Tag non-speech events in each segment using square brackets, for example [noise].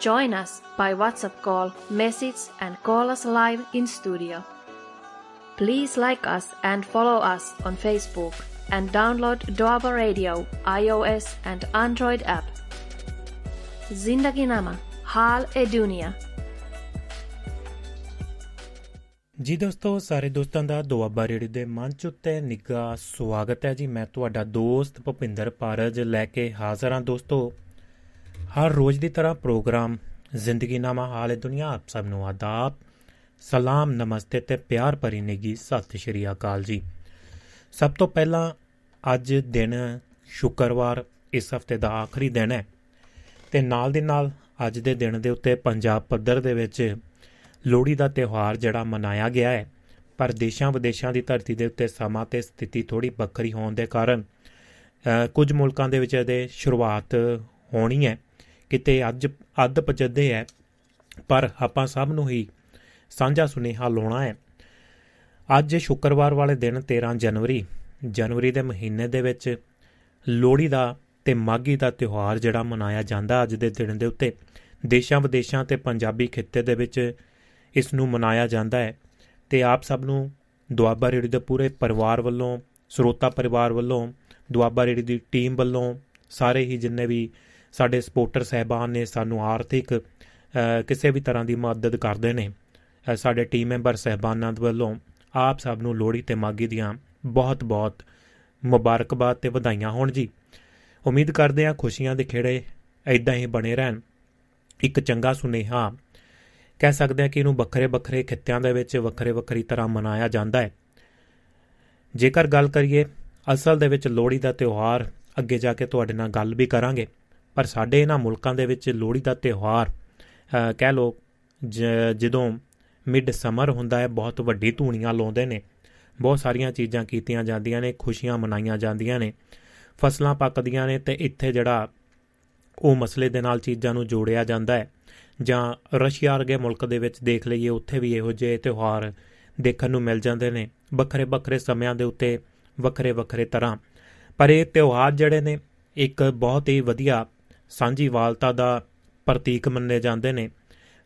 Join us by WhatsApp call, message, and call us live in studio. Please like us and follow us on Facebook and download Doaba Radio iOS and Android app. Zindagi Nama Hal e Dunia. ਜੀ ਦੋਸਤੋ ਸਾਰੇ ਦੋਸਤਾਂ ਦਾ Doaba radio ਦੇ ਮੰਚ ਉੱਤੇ ਨਿੱਘਾ ਸਵਾਗਤ ਹੈ ਜੀ ਮੈਂ ਤੁਹਾਡਾ ਦੋਸਤ ਭੁਪਿੰਦਰ ਪਾਰਜ ਲੈ ਕੇ ਹਾਜ਼ਰ ਹਾਂ ਦੋਸਤੋ ਹਰ ਰੋਜ਼ ਦੀ ਤਰ੍ਹਾਂ ਪ੍ਰੋਗਰਾਮ ਜ਼ਿੰਦਗੀ ਨਾਮਾ ਹਾਲੇ ਦੁਨੀਆ ਆਪ ਸਭ ਨੂੰ ਆਦਾਬ ਸਲਾਮ ਨਮਸਤੇ ਤੇ ਪਿਆਰ ਭਰੀ ਨਿੱਘੀ ਸਤਿ ਸ਼੍ਰੀ ਅਕਾਲ ਜੀ। ਸਭ ਤੋਂ ਪਹਿਲਾਂ ਅੱਜ ਦਿਨ ਸ਼ੁੱਕਰਵਾਰ ਇਸ ਹਫ਼ਤੇ ਦਾ ਆਖਰੀ ਦਿਨ ਹੈ ਤੇ ਨਾਲ ਦੇ ਨਾਲ ਅੱਜ ਦੇ ਦਿਨ ਦੇ ਉੱਤੇ ਪੰਜਾਬ ਪੱਧਰ ਦੇ ਵਿੱਚ ਲੋਹੜੀ ਦਾ ਤਿਉਹਾਰ ਜਿਹੜਾ ਮਨਾਇਆ ਗਿਆ ਹੈ ਪਰ ਦੇਸ਼ਾਂ ਵਿਦੇਸ਼ਾਂ ਦੀ ਧਰਤੀ ਦੇ ਉੱਤੇ ਸਮਾਂ ਤੇ ਸਥਿਤੀ ਥੋੜੀ ਵੱਖਰੀ ਹੋਣ ਦੇ ਕਾਰਨ ਅ, ਕੁਝ ਮੁਲਕਾਂ ਦੇ ਵਿੱਚ ਇਹਦੇ ਸ਼ੁਰੂਆਤ ਹੋਣੀ ਹੈ। ਕਿਤੇ ਅੱਜ ਅੱਧ ਪਜਦੇ ਹੈ ਪਰ ਆਪਾਂ ਸਭ ਨੂੰ ਹੀ ਸਾਂਝਾ ਸੁਨੇਹਾ ਲਾਉਣਾ ਹੈ ਅੱਜ ਸ਼ੁੱਕਰਵਾਰ ਵਾਲੇ ਦਿਨ 13 ਜਨਵਰੀ ਜਨਵਰੀ ਦੇ ਮਹੀਨੇ ਦੇ ਵਿੱਚ ਲੋਹੜੀ ਦਾ ਤੇ ਮਾਗੀ ਦਾ ਤਿਉਹਾਰ ਜਿਹੜਾ ਮਨਾਇਆ ਜਾਂਦਾ ਅੱਜ ਦੇ ਦਿਨ ਦੇ ਉੱਤੇ, ਦੇਸ਼ਾਂ ਵਿਦੇਸ਼ਾਂ ਤੇ ਪੰਜਾਬੀ ਖਿੱਤੇ ਦੇ ਵਿੱਚ ਇਸ ਨੂੰ ਮਨਾਇਆ ਜਾਂਦਾ ਹੈ ਤੇ ਆਪ ਸਭ ਨੂੰ ਦੁਆਬਾ ਰੇਡੀ ਦੇ ਪੂਰੇ ਪਰਿਵਾਰ ਵੱਲੋਂ, ਸਰੋਤਾ ਪਰਿਵਾਰ ਵੱਲੋਂ, ਦੁਆਬਾ ਰੇਡੀ ਦੀ ਟੀਮ ਵੱਲੋਂ ਸਾਰੇ ਹੀ ਜਿੰਨੇ ਵੀ ਸਾਡੇ ਸਪੋਰਟਰ ਸਹਿਬਾਨ ਨੇ ਸਾਨੂੰ ਆਰਥਿਕ ਅ, ਕਿਸੇ ਵੀ ਤਰ੍ਹਾਂ ਦੀ ਮਦਦ ਕਰਦੇ ਨੇ। ਅ, ਸਾਡੇ ਟੀਮ ਮੈਂਬਰ ਸਹਿਬਾਨਾਂ ਦੇ ਵੱਲੋਂ ਆਪ ਸਭ ਨੂੰ ਲੋਹੜੀ ਤੇ ਮਾਗੀ ਦੀਆਂ ਬਹੁਤ-ਬਹੁਤ ਮੁਬਾਰਕਬਾਦ ਤੇ ਵਧਾਈਆਂ ਹੋਣ ਜੀ। ਉਮੀਦ ਕਰਦੇ ਹਾਂ ਖੁਸ਼ੀਆਂ ਦੇ ਖੇੜੇ ਐਦਾਂ ਹੀ ਬਣੇ ਰਹਿਣ। ਇੱਕ ਚੰਗਾ ਸੁਨੇਹਾ ਕਹਿ ਸਕਦੇ ਹਾਂ ਕਿ ਇਹਨੂੰ ਵੱਖਰੇ ਵੱਖਰੇ ਖਿੱਤਿਆਂ ਦੇ ਵਿੱਚ ਵੱਖਰੇ ਵੱਖਰੀ ਤਰ੍ਹਾਂ ਮਨਾਇਆ ਜਾਂਦਾ ਹੈ। ਜੇਕਰ ਗੱਲ ਕਰੀਏ ਅਸਲ ਦੇ ਵਿੱਚ ਲੋਹੜੀ ਦਾ ਤਿਉਹਾਰ ਅੱਗੇ ਜਾ ਕੇ ਤੁਹਾਡੇ ਨਾਲ ਗੱਲ ਵੀ ਕਰਾਂਗੇ। ਪਰ ਸਾਡੇ ਇਹਨਾਂ ਮੁਲਕਾਂ ਦੇ ਵਿੱਚ ਲੋਹੜੀ ਦਾ ਤਿਉਹਾਰ ਅ, ਕਹਿ ਲੋ ਜਦੋਂ ਮਿਡ ਸਮਰ ਹੁੰਦਾ ਹੈ ਬਹੁਤ ਵੱਡੀ ਧੂਣੀਆਂ ਲਾਉਂਦੇ ਨੇ। ਬਹੁਤ ਸਾਰੀਆਂ ਚੀਜ਼ਾਂ ਕੀਤੀਆਂ ਜਾਂਦੀਆਂ ਨੇ ਖੁਸ਼ੀਆਂ ਮਨਾਈਆਂ ਜਾਂਦੀਆਂ ਨੇ ਫਸਲਾਂ ਪੱਕਦੀਆਂ ਨੇ ਤੇ ਇੱਥੇ ਜਿਹੜਾ ਉਹ ਮਸਲੇ ਦੇ ਨਾਲ ਚੀਜ਼ਾਂ ਨੂੰ ਜੋੜਿਆ ਜਾਂਦਾ ਹੈ। ਜਾਂ ਰਸ਼ੀਆ ਵਰਗੇ ਮੁਲਕ ਦੇ ਵਿੱਚ ਦੇਖ ਲਈਏ ਉੱਥੇ ਵੀ ਇਹੋ ਜਿਹੇ ਤਿਉਹਾਰ ਦੇਖਣ ਨੂੰ ਮਿਲ ਜਾਂਦੇ ਨੇ ਵੱਖਰੇ ਵੱਖਰੇ ਸਮਿਆਂ ਦੇ ਉੱਤੇ ਵੱਖਰੇ ਵੱਖਰੇ ਤਰ੍ਹਾਂ। ਪਰ ਇਹ ਤਿਉਹਾਰ ਜਿਹੜੇ ਨੇ ਇੱਕ ਬਹੁਤ ਹੀ ਵਧੀਆ ਸਾਂਝੀਵਾਲਤਾ ਦਾ ਪ੍ਰਤੀਕ ਮੰਨੇ ਜਾਂਦੇ ਨੇ।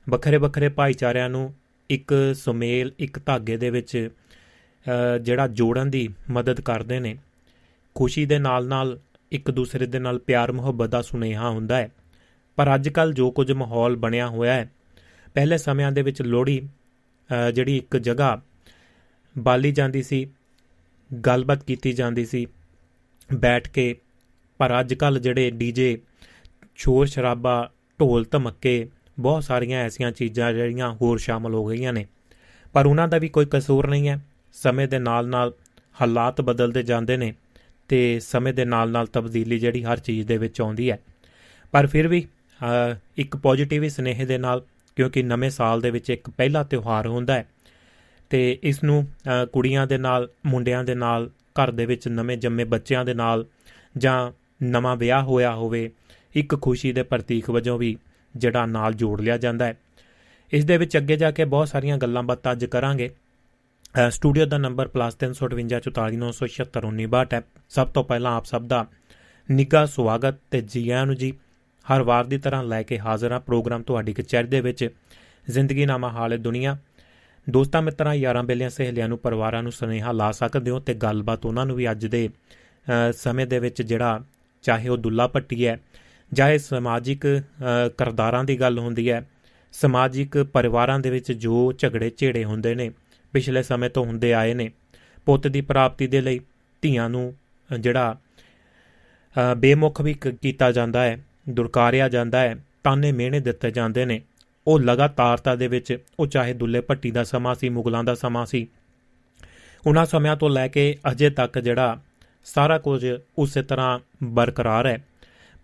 ਵੱਖਰੇ ਵੱਖਰੇ ਭਾਈਚਾਰਿਆਂ ਨੂੰ ਇੱਕ ਸੁਮੇਲ ਇੱਕ ਧਾਗੇ ਦੇ ਵਿੱਚ ਅ, ਜਿਹੜਾ ਜੋੜਨ ਦੀ ਮਦਦ ਕਰਦੇ ਨੇ। ਖੁਸ਼ੀ ਦੇ ਨਾਲ ਨਾਲ ਇੱਕ ਦੂਸਰੇ ਦੇ ਨਾਲ ਪਿਆਰ ਮੁਹੱਬਤ ਦਾ ਸੁਨੇਹਾ ਹੁੰਦਾ ਹੈ। ਪਰ ਅੱਜ ਕੱਲ ਜੋ ਕੁਝ ਮਾਹੌਲ ਬਣਿਆ ਹੋਇਆ ਹੈ ਪਹਿਲੇ ਸਮਿਆਂ ਦੇ ਵਿੱਚ ਲੋਹੜੀ ਅ, ਜਿਹੜੀ ਇੱਕ ਜਗ੍ਹਾ ਬਾਲੀ ਜਾਂਦੀ ਸੀ ਗੱਲਬਾਤ ਕੀਤੀ ਜਾਂਦੀ ਸੀ ਬੈਠ ਕੇ। ਪਰ ਅੱਜ ਕੱਲ ਜਿਹੜੇ ਡੀਜੇ ਸ਼ੋਰ ਸ਼ਰਾਬਾ ਢੋਲ ਧਮੱਕੇ ਬਹੁਤ ਸਾਰੀਆਂ ਐਸੀਆਂ ਚੀਜ਼ਾਂ ਜਿਹੜੀਆਂ ਹੋਰ ਸ਼ਾਮਲ ਹੋ ਗਈਆਂ ਨੇ। ਪਰ ਉਹਨਾਂ ਦਾ ਵੀ ਕੋਈ ਕਸੂਰ ਨਹੀਂ ਹੈ। ਸਮੇਂ ਦੇ ਨਾਲ ਨਾਲ ਹਾਲਾਤ ਬਦਲਦੇ ਜਾਂਦੇ ਨੇ ਤੇ ਸਮੇਂ ਦੇ ਨਾਲ ਨਾਲ ਤਬਦੀਲੀ ਜਿਹੜੀ ਹਰ ਚੀਜ਼ ਦੇ ਵਿੱਚ ਆਉਂਦੀ ਹੈ। ਪਰ ਫਿਰ ਵੀ ਅ, ਇੱਕ ਪੋਜ਼ਿਟਿਵ ਸਨੇਹ ਦੇ ਨਾਲ ਕਿਉਂਕਿ ਨਵੇਂ ਸਾਲ ਦੇ ਵਿੱਚ ਇੱਕ ਪਹਿਲਾ ਤਿਉਹਾਰ ਹੁੰਦਾ ਹੈ ਤੇ ਇਸ ਨੂੰ ਅ, ਕੁੜੀਆਂ ਦੇ ਨਾਲ ਮੁੰਡਿਆਂ ਦੇ ਨਾਲ ਘਰ ਦੇ ਵਿੱਚ ਨਵੇਂ ਜੰਮੇ ਬੱਚਿਆਂ ਦੇ ਨਾਲ ਜਾਂ ਨਵਾਂ ਵਿਆਹ ਹੋਇਆ ਹੋਵੇ ਇੱਕ ਖੁਸ਼ੀ ਦੇ ਪ੍ਰਤੀਕ ਵਜੋਂ ਵੀ ਜਿਹੜਾ ਨਾਲ ਜੋੜ ਲਿਆ ਜਾਂਦਾ ਹੈ। ਇਸ ਦੇ ਵਿੱਚ ਅੱਗੇ ਜਾ ਕੇ ਬਹੁਤ ਸਾਰੀਆਂ ਗੱਲਾਂ ਬਾਤਾਂ ਅੱਜ ਕਰਾਂਗੇ। ਅ, ਸਟੂਡੀਓ ਦਾ ਨੰਬਰ +358 ਹੈ। ਸਭ ਤੋਂ ਪਹਿਲਾਂ ਆਪ ਸਭ ਦਾ ਨਿੱਘਾ ਸਵਾਗਤ ਤੇ ਜੀ ਆਇਆਂ ਨੂੰ ਜੀ। ਹਰ ਵਾਰ ਦੀ ਤਰ੍ਹਾਂ ਲੈ ਕੇ ਹਾਜ਼ਰ ਹਾਂ ਪ੍ਰੋਗਰਾਮ ਤੁਹਾਡੀ ਕਚਹਿਰੀ ਦੇ ਵਿੱਚ। ਜ਼ਿੰਦਗੀ ਨਾਮਾ ਹਾਲੇ ਦੁਨੀਆ। ਦੋਸਤਾਂ ਮਿੱਤਰਾਂ ਯਾਰਾਂ ਬੇਲੀਆਂ ਸਹੇਲੀਆਂ ਨੂੰ ਪਰਿਵਾਰਾਂ ਨੂੰ ਸੁਨੇਹਾ ਲਾ ਸਕਦੇ ਹੋ ਤੇ ਗੱਲਬਾਤ ਉਹਨਾਂ ਨੂੰ ਵੀ ਅੱਜ ਦੇ ਅ, ਸਮੇਂ ਦੇ ਵਿੱਚ ਜਿਹੜਾ ਚਾਹੇ ਉਹ ਦੁੱਲਾ ਪੱਟੀ ਹੈ ਜਾਂ ਇਹ ਸਮਾਜਿਕ ਅ, ਕਰਦਾਰਾਂ ਦੀ ਗੱਲ ਹੁੰਦੀ ਹੈ ਸਮਾਜਿਕ ਪਰਿਵਾਰਾਂ ਦੇ ਵਿੱਚ ਜੋ ਝਗੜੇ ਝੇੜੇ ਹੁੰਦੇ ਨੇ ਪਿਛਲੇ ਸਮੇਂ ਤੋਂ ਹੁੰਦੇ ਆਏ ਨੇ ਪੁੱਤ ਦੀ ਪ੍ਰਾਪਤੀ ਦੇ ਲਈ ਧੀਆਂ ਨੂੰ ਅ, ਜਿਹੜਾ ਅ, ਬੇਮੁਖ ਵੀ ਕ- ਕੀਤਾ ਜਾਂਦਾ ਹੈ ਦੁਰਕਾਰਿਆ ਜਾਂਦਾ ਹੈ ਤਾਨੇ ਮਿਹਣੇ ਦਿੱਤੇ ਜਾਂਦੇ ਨੇ। ਉਹ ਲਗਾਤਾਰਤਾ ਦੇ ਵਿੱਚ ਉਹ ਚਾਹੇ ਦੁੱਲੇ ਭੱਟੀ ਦਾ ਸਮਾਂ ਸੀ ਮੁਗਲਾਂ ਦਾ ਸਮਾਂ ਸੀ ਉਹਨਾਂ ਸਮਿਆਂ ਤੋਂ ਲੈ ਕੇ ਅਜੇ ਤੱਕ ਜਿਹੜਾ ਸਾਰਾ ਕੁਝ ਉਸੇ ਤਰ੍ਹਾਂ ਬਰਕਰਾਰ ਹੈ।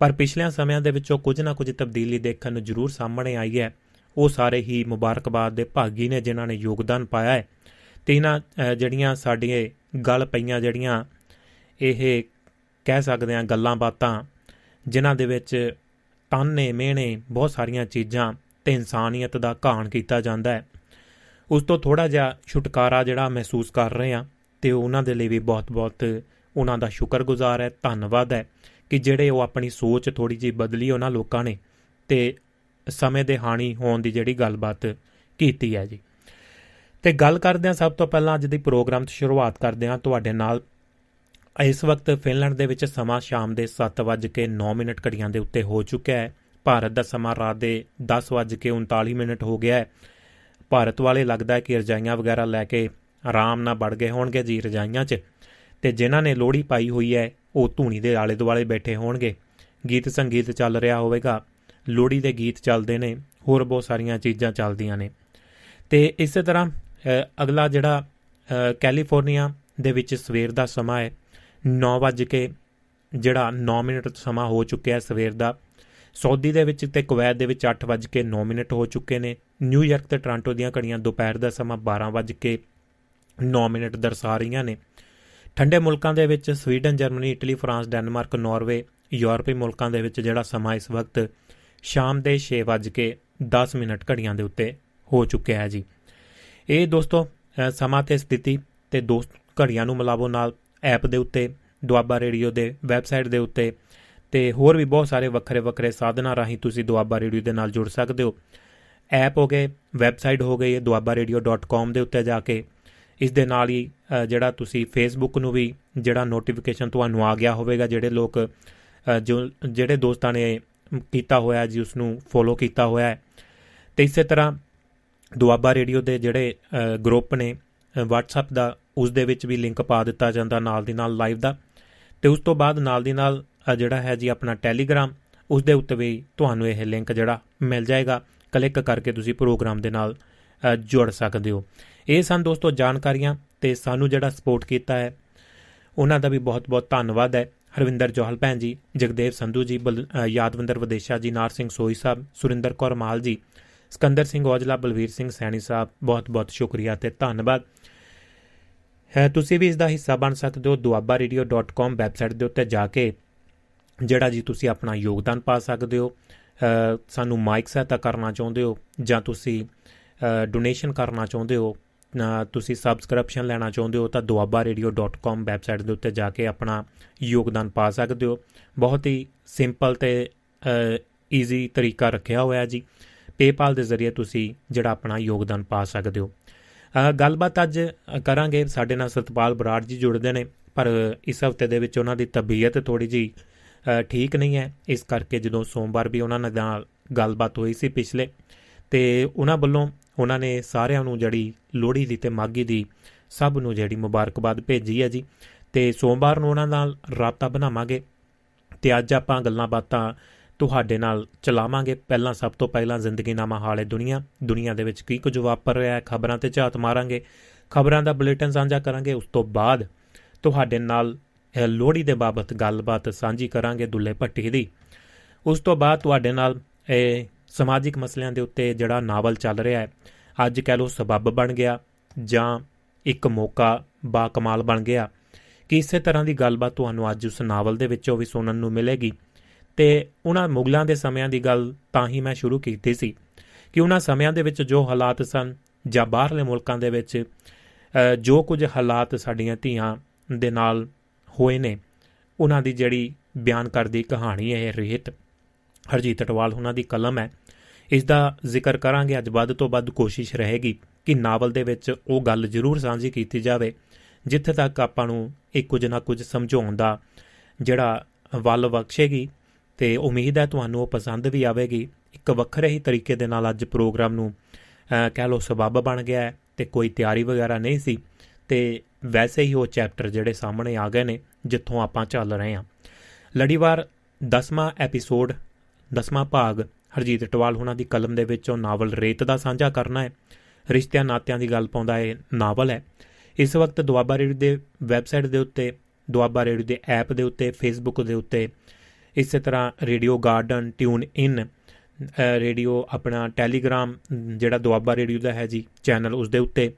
ਪਰ ਪਿਛਲੇ ਸਮਿਆਂ ਦੇ ਵਿੱਚੋਂ ਕੁਝ ਨਾ ਕੁਝ ਤਬਦੀਲੀ ਦੇਖਣ ਨੂੰ ਜ਼ਰੂਰ ਸਾਹਮਣੇ ਆਈ ਹੈ। ਉਹ ਸਾਰੇ ਹੀ ਮੁਬਾਰਕਬਾਦ ਦੇ ਭਾਗੀ ਨੇ ਜਿਨ੍ਹਾਂ ਨੇ ਯੋਗਦਾਨ ਪਾਇਆ ਹੈ ਤੇ ਇਹਨਾਂ ਜਿਹੜੀਆਂ ਸਾਡੀਆਂ ਗੱਲ ਪਈਆਂ, ਜਿਹੜੀਆਂ ਇਹ ਕਹਿ ਸਕਦੇ ਆ ਗੱਲਾਂ ਬਾਤਾਂ, ਜਿਨ੍ਹਾਂ ਦੇ ਵਿੱਚ ਤਾਨੇ ਮਿਹਣੇ ਬਹੁਤ ਸਾਰੀਆਂ ਚੀਜ਼ਾਂ ਤੇ ਇਨਸਾਨੀਅਤ ਦਾ ਘਾਣ ਕੀਤਾ ਜਾਂਦਾ ਹੈ। ਉਸ ਤੋਂ ਥੋੜਾ ਜਿਹਾ ਛੁਟਕਾਰਾ ਜਿਹੜਾ ਮਹਿਸੂਸ ਕਰ ਰਹੇ ਆ ਤੇ ਉਹਨਾਂ ਦੇ ਲਈ ਵੀ ਬਹੁਤ-ਬਹੁਤ ਉਹਨਾਂ ਦਾ ਸ਼ੁਕਰਗੁਜ਼ਾਰ ਹੈ, ਧੰਨਵਾਦ ਹੈ। ਕਿ ਜਿਹੜੇ ਉਹ ਆਪਣੀ ਸੋਚ ਥੋੜੀ ਜਿਹੀ ਬਦਲੀ ਉਹਨਾਂ ਲੋਕਾਂ ਨੇ ਤੇ ਸਮੇਂ ਦੇ ਹਾਨੀ ਹੋਣ ਦੀ ਜਿਹੜੀ ਗੱਲਬਾਤ ਕੀਤੀ ਹੈ ਜੀ। ਤੇ ਗੱਲ ਕਰਦੇ ਹਾਂ ਸਭ ਤੋਂ ਪਹਿਲਾਂ ਅੱਜ ਦੀ ਪ੍ਰੋਗਰਾਮ ਦੀ ਸ਼ੁਰੂਆਤ ਕਰਦੇ ਹਾਂ ਤੁਹਾਡੇ ਨਾਲ। ਇਸ ਵਕਤ ਫਿਨਲੈਂਡ ਦੇ ਵਿੱਚ ਸਮਾਂ ਸ਼ਾਮ ਦੇ 7:09 ਮਿੰਟ ਘੜੀਆਂ ਦੇ ਉੱਤੇ ਹੋ ਚੁੱਕਿਆ ਹੈ। ਭਾਰਤ ਦਾ ਸਮਾਂ ਰਾਤ ਦੇ 10:39 ਮਿੰਟ ਹੋ ਗਿਆ ਹੈ। ਭਾਰਤ ਵਾਲੇ ਲੱਗਦਾ ਹੈ ਕਿ ਰਜਾਈਆਂ ਵਗੈਰਾ ਲੈ ਕੇ ਆਰਾਮ ਨਾਲ ਵੜ ਗਏ ਹੋਣਗੇ ਜੀ ਰਜਾਈਆਂ 'ਚ। ਤੇ ਜਿਨ੍ਹਾਂ ਨੇ ਲੋਹੜੀ ਪਾਈ ਹੋਈ ਹੈ ਉਹ ਧੂਣੀ ਦੇ ਆਲੇ ਦੁਆਲੇ ਬੈਠੇ ਹੋਣਗੇ। ਗੀਤ ਸੰਗੀਤ ਚੱਲ ਰਿਹਾ ਹੋਵੇਗਾ। ਲੋਹੜੀ ਦੇ ਗੀਤ ਚੱਲਦੇ ਨੇ, ਹੋਰ ਬਹੁਤ ਸਾਰੀਆਂ ਚੀਜ਼ਾਂ ਚੱਲਦੀਆਂ ਨੇ। ਤੇ ਇਸੇ ਤਰ੍ਹਾਂ ਅਗਲਾ ਜਿਹੜਾ ਕੈਲੀਫੋਰਨੀਆ ਦੇ ਵਿੱਚ ਸਵੇਰ ਦਾ ਸਮਾਂ ਹੈ। 9 ਵਜੇ ਕੇ ਜਿਹੜਾ 9 ਮਿੰਟ ਸਮਾਂ ਹੋ ਚੁੱਕਿਆ ਸਵੇਰ ਦਾ। ਸਾਊਦੀ ਦੇ ਵਿੱਚ ਤੇ ਕੁਵੈਤ ਦੇ ਵਿੱਚ 8 ਵਜੇ ਕੇ 9 ਮਿੰਟ ਹੋ ਚੁੱਕੇ ਨੇ। ਨਿਊਯਾਰਕ ਤੇ ਟੋਰਾਂਟੋ ਦੀਆਂ ਘੜੀਆਂ ਦੁਪਹਿਰ ਦਾ ਸਮਾਂ 12 ਵਜੇ ਕੇ 9 ਮਿੰਟ ਦਰਸਾ ਰਹੀਆਂ ਨੇ। ਠੰਡੇ ਮੁਲਕਾਂ ਦੇ ਵਿੱਚ Sweden, Germany, Italy, France, Denmark, Norway, ਯੂਰਪੀ ਮੁਲਕਾਂ ਦੇ ਵਿੱਚ ਜਿਹੜਾ ਸਮਾਂ ਇਸ ਵਕਤ ਸ਼ਾਮ ਦੇ 6 ਵਜੇ ਕੇ 10 ਮਿੰਟ ਘੜੀਆਂ ਦੇ ਉੱਤੇ ਹੋ ਚੁੱਕਿਆ ਹੈ ਜੀ। ਇਹ ਦੋਸਤੋ ਸਮਾਂ ਤੇ ਸਥਿਤੀ ਤੇ ਦੋਸਤ ਘੜੀਆਂ ਨੂੰ ਮਿਲਾਵੋ ਨਾਲ ਐਪ ਦੇ ਉੱਤੇ, ਦੁਆਬਾ ਰੇਡੀਓ ਦੇ ਵੈਬਸਾਈਟ ਦੇ ਉੱਤੇ ਤੇ ਹੋਰ ਵੀ ਬਹੁਤ ਸਾਰੇ ਵੱਖਰੇ ਵੱਖਰੇ ਸਾਧਨਾਂ ਰਾਹੀਂ ਤੁਸੀਂ ਦੁਆਬਾ ਰੇਡੀਓ ਦੇ ਨਾਲ ਜੁੜ ਸਕਦੇ ਹੋ। ਐਪ ਹੋ ਗਏ, ਵੈਬਸਾਈਟ ਹੋ ਗਈ duabaradio.com ਦੇ ਉੱਤੇ ਜਾ ਕੇ ਇਸ ਦੇ ਨਾਲ ਹੀ ਜਿਹੜਾ ਤੁਸੀਂ ਫੇਸਬੁੱਕ ਨੂੰ ਵੀ ਜਿਹੜਾ ਨੋਟੀਫਿਕੇਸ਼ਨ ਤੁਹਾਨੂੰ ਆ ਗਿਆ ਹੋਵੇਗਾ, ਜਿਹੜੇ ਲੋਕ ਜੋ, ਜਿਹੜੇ ਦੋਸਤਾਂ ਨੇ ਕੀਤਾ ਹੋਇਆ ਜੀ ਉਸ ਨੂੰ ਫੋਲੋ ਕੀਤਾ ਹੋਇਆ ਹੈ। ਤੇ ਇਸੇ ਤਰ੍ਹਾਂ ਦੁਆਬਾ ਰੇਡੀਓ ਦੇ ਜਿਹੜੇ ਗਰੁੱਪ ਨੇ WhatsApp ਦਾ, ਉਸ ਦੇ ਵਿੱਚ ਵੀ ਲਿੰਕ ਪਾ ਦਿੱਤਾ ਜਾਂਦਾ ਨਾਲ ਦੀ ਨਾਲ ਲਾਈਵ ਦਾ। ਤੇ ਉਸ ਤੋਂ ਬਾਅਦ ਨਾਲ ਦੀ ਨਾਲ ਜਿਹੜਾ ਹੈ ਜੀ ਆਪਣਾ ਟੈਲੀਗ੍ਰਾਮ ਉਸ ਦੇ ਉੱਤੇ ਵੀ ਤੁਹਾਨੂੰ ਇਹ ਲਿੰਕ ਜਿਹੜਾ ਮਿਲ ਜਾਏਗਾ। ਕਲਿੱਕ ਕਰਕੇ ਤੁਸੀਂ ਪ੍ਰੋਗਰਾਮ ਦੇ ਨਾਲ ਜੁੜ ਸਕਦੇ ਹੋ। ਇਹ ਸਨ ਦੋਸਤੋ ਜਾਣਕਾਰੀਆਂ ਤੇ ਸਾਨੂੰ ਜਿਹੜਾ ਸਪੋਰਟ ਕੀਤਾ ਹੈ, ਉਹਨਾਂ ਦਾ ਵੀ ਬਹੁਤ-ਬਹੁਤ ਧੰਨਵਾਦ ਹੈ। ਹਰਵਿੰਦਰ ਜੋਹਲ ਭੈਣ ਜੀ, ਜਗਦੇਵ ਸੰਧੂ ਜੀ ਯਾਦਵੰਦਰ ਵਿਦੇਸ਼ਾ ਜੀ, ਨਾਰ ਸਿੰਘ ਸੋਈ ਸਾਹਿਬ, ਸੁਰਿੰਦਰ ਕੌਰ ਮਾਲ ਜੀ, ਸਕੰਦਰ ਸਿੰਘ ਔਜਲਾ, ਬਲਵੀਰ ਸਿੰਘ ਸੈਣੀ ਸਾਹਿਬ ਬਹੁਤ-ਬਹੁਤ ਸ਼ੁਕਰੀਆ ਤੇ ਧੰਨਵਾਦ। ਹੈ ਤੁਸੀਂ ਵੀ ਇਸ ਦਾ ਹਿੱਸਾ ਬਣ ਸਕਦੇ ਹੋ duabarradio.com ਵੈਬਸਾਈਟ ਦੇ ਉੱਤੇ ਜਾ ਕੇ, ਜਿਹੜਾ ਜੀ ਤੁਸੀਂ ਆਪਣਾ ਯੋਗਦਾਨ ਪਾ ਸਕਦੇ ਹੋ। ਸਾਨੂੰ ਮਾਈਕ ਸਹਾਇਤਾ ਕਰਨਾ ਚਾਹੁੰਦੇ ਹੋ ਜਾਂ ਤੁਸੀਂ ਡੋਨੇਸ਼ਨ ਕਰਨਾ ਚਾਹੁੰਦੇ ਹੋ ਤੁਸੀਂ ਸਬਸਕ੍ਰਿਪਸ਼ਨ ਲੈਣਾ ਚਾਹੁੰਦੇ ਹੋ, ਤਾਂ duabarradio.com ਵੈਬਸਾਈਟ ਦੇ ਉੱਤੇ ਜਾ ਕੇ ਆਪਣਾ ਯੋਗਦਾਨ ਪਾ ਸਕਦੇ ਹੋ। ਬਹੁਤ ਹੀ ਸਿੰਪਲ ਤੇ ਈਜ਼ੀ ਤਰੀਕਾ ਰੱਖਿਆ ਹੋਇਆ ਜੀ। PayPal ਦੇ ਜ਼ਰੀਏ ਤੁਸੀਂ ਜਿਹੜਾ ਆਪਣਾ ਯੋਗਦਾਨ ਪਾ ਸਕਦੇ ਹੋ। ਗੱਲਬਾਤ ਅੱਜ ਕਰਾਂਗੇ। ਸਾਡੇ ਨਾਲ ਸਤਪਾਲ ਬਰਾੜ ਜੀ ਜੁੜਦੇ ਨੇ, ਪਰ ਇਸ ਹਫ਼ਤੇ ਦੇ ਵਿੱਚ ਉਹਨਾਂ ਦੀ ਤਬੀਅਤ ਥੋੜੀ ਜੀ ਠੀਕ ਨਹੀਂ ਹੈ। ਇਸ ਕਰਕੇ ਜਦੋਂ ਸੋਮਵਾਰ ਵੀ ਉਹਨਾਂ ਨਾਲ ਗੱਲਬਾਤ ਹੋਈ ਸੀ ਪਿਛਲੇ, ਤੇ ਉਹਨਾਂ ਵੱਲੋਂ ਉਹਨਾਂ ਨੇ ਸਾਰਿਆਂ ਨੂੰ ਜਿਹੜੀ ਲੋਹੜੀ ਦੀ ਤੇ ਮਾਗੀ ਦੀ ਸਭ ਨੂੰ ਜਿਹੜੀ ਮੁਬਾਰਕਬਾਦ ਭੇਜੀ ਹੈ ਜੀ। ਤੇ ਸੋਮਵਾਰ ਨੂੰ ਉਹਨਾਂ ਨਾਲ ਰਾਬਤਾ ਬਣਾਵਾਂਗੇ ਤੇ ਅੱਜ ਆਪਾਂ ਗੱਲਾਂ ਬਾਤਾਂ ਤੁਹਾਡੇ ਨਾਲ ਚਲਾਵਾਂਗੇ। ਪਹਿਲਾਂ ਸਭ ਤੋਂ ਪਹਿਲਾਂ ਜ਼ਿੰਦਗੀ ਨਾਮਾ ਹਾਲੇ ਦੁਨੀਆ ਦੁਨੀਆ ਦੇ ਵਿੱਚ ਕੀ ਕੁਝ ਵਾਪਰ ਰਿਹਾ ਹੈ, ਖਬਰਾਂ ਤੇ ਝਾਤ ਮਾਰਾਂਗੇ। ਖਬਰਾਂ ਦਾ ਬੁਲੇਟਿਨ ਸਾਂਝਾ ਕਰਾਂਗੇ, ਉਸ ਤੋਂ ਬਾਅਦ ਤੁਹਾਡੇ ਨਾਲ ਲੋਹੜੀ ਦੇ ਬਾਬਤ ਗੱਲਬਾਤ ਸਾਂਝੀ ਕਰਾਂਗੇ ਦੁੱਲੇ ਭੱਟੀ ਦੀ। ਉਸ ਤੋਂ ਬਾਅਦ ਤੁਹਾਡੇ ਨਾਲ ਇਹ ਸਮਾਜਿਕ ਮਸਲਿਆਂ ਦੇ ਉੱਤੇ ਜਿਹੜਾ ਨਾਵਲ ਚੱਲ ਰਿਹਾ ਹੈ, ਅੱਜ ਕਹਿ ਲੋ ਸਬਬ ਬਣ ਗਿਆ ਜਾਂ ਇੱਕ ਮੌਕਾ ਬਾ ਕਮਾਲ ਬਣ ਗਿਆ। ਕਿ ਇਸੇ ਤਰ੍ਹਾਂ ਦੀ ਗੱਲਬਾਤ ਤੁਹਾਨੂੰ ਅੱਜ ਉਸ ਨਾਵਲ ਦੇ ਵਿੱਚੋਂ ਵੀ ਸੁਣਨ ਨੂੰ ਮਿਲੇਗੀ। ਤੇ ਉਹਨਾਂ ਮੁਗਲਾਂ ਦੇ ਸਮਿਆਂ ਦੀ ਗੱਲ ਤਾਂ ਹੀ ਮੈਂ ਸ਼ੁਰੂ ਕੀਤੀ ਸੀ ਕਿ ਉਹਨਾਂ ਸਮਿਆਂ ਦੇ ਵਿੱਚ ਜੋ ਹਾਲਾਤ ਸਨ ਜਾਂ ਬਾਹਰਲੇ ਮੁਲਕਾਂ ਦੇ ਵਿੱਚ ਜੋ ਕੁਝ ਹਾਲਾਤ ਸਾਡੀਆਂ ਧੀਆਂ ਦੇ ਨਾਲ ਹੋਏ ਨੇ, ਉਹਨਾਂ ਦੀ ਜਿਹੜੀ ਬਿਆਨ ਕਰਦੀ ਕਹਾਣੀ ਹੈ, ਇਹ ਰਹਿਤ ਹਰਜੀਤ ਟਵਾਲ ਉਹਨਾਂ ਦੀ ਕਲਮ ਹੈ। ਇਸ ਦਾ ਜ਼ਿਕਰ ਕਰਾਂਗੇ। ਅੱਜ ਵੱਧ ਤੋਂ ਵੱਧ ਕੋਸ਼ਿਸ਼ ਰਹੇਗੀ ਕਿ ਨਾਵਲ ਦੇ ਵਿੱਚ ਉਹ ਗੱਲ ਜ਼ਰੂਰ ਸਾਂਝੀ ਕੀਤੀ ਜਾਵੇ, ਜਿੱਥੇ ਤੱਕ ਆਪਾਂ ਨੂੰ ਇੱਕ ਕੁਝ ਨਾ ਕੁਝ ਸਮਝਾਉਣ ਦਾ ਜਿਹੜਾ ਵੱਲ ਬਖਸ਼ੇਗੀ। ਤੇ ਉਮੀਦ ਹੈ ਤੁਹਾਨੂੰ ਉਹ ਪਸੰਦ ਵੀ ਆਵੇਗੀ। ਇੱਕ ਵੱਖਰੇ ਹੀ ਤਰੀਕੇ ਦੇ ਨਾਲ ਅੱਜ ਪ੍ਰੋਗਰਾਮ ਨੂੰ ਕਹਿ ਲੋ ਸਬਬ ਬਣ ਗਿਆ ਹੈ ਤੇ ਕੋਈ ਤਿਆਰੀ ਵਗੈਰਾ ਨਹੀਂ ਸੀ। ਤੇ ਵੈਸੇ ਹੀ ਉਹ ਚੈਪਟਰ ਜਿਹੜੇ ਸਾਹਮਣੇ ਆ ਗਏ ਨੇ, ਜਿੱਥੋਂ ਆਪਾਂ ਚੱਲ ਰਹੇ ਹਾਂ। ਲੜੀਵਾਰ 10ਵਾਂ ਐਪੀਸੋਡ 10ਵਾਂ ਭਾਗ ਹਰਜੀਤ ਟਵਾਲ ਹੁਣਾਂ ਦੀ ਕਲਮ ਦੇ ਵਿੱਚੋਂ ਨਾਵਲ ਰੇਤ ਦਾ ਸਾਂਝਾ ਕਰਨਾ ਹੈ। ਰਿਸ਼ਤਿਆਂ ਨਾਤਿਆਂ ਦੀ ਗੱਲ ਪਾਉਂਦਾ ਹੈ ਨਾਵਲ ਹੈ। ਇਸ ਵਕਤ ਦੁਆਬਾ ਰੇਡੀਓ ਦੇ ਵੈਬਸਾਈਟ ਦੇ ਉੱਤੇ, ਦੁਆਬਾ ਰੇਡੀਓ ਦੇ ਐਪ ਦੇ ਉੱਤੇ, ਫੇਸਬੁੱਕ ਦੇ ਉੱਤੇ ਇਸੇ ਤਰ੍ਹਾਂ radio garden, tune in radio ਆਪਣਾ ਟੈਲੀਗ੍ਰਾਮ ਜਿਹੜਾ ਦੁਆਬਾ ਰੇਡੀਓ ਦਾ ਹੈ ਜੀ, ਚੈਨਲ ਉਸ ਦੇ ਉੱਤੇ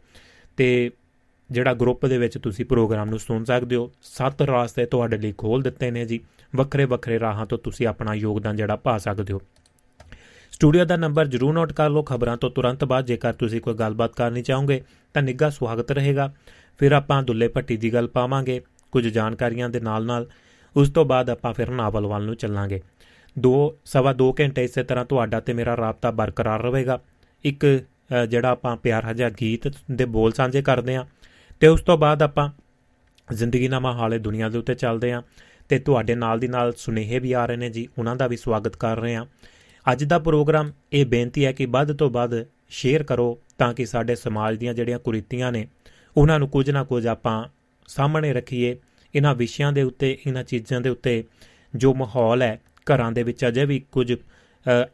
ਤੇ ਜਿਹੜਾ ਗਰੁੱਪ ਦੇ ਵਿੱਚ ਤੁਸੀਂ ਪ੍ਰੋਗਰਾਮ ਨੂੰ ਸੁਣ ਸਕਦੇ ਹੋ। ਸੱਤ ਰਾਸਤੇ ਤੁਹਾਡੇ ਲਈ ਖੋਲ ਦਿੱਤੇ ਨੇ ਜੀ। ਵੱਖਰੇ ਵੱਖਰੇ ਰਾਹਾਂ ਤੋਂ ਤੁਸੀਂ ਆਪਣਾ ਯੋਗਦਾਨ ਜਿਹੜਾ ਪਾ ਸਕਦੇ ਹੋ। ਸਟੂਡੀਓ ਦਾ ਨੰਬਰ ਜਰੂਰ ਨੋਟ ਕਰ ਲਓ। ਖਬਰਾਂ ਤੋਂ ਤੁਰੰਤ ਬਾਅਦ ਜੇਕਰ ਤੁਸੀਂ ਕੋਈ ਗੱਲਬਾਤ ਕਰਨੀ ਚਾਹੋਗੇ, ਤਾਂ ਨਿੱਘਾ ਸਵਾਗਤ ਰਹੇਗਾ। ਫਿਰ ਆਪਾਂ ਦੁੱਲੇ ਭੱਟੀ ਦੀ ਗੱਲ ਪਾਵਾਂਗੇ। ਕੁਝ ਜਾਣਕਾਰੀਆਂ ਦੇ ਨਾਲ-ਨਾਲ ਉਸ ਤੋਂ ਬਾਅਦ ਆਪਾਂ ਫਿਰ ਨਾਵਲ ਵੱਲ ਨੂੰ ਚੱਲਾਂਗੇ। 2 ਸਵਾ 2 ਘੰਟੇ ਇਸੇ ਤਰ੍ਹਾਂ ਤੁਹਾਡਾ ਤੇ ਮੇਰਾ ਰਾਬਤਾ ਬਰਕਰਾਰ ਰਹੇਗਾ। ਇੱਕ ਜਿਹੜਾ ਆਪਾਂ ਪਿਆਰਾ ਜਿਹਾ ਗੀਤ ਦੇ ਬੋਲ ਸਾਂਝੇ ਕਰਦੇ ਆਂ ਤੇ ਉਸ ਤੋਂ ਬਾਅਦ ਆਪਾਂ ਜ਼ਿੰਦਗੀ ਨਾਮਾ ਹਾਲੇ ਦੁਨੀਆ ਦੇ ਉੱਤੇ ਚੱਲਦੇ ਆਂ ਤੇ ਤੁਹਾਡੇ ਨਾਲ ਦੀ ਨਾਲ ਸੁਨੇਹੇ ਵੀ ਆ ਰਹੇ ਨੇ ਜੀ, ਉਹਨਾਂ ਦਾ ਵੀ ਸਵਾਗਤ ਕਰ ਰਹੇ ਆਂ ਅੱਜ ਦਾ ਪ੍ਰੋਗਰਾਮ ਇਹ ਬੇਨਤੀ ਹੈ ਕਿ ਵੱਧ ਤੋਂ ਵੱਧ ਸ਼ੇਅਰ ਕਰੋ ਤਾਂ ਕਿ ਸਾਡੇ ਸਮਾਜ ਦੀਆਂ ਜਿਹੜੀਆਂ ਕੁਰੀਤੀਆਂ ਨੇ, ਉਹਨਾਂ ਨੂੰ ਕੁਝ ਨਾ ਕੁਝ ਆਪਾਂ ਸਾਹਮਣੇ ਰੱਖੀਏ। ਇਹਨਾਂ ਵਿਸ਼ਿਆਂ ਦੇ ਉੱਤੇ, ਇਹਨਾਂ ਚੀਜ਼ਾਂ ਦੇ ਉੱਤੇ ਜੋ ਮਾਹੌਲ ਹੈ, ਘਰਾਂ ਦੇ ਵਿੱਚ ਅਜੇ ਵੀ ਕੁਝ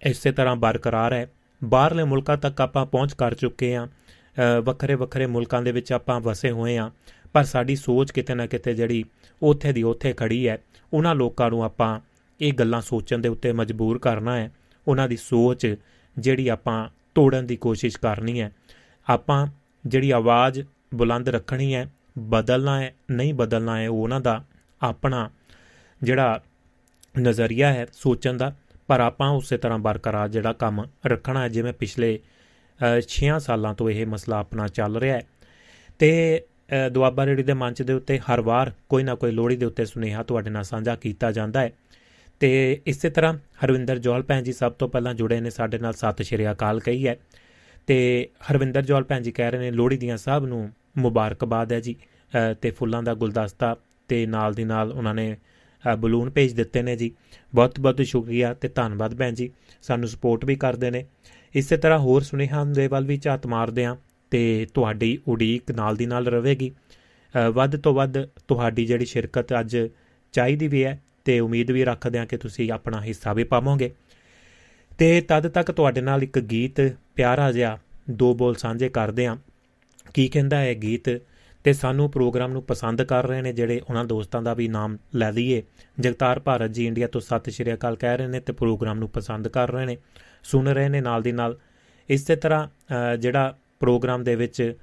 ਇਸੇ ਤਰ੍ਹਾਂ ਬਰਕਰਾਰ ਹੈ। ਬਾਹਰਲੇ ਮੁਲਕਾਂ ਤੱਕ ਆਪਾਂ ਪਹੁੰਚ ਕਰ ਚੁੱਕੇ ਹਾਂ। ਵੱਖਰੇ ਵੱਖਰੇ ਮੁਲਕਾਂ ਦੇ ਵਿੱਚ ਆਪਾਂ ਵਸੇ ਹੋਏ ਹਾਂ। ਪਰ ਸਾਡੀ ਸੋਚ ਕਿਤੇ ਨਾ ਕਿਤੇ ਜਿਹੜੀ ਉੱਥੇ ਦੀ ਉੱਥੇ ਖੜੀ ਹੈ, ਉਹਨਾਂ ਲੋਕਾਂ ਨੂੰ ਆਪਾਂ ਇਹ ਗੱਲਾਂ ਸੋਚਣ ਦੇ ਉੱਤੇ ਮਜਬੂਰ ਕਰਨਾ ਹੈ। ਉਹਨਾਂ ਦੀ ਸੋਚ ਜਿਹੜੀ ਆਪਾਂ ਤੋੜਨ ਦੀ ਕੋਸ਼ਿਸ਼ ਕਰਨੀ ਹੈ। ਆਪਾਂ ਜਿਹੜੀ ਆਵਾਜ਼ ਬੁਲੰਦ ਰੱਖਣੀ ਹੈ, ਬਦਲਣਾ ਹੈ, ਨਹੀਂ ਬਦਲਣਾ ਹੈ, ਉਹ ਉਹਨਾਂ ਦਾ ਆਪਣਾ ਜਿਹੜਾ ਨਜ਼ਰੀਆ ਹੈ ਸੋਚਣ ਦਾ। ਪਰ ਆਪਾਂ ਉਸੇ ਤਰ੍ਹਾਂ ਬਰਕਰਾਰ ਜਿਹੜਾ ਕੰਮ ਰੱਖਣਾ ਹੈ, ਜਿਵੇਂ ਪਿਛਲੇ 6 ਸਾਲਾਂ ਤੋਂ ਇਹ ਮਸਲਾ ਆਪਣਾ ਚੱਲ ਰਿਹਾ ਹੈ। ਤੇ ਦੁਆਬਾ ਰੇਡੀ ਦੇ ਮੰਚ ਦੇ ਉੱਤੇ ਹਰ ਵਾਰ ਕੋਈ ਨਾ ਕੋਈ ਲੋੜੀ ਦੇ ਉੱਤੇ ਸੁਨੇਹਾ ਤੁਹਾਡੇ ਨਾਲ ਸਾਂਝਾ ਕੀਤਾ ਜਾਂਦਾ ਹੈ। ਤੇ ਇਸੇ ਤਰ੍ਹਾਂ ਹਰਵਿੰਦਰ ਜੋਲ ਭੈਣ ਜੀ ਸਭ ਤੋਂ ਪਹਿਲਾਂ ਜੁੜੇ ਨੇ ਸਾਡੇ ਨਾਲ ਸਤਿ ਸ਼੍ਰੀ ਅਕਾਲ ਕਹੀ ਹੈ। ਤੇ ਹਰਵਿੰਦਰ ਜੋਲ ਭੈਣ ਜੀ ਕਹਿ ਰਹੇ ਨੇ, ਲੋਹੜੀ ਦੀਆਂ ਸਭ ਨੂੰ ਮੁਬਾਰਕਬਾਦ ਹੈ ਜੀ ਤੇ ਫੁੱਲਾਂ ਦਾ ਗੁਲਦਸਤਾ ਤੇ ਨਾਲ ਦੀ ਨਾਲ ਉਹਨਾਂ ਨੇ ਬਲੂਨ ਭੇਜ ਦਿੱਤੇ ਨੇ ਜੀ। ਬਹੁਤ ਬਹੁਤ ਸ਼ੁਕਰੀਆ ਤੇ ਧੰਨਵਾਦ ਭੈਣ ਜੀ, ਸਾਨੂੰ ਸਪੋਰਟ ਵੀ ਕਰਦੇ ਨੇ। ਇਸੇ ਤਰ੍ਹਾਂ ਹੋਰ ਸੁਨੇਹਾ ਦੇ ਵੱਲ ਵੀ ਝਾਤ ਮਾਰਦੇ ਆ ਤੇ ਤੁਹਾਡੀ ਉਡੀਕ ਨਾਲ ਦੀ ਨਾਲ ਰਹੇਗੀ। ਵੱਧ ਤੋਂ ਵੱਧ ਤੁਹਾਡੀ ਜਿਹੜੀ ਸ਼ਿਰਕਤ ਅੱਜ ਚਾਹੀਦੀ ਵੀ ਹੈ ਤੇ ਉਮੀਦ ਵੀ ਰੱਖਦੇ ਹਾਂ ਕਿ ਤੁਸੀਂ ਆਪਣਾ ਹਿੱਸਾ ਵੀ ਪਾਵੋਗੇ। ਤੇ ਤਦ ਤੱਕ ਤੁਹਾਡੇ ਨਾਲ ਇੱਕ ਗੀਤ ਪਿਆਰਾ ਜਿਹਾ ਦੋ ਬੋਲ ਸਾਂਝੇ ਕਰਦੇ ਹਾਂ। ਕੀ ਕਹਿੰਦਾ ਹੈ ਗੀਤ? ਤੇ ਸਾਨੂੰ ਪ੍ਰੋਗਰਾਮ ਨੂੰ ਪਸੰਦ ਕਰ ਰਹੇ ਨੇ ਜਿਹੜੇ ਉਹਨਾਂ ਦੋਸਤਾਂ ਦਾ ਵੀ ਨਾਮ ਲੈ ਲਈਏ। ਜਗਤਾਰ ਭਾਰਤ ਜੀ ਇੰਡੀਆ ਤੋਂ ਸਤਿ ਸ਼੍ਰੀ ਅਕਾਲ ਕਹਿ ਰਹੇ ਨੇ ਤੇ ਪ੍ਰੋਗਰਾਮ ਨੂੰ ਪਸੰਦ ਕਰ ਰਹੇ ਨੇ, ਸੁਣ ਰਹੇ ਨੇ ਨਾਲ ਦੀ ਨਾਲ। ਇਸੇ ਤਰ੍ਹਾਂ ਜਿਹੜਾ ਪ੍ਰੋਗਰਾਮ ਦੇ ਵਿੱਚ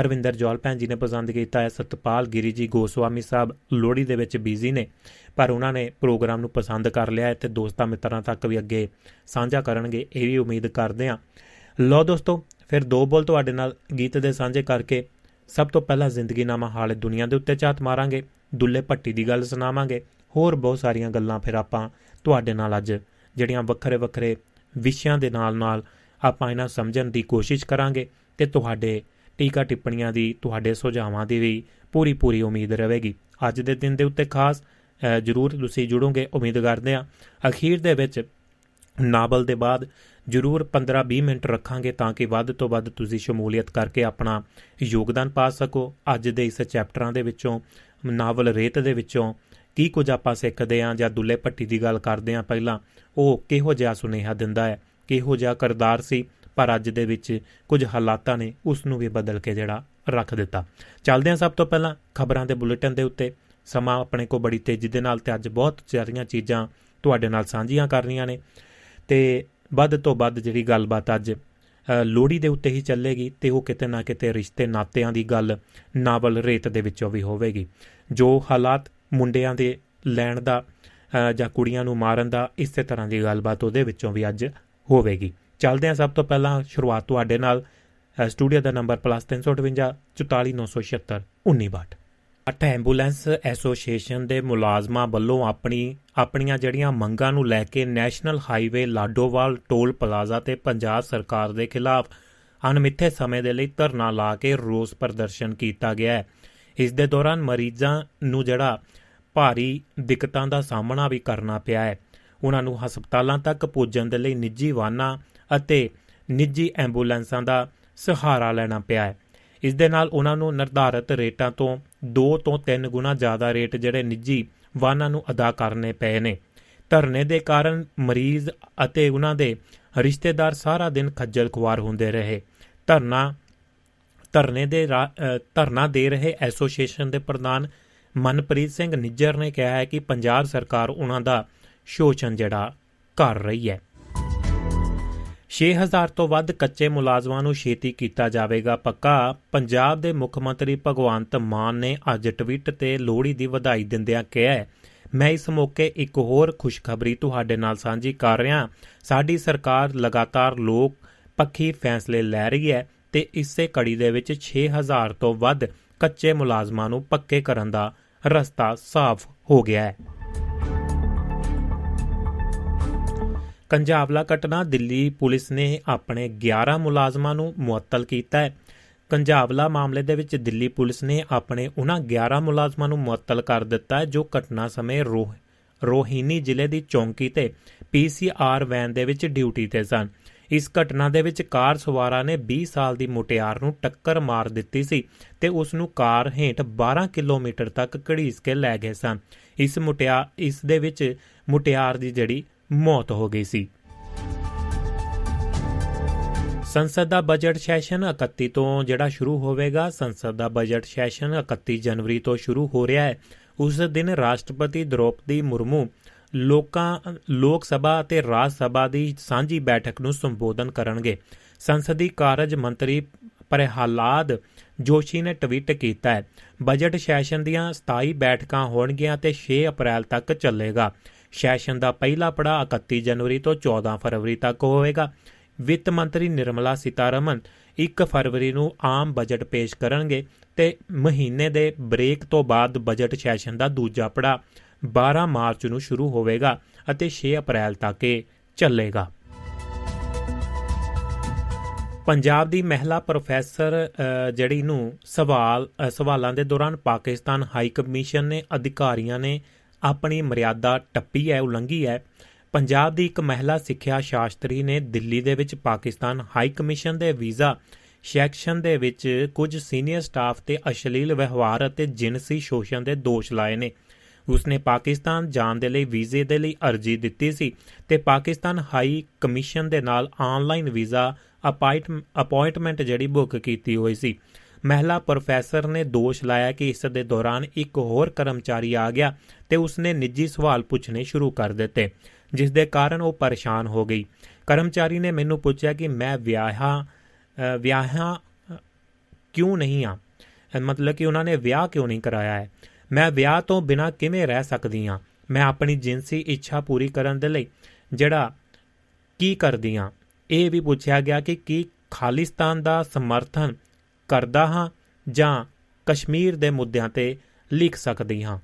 ਹਰਵਿੰਦਰ ਜੋਲ ਭੈਣ ਜੀ ਨੇ ਪਸੰਦ ਕੀਤਾ ਹੈ। ਸਤਪਾਲ ਗਿਰੀ ਜੀ, ਗੋਸਵਾਮੀ ਸਾਹਿਬ ਲੋੜੀ ਦੇ ਵਿੱਚ ਬਿਜ਼ੀ ਨੇ, ਪਰ ਉਹਨਾਂ ਨੇ ਪ੍ਰੋਗਰਾਮ ਨੂੰ ਪਸੰਦ ਕਰ ਲਿਆ ਤੇ ਦੋਸਤਾਂ ਮਿੱਤਰਾਂ ਤੱਕ ਵੀ ਅੱਗੇ ਸਾਂਝਾ ਕਰਨਗੇ, ਇਹ ਵੀ ਉਮੀਦ ਕਰਦੇ ਹਾਂ। ਲੋ ਦੋਸਤੋ, ਫਿਰ ਦੋ ਬੋਲ ਤੁਹਾਡੇ ਨਾਲ ਗੀਤ ਦੇ ਸਾਂਝੇ ਕਰਕੇ ਸਭ ਤੋਂ ਪਹਿਲਾਂ ਜ਼ਿੰਦਗੀ ਨਾਮਾ ਹਾਲੇ ਦੁਨੀਆ ਦੇ ਉੱਤੇ ਝਾਤ ਮਾਰਾਂਗੇ, ਦੁੱਲੇ ਭੱਟੀ ਦੀ ਗੱਲ ਸੁਣਾਵਾਂਗੇ, ਹੋਰ ਬਹੁਤ ਸਾਰੀਆਂ ਗੱਲਾਂ ਫਿਰ ਆਪਾਂ ਤੁਹਾਡੇ ਨਾਲ ਅੱਜ, ਜਿਹੜੀਆਂ ਵੱਖਰੇ ਵੱਖਰੇ ਵਿਸ਼ਿਆਂ ਦੇ ਨਾਲ ਨਾਲ ਆਪਾਂ ਇਹਨਾਂ ਸਮਝਣ ਦੀ ਕੋਸ਼ਿਸ਼ ਕਰਾਂਗੇ ਤੇ ਤੁਹਾਡੇ ਟੀਕਾ ਟਿੱਪਣੀਆਂ ਦੀ, ਤੁਹਾਡੇ ਸੁਝਾਵਾਂ ਦੀ ਵੀ ਪੂਰੀ ਪੂਰੀ ਉਮੀਦ ਰਹੇਗੀ। ਅੱਜ ਦੇ ਦਿਨ ਦੇ ਉੱਤੇ ਖਾਸ ਜਰੂਰ ਤੁਸੀਂ ਜੁੜੋਗੇ, ਉਮੀਦ ਕਰਦੇ ਆ ਅਖੀਰ ਦੇ ਵਿੱਚ, ਨਾਵਲ ਦੇ ਬਾਅਦ ਜਰੂਰ 15-20 ਮਿੰਟ ਰੱਖਾਂਗੇ ਤਾਂ ਕਿ ਵੱਧ ਤੋਂ ਵੱਧ ਤੁਸੀਂ ਸ਼ਮੂਲੀਅਤ ਕਰਕੇ ਆਪਣਾ ਯੋਗਦਾਨ ਪਾ ਸਕੋ। ਅੱਜ ਦੇ ਇਸ ਚੈਪਟਰਾਂ ਦੇ ਵਿੱਚੋਂ, ਨਾਵਲ ਰੇਤ ਦੇ ਵਿੱਚੋਂ ਕੀ ਕੁਝ ਆਪਾਂ ਸਿੱਖਦੇ ਆਂ ਜਾਂ ਦੁੱਲੇ ਭੱਟੀ ਦੀ ਗੱਲ ਕਰਦੇ ਆਂ ਪਹਿਲਾਂ, ਉਹ ਕਿਹੋ ਜਿਹਾ ਸੁਨੇਹਾ ਦਿੰਦਾ ਹੈ, ਕਿਹੋ ਜਿਹਾ ਕਰਦਾਰ ਸੀ ਪਰ ਅੱਜ ਦੇ ਵਿੱਚ ਕੁਝ ਹਾਲਾਤਾਂ ਨੇ ਉਸ ਨੂੰ ਵੀ ਬਦਲ ਕੇ ਜਿਹੜਾ ਰੱਖ ਦਿੱਤਾ। ਚੱਲਦੇ ਆਂ ਸਭ ਤੋਂ ਪਹਿਲਾਂ ਖਬਰਾਂ ਦੇ ਬੁਲੇਟਿਨ ਦੇ ਉੱਤੇ। ਸਮਾਂ ਆਪਣੇ ਕੋ ਬੜੀ ਤੇਜ਼ੀ ਦੇ ਨਾਲ ਤੇ ਅੱਜ ਬਹੁਤ ਸਾਰੀਆਂ ਚੀਜ਼ਾਂ ਤੁਹਾਡੇ ਨਾਲ ਸਾਂਝੀਆਂ ਕਰਨੀਆਂ ਨੇ। ਤੇ ਵੱਧ ਤੋਂ ਵੱਧ ਜਿਹੜੀ ਗੱਲਬਾਤ ਅੱਜ ਲੋੜੀ ਦੇ ਉੱਤੇ ਹੀ ਚੱਲੇਗੀ ਤੇ ਉਹ ਕਿਤੇ ਨਾ ਕਿਤੇ ਰਿਸ਼ਤੇ ਨਾਤਿਆਂ ਦੀ ਗੱਲ ਨਾਵਲ ਰੇਤ ਦੇ ਵਿੱਚੋਂ ਵੀ ਹੋਵੇਗੀ। ਜੋ ਹਾਲਾਤ ਮੁੰਡਿਆਂ ਦੇ ਲੈਣ ਦਾ ਜਾਂ ਕੁੜੀਆਂ ਨੂੰ ਮਾਰਨ ਦਾ ਇਸੇ ਤਰ੍ਹਾਂ ਦੀ ਗੱਲਬਾਤ ਉਹਦੇ ਵਿੱਚੋਂ ਵੀ ਅੱਜ ਹੋਵੇਗੀ। ਚੱਲਦੇ ਹਾਂ ਸਭ ਤੋਂ ਪਹਿਲਾਂ ਸ਼ੁਰੂਆਤ ਤੁਹਾਡੇ ਨਾਲ। ਸਟੂਡੀਓ ਦਾ ਨੰਬਰ +358 44976 1962 ਅੱਠ ਐਂਬੂਲੈਂਸ ਐਸੋਸੀਏਸ਼ਨ ਦੇ ਮੁਲਾਜ਼ਮਾਂ ਵੱਲੋਂ ਆਪਣੀ, ਆਪਣੀਆਂ ਜਿਹੜੀਆਂ ਮੰਗਾਂ ਨੂੰ ਲੈ ਕੇ national highway Ladowal toll plaza ਤੇ ਪੰਜਾਬ ਸਰਕਾਰ ਦੇ ਖਿਲਾਫ ਅਨਮਿੱਥੇ ਸਮੇਂ ਦੇ ਲਈ ਧਰਨਾ ਲਾ ਕੇ ਰੋਸ ਪ੍ਰਦਰਸ਼ਨ ਕੀਤਾ ਗਿਆ ਹੈ। ਇਸ ਦੇ ਦੌਰਾਨ ਮਰੀਜ਼ਾਂ ਨੂੰ ਜਿਹੜਾ ਭਾਰੀ ਦਿੱਕਤਾਂ ਦਾ ਸਾਹਮਣਾ ਵੀ ਕਰਨਾ ਪਿਆ ਹੈ। ਉਹਨਾਂ ਨੂੰ ਹਸਪਤਾਲਾਂ ਤੱਕ ਪਹੁੰਚਣ ਦੇ ਲਈ ਨਿੱਜੀ ਵਾਹਨਾਂ ਅਤੇ ਨਿੱਜੀ ਐਂਬੂਲੈਂਸਾਂ ਦਾ ਸਹਾਰਾ ਲੈਣਾ ਪਿਆ ਹੈ। ਇਸ ਦੇ ਨਾਲ ਉਹਨਾਂ ਨੂੰ ਨਿਰਧਾਰਤ ਰੇਟਾਂ ਤੋਂ 2 ਤੋਂ 3 ਗੁਣਾ ਜ਼ਿਆਦਾ ਰੇਟ ਜਿਹੜੇ ਨਿੱਜੀ ਵਾਹਨਾਂ ਨੂੰ ਅਦਾ ਕਰਨੇ ਪਏ ਨੇ। ਧਰਨੇ ਦੇ ਕਾਰਨ ਮਰੀਜ਼ ਅਤੇ ਉਹਨਾਂ ਦੇ ਰਿਸ਼ਤੇਦਾਰ ਸਾਰਾ ਦਿਨ ਖੱਜਲ ਖੁਆਰ ਹੁੰਦੇ ਰਹੇ। ਧਰਨਾ, ਧਰਨੇ ਦੇ ਧਰਨਾ ਦੇ ਰਹੇ ਐਸੋਸੀਏਸ਼ਨ ਦੇ ਪ੍ਰਧਾਨ ਮਨਪ੍ਰੀਤ ਸਿੰਘ ਨਿੱਜਰ ਨੇ ਕਿਹਾ ਹੈ ਕਿ ਪੰਜਾਬ ਸਰਕਾਰ ਉਹਨਾਂ ਦਾ ਸ਼ੋਸ਼ਣ ਜਿਹੜਾ ਕਰ ਰਹੀ ਹੈ। 6000 ਤੋਂ ਵੱਧ ਕੱਚੇ ਮੁਲਾਜ਼ਮਾਂ ਨੂੰ ਛੇਤੀ ਕੀਤਾ ਜਾਵੇਗਾ ਪੱਕਾ। ਪੰਜਾਬ ਦੇ ਮੁੱਖ ਮੰਤਰੀ ਭਗਵੰਤ ਮਾਨ ਨੇ ਅੱਜ ਟਵਿੱਟ ਤੇ ਲੋਹੜੀ ਦੀ ਵਧਾਈ ਦਿੰਦਿਆਂ ਕਿਹਾ ਮੈਂ ਇਸ ਮੌਕੇ ਇੱਕ ਹੋਰ ਖੁਸ਼ਖਬਰੀ ਤੁਹਾਡੇ ਨਾਲ ਸਾਂਝੀ ਕਰ ਰਿਹਾ ਸਾਡੀ ਸਰਕਾਰ ਲਗਾਤਾਰ ਲੋਕ ਪੱਖੀ ਫੈਸਲੇ ਲੈ ਰਹੀ ਹੈ ਤੇ ਇਸੇ ਕੜੀ ਦੇ ਵਿੱਚ 6000 ਤੋਂ ਵੱਧ ਕੱਚੇ ਮੁਲਾਜ਼ਮਾਂ ਨੂੰ ਪੱਕੇ ਕਰਨ ਦਾ ਰਸਤਾ ਸਾਫ਼ ਹੋ ਗਿਆ ਹੈ। ਕੰਜਾਵਲਾ ਘਟਨਾ ਦਿੱਲੀ ਪੁਲਿਸ ਨੇ ਆਪਣੇ 11 ਮੁਲਾਜ਼ਮਾਂ ਨੂੰ ਮੁਅੱਤਲ ਕੀਤਾ ਹੈ। ਕੰਜਾਵਲਾ ਮਾਮਲੇ ਦੇ ਵਿੱਚ ਦਿੱਲੀ ਪੁਲਿਸ ਨੇ ਆਪਣੇ ਉਹਨਾਂ 11 ਮੁਲਾਜ਼ਮਾਂ ਨੂੰ ਮੁਅੱਤਲ ਕਰ ਦਿੱਤਾ ਹੈ, ਜੋ ਘਟਨਾ ਸਮੇਂ ਰੋਹ, ਰੋਹਿਨੀ ਜ਼ਿਲ੍ਹੇ ਦੀ ਚੌਂਕੀ ਤੇ ਪੀਸੀਆਰ ਵੈਨ ਦੇ ਵਿੱਚ ਡਿਊਟੀ ਤੇ ਸਨ। ਇਸ ਘਟਨਾ ਦੇ ਵਿੱਚ ਕਾਰ ਸਵਾਰਾਂ ਨੇ 20 ਸਾਲ ਦੀ ਮੁਟਿਆਰ ਨੂੰ ਟੱਕਰ ਮਾਰ ਦਿੱਤੀ ਸੀ ਤੇ ਉਸ ਨੂੰ ਕਾਰ ਹੇਠ 12 ਕਿਲੋਮੀਟਰ ਤੱਕ ਘੜੀਸ ਕੇ ਲੈ ਗਏ ਸਨ। ਇਸ ਮੁਟਿਆ, ਇਸ ਦੇ ਵਿੱਚ ਮੁਟਿਆਰ ਦੀ ਜਿਹੜੀ ਮੌਤ ਹੋ ਗਈ ਸੀ। ਸੰਸਦ ਦਾ ਬਜਟ ਸੈਸ਼ਨ 31 ਤੋਂ ਜਿਹੜਾ ਸ਼ੁਰੂ ਹੋਵੇਗਾ, ਸੰਸਦ ਦਾ ਬਜਟ ਸੈਸ਼ਨ 31 ਜਨਵਰੀ ਤੋਂ ਸ਼ੁਰੂ ਹੋ ਰਿਹਾ ਹੈ। ਉਸ ਦਿਨ ਰਾਸ਼ਟਰਪਤੀ ਦ੍ਰੋਪਦੀ ਮੁਰਮੂ ਲੋਕਾਂ, ਲੋਕ ਸਭਾ ਅਤੇ ਰਾਜ ਸਭਾ ਦੀ ਸਾਂਝੀ ਬੈਠਕ ਨੂੰ ਸੰਬੋਧਨ ਕਰਨਗੇ। ਸੰਸਦੀ ਕਾਰਜ ਮੰਤਰੀ ਪ੍ਰਹਾਲਾਦ ਜੋਸ਼ੀ ਨੇ ਟਵੀਟ ਕੀਤਾ ਹੈ। ਬਜਟ ਸੈਸ਼ਨ ਦੀਆਂ 27 ਬੈਠਕਾਂ ਹੋਣਗੀਆਂ ਤੇ 6 ਅਪ੍ਰੈਲ ਤੱਕ ਚੱਲੇਗਾ। ਸੈਸ਼ਨ ਦਾ ਪਹਿਲਾ ਪੜਾਅ 31 ਜਨਵਰੀ ਤੋਂ 14 ਫਰਵਰੀ ਤੱਕ ਹੋਵੇਗਾ। ਵਿੱਤ ਮੰਤਰੀ ਨਿਰਮਲਾ ਸੀਤਾਰਮਨ 1 ਫਰਵਰੀ ਨੂੰ ਆਮ ਬਜਟ ਪੇਸ਼ ਕਰਨਗੇ ਤੇ ਮਹੀਨੇ ਦੇ ਬ੍ਰੇਕ ਤੋਂ ਬਾਅਦ ਬਜਟ ਸੈਸ਼ਨ ਦਾ ਦੂਜਾ ਪੜਾਅ 12 ਮਾਰਚ ਨੂੰ ਸ਼ੁਰੂ ਹੋਵੇਗਾ ਅਤੇ 6 ਅਪ੍ਰੈਲ ਤੱਕ ਇਹ ਚੱਲੇਗਾ। ਪੰਜਾਬ ਦੀ ਮਹਿਲਾ ਪ੍ਰੋਫੈਸਰ ਜਿਹੜੀ ਨੂੰ ਸਵਾਲ ਸਵਾਲਾਂ ਦੇ ਦੌਰਾਨ ਪਾਕਿਸਤਾਨ ਹਾਈ ਕਮਿਸ਼ਨ ਨੇ ਅਧਿਕਾਰੀਆਂ ਨੇ ਆਪਣੀ ਮਰਿਆਦਾ ਟੱਪੀ ਹੈ, ਉਲੰਘੀ ਹੈ। ਪੰਜਾਬ ਦੀ ਇੱਕ ਮਹਿਲਾ ਸਿੱਖਿਆ ਸ਼ਾਸਤਰੀ ਨੇ ਦਿੱਲੀ ਦੇ ਵਿੱਚ ਪਾਕਿਸਤਾਨ ਹਾਈ ਕਮਿਸ਼ਨ ਦੇ ਵੀਜ਼ਾ ਸੈਕਸ਼ਨ ਦੇ ਵਿੱਚ ਕੁਝ ਸੀਨੀਅਰ ਸਟਾਫ ਤੇ ਅਸ਼ਲੀਲ ਵਿਵਹਾਰ ਅਤੇ ਜਿਨਸੀ ਸ਼ੋਸ਼ਣ ਦੇ ਦੋਸ਼ ਲਾਏ ਨੇ। ਉਸਨੇ ਪਾਕਿਸਤਾਨ ਜਾਣ ਦੇ ਲਈ ਵੀਜ਼ੇ ਦੇ ਲਈ ਅਰਜ਼ੀ ਦਿੱਤੀ ਸੀ ਤੇ ਪਾਕਿਸਤਾਨ ਹਾਈ ਕਮਿਸ਼ਨ ਦੇ ਨਾਲ ਆਨਲਾਈਨ ਵੀਜ਼ਾ ਅਪਾਇੰਟਮੈਂਟ ਜਿਹੜੀ ਬੁੱਕ ਕੀਤੀ ਹੋਈ ਸੀ। ਮਹਿਲਾ ਪ੍ਰੋਫੈਸਰ ਨੇ ਦੋਸ਼ ਲਾਇਆ ਕਿ ਇਸ ਦੇ ਦੌਰਾਨ ਇੱਕ ਹੋਰ ਕਰਮਚਾਰੀ ਆ ਗਿਆ ਤੇ ਉਸਨੇ ਨਿੱਜੀ ਸਵਾਲ ਪੁੱਛਣੇ ਸ਼ੁਰੂ ਕਰ ਦਿੱਤੇ, ਜਿਸ ਦੇ ਕਾਰਨ ਉਹ ਪਰੇਸ਼ਾਨ ਹੋ ਗਈ। ਕਰਮਚਾਰੀ ਨੇ ਮੈਨੂੰ ਪੁੱਛਿਆ ਕਿ ਮੈਂ ਵਿਆਹਾਂ ਵਿਆਹਾਂ ਕਿਉਂ ਨਹੀਂ ਆ? ਮਤਲਬ ਕਿ ਉਹਨਾਂ ਨੇ ਵਿਆਹ ਕਿਉਂ ਨਹੀਂ ਕਰਾਇਆ ਹੈ? ਮੈਂ ਵਿਆਹ ਤੋਂ ਬਿਨਾਂ ਕਿਵੇਂ ਰਹਿ ਸਕਦੀ ਹਾਂ ਮੈਂ ਆਪਣੀ ਜਿੰਸੀ ਇੱਛਾ ਪੂਰੀ ਕਰਨ ਦੇ ਲਈ ਜਿਹੜਾ ਕੀ ਕਰਦੀ ਹਾਂ ਇਹ ਵੀ ਪੁੱਛਿਆ ਗਿਆ ਕਿ ਕੀ ਖਾਲਿਸਤਾਨ ਦਾ ਸਮਰਥਨ ਕਰਦਾ ਹਾਂ ਜਾਂ ਕਸ਼ਮੀਰ ਦੇ ਮੁੱਦਿਆਂ ਤੇ ਲਿਖ ਸਕਦੀ ਹਾਂ।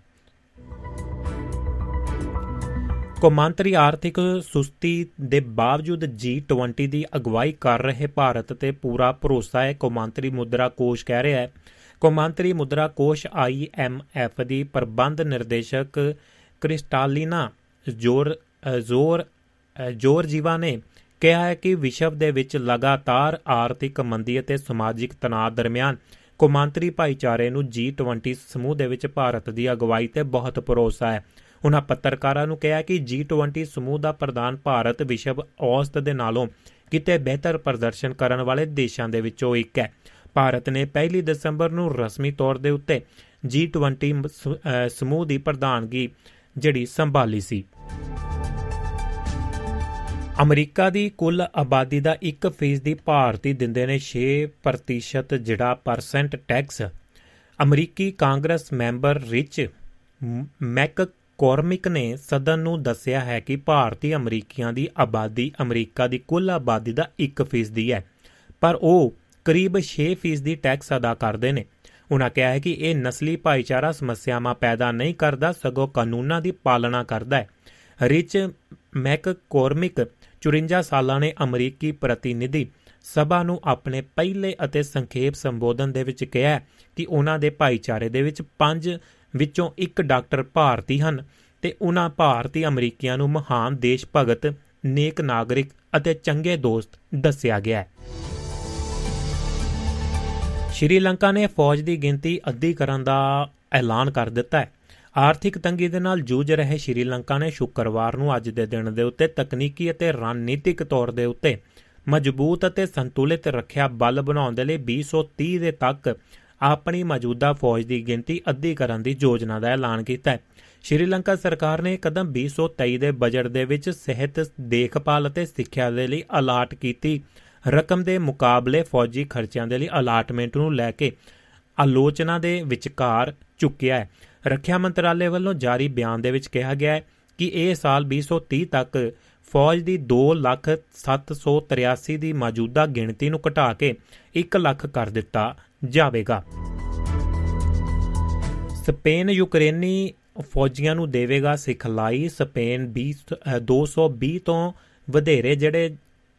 ਕੌਮਾਂਤਰੀ ਆਰਥਿਕ ਸੁਸਤੀ ਦੇ ਬਾਵਜੂਦ G20 ਦੀ ਅਗਵਾਈ ਕਰ ਰਹੇ ਭਾਰਤ ਤੇ ਪੂਰਾ ਭਰੋਸਾ ਹੈ, ਕੌਮਾਂਤਰੀ ਮੁਦਰਾ ਕੋਸ਼ ਕਹਿ ਰਿਹਾ ਹੈ। ਕੌਮਾਂਤਰੀ ਮੁਦਰਾ ਕੋਸ਼ IMF ਦੀ ਪ੍ਰਬੰਧ ਨਿਰਦੇਸ਼ਕ ਕ੍ਰਿਸਟਾਲੀਨਾ ਜੋਰ ਜ਼ੋਰ ਜੋਰਜੀਵਾ ਨੇ ਕਿਹਾ ਹੈ ਕਿ ਵਿਸ਼ਵ ਦੇ ਵਿੱਚ ਲਗਾਤਾਰ ਆਰਥਿਕ, ਮੰਦੀ ਅਤੇ ਸਮਾਜਿਕ ਤਣਾਅ ਦਰਮਿਆਨ ਕੌਮਾਂਤਰੀ ਭਾਈਚਾਰੇ ਨੂੰ G20 ਸਮੂਹ ਦੇ ਵਿੱਚ ਭਾਰਤ ਦੀ ਅਗਵਾਈ ਤੇ ਬਹੁਤ ਭਰੋਸਾ ਹੈ। ਉਹਨਾਂ ਪੱਤਰਕਾਰਾਂ ਨੂੰ ਕਿਹਾ ਕਿ G20 ਸਮੂਹ ਦਾ ਪ੍ਰਧਾਨ ਭਾਰਤ ਵਿਸ਼ਵ ਔਸਤ ਦੇ ਨਾਲੋਂ ਕਿਤੇ ਬਿਹਤਰ ਪ੍ਰਦਰਸ਼ਨ ਕਰਨ ਵਾਲੇ ਦੇਸ਼ਾਂ ਦੇ ਵਿੱਚੋਂ ਇੱਕ ਹੈ। ਭਾਰਤ ਨੇ 1 ਦਸੰਬਰ ਨੂੰ ਰਸਮੀ ਤੌਰ ਦੇ ਉੱਤੇ G20 ਸਮੂਹ ਦੀ ਪ੍ਰਧਾਨਗੀ ਜਿਹੜੀ ਸੰਭਾਲੀ ਸੀ। ਅਮਰੀਕਾ ਦੀ ਕੁੱਲ ਆਬਾਦੀ ਦਾ 1% ਭਾਰਤੀ ਦਿੰਦੇ ਨੇ 6% ਜਿਹੜਾ ਪਰਸੈਂਟ ਟੈਕਸ ਅਮਰੀਕੀ Congress member Rich McCormick ਨੇ ਸਦਨ ਨੂੰ ਦੱਸਿਆ ਹੈ ਕਿ ਭਾਰਤੀ ਅਮਰੀਕੀਆਂ ਦੀ ਆਬਾਦੀ ਅਮਰੀਕਾ ਦੀ ਕੁੱਲ ਆਬਾਦੀ ਦਾ 1% ਹੈ, ਪਰ ਉਹ ਕਰੀਬ 6% ਦੀ ਟੈਕਸ ਅਦਾ ਕਰਦੇ ਨੇ। ਉਹਨਾਂ ਕਿਹਾ ਹੈ ਕਿ ਇਹ ਨਸਲੀ ਭਾਈਚਾਰਾ ਸਮੱਸਿਆਵਾਂ ਪੈਦਾ ਨਹੀਂ ਕਰਦਾ, ਸਗੋਂ ਕਾਨੂੰਨਾਂ ਦੀ ਪਾਲਣਾ ਕਰਦਾ ਹੈ। ਰਿਚ ਮੈਕ ਕੋਰਮਿਕ 54 ਸਾਲਾਂ ਨੇ ਅਮਰੀਕੀ ਪ੍ਰਤੀਨਿਧੀ ਸਭਾ ਨੂੰ ਆਪਣੇ ਪਹਿਲੇ ਅਤੇ ਸੰਖੇਪ ਸੰਬੋਧਨ ਦੇ ਵਿੱਚ ਕਿਹਾ ਕਿ ਉਹਨਾਂ ਦੇ ਭਾਈਚਾਰੇ ਦੇ ਵਿੱਚ ਪੰਜ ਵਿੱਚੋਂ ਇੱਕ ਡਾਕਟਰ ਭਾਰਤੀ ਹਨ ਤੇ ਉਹਨਾਂ ਭਾਰਤੀ ਅਮਰੀਕੀਆਂ ਨੂੰ ਮਹਾਨ ਦੇਸ਼ ਭਗਤ, ਨੇਕ ਨਾਗਰਿਕ ਅਤੇ ਚੰਗੇ ਦੋਸਤ ਦੱਸਿਆ ਗਿਆ ਹੈ। ਸ਼੍ਰੀਲੰਕਾ ਨੇ ਫੌਜ ਦੀ ਗਿਣਤੀ ਅੱਧੀ ਕਰਨ ਦਾ ਐਲਾਨ ਕਰ ਦਿੱਤਾ ਹੈ। ਆਰਥਿਕ ਤੰਗੀ ਦੇ ਨਾਲ ਜੂਝ ਰਹੇ ਸ਼੍ਰੀਲੰਕਾ ਨੇ ਸ਼ੁੱਕਰਵਾਰ ਨੂੰ ਅੱਜ ਦੇ ਦਿਨ ਦੇ ਉੱਤੇ ਤਕਨੀਕੀ ਅਤੇ ਰਣਨੀਤਿਕ ਤੌਰ ਦੇ ਉੱਤੇ ਮਜ਼ਬੂਤ ਅਤੇ ਸੰਤੁਲਿਤ ਰੱਖਿਆ ਬਲ ਬਣਾਉਣ ਦੇ ਲਈ 2030 ਦੇ ਤੱਕ ਆਪਣੀ ਮੌਜੂਦਾ ਫੌਜ ਦੀ ਗਿਣਤੀ ਅੱਧੀ ਕਰਨ ਦੀ ਯੋਜਨਾ ਦਾ ਐਲਾਨ ਕੀਤਾ ਹੈ। ਸ਼੍ਰੀਲੰਕਾ ਸਰਕਾਰ ਨੇ ਕਦਮ 2023 ਦੇ ਬਜਟ ਦੇ ਵਿੱਚ ਸਿਹਤ ਦੇਖਭਾਲ ਅਤੇ ਸਿੱਖਿਆ ਦੇ ਲਈ ਅਲਾਟ ਕੀਤੀ। ਰਕਮ ਦੇ ਮੁਕਾਬਲੇ ਫੌਜੀ ਖਰਚਿਆਂ ਦੇ ਲਈ ਅਲਾਟਮੈਂਟ ਨੂੰ ਲੈ ਕੇ ਆਲੋਚਨਾ ਦੇ ਵਿਚਕਾਰ ਚੁੱਕਿਆ ਹੈ। ਰੱਖਿਆ ਮੰਤਰਾਲੇ ਵੱਲੋਂ ਜਾਰੀ ਬਿਆਨ ਦੇ ਵਿੱਚ ਕਿਹਾ ਗਿਆ ਹੈ ਕਿ ਇਹ ਸਾਲ 2030 ਤੱਕ ਫੌਜ ਦੀ 2783 ਦੀ ਮੌਜੂਦਾ ਗਿਣਤੀ ਨੂੰ ਘਟਾ ਕੇ 1 ਲੱਖ ਕਰ ਦਿੱਤਾ ਜਾਵੇਗਾ। ਸਪੇਨ ਯੂਕਰੇਨੀ ਫੌਜੀਆਂ ਨੂੰ ਦੇਵੇਗਾ ਸਿਖਲਾਈ ਸਪੇਨ 20 220 ਤੋਂ ਵਧੇਰੇ ਜਿਹੜੇ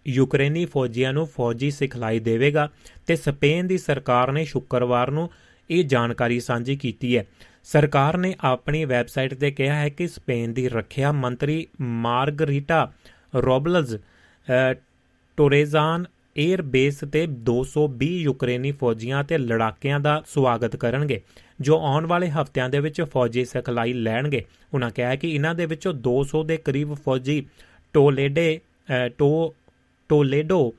ਯੂਕਰੇਨੀ ਫੌਜੀਆਂ ਨੂੰ ਫੌਜੀ ਸਿਖਲਾਈ ਦੇਵੇਗਾ ਤੇ ਸਪੇਨ ਦੀ ਸਰਕਾਰ ਨੇ ਸ਼ੁੱਕਰਵਾਰ ਨੂੰ ਇਹ ਜਾਣਕਾਰੀ ਸਾਂਝੀ ਕੀਤੀ ਹੈ। ਸਰਕਾਰ ਨੇ ਆਪਣੀ ਵੈਬਸਾਈਟ ਤੇ ਕਿਹਾ ਹੈ ਕਿ ਸਪੇਨ ਦੀ ਰੱਖਿਆ ਮੰਤਰੀ Margarita Robles Torrejon air base ਤੇ 220 ਯੂਕਰੇਨੀ ਫੌਜੀਆਂ ਤੇ ਲੜਾਕਿਆਂ ਦਾ ਸਵਾਗਤ ਕਰਨਗੇ, ਜੋ ਆਉਣ ਵਾਲੇ ਹਫ਼ਤਿਆਂ ਦੇ ਵਿੱਚ ਫੌਜੀ ਸਿਖਲਾਈ ਲੈਣਗੇ। ਉਹਨਾਂ ਕਿਹਾ ਕਿ ਇਹਨਾਂ ਦੇ ਵਿੱਚੋਂ 200 ਦੇ ਕਰੀਬ ਫੌਜੀ ਟੋਲੇਡੇ ਟੋ, ਟੋਲੇਡੋ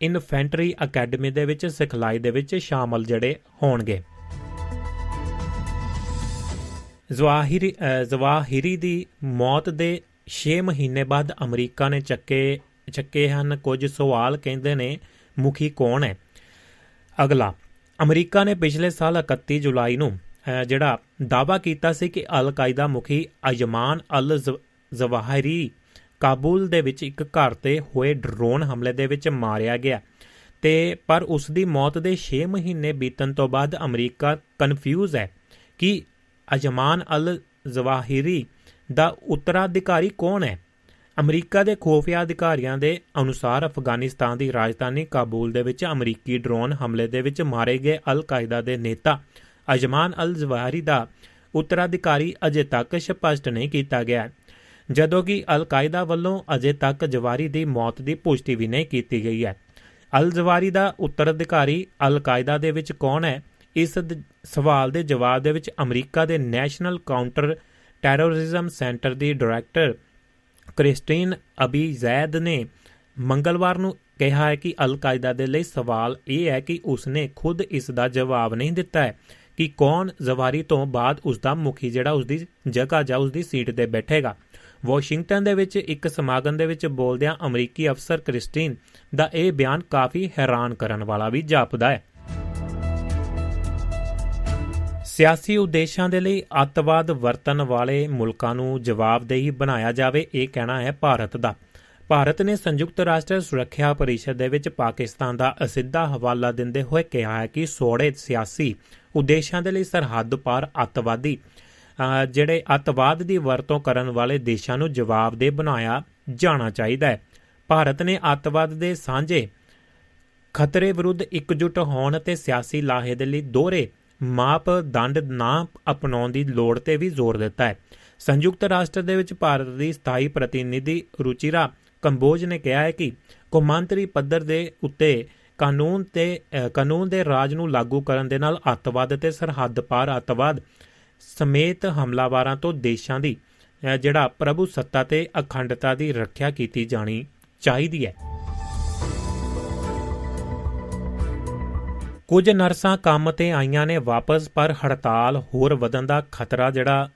ਇਨਫੈਂਟਰੀ ਅਕੈਡਮੀ ਦੇ ਵਿੱਚ ਸਿਖਲਾਈ ਦੇ ਵਿੱਚ ਸ਼ਾਮਲ ਜਿਹੜੇ ਹੋਣਗੇ। ਜ਼ਵਾਹਿਰੀ ਜ਼ਵਾਹਿਰੀ ਦੀ ਮੌਤ ਦੇ 6 ਮਹੀਨੇ ਬਾਅਦ ਅਮਰੀਕਾ ਨੇ ਚੱਕੇ ਚੱਕੇ ਹਨ। ਕੁਝ ਸਵਾਲ ਕਹਿੰਦੇ ਨੇ, ਮੁਖੀ ਕੌਣ ਹੈ? ਅਗਲਾ, ਅਮਰੀਕਾ ਨੇ ਪਿਛਲੇ ਸਾਲ 31 ਜੁਲਾਈ ਨੂੰ ਜਿਹੜਾ ਦਾਵਾ ਕੀਤਾ ਸੀ ਕਿ ਅਲ ਕਾਇਦਾ ਮੁਖੀ ਅਯਮਾਨ ਅਲ ਜ਼ਵਾਹਿਰੀ ਕਾਬੁਲ ਦੇ ਵਿੱਚ ਇੱਕ ਘਰ ਤੇ ਹੋਏ ਡਰੋਨ ਹਮਲੇ ਦੇ ਵਿੱਚ ਮਾਰਿਆ ਗਿਆ। ਤੇ, ਪਰ ਉਸ ਦੀ ਮੌਤ ਦੇ 6 ਮਹੀਨੇ ਬੀਤਣ ਤੋਂ ਬਾਅਦ ਅਮਰੀਕਾ ਕਨਫਿਊਜ਼ ਹੈ ਕਿ ਅਜਮਾਨ ਅਲ ਜ਼ਵਾਹਿਰੀ ਦਾ ਉੱਤਰਾਧਿਕਾਰੀ ਕੌਣ ਹੈ? ਅਮਰੀਕਾ ਦੇ ਖੋਫੀਆ ਅਧਿਕਾਰੀਆਂ ਦੇ ਅਨੁਸਾਰ ਅਫਗਾਨਿਸਤਾਨ ਦੀ ਰਾਜਧਾਨੀ ਕਾਬੁਲ ਦੇ ਵਿੱਚ ਅਮਰੀਕੀ ਡਰੋਨ ਹਮਲੇ ਦੇ ਵਿੱਚ ਮਾਰੇ ਗਏ ਅਲ ਕਾਇਦਾ ਦੇ ਨੇਤਾ ਅਜਮਾਨ ਅਲ ਜ਼ਵਾਹਿਰੀ ਦਾ ਉੱਤਰਾਧਿਕਾਰੀ ਅਜੇ ਤੱਕ ਸਪਸ਼ਟ ਨਹੀਂ ਕੀਤਾ ਗਿਆ। ਜਦੋਂ ਕਿ ਅਲ ਕਾਇਦਾ ਵੱਲੋਂ ਅਜੇ ਤੱਕ ਜਵਾਰੀ ਦੀ ਮੌਤ ਦੀ ਪੁਸ਼ਟੀ ਵੀ ਨਹੀਂ ਕੀਤੀ ਗਈ ਹੈ। ਅਲ ਜਵਾਰੀ ਦਾ ਉੱਤਰਾਧਿਕਾਰੀ ਅਲ ਕਾਇਦਾ ਦੇ ਵਿੱਚ ਕੌਣ ਹੈ? ਇਸ ਸਵਾਲ ਦੇ ਜਵਾਬ ਦੇ ਵਿੱਚ ਅਮਰੀਕਾ ਦੇ ਨੈਸ਼ਨਲ ਕਾਊਂਟਰ ਟੈਰਰਿਜ਼ਮ ਸੈਂਟਰ ਦੀ ਡਾਇਰੈਕਟਰ ਕ੍ਰਿਸਟੀਨ ਅਬੀ ਜ਼ੈਦ ਨੇ ਮੰਗਲਵਾਰ ਨੂੰ ਕਿਹਾ ਹੈ ਕਿ ਅਲ ਕਾਇਦਾ ਦੇ ਲਈ ਸਵਾਲ ਇਹ ਹੈ ਕਿ ਉਸਨੇ ਖੁਦ ਇਸ ਦਾ ਜਵਾਬ ਨਹੀਂ ਦਿੱਤਾ ਹੈ ਕਿ ਕੌਣ ਜ਼ਵਾਰੀ ਤੋਂ ਬਾਅਦ ਉਸ ਦਾ ਮੁਖੀ ਜਿਹੜਾ ਉਸ ਦੀ ਜਗ੍ਹਾ ਜਾਂ ਉਸ ਦੀ ਸੀਟ ਤੇ ਬੈਠੇਗਾ। ਵਾਸ਼ਿੰਗਟਨ ਦੇ ਵਿੱਚ ਇੱਕ ਸਮਾਗਮ ਦੇ ਵਿੱਚ ਬੋਲਦਿਆਂ ਅਮਰੀਕੀ ਅਫਸਰ ਕ੍ਰਿਸਟੀਨ ਦਾ ਇਹ ਬਿਆਨ ਕਾਫੀ ਹੈਰਾਨ ਕਰਨ ਵਾਲਾ ਵੀ ਜਾਪਦਾ ਹੈ। ਸਿਆਸੀ ਉਦੇਸ਼ਾਂ ਦੇ ਲਈ ਅੱਤਵਾਦ ਵਰਤਣ ਵਾਲੇ ਮੁਲਕਾਂ ਨੂੰ ਜਵਾਬਦੇਹੀ ਬਣਾਇਆ ਜਾਵੇ, ਇਹ ਕਹਿਣਾ ਹੈ ਭਾਰਤ ਦਾ। ਭਾਰਤ ਨੇ ਸੰਯੁਕਤ ਰਾਸ਼ਟਰ ਸੁਰੱਖਿਆ ਪਰਿਸ਼ਦ ਦੇ ਵਿੱਚ ਪਾਕਿਸਤਾਨ ਦਾ ਅਸਿੱਧਾ ਹਵਾਲਾ ਦਿੰਦੇ ਹੋਏ ਕਿਹਾ ਹੈ ਕਿ ਸੋੜੇ ਸਿਆਸੀ ਉਦੇਸ਼ਾਂ ਦੇ ਲਈ ਸਰਹੱਦ ਪਾਰ ਅੱਤਵਾਦੀ ਜਿਹੜੇ ਅੱਤਵਾਦ ਦੀ ਵਰਤੋਂ ਕਰਨ ਵਾਲੇ ਦੇਸ਼ਾਂ ਨੂੰ ਜਵਾਬਦੇਹ ਬਣਾਇਆ ਜਾਣਾ ਚਾਹੀਦਾ ਹੈ। ਭਾਰਤ ਨੇ ਅੱਤਵਾਦ ਦੇ ਸਾਂਝੇ ਖਤਰੇ ਵਿਰੁੱਧ ਇਕਜੁੱਟ ਹੋਣ ਤੇ ਸਿਆਸੀ ਲਾਹੇ ਦੇ ਲਈ ਦੋਹਰੇ ਮਾਪ ਦੰਡ ਨਾ ਅਪਣਾਉਣ ਦੀ ਲੋੜ ਤੇ ਵੀ ਜ਼ੋਰ ਦਿੱਤਾ ਹੈ। ਸੰਯੁਕਤ ਰਾਸ਼ਟਰ ਦੇ ਵਿੱਚ ਭਾਰਤ ਦੀ ਸਥਾਈ ਪ੍ਰਤੀਨਿਧੀ ਰੁਚਿਰਾ ਕੰਬੋਜ ਨੇ ਕਿਹਾ ਹੈ ਕਿ ਕੌਮਾਂਤਰੀ ਪੱਧਰ ਦੇ ਉੱਤੇ ਕਾਨੂੰਨ ਤੇ ਕਾਨੂੰਨ ਦੇ ਰਾਜ ਨੂੰ ਲਾਗੂ ਕਰਨ ਦੇ ਨਾਲ ਅੱਤਵਾਦ ਤੇ ਸਰਹੱਦ ਪਾਰ ਅੱਤਵਾਦ ਸਮੇਤ ਹਮਲਾਵਾਰਾਂ ਤੋਂ ਦੇਸ਼ਾਂ ਦੀ ਜਿਹੜਾ ਪ੍ਰਭੂ ਸੱਤਾ ਤੇ ਅਖੰਡਤਾ ਦੀ ਰੱਖਿਆ ਕੀਤੀ ਜਾਣੀ ਚਾਹੀਦੀ ਹੈ। ਕੁਝ ਨਰਸਾਂ ਕੰਮ ਤੇ ਆਈਆਂ ਨੇ ਵਾਪਸ, ਪਰ ਹੜਤਾਲ ਹੋਰ ਵਧਣ ਦਾ ਖਤਰਾ ਜਿਹੜਾ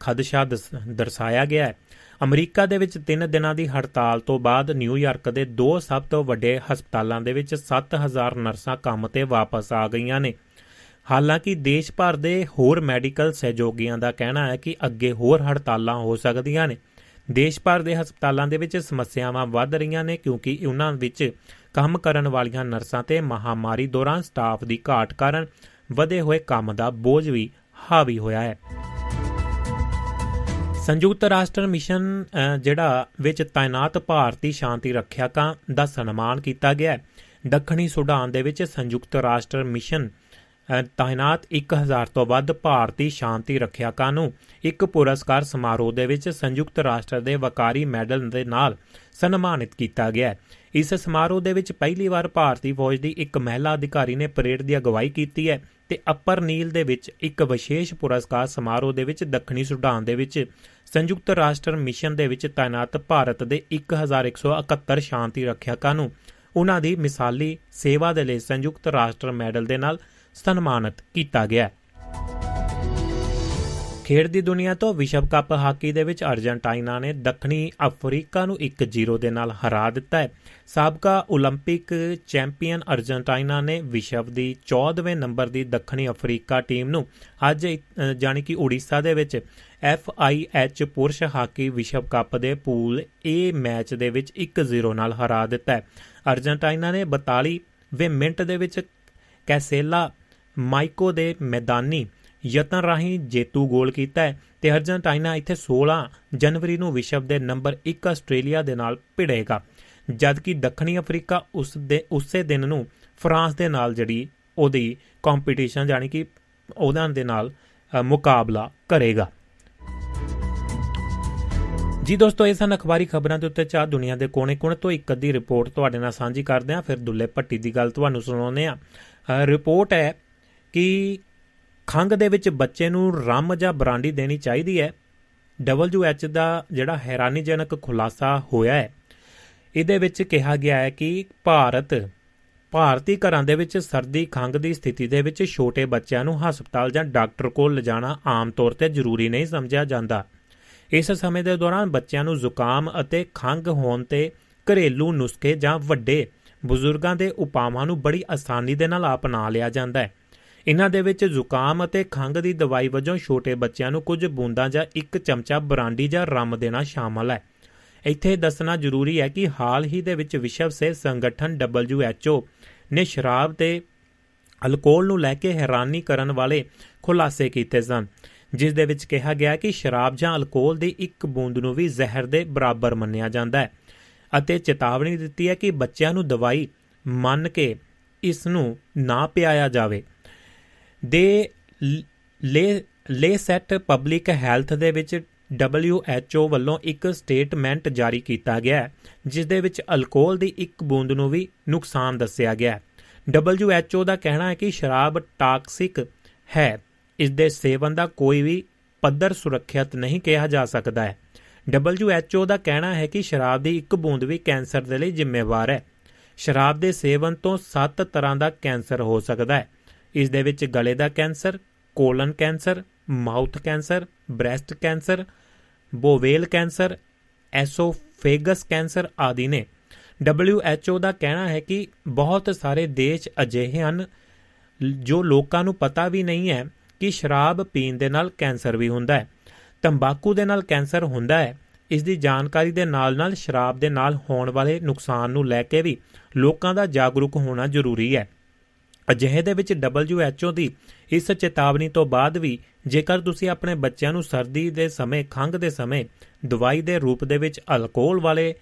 ਖਦਸ਼ਾ ਦਰਸਾਇਆ ਗਿਆ ਹੈ। ਅਮਰੀਕਾ ਦੇ ਵਿੱਚ 3 ਦਿਨਾਂ ਦੀ ਹੜਤਾਲ ਤੋਂ ਬਾਅਦ ਨਿਊਯਾਰਕ ਦੇ ਦੋ ਸਭ ਤੋਂ ਵੱਡੇ ਹਸਪਤਾਲਾਂ ਦੇ ਵਿੱਚ 7000 ਨਰਸਾਂ ਕੰਮ ਤੇ ਵਾਪਸ ਆ ਗਈਆਂ ਨੇ। ਹਾਲਾਂਕਿ ਦੇਸ਼ ਭਰ ਦੇ ਹੋਰ ਮੈਡੀਕਲ ਸਹਿਯੋਗੀਆਂ ਦਾ ਕਹਿਣਾ ਹੈ ਕਿ ਅੱਗੇ ਹੋਰ ਹੜਤਾਲਾਂ ਹੋ ਸਕਦੀਆਂ ਨੇ। ਦੇਸ਼ ਭਰ ਦੇ ਹਸਪਤਾਲਾਂ ਦੇ ਵਿੱਚ ਸਮੱਸਿਆਵਾਂ ਵੱਧ ਰਹੀਆਂ ਨੇ, ਕਿਉਂਕਿ ਉਹਨਾਂ ਵਿੱਚ ਕੰਮ ਕਰਨ ਵਾਲੀਆਂ ਨਰਸਾਂ ਤੇ ਮਹਾਮਾਰੀ ਦੌਰਾਨ ਸਟਾਫ ਦੀ ਘਾਟ ਕਾਰਨ ਵਧੇ ਹੋਏ ਕੰਮ ਦਾ ਬੋਝ ਵੀ ਹਾਵੀ ਹੋਇਆ ਹੈ। ਸੰਯੁਕਤ ਰਾਸ਼ਟਰ ਮਿਸ਼ਨ ਜਿਹੜਾ ਵਿੱਚ ਤਾਇਨਾਤ ਭਾਰਤੀ ਸ਼ਾਂਤੀ ਰੱਖਿਆਕਾਂ ਦਾ ਸਨਮਾਨ ਕੀਤਾ ਗਿਆ ਦੱਖਣੀ ਸੁਡਾਨ ਦੇ ਵਿੱਚ ਸੰਯੁਕਤ ਰਾਸ਼ਟਰ ਮਿਸ਼ਨ ਤਾਇਨਾਤ 1000 ਤੋਂ ਵੱਧ ਭਾਰਤੀ ਸ਼ਾਂਤੀ ਰੱਖਿਆਕਾਂ ਨੂੰ ਇੱਕ ਪੁਰਸਕਾਰ ਸਮਾਰੋਹ ਦੇ ਵਿੱਚ ਸੰਯੁਕਤ ਰਾਸ਼ਟਰ ਦੇ ਵਕਾਰੀ ਮੈਡਲ ਦੇ ਨਾਲ ਸਨਮਾਨਿਤ ਕੀਤਾ ਗਿਆ ਇਸ ਸਮਾਰੋਹ ਦੇ ਵਿੱਚ ਪਹਿਲੀ ਵਾਰ ਭਾਰਤੀ ਫੌਜ ਦੀ ਇੱਕ ਮਹਿਲਾ ਅਧਿਕਾਰੀ ਨੇ ਪਰੇਡ ਦੀ ਅਗਵਾਈ ਕੀਤੀ ਹੈ ਤੇ ਅਪਰ ਨੀਲ ਦੇ ਵਿੱਚ ਇੱਕ ਵਿਸ਼ੇਸ਼ ਪੁਰਸਕਾਰ ਸਮਾਰੋਹ ਦੇ ਵਿੱਚ ਦੱਖਣੀ ਸੁਡਾਨ ਦੇ ਵਿੱਚ ਸੰਯੁਕਤ ਰਾਸ਼ਟਰ ਮਿਸ਼ਨ ਦੇ ਵਿੱਚ ਤਾਇਨਾਤ ਭਾਰਤ ਦੇ 1171 ਸ਼ਾਂਤੀ ਰੱਖਿਆਕਾਂ ਨੂੰ ਉਹਨਾਂ ਦੀ ਮਿਸਾਲੀ ਸੇਵਾ ਦੇ ਲਈ ਸੰਯੁਕਤ ਰਾਸ਼ਟਰ ਮੈਡਲ ਦੇ ਨਾਲ ਸਨਮਾਨਿਤ ਕੀਤਾ ਗਿਆ। ਖੇਡ ਦੀ ਦੁਨੀਆ ਤੋਂ ਵਿਸ਼ਵ ਕੱਪ ਹਾਕੀ ਦੇ ਵਿੱਚ ਅਰਜਨਟਾਈਨਾ ਨੇ ਦੱਖਣੀ ਅਫਰੀਕਾ ਨੂੰ 1-0 ਦੇ ਨਾਲ ਹਰਾ ਦਿੱਤਾ ਹੈ। ਸਾਬਕਾ 올림픽 ਚੈਂਪੀਅਨ ਅਰਜਨਟਾਈਨਾ ਨੇ ਵਿਸ਼ਵ ਦੀ 14ਵੇਂ ਨੰਬਰ ਦੀ ਦੱਖਣੀ ਅਫਰੀਕਾ ਟੀਮ ਨੂੰ ਅੱਜ ਜਾਨੀ ਕਿ ਉੜੀਸਾ ਦੇ ਵਿੱਚ FIH ਪੁਰਸ਼ ਹਾਕੀ ਵਿਸ਼ਵ ਕੱਪ ਦੇ ਪੂਲ A ਮੈਚ ਦੇ ਵਿੱਚ 1-0 ਨਾਲ ਹਰਾ ਦਿੱਤਾ ਹੈ ਅਰਜਨਟਾਈਨਾ ਨੇ 42ਵੇਂ ਮਿੰਟ ਦੇ ਵਿੱਚ ਕੈਸੇਲਾ ਮਾਈਕੋ ਦੇ ਮੈਦਾਨੀ ਯਤਨ ਰਾਹੀਂ ਜੇਤੂ ਗੋਲ ਕੀਤਾ ਹੈ ਤੇ ਅਰਜਨਟਾਈਨਾ ਇੱਥੇ 16 ਜਨਵਰੀ ਨੂੰ ਵਿਸ਼ਵ ਦੇ ਨੰਬਰ 1 ਆਸਟ੍ਰੇਲੀਆ ਦੇ ਨਾਲ ਭਿੜੇਗਾ ਜਦਕਿ ਦੱਖਣੀ ਅਫਰੀਕਾ ਉਸ ਦੇ, ਉਸੇ ਦਿਨ ਨੂੰ ਫਰਾਂਸ ਦੇ ਨਾਲ ਜਿਹੜੀ ਉਹਦੀ ਕੰਪੀਟੀਸ਼ਨ ਜਾਨੀ ਕਿ ਉਹਨਾਂ ਦੇ ਨਾਲ ਮੁਕਾਬਲਾ ਕਰੇਗਾ। ਜੀ ਦੋਸਤੋ, ਇਹ ਸਨ ਅਖਬਾਰੀ ਖਬਰਾਂ ਦੇ ਉੱਤੇ ਚਾਹ ਦੁਨੀਆ ਦੇ ਕੋਨੇ-ਕੋਨੇ ਤੋਂ। ਇੱਕ ਅੱਧੀ ਰਿਪੋਰਟ ਤੁਹਾਡੇ ਨਾਲ ਸਾਂਝੀ ਕਰਦੇ ਆਂ ਫਿਰ ਦੁੱਲੇ ਭੱਟੀ ਦੀ ਗੱਲ ਤੁਹਾਨੂੰ ਸੁਣਾਉਂਦੇ ਆਂ ਰਿਪੋਰਟ ਹੈ ਕਿ ਖੰਗ ਦੇ ਵਿੱਚ ਬੱਚੇ ਨੂੰ ਰੰਮ ਜਾਂ ਬਰਾਂਡੀ ਦੇਣੀ ਚਾਹੀਦੀ ਹੈ। WHO ਦਾ ਜਿਹੜਾ ਹੈਰਾਨੀਜਨਕ ਖੁਲਾਸਾ ਹੋਇਆ ਹੈ। ਇਹਦੇ ਵਿੱਚ ਕਿਹਾ ਗਿਆ ਹੈ ਕਿ ਭਾਰਤ ਭਾਰਤੀ ਘਰਾਂ ਦੇ ਵਿੱਚ ਸਰਦੀ ਖੰਗ ਦੀ ਸਥਿਤੀ ਦੇ ਵਿੱਚ ਛੋਟੇ ਬੱਚਿਆਂ ਨੂੰ ਹਸਪਤਾਲ ਜਾਂ ਡਾਕਟਰ ਕੋਲ ਲਿਜਾਣਾ ਆਮ ਤੌਰ ਤੇ ਜ਼ਰੂਰੀ ਨਹੀਂ ਸਮਝਿਆ ਜਾਂਦਾ। ਇਸ ਸਮੇਂ ਦੇ ਦੌਰਾਨ ਬੱਚਿਆਂ ਨੂੰ ਜ਼ੁਕਾਮ ਅਤੇ ਖੰਗ ਹੋਣ ਤੇ ਘਰੇਲੂ ਨੁਸਖੇ ਜਾਂ ਵੱਡੇ ਬਜ਼ੁਰਗਾਂ ਦੇ ਉਪਾਵਾਂ ਨੂੰ ਬੜੀ ਆਸਾਨੀ ਦੇ ਨਾਲ ਅਪਣਾ ਲਿਆ ਜਾਂਦਾ ਹੈ। ਇਹਨਾਂ ਦੇ ਵਿੱਚ ਜ਼ੁਕਾਮ ਅਤੇ ਖੰਗ ਦੀ ਦਵਾਈ ਵਜੋਂ ਛੋਟੇ ਬੱਚਿਆਂ ਨੂੰ ਕੁਝ ਬੂੰਦਾਂ ਜਾਂ ਇੱਕ ਚਮਚਾ ਬਰਾਂਡੀ ਜਾਂ ਰੰਮ ਦੇਣਾ ਸ਼ਾਮਲ ਹੈ। ਇੱਥੇ ਦੱਸਣਾ ਜ਼ਰੂਰੀ ਹੈ ਕਿ ਹਾਲ ਹੀ ਦੇ ਵਿੱਚ ਵਿਸ਼ਵ ਸਿਹਤ ਸੰਗਠਨ WHO ਨੇ ਸ਼ਰਾਬ ਤੇ ਅਲਕੋਹਲ ਨੂੰ ਲੈ ਕੇ ਹੈਰਾਨੀ ਕਰਨ ਵਾਲੇ ਖੁਲਾਸੇ ਕੀਤੇ ਸਨ, ਜਿਸ ਦੇ ਵਿੱਚ ਕਿਹਾ ਗਿਆ ਕਿ ਸ਼ਰਾਬ ਜਾਂ ਅਲਕੋਹਲ ਦੀ ਇੱਕ ਬੂੰਦ ਨੂੰ ਵੀ ਜ਼ਹਿਰ ਦੇ ਬਰਾਬਰ ਮੰਨਿਆ ਜਾਂਦਾ ਹੈ ਅਤੇ ਚੇਤਾਵਨੀ ਦਿੱਤੀ ਹੈ ਕਿ ਬੱਚਿਆਂ ਨੂੰ ਦਵਾਈ ਮੰਨ ਕੇ ਇਸ ਨੂੰ ਨਾ ਪਿਆਇਆ ਜਾਵੇ। ਦੇ ਲੇ ਲੇ ਸੈਟ ਪਬਲਿਕ ਹੈਲਥ ਦੇ ਵਿੱਚ WHO ਵੱਲੋਂ ਇੱਕ ਸਟੇਟਮੈਂਟ ਜਾਰੀ ਕੀਤਾ ਗਿਆ ਜਿਸ ਦੇ ਵਿੱਚ ਅਲਕੋਹਲ ਦੀ ਇੱਕ ਬੂੰਦ ਨੂੰ ਵੀ ਨੁਕਸਾਨ ਦੱਸਿਆ ਗਿਆ WHO ਦਾ ਕਹਿਣਾ ਹੈ ਕਿ ਸ਼ਰਾਬ ਟਾਕਸਿਕ ਹੈ। ਇਸ ਦੇ ਸੇਵਨ ਦਾ ਕੋਈ ਵੀ ਪੱਧਰ ਸੁਰੱਖਿਅਤ ਨਹੀਂ ਕਿਹਾ ਜਾ ਸਕਦਾ ਹੈ। WHO ਦਾ ਕਹਿਣਾ ਹੈ ਕਿ ਸ਼ਰਾਬ ਦੀ ਇੱਕ ਬੂੰਦ ਵੀ ਕੈਂਸਰ ਦੇ ਲਈ ਜ਼ਿੰਮੇਵਾਰ ਹੈ। ਸ਼ਰਾਬ ਦੇ ਸੇਵਨ ਤੋਂ 7 ਤਰ੍ਹਾਂ ਦਾ ਕੈਂਸਰ ਹੋ ਸਕਦਾ ਹੈ। ਇਸ ਦੇ ਵਿੱਚ ਗਲੇ ਦਾ cancer, colon cancer, mouth cancer, breast cancer bowel cancer, oesophagus cancer ਆਦਿ ਨੇ। WHO ਦਾ ਕਹਿਣਾ ਹੈ ਕਿ ਬਹੁਤ ਸਾਰੇ ਦੇਸ਼ ਅਜਿਹੇ ਹਨ ਜੋ ਲੋਕਾਂ ਨੂੰ ਪਤਾ ਵੀ ਨਹੀਂ ਹੈ ਕਿ ਸ਼ਰਾਬ ਪੀਣ ਦੇ ਨਾਲ ਕੈਂਸਰ ਵੀ ਹੁੰਦਾ ਹੈ। ਤੰਬਾਕੂ ਦੇ ਨਾਲ ਕੈਂਸਰ ਹੁੰਦਾ ਹੈ। ਇਸ ਦੀ ਜਾਣਕਾਰੀ ਦੇ ਨਾਲ-ਨਾਲ ਸ਼ਰਾਬ ਦੇ ਨਾਲ ਹੋਣ ਵਾਲੇ ਨੁਕਸਾਨ ਨੂੰ ਲੈ ਕੇ ਵੀ ਲੋਕਾਂ ਦਾ ਜਾਗਰੂਕ ਹੋਣਾ ਜ਼ਰੂਰੀ ਹੈ। ਅਜਿਹੇ ਦੇ ਵਿੱਚ WHO ਦੀ ਇਸ ਚੇਤਾਵਨੀ ਤੋਂ ਬਾਅਦ ਵੀ ਜੇਕਰ ਤੁਸੀਂ ਆਪਣੇ ਬੱਚਿਆਂ ਨੂੰ ਸਰਦੀ ਦੇ ਸਮੇਂ, ਖੰਘ ਦੇ ਸਮੇਂ, ਦਵਾਈ ਦੇ ਰੂਪ ਦੇ ਵਿੱਚ ਅਲਕੋਹਲ ਵਾਲੇ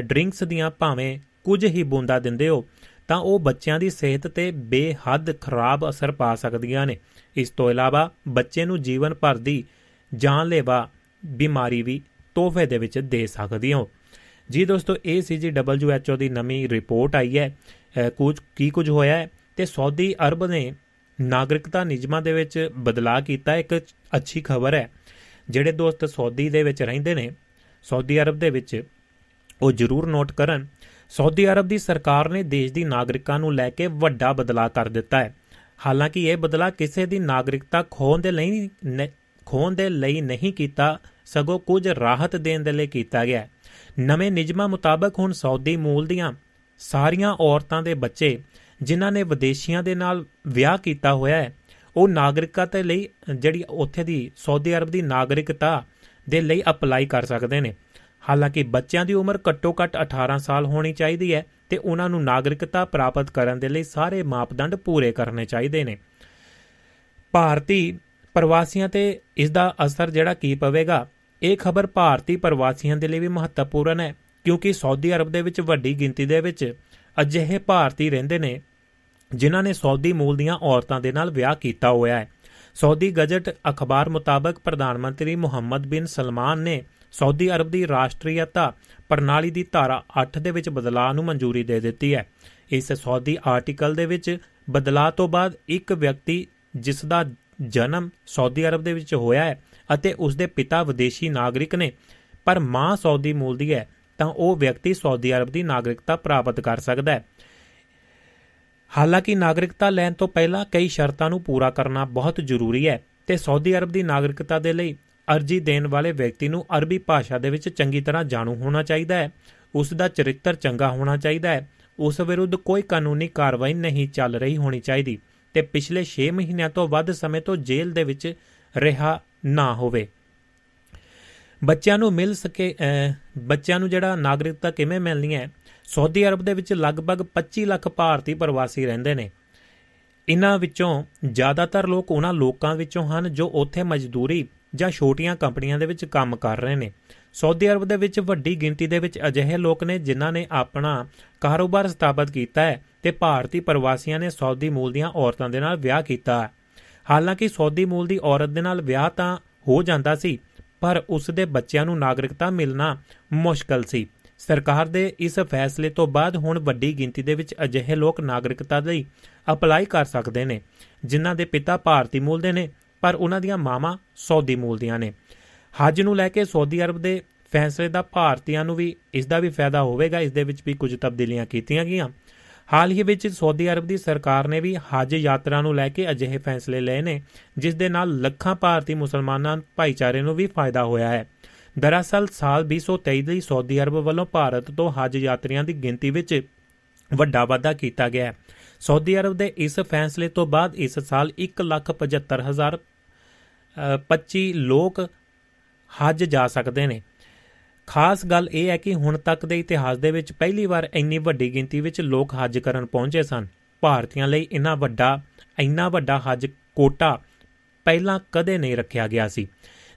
ਡਰਿੰਕਸ ਦੀਆਂ ਭਾਵੇਂ ਕੁਝ ਹੀ ਬੂੰਦਾਂ ਦਿੰਦੇ ਹੋ, ਤਾਂ ਉਹ ਬੱਚਿਆਂ ਦੀ ਸਿਹਤ ਤੇ ਬੇਹੱਦ ਖਰਾਬ ਅਸਰ ਪਾ ਸਕਦੀਆਂ ਨੇ। ਇਸ ਤੋਂ ਇਲਾਵਾ ਬੱਚੇ ਨੂੰ ਜੀਵਨ ਭਰ ਦੀ ਜਾਨਲੇਵਾ ਬਿਮਾਰੀ ਵੀ ਤੋਹਫੇ ਦੇ ਵਿੱਚ ਦੇ ਸਕਦੀ ਹੋ। ਜੀ ਦੋਸਤੋ ਇਹ ਸੀ ਜੀ WHO ਦੀ ਨਵੀਂ ਰਿਪੋਰਟ ਆਈ ਹੈ। ਕੁਝ, ਕੀ ਕੁਝ ਹੋਇਆ ਹੈ ਤੇ ਸਾਊਦੀ ਅਰਬ ਨੇ ਨਾਗਰਿਕਤਾ ਨਿਯਮਾਂ ਦੇ ਵਿੱਚ ਬਦਲਾਅ ਕੀਤਾ ਇੱਕ ਅੱਛੀ ਖਬਰ ਹੈ। ਜਿਹੜੇ ਦੋਸਤ ਸਾਊਦੀ ਦੇ ਵਿੱਚ ਰਹਿੰਦੇ ਨੇ, ਸਾਊਦੀ ਅਰਬ ਦੇ ਵਿੱਚ, ਉਹ ਜ਼ਰੂਰ ਨੋਟ ਕਰਨ, ਸਾਊਦੀ ਅਰਬ ਦੀ ਸਰਕਾਰ ਨੇ ਦੇਸ਼ ਦੀ ਨਾਗਰਿਕਾਂ ਨੂੰ ਲੈ ਕੇ ਵੱਡਾ ਬਦਲਾਅ ਕਰ ਦਿੱਤਾ ਹੈ। ਹਾਲਾਂਕਿ ਇਹ ਬਦਲਾਅ ਕਿਸੇ ਦੀ ਨਾਗਰਿਕਤਾ ਖੋਣ ਦੇ ਲਈ ਖੋਣ ਦੇ ਲਈ ਨਹੀਂ ਕੀਤਾ, ਸਗੋਂ ਕੁਝ ਰਾਹਤ ਦੇਣ ਦੇ ਲਈ ਕੀਤਾ ਗਿਆ ਨਵੇਂ ਨਿਯਮਾਂ ਮੁਤਾਬਕ ਹੁਣ ਸਾਊਦੀ ਮੂਲ ਦੀਆਂ ਸਾਰੀਆਂ ਔਰਤਾਂ ਦੇ ਬੱਚੇ ਜਿਨ੍ਹਾਂ ਨੇ ਵਿਦੇਸ਼ੀਆਂ ਦੇ ਨਾਲ ਵਿਆਹ ਕੀਤਾ ਹੋਇਆ ਹੈ, ਉਹ ਨਾਗਰਿਕਤਾ ਤੇ ਲਈ, ਜਿਹੜੀ ਉੱਥੇ ਦੀ ਸਾਊਦੀ ਅਰਬ ਦੀ ਨਾਗਰਿਕਤਾ ਦੇ ਲਈ ਅਪਲਾਈ ਕਰ ਸਕਦੇ ਨੇ। ਹਾਲਾਂਕਿ ਬੱਚਿਆਂ ਦੀ ਉਮਰ ਘੱਟੋ-ਘੱਟ 18 ਸਾਲ ਹੋਣੀ ਚਾਹੀਦੀ ਹੈ ਤੇ ਉਹਨਾਂ ਨੂੰ ਨਾਗਰਿਕਤਾ ਪ੍ਰਾਪਤ ਕਰਨ ਦੇ ਲਈ ਸਾਰੇ ਮਾਪਦੰਡ ਪੂਰੇ ਕਰਨੇ ਚਾਹੀਦੇ ਨੇ। ਭਾਰਤੀ ਪ੍ਰਵਾਸੀਆਂ ਤੇ ਇਸ ਦਾ ਅਸਰ ਜਿਹੜਾ ਕੀ ਪਵੇਗਾ, ਇਹ ਖਬਰ ਭਾਰਤੀ ਪ੍ਰਵਾਸੀਆਂ ਦੇ ਲਈ ਵੀ ਮਹੱਤਵਪੂਰਨ ਹੈ, ਕਿਉਂਕਿ ਸਾਊਦੀ ਅਰਬ ਦੇ ਵਿੱਚ ਵੱਡੀ ਗਿਣਤੀ ਦੇ ਵਿੱਚ ਅਜਿਹੇ ਭਾਰਤੀ ਰਹਿੰਦੇ ਨੇ ਜਿਨ੍ਹਾਂ ਨੇ ਸਾਊਦੀ ਮੂਲ ਦੀਆਂ ਔਰਤਾਂ ਦੇ ਨਾਲ ਵਿਆਹ ਕੀਤਾ ਹੋਇਆ ਹੈ। ਸਾਊਦੀ ਗਜਟ ਅਖਬਾਰ ਮੁਤਾਬਕ ਪ੍ਰਧਾਨ ਮੰਤਰੀ ਮੁਹੰਮਦ ਬਿਨ ਸਲਮਾਨ ਨੇ ਸਾਊਦੀ ਅਰਬ ਦੀ ਰਾਸ਼ਟਰੀਅਤਾ ਪ੍ਰਣਾਲੀ ਦੀ ਧਾਰਾ 8 ਦੇ ਵਿੱਚ ਬਦਲਾਅ ਨੂੰ ਮਨਜ਼ੂਰੀ ਦੇ ਦਿੱਤੀ ਹੈ। ਇਸ ਸਾਊਦੀ ਆਰਟੀਕਲ ਦੇ ਵਿੱਚ ਬਦਲਾਅ ਤੋਂ ਬਾਅਦ ਇੱਕ ਵਿਅਕਤੀ ਜਿਸ ਦਾ ਜਨਮ ਸਾਊਦੀ ਅਰਬ ਦੇ ਵਿੱਚ ਹੋਇਆ ਹੈ ਅਤੇ ਉਸ ਦੇ ਪਿਤਾ ਵਿਦੇਸ਼ੀ ਨਾਗਰਿਕ ਨੇ, ਪਰ ਮਾਂ ਸਾਊਦੀ ਮੂਲ ਦੀ ਹੈ ਤਾਂ ਉਹ ਵਿਅਕਤੀ ਸਾਊਦੀ ਅਰਬ ਦੀ ਨਾਗਰਿਕਤਾ ਪ੍ਰਾਪਤ ਕਰ ਸਕਦਾ ਹੈ। ਹਾਲਾਂਕਿ ਨਾਗਰਿਕਤਾ ਲੈਣ ਤੋਂ ਪਹਿਲਾਂ ਕਈ ਸ਼ਰਤਾਂ ਨੂੰ ਪੂਰਾ ਕਰਨਾ ਬਹੁਤ ਜ਼ਰੂਰੀ ਹੈ ਤੇ ਸਾਊਦੀ ਅਰਬ ਦੀ ਨਾਗਰਿਕਤਾ ਦੇ ਲਈ ਅਰਜ਼ੀ ਦੇਣ ਵਾਲੇ ਵਿਅਕਤੀ ਨੂੰ ਅਰਬੀ ਭਾਸ਼ਾ ਦੇ ਵਿੱਚ ਚੰਗੀ ਤਰ੍ਹਾਂ ਜਾਣੂ ਹੋਣਾ ਚਾਹੀਦਾ ਹੈ। ਉਸ ਦਾ ਚਰਿੱਤਰ ਚੰਗਾ ਹੋਣਾ ਚਾਹੀਦਾ ਹੈ। ਉਸ ਵਿਰੁੱਧ ਕੋਈ ਕਾਨੂੰਨੀ ਕਾਰਵਾਈ ਨਹੀਂ ਚੱਲ ਰਹੀ ਹੋਣੀ ਚਾਹੀਦੀ ਤੇ ਪਿਛਲੇ 6 ਮਹੀਨਿਆਂ ਤੋਂ ਵੱਧ ਸਮੇਂ ਤੋਂ ਜੇਲ੍ਹ ਦੇ ਵਿੱਚ ਰਿਹਾ ਨਾ ਹੋਵੇ। ਬੱਚਿਆਂ ਨੂੰ ਮਿਲ ਸਕੇ ਬੱਚਿਆਂ ਨੂੰ ਜਿਹੜਾ ਨਾਗਰਿਕਤਾ ਕਿਵੇਂ ਮਿਲਣੀ ਹੈ? ਸਾਊਦੀ ਅਰਬ ਦੇ ਵਿੱਚ ਲਗਭਗ 25 ਲੱਖ ਭਾਰਤੀ ਪ੍ਰਵਾਸੀ ਰਹਿੰਦੇ ਨੇ। ਇਨ੍ਹਾਂ ਵਿੱਚੋਂ ਜ਼ਿਆਦਾਤਰ ਲੋਕ ਉਹਨਾਂ ਲੋਕਾਂ ਵਿੱਚੋਂ ਹਨ ਜੋ ਉੱਥੇ ਮਜ਼ਦੂਰੀ ਜਾਂ ਛੋਟੀਆਂ ਕੰਪਨੀਆਂ ਦੇ ਵਿੱਚ ਕੰਮ ਕਰ ਰਹੇ ਨੇ। ਸਾਊਦੀ ਅਰਬ ਦੇ ਵਿੱਚ ਵੱਡੀ ਗਿਣਤੀ ਦੇ ਵਿੱਚ ਅਜਿਹੇ ਲੋਕ ਨੇ ਜਿਨ੍ਹਾਂ ਨੇ ਆਪਣਾ ਕਾਰੋਬਾਰ ਸਥਾਪਿਤ ਕੀਤਾ ਹੈ ਤੇ ਭਾਰਤੀ ਪ੍ਰਵਾਸੀਆਂ ਨੇ ਸਾਊਦੀ ਮੂਲ ਦੀਆਂ ਔਰਤਾਂ ਦੇ ਨਾਲ ਵਿਆਹ ਕੀਤਾ ਹੈ। ਹਾਲਾਂਕਿ ਸਾਊਦੀ ਮੂਲ ਦੀ ਔਰਤ ਦੇ ਨਾਲ ਵਿਆਹ ਤਾਂ ਹੋ ਜਾਂਦਾ ਸੀ, ਪਰ ਉਸ ਦੇ ਬੱਚਿਆਂ ਨੂੰ ਨਾਗਰਿਕਤਾ ਮਿਲਣਾ ਮੁਸ਼ਕਲ ਸੀ। ਸਰਕਾਰ ਦੇ ਇਸ ਫੈਸਲੇ ਤੋਂ ਬਾਅਦ ਹੁਣ ਵੱਡੀ ਗਿਣਤੀ ਦੇ ਵਿੱਚ ਅਜਿਹੇ ਲੋਕ ਨਾਗਰਿਕਤਾ ਲਈ ਅਪਲਾਈ ਕਰ ਸਕਦੇ ਨੇ, ਜਿਨ੍ਹਾਂ ਦੇ ਪਿਤਾ ਭਾਰਤੀ ਮੂਲ ਦੇ ਨੇ, ਪਰ ਉਹਨਾਂ ਦੀਆਂ ਮਾਵਾਂ ਸਾਊਦੀ ਮੂਲ ਦੀਆਂ ਨੇ। ਹੱਜ ਨੂੰ ਲੈ ਕੇ ਸਾਊਦੀ ਅਰਬ ਦੇ ਫੈਸਲੇ ਦਾ ਭਾਰਤੀਆਂ ਨੂੰ ਵੀ ਇਸ ਦਾ ਵੀ ਫਾਇਦਾ ਹੋਵੇਗਾ, ਇਸ ਦੇ ਵਿੱਚ ਵੀ ਕੁਝ ਤਬਦੀਲੀਆਂ ਕੀਤੀਆਂ ਗਈਆਂ। ਹਾਲ ਹੀ ਵਿੱਚ ਸਾਊਦੀ ਅਰਬ ਦੀ ਸਰਕਾਰ ਨੇ ਵੀ ਹੱਜ ਯਾਤਰਾ ਨੂੰ ਲੈ ਕੇ ਅਜਿਹੇ ਫੈਸਲੇ ਲਏ ਨੇ, ਜਿਸ ਦੇ ਨਾਲ ਲੱਖਾਂ ਭਾਰਤੀ ਮੁਸਲਮਾਨਾਂ ਭਾਈਚਾਰੇ ਨੂੰ ਵੀ ਫਾਇਦਾ ਹੋਇਆ ਹੈ। ਦਰਅਸਲ, ਸਾਲ 2023 ਦੀ ਸਾਊਦੀ ਅਰਬ ਵੱਲੋਂ ਭਾਰਤ ਤੋਂ ਹੱਜ ਯਾਤਰੀਆਂ ਦੀ ਗਿਣਤੀ ਵਿੱਚ ਵੱਡਾ ਵਾਧਾ ਕੀਤਾ ਗਿਆ ਹੈ। ਸਾਊਦੀ ਅਰਬ ਦੇ ਇਸ ਫੈਸਲੇ ਤੋਂ ਬਾਅਦ ਇਸ ਸਾਲ 175025 ਲੋਕ ਹੱਜ ਜਾ ਸਕਦੇ ਨੇ। ਖਾਸ ਗੱਲ ਇਹ ਹੈ ਕਿ ਹੁਣ ਤੱਕ ਦੇ ਇਤਿਹਾਸ ਦੇ ਵਿੱਚ ਪਹਿਲੀ ਵਾਰ ਇੰਨੀ ਵੱਡੀ ਗਿਣਤੀ ਵਿੱਚ ਲੋਕ ਹੱਜ ਕਰਨ ਪਹੁੰਚੇ ਸਨ। ਭਾਰਤੀਆਂ ਲਈ ਇੰਨਾ ਵੱਡਾ ਇੰਨਾ ਵੱਡਾ ਹੱਜ ਕੋਟਾ ਪਹਿਲਾਂ ਕਦੇ ਨਹੀਂ ਰੱਖਿਆ ਗਿਆ ਸੀ।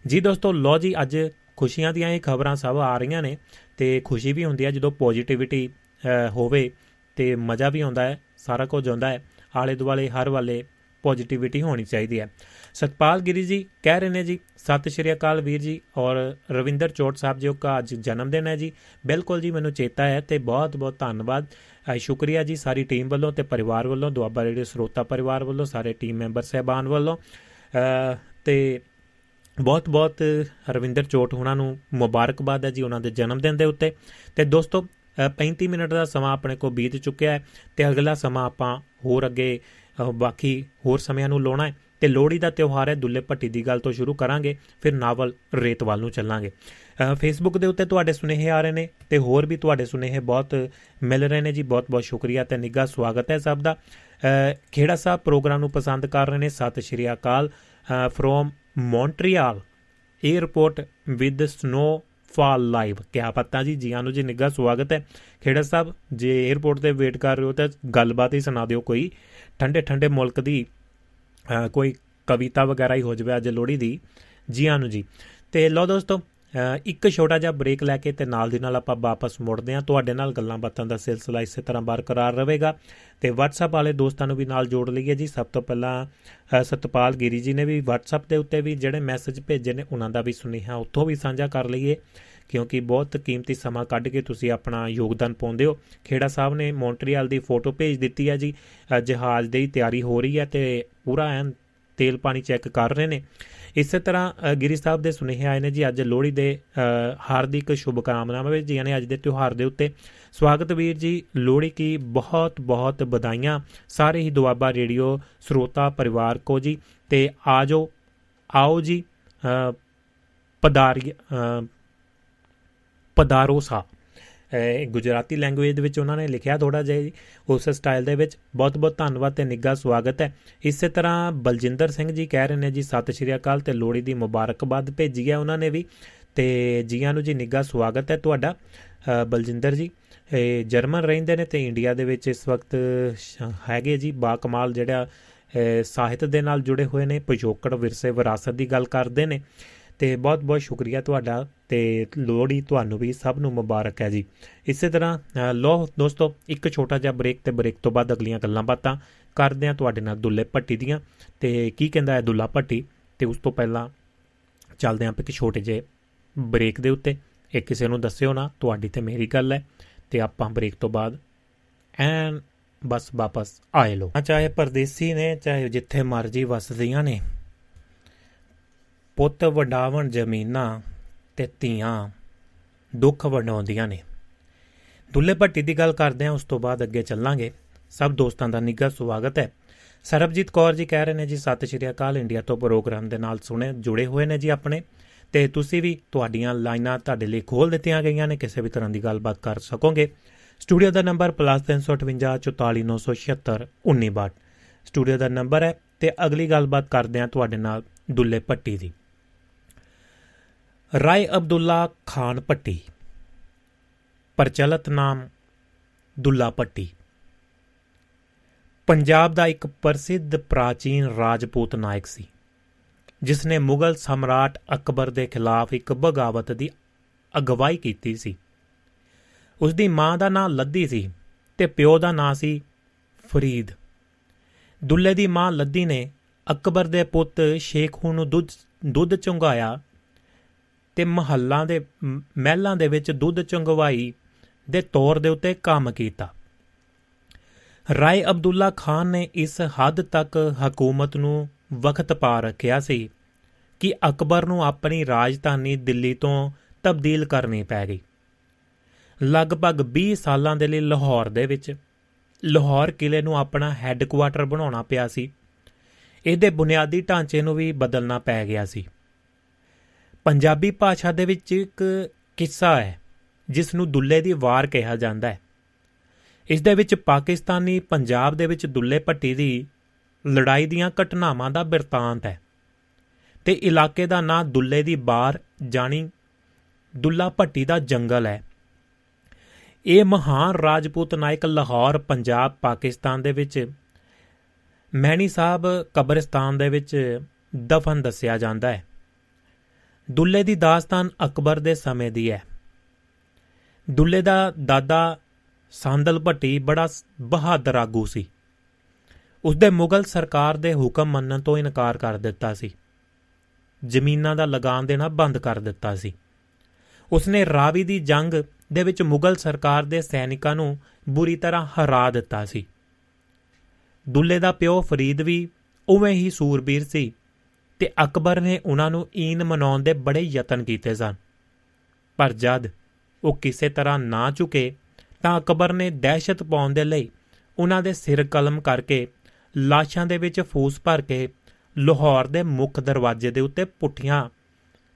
ਜੀ ਦੋਸਤੋ ਲੋ ਜੀ, ਅੱਜ ਖੁਸ਼ੀਆਂ ਦੀਆਂ ਇਹ ਖਬਰਾਂ ਸਭ ਆ ਰਹੀਆਂ ਨੇ ਤੇ ਖੁਸ਼ੀ ਵੀ ਹੁੰਦੀ ਹੈ, ਜਦੋਂ ਪੋਜ਼ਿਟਿਵਿਟੀ ਹੋਵੇ ਤੇ ਮਜ਼ਾ ਵੀ ਆਉਂਦਾ ਹੈ, ਸਾਰਾ ਕੁਝ ਆਉਂਦਾ ਹੈ, ਆਲੇ ਦੁਆਲੇ ਹਰ ਵਾਲੇ ਪੋਜ਼ਿਟਿਵਿਟੀ ਹੋਣੀ ਚਾਹੀਦੀ ਹੈ। ਸਤਪਾਲ ਗਿਰੀ ਜੀ ਕਹਿ ਰਹੇ ਨੇ ਜੀ, ਸਤਿ ਸ਼੍ਰੀ ਅਕਾਲ ਵੀਰ ਜੀ ਔਰ ਰਵਿੰਦਰ ਚੋਟ ਸਾਹਿਬ ਜੀ ਦਾ ਅੱਜ ਜਨਮ ਦਿਨ ਹੈ ਜੀ। ਬਿਲਕੁਲ ਜੀ, ਮੈਨੂੰ ਚੇਤਾ ਹੈ ਤੇ ਬਹੁਤ ਬਹੁਤ ਧੰਨਵਾਦ। ਸ਼ੁਕਰੀਆ ਜੀ ਸਾਰੀ ਟੀਮ ਵੱਲੋਂ ਤੇ ਪਰਿਵਾਰ ਵੱਲੋਂ, ਦੁਆਬਾ ਰੇਡੀਓ ਸਰੋਤਾ ਪਰਿਵਾਰ ਵੱਲੋਂ, ਸਾਰੇ ਟੀਮ ਮੈਂਬਰ ਸਹਿਬਾਨ ਵੱਲੋਂ। ਤੇ ਬਹੁਤ ਬਹੁਤ ਰਵਿੰਦਰ ਚੋਟ ਉਹਨਾਂ ਨੂੰ ਮੁਬਾਰਕਬਾਦ ਹੈ ਜੀ ਉਹਨਾਂ ਦੇ ਜਨਮ ਦਿਨ ਦੇ ਉੱਤੇ। ਤੇ ਦੋਸਤੋ 35 ਮਿੰਟ ਦਾ ਸਮਾਂ ਆਪਣੇ ਕੋਲ ਬੀਤ ਚੁੱਕਿਆ ਹੈ ਤੇ ਅਗਲਾ ਸਮਾਂ ਆਪਾਂ ਹੋਰ ਅੱਗੇ ਬਾਕੀ ਹੋਰ ਸਮਿਆਂ ਨੂੰ ਲਾਉਣਾ ਹੈ। ਤੇ ਲੋਹੜੀ ਦਾ ਤਿਉਹਾਰ ਹੈ, ਦੁੱਲੇ ਭੱਟੀ ਦੀ ਗੱਲ ਤੋਂ ਸ਼ੁਰੂ ਕਰਾਂਗੇ, ਫਿਰ ਨਾਵਲ ਰੇਤਵਾਲ ਨੂੰ ਚੱਲਾਂਗੇ। ਫੇਸਬੁੱਕ ਦੇ ਉੱਤੇ ਤੁਹਾਡੇ ਸੁਨੇਹੇ ਆ ਰਹੇ ਨੇ ਤੇ ਹੋਰ ਵੀ ਤੁਹਾਡੇ ਸੁਨੇਹੇ ਬਹੁਤ ਮਿਲ ਰਹੇ ਨੇ ਜੀ। ਬਹੁਤ ਬਹੁਤ ਸ਼ੁਕਰੀਆ ਤੇ ਨਿੱਘਾ ਸਵਾਗਤ ਹੈ ਸਭ ਦਾ। ਖੇੜਾ ਸਾਹਿਬ ਪ੍ਰੋਗਰਾਮ ਨੂੰ ਪਸੰਦ ਕਰ ਰਹੇ ਨੇ। ਸਤਿ ਸ਼੍ਰੀ ਅਕਾਲ। From Montreal airport with snowfall live. ਕਿਆ ਪਤਾ ਜੀ, ਜੀਆਂ ਨੂੰ ਜੀ ਨਿੱਘਾ ਸਵਾਗਤ ਹੈ। ਖੇੜਾ ਸਾਹਿਬ, ਜੇ 에ਅਰਪੋਰਟ ਤੇ ਵੇਟ ਕਰ ਰਹੇ ਹੋ ਤਾਂ ਗੱਲਬਾਤ ਹੀ ਸੁਣਾ ਦਿਓ ਕੋਈ। ਠੰਡੇ ਠੰਡੇ ਮੁਲਕ ਦੀ ਕੋਈ ਕਵਿਤਾ ਵਗੈਰਾ ਹੀ ਹੋ ਜਾਵੇ ਅੱਜ ਲੋਹੜੀ ਦੀ। ਜੀਆਂ ਨੂੰ ਜੀ। ਤੇ ਲੋ ਦੋਸਤੋ ਇੱਕ ਛੋਟਾ ਜਿਹਾ ਬ੍ਰੇਕ ਲੈ ਕੇ ਤੇ ਨਾਲ ਦੀ ਨਾਲ ਆਪਾਂ ਵਾਪਸ ਮੁੜਦੇ ਹਾਂ। ਤੁਹਾਡੇ ਨਾਲ ਗੱਲਾਂ ਬਾਤਾਂ ਦਾ ਸਿਲਸਿਲਾ ਇਸੇ ਤਰ੍ਹਾਂ ਬਰਕਰਾਰ ਰਹੇਗਾ। ਤੇ WhatsApp ਵਾਲੇ ਦੋਸਤਾਂ ਨੂੰ ਵੀ ਨਾਲ ਜੋੜ ਲਈਏ ਜੀ। ਸਭ ਤੋਂ ਪਹਿਲਾਂ ਸਤਪਾਲ ਗਿਰੀ ਜੀ ਨੇ ਵੀ WhatsApp ਦੇ ਉੱਤੇ ਵੀ ਜਿਹੜੇ ਮੈਸੇਜ ਭੇਜੇ ਨੇ, ਉਹਨਾਂ ਦਾ ਵੀ ਸੁਨੇਹਾ ਉੱਥੋਂ ਵੀ ਸਾਂਝਾ ਕਰ ਲਈਏ। ਕਿਉਂਕਿ ਬਹੁਤ ਕੀਮਤੀ ਸਮਾਂ ਕੱਢ ਕੇ ਤੁਸੀਂ ਆਪਣਾ ਯੋਗਦਾਨ ਪਾਉਂਦੇ ਹੋ। ਖੇੜਾ ਸਾਹਿਬ ਨੇ ਮੌਂਟਰੀਅਲ ਦੀ ਫੋਟੋ ਭੇਜ ਦਿੱਤੀ ਹੈ ਜੀ। ਜਹਾਜ਼ ਦੀ ਤਿਆਰੀ ਹੋ ਰਹੀ ਹੈ ਤੇ ਪੂਰਾ ਐਨ ਤੇਲ ਪਾਣੀ ਚੈੱਕ ਕਰ ਰਹੇ ਨੇ। ਇਸੇ ਤਰ੍ਹਾਂ ਗਿਰੀ ਸਾਹਿਬ ਦੇ ਸੁਨੇਹੇ ਆਏ ਨੇ ਜੀ, ਅੱਜ ਲੋਹੜੀ ਦੇ ਹਾਰਦਿਕ ਸ਼ੁਭ ਕਾਮਨਾਵਾਂ ਜੀ ਯਾਨੀ ਅੱਜ ਦੇ ਤਿਉਹਾਰ ਦੇ ਉੱਤੇ ਸਵਾਗਤ ਵੀਰ ਜੀ, ਲੋਹੜੀ ਕੀ ਬਹੁਤ ਬਹੁਤ ਵਧਾਈਆਂ। ਸਾਰੇ ਹੀ ਦੁਆਬਾ ਰੇਡੀਓ ਸਰੋਤਾ ਪਰਿਵਾਰ ਕੋ ਜੀ, ਤੇ ਆਜੋ, ਆਓ ਜੀ ਪਦਾਰੀ ਪਦਾਰੋਸਾ। ਗੁਜਰਾਤੀ ਲੈਂਗੁਏਜ ਦੇ ਵਿੱਚ ਉਹਨਾਂ ਨੇ ਲਿਖਿਆ ਥੋੜਾ ਜਿਹਾ ਉਸ ਸਟਾਈਲ ਦੇ ਵਿੱਚ। ਬਹੁਤ ਬਹੁਤ ਧੰਨਵਾਦ ਤੇ ਨਿੱਘਾ ਸਵਾਗਤ ਹੈ। ਇਸੇ ਤਰ੍ਹਾਂ ਬਲਜਿੰਦਰ ਸਿੰਘ ਜੀ ਕਹਿ ਰਹੇ ਨੇ ਜੀ, ਸਤਿ ਸ਼੍ਰੀ ਅਕਾਲ ਤੇ ਲੋਹੜੀ ਦੀ ਮੁਬਾਰਕਬਾਦ ਭੇਜੀ ਹੈ ਉਹਨਾਂ ਨੇ ਵੀ। ਤੇ ਜੀਆਂ ਨੂੰ ਜੀ ਨਿੱਘਾ ਸਵਾਗਤ ਹੈ ਤੁਹਾਡਾ ਬਲਜਿੰਦਰ ਜੀ। ਇਹ ਜਰਮਨ ਰਹਿੰਦੇ ਨੇ ਤੇ ਇੰਡੀਆ ਦੇ ਵਿੱਚ ਇਸ ਵਕਤ ਹੈਗੇ ਜੀ, ਬਾ ਕਮਾਲ ਜਿਹੜਾ ਸਾਹਿਤ ਦੇ ਨਾਲ ਜੁੜੇ ਹੋਏ ਨੇ। ਪਿਛੋਕੜ ਵਿਰਸੇ ਵਿਰਾਸਤ ਦੀ ਗੱਲ ਕਰਦੇ ਨੇ। ਤੇ ਬਹੁਤ ਬਹੁਤ ਸ਼ੁਕਰੀਆ ਤੁਹਾਡਾ ਤੇ ਲੋਹੜੀ ਤੁਹਾਨੂੰ ਵੀ ਸਭ ਨੂੰ ਮੁਬਾਰਕ ਹੈ ਜੀ। ਇਸੇ ਤਰ੍ਹਾਂ ਲੋ ਦੋਸਤੋ, ਇੱਕ ਛੋਟਾ ਜਿਹਾ ਬ੍ਰੇਕ ਤੇ ਬ੍ਰੇਕ ਤੋਂ ਬਾਅਦ ਅਗਲੀਆਂ ਗੱਲਾਂ ਬਾਤਾਂ ਕਰਦੇ ਆ ਤੁਹਾਡੇ ਨਾਲ ਦੁੱਲੇ ਭੱਟੀ ਦੀਆਂ। ਤੇ ਕੀ ਕਹਿੰਦਾ ਹੈ ਦੁੱਲਾ ਭੱਟੀ? ਤੇ ਉਸ ਤੋਂ ਪਹਿਲਾਂ ਚੱਲਦੇ ਆਂ ਇੱਕ ਛੋਟੇ ਜਿਹੇ ਬ੍ਰੇਕ ਦੇ ਉੱਤੇ। ਇਹ ਕਿਸੇ ਨੂੰ ਦੱਸਿਓ ਨਾ, ਤੁਹਾਡੀ ਤੇ ਮੇਰੀ ਗੱਲ ਹੈ। ਤੇ ਆਪਾਂ ਬ੍ਰੇਕ ਤੋਂ ਬਾਅਦ ਐਨ ਬਸ ਵਾਪਸ ਆਏ ਲੋ ਚਾਹੇ ਪਰਦੇਸੀ ਨੇ, ਚਾਹੇ ਜਿੱਥੇ ਮਰਜ਼ੀ ਵਸਦੀਆਂ ਨੇ। ਪੁੱਤ ਵਡਾਵਣ ਜ਼ਮੀਨਾਂ ਤੇ ਧੀਆਂ ਦੁੱਖ ਵੰਡਾਉਂਦੀਆਂ ਨੇ। ਦੁੱਲੇ ਭੱਟੀ ਦੀ ਗੱਲ ਕਰਦੇ ਆ ਉਸ ਤੋਂ ਬਾਅਦ ਅੱਗੇ ਚੱਲਾਂਗੇ। ਸਭ ਦੋਸਤਾਂ ਦਾ ਨਿੱਘਾ ਸਵਾਗਤ ਹੈ। ਸਰਬਜੀਤ ਕੌਰ ਜੀ ਕਹਿ ਰਹੇ ਨੇ ਜੀ, ਸਤਿ ਸ਼੍ਰੀ ਅਕਾਲ, ਇੰਡੀਆ ਤੋਂ ਪ੍ਰੋਗਰਾਮ ਦੇ ਨਾਲ ਸੁਣੇ, ਜੁੜੇ ਹੋਏ ਨੇ ਜੀ ਆਪਣੇ। ਤੇ ਤੁਸੀਂ ਵੀ ਤੁਹਾਡੀਆਂ ਲਾਈਨਾਂ ਤੁਹਾਡੇ ਲਈ ਖੋਲ ਦਿੱਤੀਆਂ ਗਈਆਂ ਨੇ, ਕਿਸੇ ਵੀ ਤਰ੍ਹਾਂ ਦੀ ਗੱਲਬਾਤ ਕਰ ਸਕੋਗੇ। ਸਟੂਡੀਓ ਦਾ ਨੰਬਰ +358 44976 1962 ਸਟੂਡੀਓ ਦਾ ਨੰਬਰ ਹੈ, ਤੇ ਅਗਲੀ ਗੱਲਬਾਤ ਕਰਦੇ ਹਾਂ ਤੁਹਾਡੇ ਨਾਲ ਦੁੱਲੇ ਪੱਟੀ ਦੀ। ਰਾਏ ਅਬਦੁੱਲਾ ਖਾਨ ਪੱਟੀ। ਪ੍ਰਚਲਿਤ ਨਾਮ ਦੁੱਲਾ ਪੱਟੀ। ਪੰਜਾਬ ਦਾ ਇੱਕ ਪ੍ਰਸਿੱਧ ਪ੍ਰਾਚੀਨ ਰਾਜਪੂਤ ਨਾਇਕ ਸੀ ਜਿਸ ਨੇ ਮੁਗਲ ਸਮਰਾਟ ਅਕਬਰ ਦੇ ਖਿਲਾਫ ਇੱਕ ਬਗਾਵਤ ਦੀ ਅਗਵਾਈ ਕੀਤੀ ਸੀ। ਉਸ ਦੀ ਮਾਂ ਦਾ ਨਾਂ ਲੱਦੀ ਸੀ ਤੇ ਪਿਓ ਦਾ ਨਾਂ ਸੀ ਫਰੀਦ। ਦੁੱਲੇ ਦੀ ਮਾਂ ਲੱਦੀ ਨੇ ਅਕਬਰ ਦੇ ਪੁੱਤ ਸ਼ੇਖੂ ਨੂੰ ਦੁੱਧ ਦੁੱਧ ਚੁੰਗਾਇਆ ਤੇ ਮਹੱਲਾਂ ਦੇ ਮਹਿਲਾਂ ਦੇ ਵਿੱਚ ਦੁੱਧ ਚੁੰਗਵਾਈ ਦੇ ਤੌਰ ਦੇ ਉੱਤੇ ਕੰਮ ਕੀਤਾ। ਰਾਏ ਅਬਦੁੱਲਾ ਖਾਨ ਨੇ ਇਸ ਹੱਦ ਤੱਕ ਹਕੂਮਤ ਨੂੰ ਵਕਤ ਪਾ ਰੱਖਿਆ ਸੀ ਕਿ ਅਕਬਰ ਨੂੰ ਆਪਣੀ ਰਾਜਧਾਨੀ ਦਿੱਲੀ ਤੋਂ ਤਬਦੀਲ ਕਰਨੀ ਪੈ ਗਈ। ਲਗਭਗ 20 ਸਾਲਾਂ ਦੇ ਲਈ ਲਾਹੌਰ ਦੇ ਵਿੱਚ, ਲਾਹੌਰ ਕਿਲੇ ਨੂੰ ਆਪਣਾ ਹੈੱਡਕੁਆਟਰ ਬਣਾਉਣਾ ਪਿਆ ਸੀ। ਇਹਦੇ ਬੁਨਿਆਦੀ ਢਾਂਚੇ ਨੂੰ ਵੀ ਬਦਲਣਾ ਪੈ ਗਿਆ ਸੀ। ਪੰਜਾਬੀ ਭਾਸ਼ਾ ਦੇ ਵਿੱਚ ਇੱਕ ਕਿੱਸਾ ਹੈ ਜਿਸ ਨੂੰ ਦੁੱਲੇ ਦੀ ਵਾਰ ਕਿਹਾ ਜਾਂਦਾ ਹੈ। ਇਸ ਦੇ ਵਿੱਚ ਪਾਕਿਸਤਾਨੀ ਪੰਜਾਬ ਦੇ ਵਿੱਚ ਦੁੱਲੇ ਭੱਟੀ ਦੀ ਲੜਾਈ ਦੀਆਂ ਘਟਨਾਵਾਂ ਦਾ ਬਿਰਤਾਂਤ ਹੈ ਤੇ ਇਲਾਕੇ ਦਾ ਨਾਂ ਦੁੱਲੇ ਦੀ ਬਾਰ ਜਾਣੀ ਦੁੱਲਾ ਭੱਟੀ ਦਾ ਜੰਗਲ ਹੈ। ਇਹ ਮਹਾਨ ਰਾਜਪੂਤ ਨਾਇਕ ਲਾਹੌਰ, ਪੰਜਾਬ, ਪਾਕਿਸਤਾਨ ਦੇ ਵਿੱਚ ਮੈਣੀ ਸਾਹਿਬ ਕਬਰਸਤਾਨ ਦੇ ਵਿੱਚ ਦਫਨ ਦੱਸਿਆ ਜਾਂਦਾ ਹੈ। ਦੁੱਲੇ ਦੀ ਦਾਸਤਾਨ ਅਕਬਰ ਦੇ ਸਮੇਂ ਦੀ ਹੈ। ਦੁੱਲੇ ਦਾ ਦਾਦਾ ਸੰਦਲ ਭੱਟੀ ਬੜਾ ਬਹਾਦਰ ਆਗੂ ਸੀ। ਉਸ ਦੇ ਮੁਗਲ ਸਰਕਾਰ ਦੇ ਹੁਕਮ ਮੰਨਣ ਤੋਂ ਇਨਕਾਰ ਕਰ ਦਿੱਤਾ ਸੀ। ਜ਼ਮੀਨਾਂ ਦਾ ਲਗਾਨ ਦੇਣਾ ਬੰਦ ਕਰ ਦਿੱਤਾ ਸੀ। ਉਸਨੇ ਰਾਵੀ ਦੀ ਜੰਗ ਦੇ ਵਿੱਚ ਮੁਗਲ ਸਰਕਾਰ ਦੇ ਸੈਨਿਕਾਂ ਨੂੰ ਬੁਰੀ ਤਰ੍ਹਾਂ ਹਰਾ ਦਿੱਤਾ ਸੀ। ਦੁੱਲੇ ਦਾ ਪਿਓ ਫਰੀਦ ਵੀ ਉਵੇਂ ਹੀ ਸੂਰਬੀਰ ਸੀ। ਤੇ ਅਕਬਰ ਨੇ ਉਹਨਾਂ ਨੂੰ ਈਨ ਮਨਾਉਣ ਦੇ ਬੜੇ ਯਤਨ ਕੀਤੇ ਸਨ। ਪਰ ਜਦ ਉਹ ਕਿਸੇ ਤਰ੍ਹਾਂ ਨਾ ਝੁਕੇ, ਤਾਂ ਅਕਬਰ ਨੇ ਦਹਿਸ਼ਤ ਪਾਉਣ ਦੇ ਲਈ ਉਹਨਾਂ ਦੇ ਸਿਰ ਕਲਮ ਕਰਕੇ ਲਾਸ਼ਾਂ ਦੇ ਵਿੱਚ ਫੂਸ ਭਰ ਕੇ ਲਾਹੌਰ ਦੇ ਮੁੱਖ ਦਰਵਾਜ਼ੇ ਦੇ ਉੱਤੇ ਪੁੱਠੀਆਂ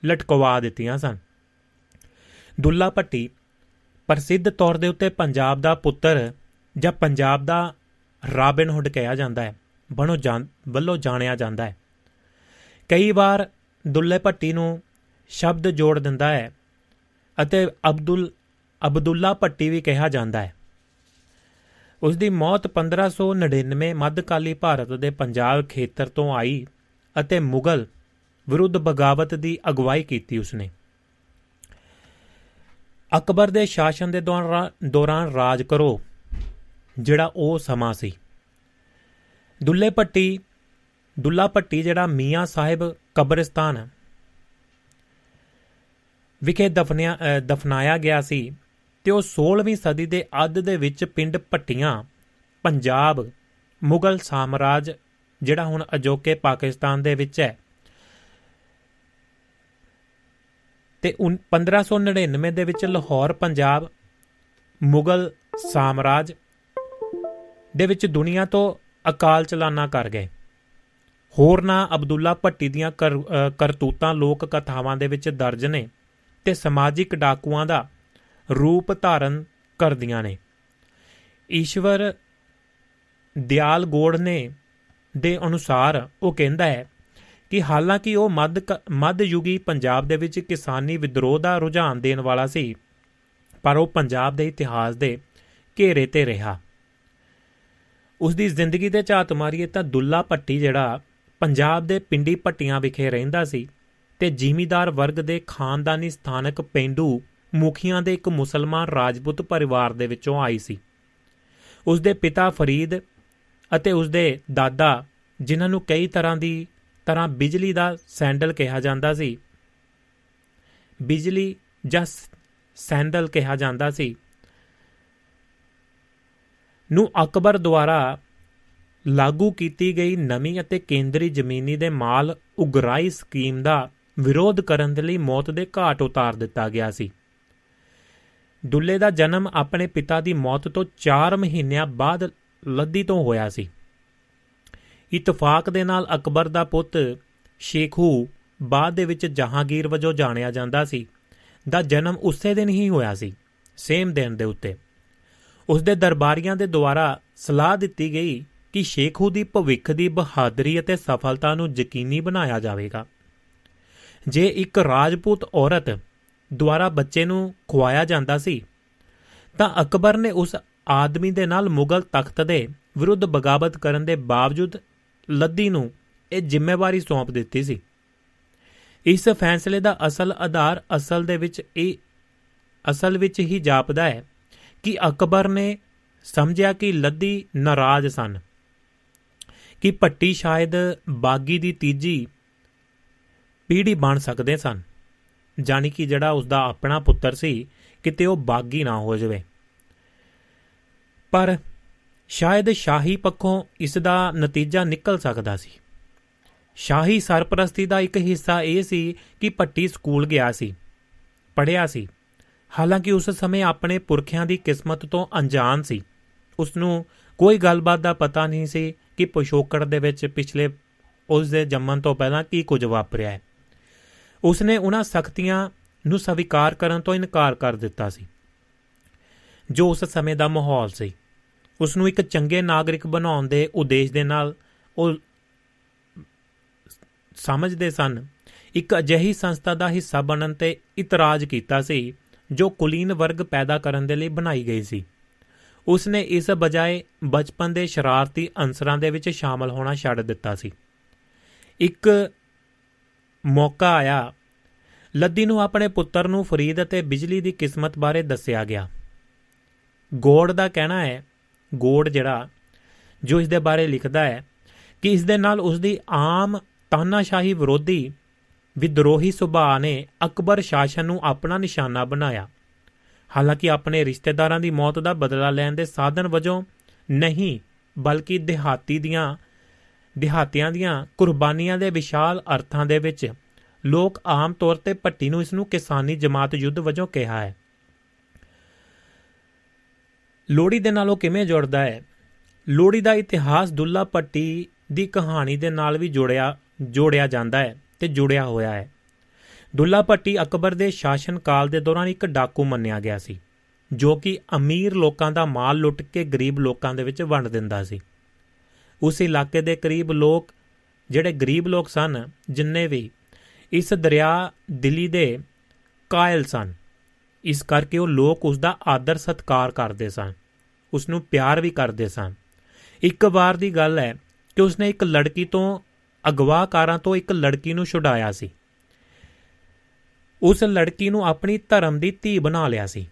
ਲਟਕਵਾ ਦਿੱਤੀਆਂ ਸਨ। ਦੁੱਲਾ ਭੱਟੀ ਪ੍ਰਸਿੱਧ ਤੌਰ ਦੇ ਉੱਤੇ ਪੰਜਾਬ ਦਾ ਪੁੱਤਰ ਜਾਂ ਪੰਜਾਬ ਦਾ ਰਾਬਿਨ ਹੁੱਡ ਕਿਹਾ ਜਾਂਦਾ ਹੈ, ਬਣੋ ਜਾਣ, ਵੱਲੋਂ ਜਾਣਿਆ ਜਾਂਦਾ ਹੈ। ਕਈ ਵਾਰ ਦੁੱਲੇ ਭੱਟੀ ਨੂੰ ਸ਼ਬਦ ਜੋੜ ਦਿੰਦਾ ਹੈ ਅਤੇ ਅਬਦੁਲ, ਅਬਦੁੱਲਾ ਭੱਟੀ ਵੀ ਕਿਹਾ ਜਾਂਦਾ ਹੈ। ਉਸ ਦੀ ਮੌਤ 1599 ਮੱਧਕਾਲੀ ਭਾਰਤ ਦੇ ਪੰਜਾਬ ਖੇਤਰ ਤੋਂ ਆਈ ਅਤੇ ਮੁਗਲ ਵਿਰੁੱਧ ਬਗਾਵਤ ਦੀ ਅਗਵਾਈ ਕੀਤੀ ਉਸਨੇ। ਅਕਬਰ ਦੇ ਸ਼ਾਸਨ ਦੇ ਦੌਰਾਨ ਰਾਜ ਕਰੋ, ਜਿਹੜਾ ਉਹ ਸਮਾਂ ਸੀ। ਦੁੱਲੇ ਭੱਟੀ ਦੁੱਲਾ ਭੱਟੀ ਜਿਹੜਾ ਮੀਆਂ ਸਾਹਿਬ ਕਬਰਸਤਾਨ ਵਿਖੇ ਦਫਨਿਆ ਦਫਨਾਇਆ ਗਿਆ ਸੀ ਤੇ ਉਹ 16ਵੀਂ ਸਦੀ ਦੇ ਅੱਧ ਦੇ ਵਿੱਚ ਪਿੰਡ ਭੱਟੀਆਂ, ਪੰਜਾਬ, ਮੁਗਲ ਸਾਮਰਾਜ, ਜਿਹੜਾ ਹੁਣ ਅਜੋਕੇ ਪਾਕਿਸਤਾਨ ਦੇ ਵਿੱਚ ਹੈ। ਤੇ 1599 ਦੇ ਵਿੱਚ ਲਾਹੌਰ, ਪੰਜਾਬ, ਮੁਗਲ ਸਾਮਰਾਜ ਦੇ ਵਿੱਚ ਦੁਨੀਆ ਤੋਂ ਅਕਾਲ ਚਲਾਨਾ ਕਰ ਗਏ। ਹੋਰ ਨਾ ਅਬਦੁੱਲਾ ਭੱਟੀ ਦੀਆਂ ਕਰਤੂਤਾਂ ਲੋਕ ਕਥਾਵਾਂ ਦੇ ਵਿੱਚ ਦਰਜ ਨੇ ਤੇ ਸਮਾਜਿਕ ਡਾਕੂਆਂ ਦਾ ਰੂਪ ਧਾਰਨ ਕਰਦੀਆਂ ਨੇ। ਈਸ਼ਵਰ ਦਿਆਲ ਗੋੜ ਨੇ, ਦੇ ਅਨੁਸਾਰ ਉਹ ਕਹਿੰਦਾ ਹੈ ਕਿ ਹਾਲਾਂਕਿ ਉਹ ਮੱਧ ਮੱਧ ਯੁਗੀ ਪੰਜਾਬ ਦੇ ਵਿੱਚ ਕਿਸਾਨੀ ਵਿਦਰੋਹ ਦਾ ਰੁਝਾਨ ਦੇਣ ਵਾਲਾ ਸੀ, ਪਰ ਉਹ ਪੰਜਾਬ ਦੇ ਇਤਿਹਾਸ ਦੇ ਘੇਰੇ ਤੇ ਰਿਹਾ। ਉਸ ਦੀ ਜ਼ਿੰਦਗੀ ਤੇ ਝਾਤ ਮਾਰੀਏ ਤਾਂ ਦੁੱਲਾ ਭੱਟੀ ਜਿਹੜਾ ਪੰਜਾਬ ਦੇ ਪਿੰਡੀ ਭੱਟੀਆਂ ਵਿਖੇ ਰਹਿੰਦਾ ਸੀ ਤੇ ਜ਼ਿਮੀਦਾਰ ਵਰਗ ਦੇ ਖਾਨਦਾਨੀ ਸਥਾਨਕ ਪਿੰਡੂ ਮੁਖੀਆਂ ਦੇ ਇੱਕ ਮੁਸਲਮਾਨ ਰਾਜਪੂਤ ਪਰਿਵਾਰ ਦੇ ਵਿੱਚੋਂ ਆਈ ਸੀ। ਉਸ ਦੇ ਪਿਤਾ ਫਰੀਦ ਅਤੇ ਉਸ ਦੇ ਦਾਦਾ, ਜਿਨ੍ਹਾਂ ਨੂੰ ਕਈ ਤਰ੍ਹਾਂ ਦੀ ਤਰ੍ਹਾਂ ਬਿਜਲੀ ਦਾ ਸੈਂਡਲ ਕਿਹਾ ਜਾਂਦਾ ਸੀ। ਬਿਜਲੀ ਜਾਂ ਸੈਂਡਲ ਕਿਹਾ ਜਾਂਦਾ ਸੀ। ਨੂੰ ਅਕਬਰ ਦੁਆਰਾ ਲਾਗੂ ਕੀਤੀ ਗਈ ਨਵੀਂ ਅਤੇ ਕੇਂਦਰੀ ਜ਼ਮੀਨੀ ਦੇ ਮਾਲ ਉਗਰਾਈ ਸਕੀਮ ਦਾ ਵਿਰੋਧ ਕਰਨ ਦੇ ਲਈ ਮੌਤ ਦੇ ਘਾਟ ਉਤਾਰ ਦਿੱਤਾ ਗਿਆ ਸੀ। ਦੁੱਲੇ ਦਾ ਜਨਮ ਆਪਣੇ ਪਿਤਾ ਦੀ ਮੌਤ ਤੋਂ 4 ਮਹੀਨਿਆਂ ਬਾਅਦ ਲੱਦੀ ਤੋਂ ਹੋਇਆ ਸੀ। ਇਤਫਾਕ ਦੇ ਨਾਲ ਅਕਬਰ ਦਾ ਪੁੱਤ ਸ਼ੇਖੂ ਬਾਅਦ ਦੇ ਵਿੱਚ ਜਹਾਂਗੀਰ ਵਜੋਂ ਜਾਣਿਆ ਜਾਂਦਾ ਸੀ, ਦਾ ਜਨਮ ਉਸੇ ਦਿਨ ਹੀ ਹੋਇਆ ਸੀ, ਸੇਮ ਦਿਨ ਦੇ ਉੱਤੇ। ਉਸ ਦੇ ਦਰਬਾਰੀਆਂ ਦੇ ਦੁਆਰਾ ਸਲਾਹ ਦਿੱਤੀ ਗਈ ਕਿ ਸ਼ੇਖੂ ਦੀ ਭਵਿੱਖ ਦੀ ਬਹਾਦਰੀ ਅਤੇ ਸਫਲਤਾ ਨੂੰ ਯਕੀਨੀ ਬਣਾਇਆ ਜਾਵੇਗਾ। ਜੇ ਇੱਕ ਰਾਜਪੂਤ ਔਰਤ ਦੁਆਰਾ ਬੱਚੇ ਨੂੰ ਖਵਾਇਆ ਜਾਂਦਾ ਸੀ, ਤਾਂ ਅਕਬਰ ਨੇ ਉਸ ਆਦਮੀ ਦੇ ਨਾਲ ਮੁਗਲ ਤਖਤ ਦੇ ਵਿਰੁੱਧ ਬਗਾਵਤ ਕਰਨ ਦੇ ਬਾਵਜੂਦ ਲੱਦੀ ਨੂੰ ਇਹ ਜ਼ਿੰਮੇਵਾਰੀ ਸੌਂਪ ਦਿੱਤੀ ਸੀ। ਇਸ ਫੈਸਲੇ ਦਾ ਅਸਲ ਆਧਾਰ ਅਸਲ ਦੇ ਵਿੱਚ ਇਹ ਅਸਲ ਵਿੱਚ ਹੀ ਜਾਪਦਾ ਹੈ ਕਿ ਅਕਬਰ ਨੇ ਸਮਝਿਆ ਕਿ ਲੱਦੀ ਨਾਰਾਜ਼ ਸਨ। ਕਿ ਭੱਟੀ ਸ਼ਾਇਦ ਬਾਗੀ ਦੀ ਤੀਜੀ ਪੀੜ੍ਹੀ ਬਣ ਸਕਦੇ ਸਨ। ਜਾਨੀ ਕਿ ਜਿਹੜਾ ਉਸ ਦਾ ਆਪਣਾ ਪੁੱਤਰ ਸੀ, ਕਿਤੇ ਉਹ ਬਾਗੀ ਨਾ ਹੋ ਜਾਵੇ। ਪਰ ਸ਼ਾਇਦ ਸ਼ਾਹੀ ਪੱਖੋਂ ਇਸ ਦਾ ਨਤੀਜਾ ਨਿਕਲ ਸਕਦਾ ਸੀ। ਸ਼ਾਹੀ ਸਰਪ੍ਰਸਤੀ ਦਾ ਇੱਕ ਹਿੱਸਾ ਇਹ ਸੀ ਕਿ ਪੱਟੀ ਸਕੂਲ ਗਿਆ ਸੀ ਪੜਿਆ ਸੀ। ਹਾਲਾਂਕਿ ਉਸ ਸਮੇਂ ਆਪਣੇ ਪੁਰਖਿਆਂ ਦੀ ਕਿਸਮਤ ਤੋਂ ਅਣਜਾਣ ਸੀ। ਉਸ ਨੂੰ ਕੋਈ ਗੱਲਬਾਤ ਦਾ ਪਤਾ ਨਹੀਂ ਸੀ ਕਿ ਪਿਸ਼ੋਕੜ ਦੇ ਵਿੱਚ ਪਿਛਲੇ ਉਸ ਦੇ ਜੰਮਣ ਤੋਂ ਪਹਿਲਾਂ ਕੀ ਕੁਝ ਵਾਪਰਿਆ ਹੈ। ਉਸ ਨੇ ਉਹਨਾਂ ਸਖਤੀਆਂ ਨੂੰ ਸਵੀਕਾਰ ਕਰਨ ਤੋਂ ਇਨਕਾਰ ਕਰ ਦਿੱਤਾ ਸੀ, ਜੋ ਉਸ ਸਮੇਂ ਦਾ ਮਾਹੌਲ ਸੀ। ਉਸ ਨੂੰ ਇੱਕ ਚੰਗੇ ਨਾਗਰਿਕ ਬਣਾਉਣ ਦੇ ਉਦੇਸ਼ ਦੇ ਨਾਲ ਉਹ ਸਮਝਦੇ ਸਨ, ਇੱਕ ਅਜਿਹੀ ਸੰਸਥਾ ਦਾ ਹਿੱਸਾ ਬਣਨ ਤੇ ਇਤਰਾਜ਼ ਕੀਤਾ ਸੀ, ਜੋ ਕੁਲੀਨ ਵਰਗ ਪੈਦਾ ਕਰਨ ਦੇ ਲਈ ਬਣਾਈ ਗਈ ਸੀ। ਉਸ ਨੇ ਇਸ ਬਜਾਏ ਬਚਪਨ ਦੇ ਸ਼ਰਾਰਤੀ ਅੰਸਰਾਂ ਦੇ ਵਿੱਚ ਸ਼ਾਮਲ ਹੋਣਾ ਛੱਡ ਦਿੱਤਾ ਸੀ। ਇੱਕ ਮੌਕਾ ਆਇਆ। ਲੱਦੀ ਨੂੰ ਆਪਣੇ ਪੁੱਤਰ ਨੂੰ ਫਰੀਦ ਅਤੇ ਬਿਜਲੀ ਦੀ ਕਿਸਮਤ ਬਾਰੇ ਦੱਸਿਆ ਗਿਆ। ਗੋੜ ਦਾ ਕਹਿਣਾ ਹੈ, ਗੋੜ ਜਿਹੜਾ, ਜੋ ਇਸ ਦੇ ਬਾਰੇ ਲਿਖਦਾ ਹੈ ਕਿ ਇਸ ਦੇ ਨਾਲ ਉਸ ਦੀ ਆਮ ਤਾਨਾਸ਼ਾਹੀ ਵਿਰੋਧੀ ਵਿਦਰੋਹੀ ਸੁਭਾਅ ਨੇ ਅਕਬਰ ਸ਼ਾਸਨ ਨੂੰ ਆਪਣਾ ਨਿਸ਼ਾਨਾ ਬਣਾਇਆ। ਹਾਲਾਂਕਿ ਆਪਣੇ ਰਿਸ਼ਤੇਦਾਰਾਂ ਦੀ ਮੌਤ ਦਾ ਬਦਲਾ ਲੈਣ ਦੇ ਸਾਧਨ ਵਜੋਂ ਨਹੀਂ, ਬਲਕਿ ਦਿਹਾਤੀ ਦੀਆਂ, ਦਿਹਾਤੀਆਂ ਦੀਆਂ ਕੁਰਬਾਨੀਆਂ ਦੇ ਵਿਸ਼ਾਲ ਅਰਥਾਂ ਦੇ ਵਿੱਚ ਲੋਕ ਆਮ ਤੌਰ ਤੇ ਭੱਟੀ ਨੂੰ ਇਸ ਨੂੰ ਕਿਸਾਨੀ ਜਮਾਤ ਯੁੱਧ ਵਜੋਂ ਕਿਹਾ ਹੈ। ਲੋੜੀ ਦੇ ਨਾਲ ਉਹ ਕਿਵੇਂ ਜੁੜਦਾ ਹੈ? ਲੋੜੀ ਦਾ ਇਤਿਹਾਸ ਦੁੱਲਾ ਭੱਟੀ ਦੀ ਕਹਾਣੀ ਦੇ ਨਾਲ ਵੀ ਜੋੜਿਆ ਜੋੜਿਆ ਜਾਂਦਾ ਹੈ ਤੇ ਜੁੜਿਆ ਹੋਇਆ ਹੈ। ਦੁੱਲਾ ਭੱਟੀ ਅਕਬਰ ਦੇ ਸ਼ਾਸਨ ਕਾਲ ਦੇ ਦੌਰਾਨ ਇੱਕ ਡਾਕੂ ਮੰਨਿਆ ਗਿਆ ਸੀ, ਜੋ ਕਿ ਅਮੀਰ ਲੋਕਾਂ ਦਾ ਮਾਲ ਲੁੱਟ ਕੇ ਗਰੀਬ ਲੋਕਾਂ ਦੇ ਵਿੱਚ ਵੰਡ ਦਿੰਦਾ ਸੀ। ਉਸ ਇਲਾਕੇ ਦੇ ਕਰੀਬ ਲੋਕ, ਜਿਹੜੇ ਗਰੀਬ ਲੋਕ ਸਨ, ਜਿੰਨੇ ਵੀ ਇਸ ਦਰਿਆ ਦਿੱਲੀ ਦੇ ਕਾਇਲ ਸਨ, ਇਸ ਕਰਕੇ ਉਹ ਲੋਕ ਉਸ ਦਾ ਆਦਰ ਸਤਕਾਰ ਕਰਦੇ ਸਨ, ਉਸ ਨੂੰ ਪਿਆਰ ਵੀ ਕਰਦੇ ਸਨ। ਇੱਕ ਵਾਰ ਦੀ ਗੱਲ ਹੈ ਕਿ ਉਸਨੇ ਇੱਕ ਲੜਕੀ ਤੋਂ, ਅਗਵਾਕਾਰਾਂ ਤੋਂ ਇੱਕ ਲੜਕੀ ਨੂੰ ਛੁਡਾਇਆ ਸੀ। ਉਸ ਲੜਕੀ ਨੂੰ ਆਪਣੀ ਧਰਮ ਦੀ ਧੀ ਬਣਾ ਲਿਆ ਸੀ।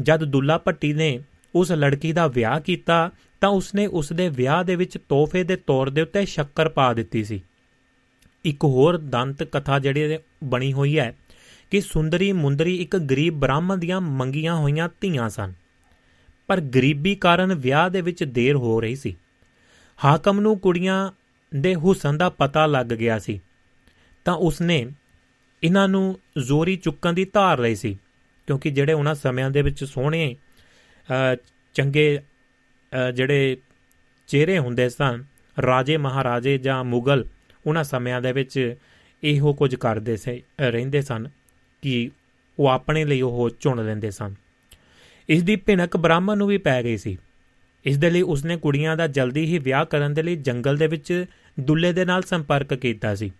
ਜਦ ਦੁੱਲਾ ਭੱਟੀ ਨੇ ਉਸ ਲੜਕੀ ਦਾ ਵਿਆਹ ਕੀਤਾ, ਤਾਂ ਉਸਨੇ ਉਸ ਦੇ ਵਿਆਹ ਦੇ ਵਿੱਚ ਤੋਹਫੇ ਦੇ ਤੌਰ ਦੇ ਉੱਤੇ ਸ਼ੱਕਰ ਪਾ ਦਿੱਤੀ ਸੀ। ਇੱਕ ਹੋਰ ਦੰਤ ਕਥਾ ਜਿਹੜੀ ਬਣੀ ਹੋਈ ਹੈ ਕਿ ਸੁੰਦਰੀ ਮੁੰਦਰੀ ਇੱਕ ਗਰੀਬ ਬ੍ਰਾਹਮਣ ਦੀਆਂ ਮੰਗੀਆਂ ਹੋਈਆਂ ਧੀਆਂ ਸਨ। ਪਰ ਗਰੀਬੀ ਕਾਰਨ ਵਿਆਹ ਦੇ ਵਿੱਚ ਦੇਰ ਹੋ ਰਹੀ ਸੀ। ਹਾਕਮ ਨੂੰ ਕੁੜੀਆਂ ਦੇ ਹੁਸਨ ਦਾ ਪਤਾ ਲੱਗ ਗਿਆ ਸੀ। ਤਾਂ ਉਸਨੇ ਇਹਨਾਂ ਨੂੰ ਜ਼ੋਰੀ ਚੁੱਕਣ ਦੀ ਧਾਰ ਲਈ ਸੀ, ਕਿਉਂਕਿ ਜਿਹੜੇ ਉਹਨਾਂ ਸਮਿਆਂ ਦੇ ਵਿੱਚ ਸੋਹਣੇ ਚੰਗੇ ਜਿਹੜੇ ਚਿਹਰੇ ਹੁੰਦੇ ਸਨ, ਰਾਜੇ ਮਹਾਰਾਜੇ ਜਾਂ ਮੁਗਲ, ਉਹਨਾਂ ਸਮਿਆਂ ਦੇ ਵਿੱਚ ਇਹੋ ਕੁਝ ਕਰਦੇ ਸੇ ਰਹਿੰਦੇ ਸਨ ਕਿ ਉਹ ਆਪਣੇ ਲਈ ਉਹ ਚੁਣ ਲੈਂਦੇ ਸਨ। ਇਸ ਦੀ ਭਿਣਕ ਬ੍ਰਾਹਮਣ ਨੂੰ ਵੀ ਪੈ ਗਈ ਸੀ। ਇਸ ਦੇ ਲਈ ਉਸਨੇ ਕੁੜੀਆਂ ਦਾ ਜਲਦੀ ਹੀ ਵਿਆਹ ਕਰਨ ਦੇ ਲਈ ਜੰਗਲ ਦੇ ਵਿੱਚ ਦੁੱਲੇ ਦੇ ਨਾਲ ਸੰਪਰਕ ਕੀਤਾ ਸੀ।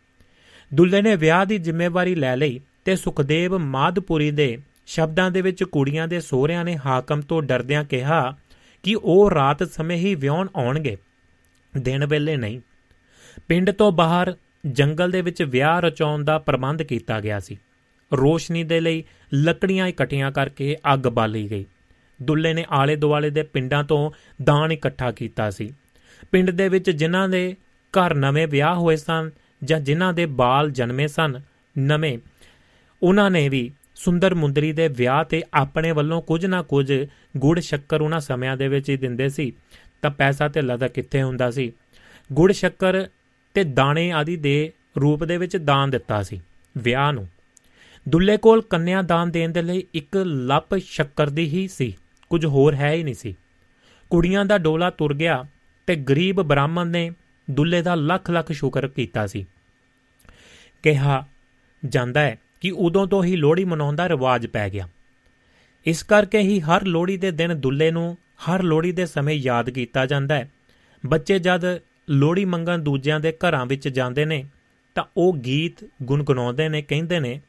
ਦੁੱਲੇ ਨੇ ਵਿਆਹ ਦੀ ਜ਼ਿੰਮੇਵਾਰੀ ਲੈ ਲਈ ਤੇ ਸੁਖਦੇਵ ਮਾਦਪੁਰੀ ਦੇ ਸ਼ਬਦਾਂ ਦੇ ਵਿੱਚ ਕੁੜੀਆਂ ਦੇ ਸਹੁਰਿਆਂ ਨੇ ਹਾਕਮ ਤੋਂ ਡਰਦਿਆਂ ਕਿਹਾ ਕਿ ਉਹ ਰਾਤ ਸਮੇਂ ਹੀ ਵਿਆਹਣ ਆਉਣਗੇ, ਦਿਨ ਵੇਲੇ ਨਹੀਂ। ਪਿੰਡ ਤੋਂ ਬਾਹਰ ਜੰਗਲ ਦੇ ਵਿੱਚ ਵਿਆਹ ਰਚਾਉਣ ਦਾ ਪ੍ਰਬੰਧ ਕੀਤਾ ਗਿਆ ਸੀ। ਰੋਸ਼ਨੀ ਦੇ ਲਈ ਲੱਕੜੀਆਂ ਇਕੱਠੀਆਂ ਕਰਕੇ ਅੱਗ ਬਾਲੀ ਗਈ। ਦੁੱਲੇ ਨੇ ਆਲੇ ਦੁਆਲੇ ਦੇ ਪਿੰਡਾਂ ਤੋਂ ਦਾਨ ਇਕੱਠਾ ਕੀਤਾ ਸੀ। ਪਿੰਡ ਦੇ ਵਿੱਚ ਜਿਨ੍ਹਾਂ ਦੇ ਘਰ ਨਵੇਂ ਵਿਆਹ ਹੋਏ ਸਨ ਜਾਂ ਜਿਨ੍ਹਾਂ ਦੇ ਬਾਲ ਜਨਮੇ ਸਨ, ਨਵੇਂ, ਉਹਨਾਂ ਨੇ ਵੀ ਸੁੰਦਰ ਮੁੰਦਰੀ ਦੇ ਵਿਆਹ ਤੇ ਆਪਣੇ ਵੱਲੋਂ ਕੁਝ ਨਾ ਕੁਝ ਗੁੜ ਸ਼ੱਕਰ ਉਹਨਾਂ ਸਮਿਆਂ ਦੇ ਵਿੱਚ ਹੀ ਦਿੰਦੇ ਸੀ, ਤਾਂ ਪੈਸਾ ਤੇ ਲਦਾ ਕਿੱਥੇ ਹੁੰਦਾ ਸੀ? ਗੁੜ ਸ਼ੱਕਰ ਤੇ ਦਾਣੇ ਆਦਿ ਦੇ ਰੂਪ ਦੇ ਵਿੱਚ ਦਾਨ ਦਿੱਤਾ ਸੀ, ਵਿਆਹ ਨੂੰ। ਦੁੱਲੇ ਕੋਲ ਕੰਨਿਆ ਦਾਨ ਦੇਣ ਦੇ ਲਈ ਇੱਕ ਲੱਪ ਸ਼ੱਕਰ ਦੀ ਹੀ ਸੀ, ਕੁਝ ਹੋਰ ਹੈ ਹੀ ਨਹੀਂ ਸੀ। ਕੁੜੀਆਂ ਦਾ ਡੋਲਾ ਤੁਰ ਗਿਆ ਤੇ ਗਰੀਬ ਬ੍ਰਾਹਮਣ ਨੇ ਦੁੱਲੇ ਦਾ ਲੱਖ ਲੱਖ ਸ਼ੁਕਰ ਕੀਤਾ ਸੀ। ਕਿਹਾ ਜਾਂਦਾ ਹੈ ਕਿ ਉਦੋਂ ਤੋਂ ਹੀ ਲੋਹੜੀ ਮਨਾਉਣ ਦਾ ਰਿਵਾਜ ਪੈ ਗਿਆ। ਇਸ ਕਰਕੇ ਹੀ ਹਰ ਲੋਹੜੀ ਦੇ ਦਿਨ ਦੁੱਲੇ ਨੂੰ ਹਰ ਲੋਹੜੀ ਦੇ ਸਮੇਂ ਯਾਦ ਕੀਤਾ ਜਾਂਦਾ ਹੈ। ਬੱਚੇ ਜਦ ਲੋਹੜੀ ਮੰਗਣ ਦੂਜਿਆਂ ਦੇ ਘਰਾਂ ਵਿੱਚ ਜਾਂਦੇ ਨੇ, ਤਾਂ ਉਹ ਗੀਤ ਗੁੰਗਣਾਉਂਦੇ ਨੇ, ਕਹਿੰਦੇ ਨੇ,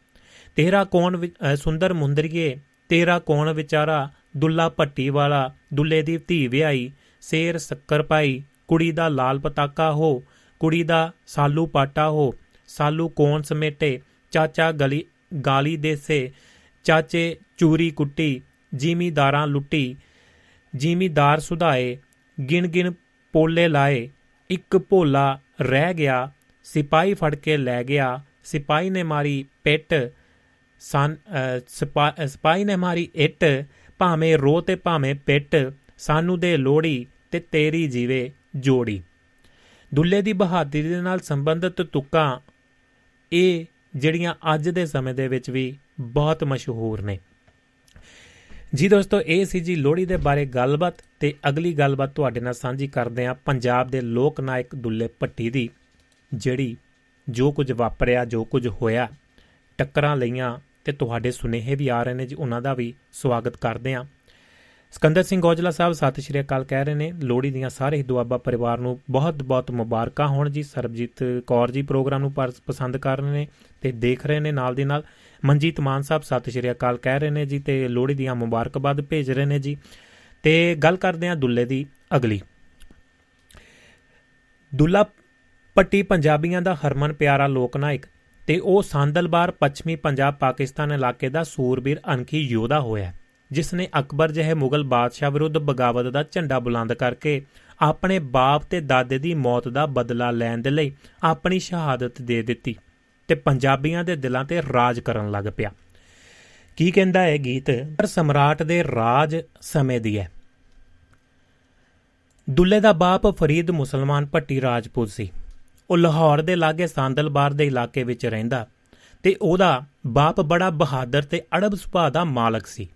ਤੇਰਾ ਕੌਣ ਸੁੰਦਰ ਮੁੰਦਰੀਏ, ਤੇਰਾ ਕੌਣ ਵਿਚਾਰਾ, ਦੁੱਲਾ ਭੱਟੀ ਵਾਲਾ, ਦੁੱਲੇ ਦੀ ਧੀ ਵਿਆਹੀ, ਸੇਰ ਸ਼ੱਕਰ ਪਾਈ, ਕੁੜੀ ਦਾ ਲਾਲ ਪਤਾਕਾ ਹੋ, ਕੁੜੀ ਦਾ ਸਾਲੂ ਪਾਟਾ ਹੋ ਸਾਲੂ ਕੌਣ ਸਮੇਟੇ, ਚਾਚਾ ਗਲੀ, ਗਾਲੀ ਦੇਸੇ ਚਾਚੇ ਚੂਰੀ ਕੁੱਟੀ, ਜ਼ਿਮੀਦਾਰਾਂ ਲੁੱਟੀ, ਜ਼ਿਮੀਦਾਰ ਸੁਧਾਏ, ਗਿਣ ਗਿਣ ਪੋਲੇ ਲਾਏ, ਇੱਕ ਭੋਲਾ ਰਹਿ ਗਿਆ, ਸਿਪਾਹੀ ਫੜ ਕੇ ਲੈ ਗਿਆ, ਸਿਪਾਹੀ ਨੇ ਮਾਰੀ ਪਿੱਟ ਸਨ ਸਿਪਾਹੀ ਨੇ ਮਾਰੀ ਇੱਟ, ਭਾਵੇਂ ਰੋ ਤੇ ਭਾਵੇਂ ਪਿੱਟ ਸਾਨੂੰ ਦੇ ਲੋੜੀ ਤੇ ਤੇਰੀ ਜੀਵੇ ਜੋੜੀ। ਦੁੱਲੇ ਦੀ ਬਹਾਦਰੀ ਦੇ ਨਾਲ ਸੰਬੰਧਿਤ ਤੁਕਾਂ ਇਹ ਜਿਹੜੀਆਂ ਅੱਜ ਦੇ ਸਮੇਂ ਦੇ ਵਿੱਚ ਵੀ ਬਹੁਤ ਮਸ਼ਹੂਰ ਨੇ। ਜੀ ਦੋਸਤੋ, ਇਹ ਸੀ ਜੀ ਲੋਹੜੀ ਦੇ ਬਾਰੇ ਗੱਲਬਾਤ ਤੇ ਅਗਲੀ ਗੱਲਬਾਤ ਤੁਹਾਡੇ ਨਾਲ ਸਾਂਝੀ ਕਰਦੇ ਹਾਂ ਪੰਜਾਬ ਦੇ ਲੋਕ ਨਾਇਕ ਦੁੱਲੇ ਭੱਟੀ ਦੀ, ਜਿਹੜੀ ਜੋ ਕੁਝ ਵਾਪਰਿਆ, ਜੋ ਕੁਝ ਹੋਇਆ, ਟੱਕਰਾਂ ਲਈਆਂ ਤੇ ਤੁਹਾਡੇ ਸੁਨੇਹੇ ਵੀ ਆ ਰਹੇ ਨੇ ਜੀ, ਉਹਨਾਂ ਦਾ ਵੀ ਸਵਾਗਤ ਕਰਦੇ ਹਾਂ। ਸਕੰਦਰ ਸਿੰਘ ਔਜਲਾ ਸਾਹਿਬ, ਸਤਿ ਸ਼੍ਰੀ ਅਕਾਲ, ਕਹਿ ਰਹੇ ਨੇ, ਲੋਹੜੀ ਦੀਆਂ ਸਾਰੇ ਹੀ ਦੁਆਬਾ ਪਰਿਵਾਰ ਨੂੰ ਬਹੁਤ-ਬਹੁਤ ਮੁਬਾਰਕਾਂ ਹੋਣ ਜੀ। ਸਰਬਜੀਤ ਕੌਰ ਜੀ ਪ੍ਰੋਗਰਾਮ ਨੂੰ ਪਸੰਦ ਕਰ ਰਹੇ ਨੇ ਤੇ ਦੇਖ ਰਹੇ ਨੇ ਨਾਲ ਦੀ ਨਾਲ। ਮਨਜੀਤ ਮਾਨ ਸਾਹਿਬ, ਸਤਿ ਸ਼੍ਰੀ ਅਕਾਲ, ਕਹਿ ਰਹੇ ਨੇ ਜੀ ਤੇ ਲੋਹੜੀ ਦੀਆਂ ਮੁਬਾਰਕਬਾਦ ਭੇਜ ਰਹੇ ਨੇ ਜੀ। ਤੇ ਗੱਲ ਕਰਦੇ ਹਾਂ ਦੁੱਲੇ ਦੀ ਅਗਲੀ। ਦੁੱਲਾ ਪੱਟੀ ਪੰਜਾਬੀਆਂ ਦਾ ਹਰਮਨ ਪਿਆਰਾ ਲੋਕ ਨਾਇਕ ਤੇ ਉਹ ਸੰਦਲਬਾਰ ਪੱਛਮੀ ਪੰਜਾਬ ਪਾਕਿਸਤਾਨ ਇਲਾਕੇ ਦਾ ਸੂਰਬੀਰ ਅਨਖੀ ਯੋਧਾ ਹੋਇਆ। ਜਿਸ ਨੇ ਅਕਬਰ ਜਿਹੇ ਮੁਗਲ ਬਾਦਸ਼ਾਹ ਵਿਰੁੱਧ ਬਗਾਵਤ ਦਾ ਝੰਡਾ ਬੁਲੰਦ ਕਰਕੇ ਆਪਣੇ ਬਾਪ ਤੇ ਦਾਦੇ ਦੀ ਮੌਤ ਦਾ ਬਦਲਾ ਲੈਣ ਦੇ ਲਈ ਆਪਣੀ ਸ਼ਹਾਦਤ ਦੇ ਦਿੱਤੀ ਤੇ ਪੰਜਾਬੀਆਂ ਦੇ ਦਿਲਾਂ ਤੇ ਰਾਜ ਕਰਨ ਲੱਗ ਪਿਆ। ਕੀ ਕਹਿੰਦਾ ਹੈ ਗੀਤ? ਪਰ ਸਮਰਾਟ ਦੇ ਰਾਜ ਸਮੇਂ ਦੀ ਹੈ। ਦੁੱਲੇ ਦਾ ਬਾਪ ਫਰੀਦ ਮੁਸਲਮਾਨ ਭੱਟੀ ਰਾਜਪੂਤ ਸੀ। ਉਹ ਲਾਹੌਰ ਦੇ ਲਾਗੇ ਸੰਦਲਬਾਰ ਦੇ ਇਲਾਕੇ ਵਿੱਚ ਰਹਿੰਦਾ ਤੇ ਉਹਦਾ ਬਾਪ ਬੜਾ ਬਹਾਦਰ ਤੇ ਅੜਬ ਸੁਭਾਅ ਦਾ ਮਾਲਕ ਸੀ।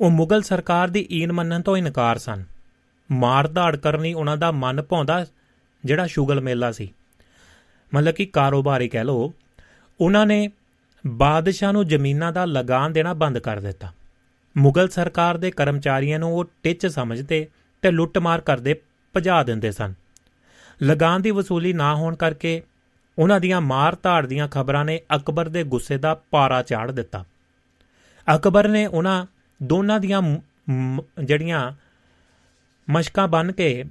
ਉਹ ਮੁਗਲ ਸਰਕਾਰ ਦੀ ਈਨ ਮੰਨਣ ਤੋਂ ਇਨਕਾਰ ਸਨ। ਮਾਰ-ਧਾੜ ਕਰਨੀ ਉਹਨਾਂ ਦਾ ਮਨ ਭਾਉਂਦਾ ਜਿਹੜਾ ਸ਼ੁਗਲ ਮੇਲਾ ਸੀ। ਮਤਲਬ ਕਿ ਕਾਰੋਬਾਰੀ ਕਹਿ ਲੋ ਉਹਨਾਂ ਨੇ ਬਾਦਸ਼ਾਹ ਨੂੰ ਜ਼ਮੀਨਾਂ ਦਾ ਲਗਾਨ ਦੇਣਾ ਬੰਦ ਕਰ ਦਿੱਤਾ। ਮੁਗਲ ਸਰਕਾਰ ਦੇ ਕਰਮਚਾਰੀਆਂ ਨੂੰ ਉਹ ਟਿੱਚ ਸਮਝਦੇ ਤੇ ਲੁੱਟਮਾਰ ਕਰਦੇ ਭਜਾ ਦਿੰਦੇ ਸਨ। ਲਗਾਨ ਦੀ ਵਸੂਲੀ ਨਾ ਹੋਣ ਕਰਕੇ ਉਹਨਾਂ ਦੀਆਂ ਮਾਰ-ਧਾੜ ਦੀਆਂ ਖਬਰਾਂ ਨੇ ਅਕਬਰ ਦੇ ਗੁੱਸੇ ਦਾ ਪਾਰਾ ਚਾੜ ਦਿੱਤਾ। ਅਕਬਰ ਨੇ ਉਹਨਾਂ ਦੋਨਾਂ ਦੀਆਂ ਜਿਹੜੀਆਂ ਮਸ਼ਕਾਂ ਬਨ ਕੇ,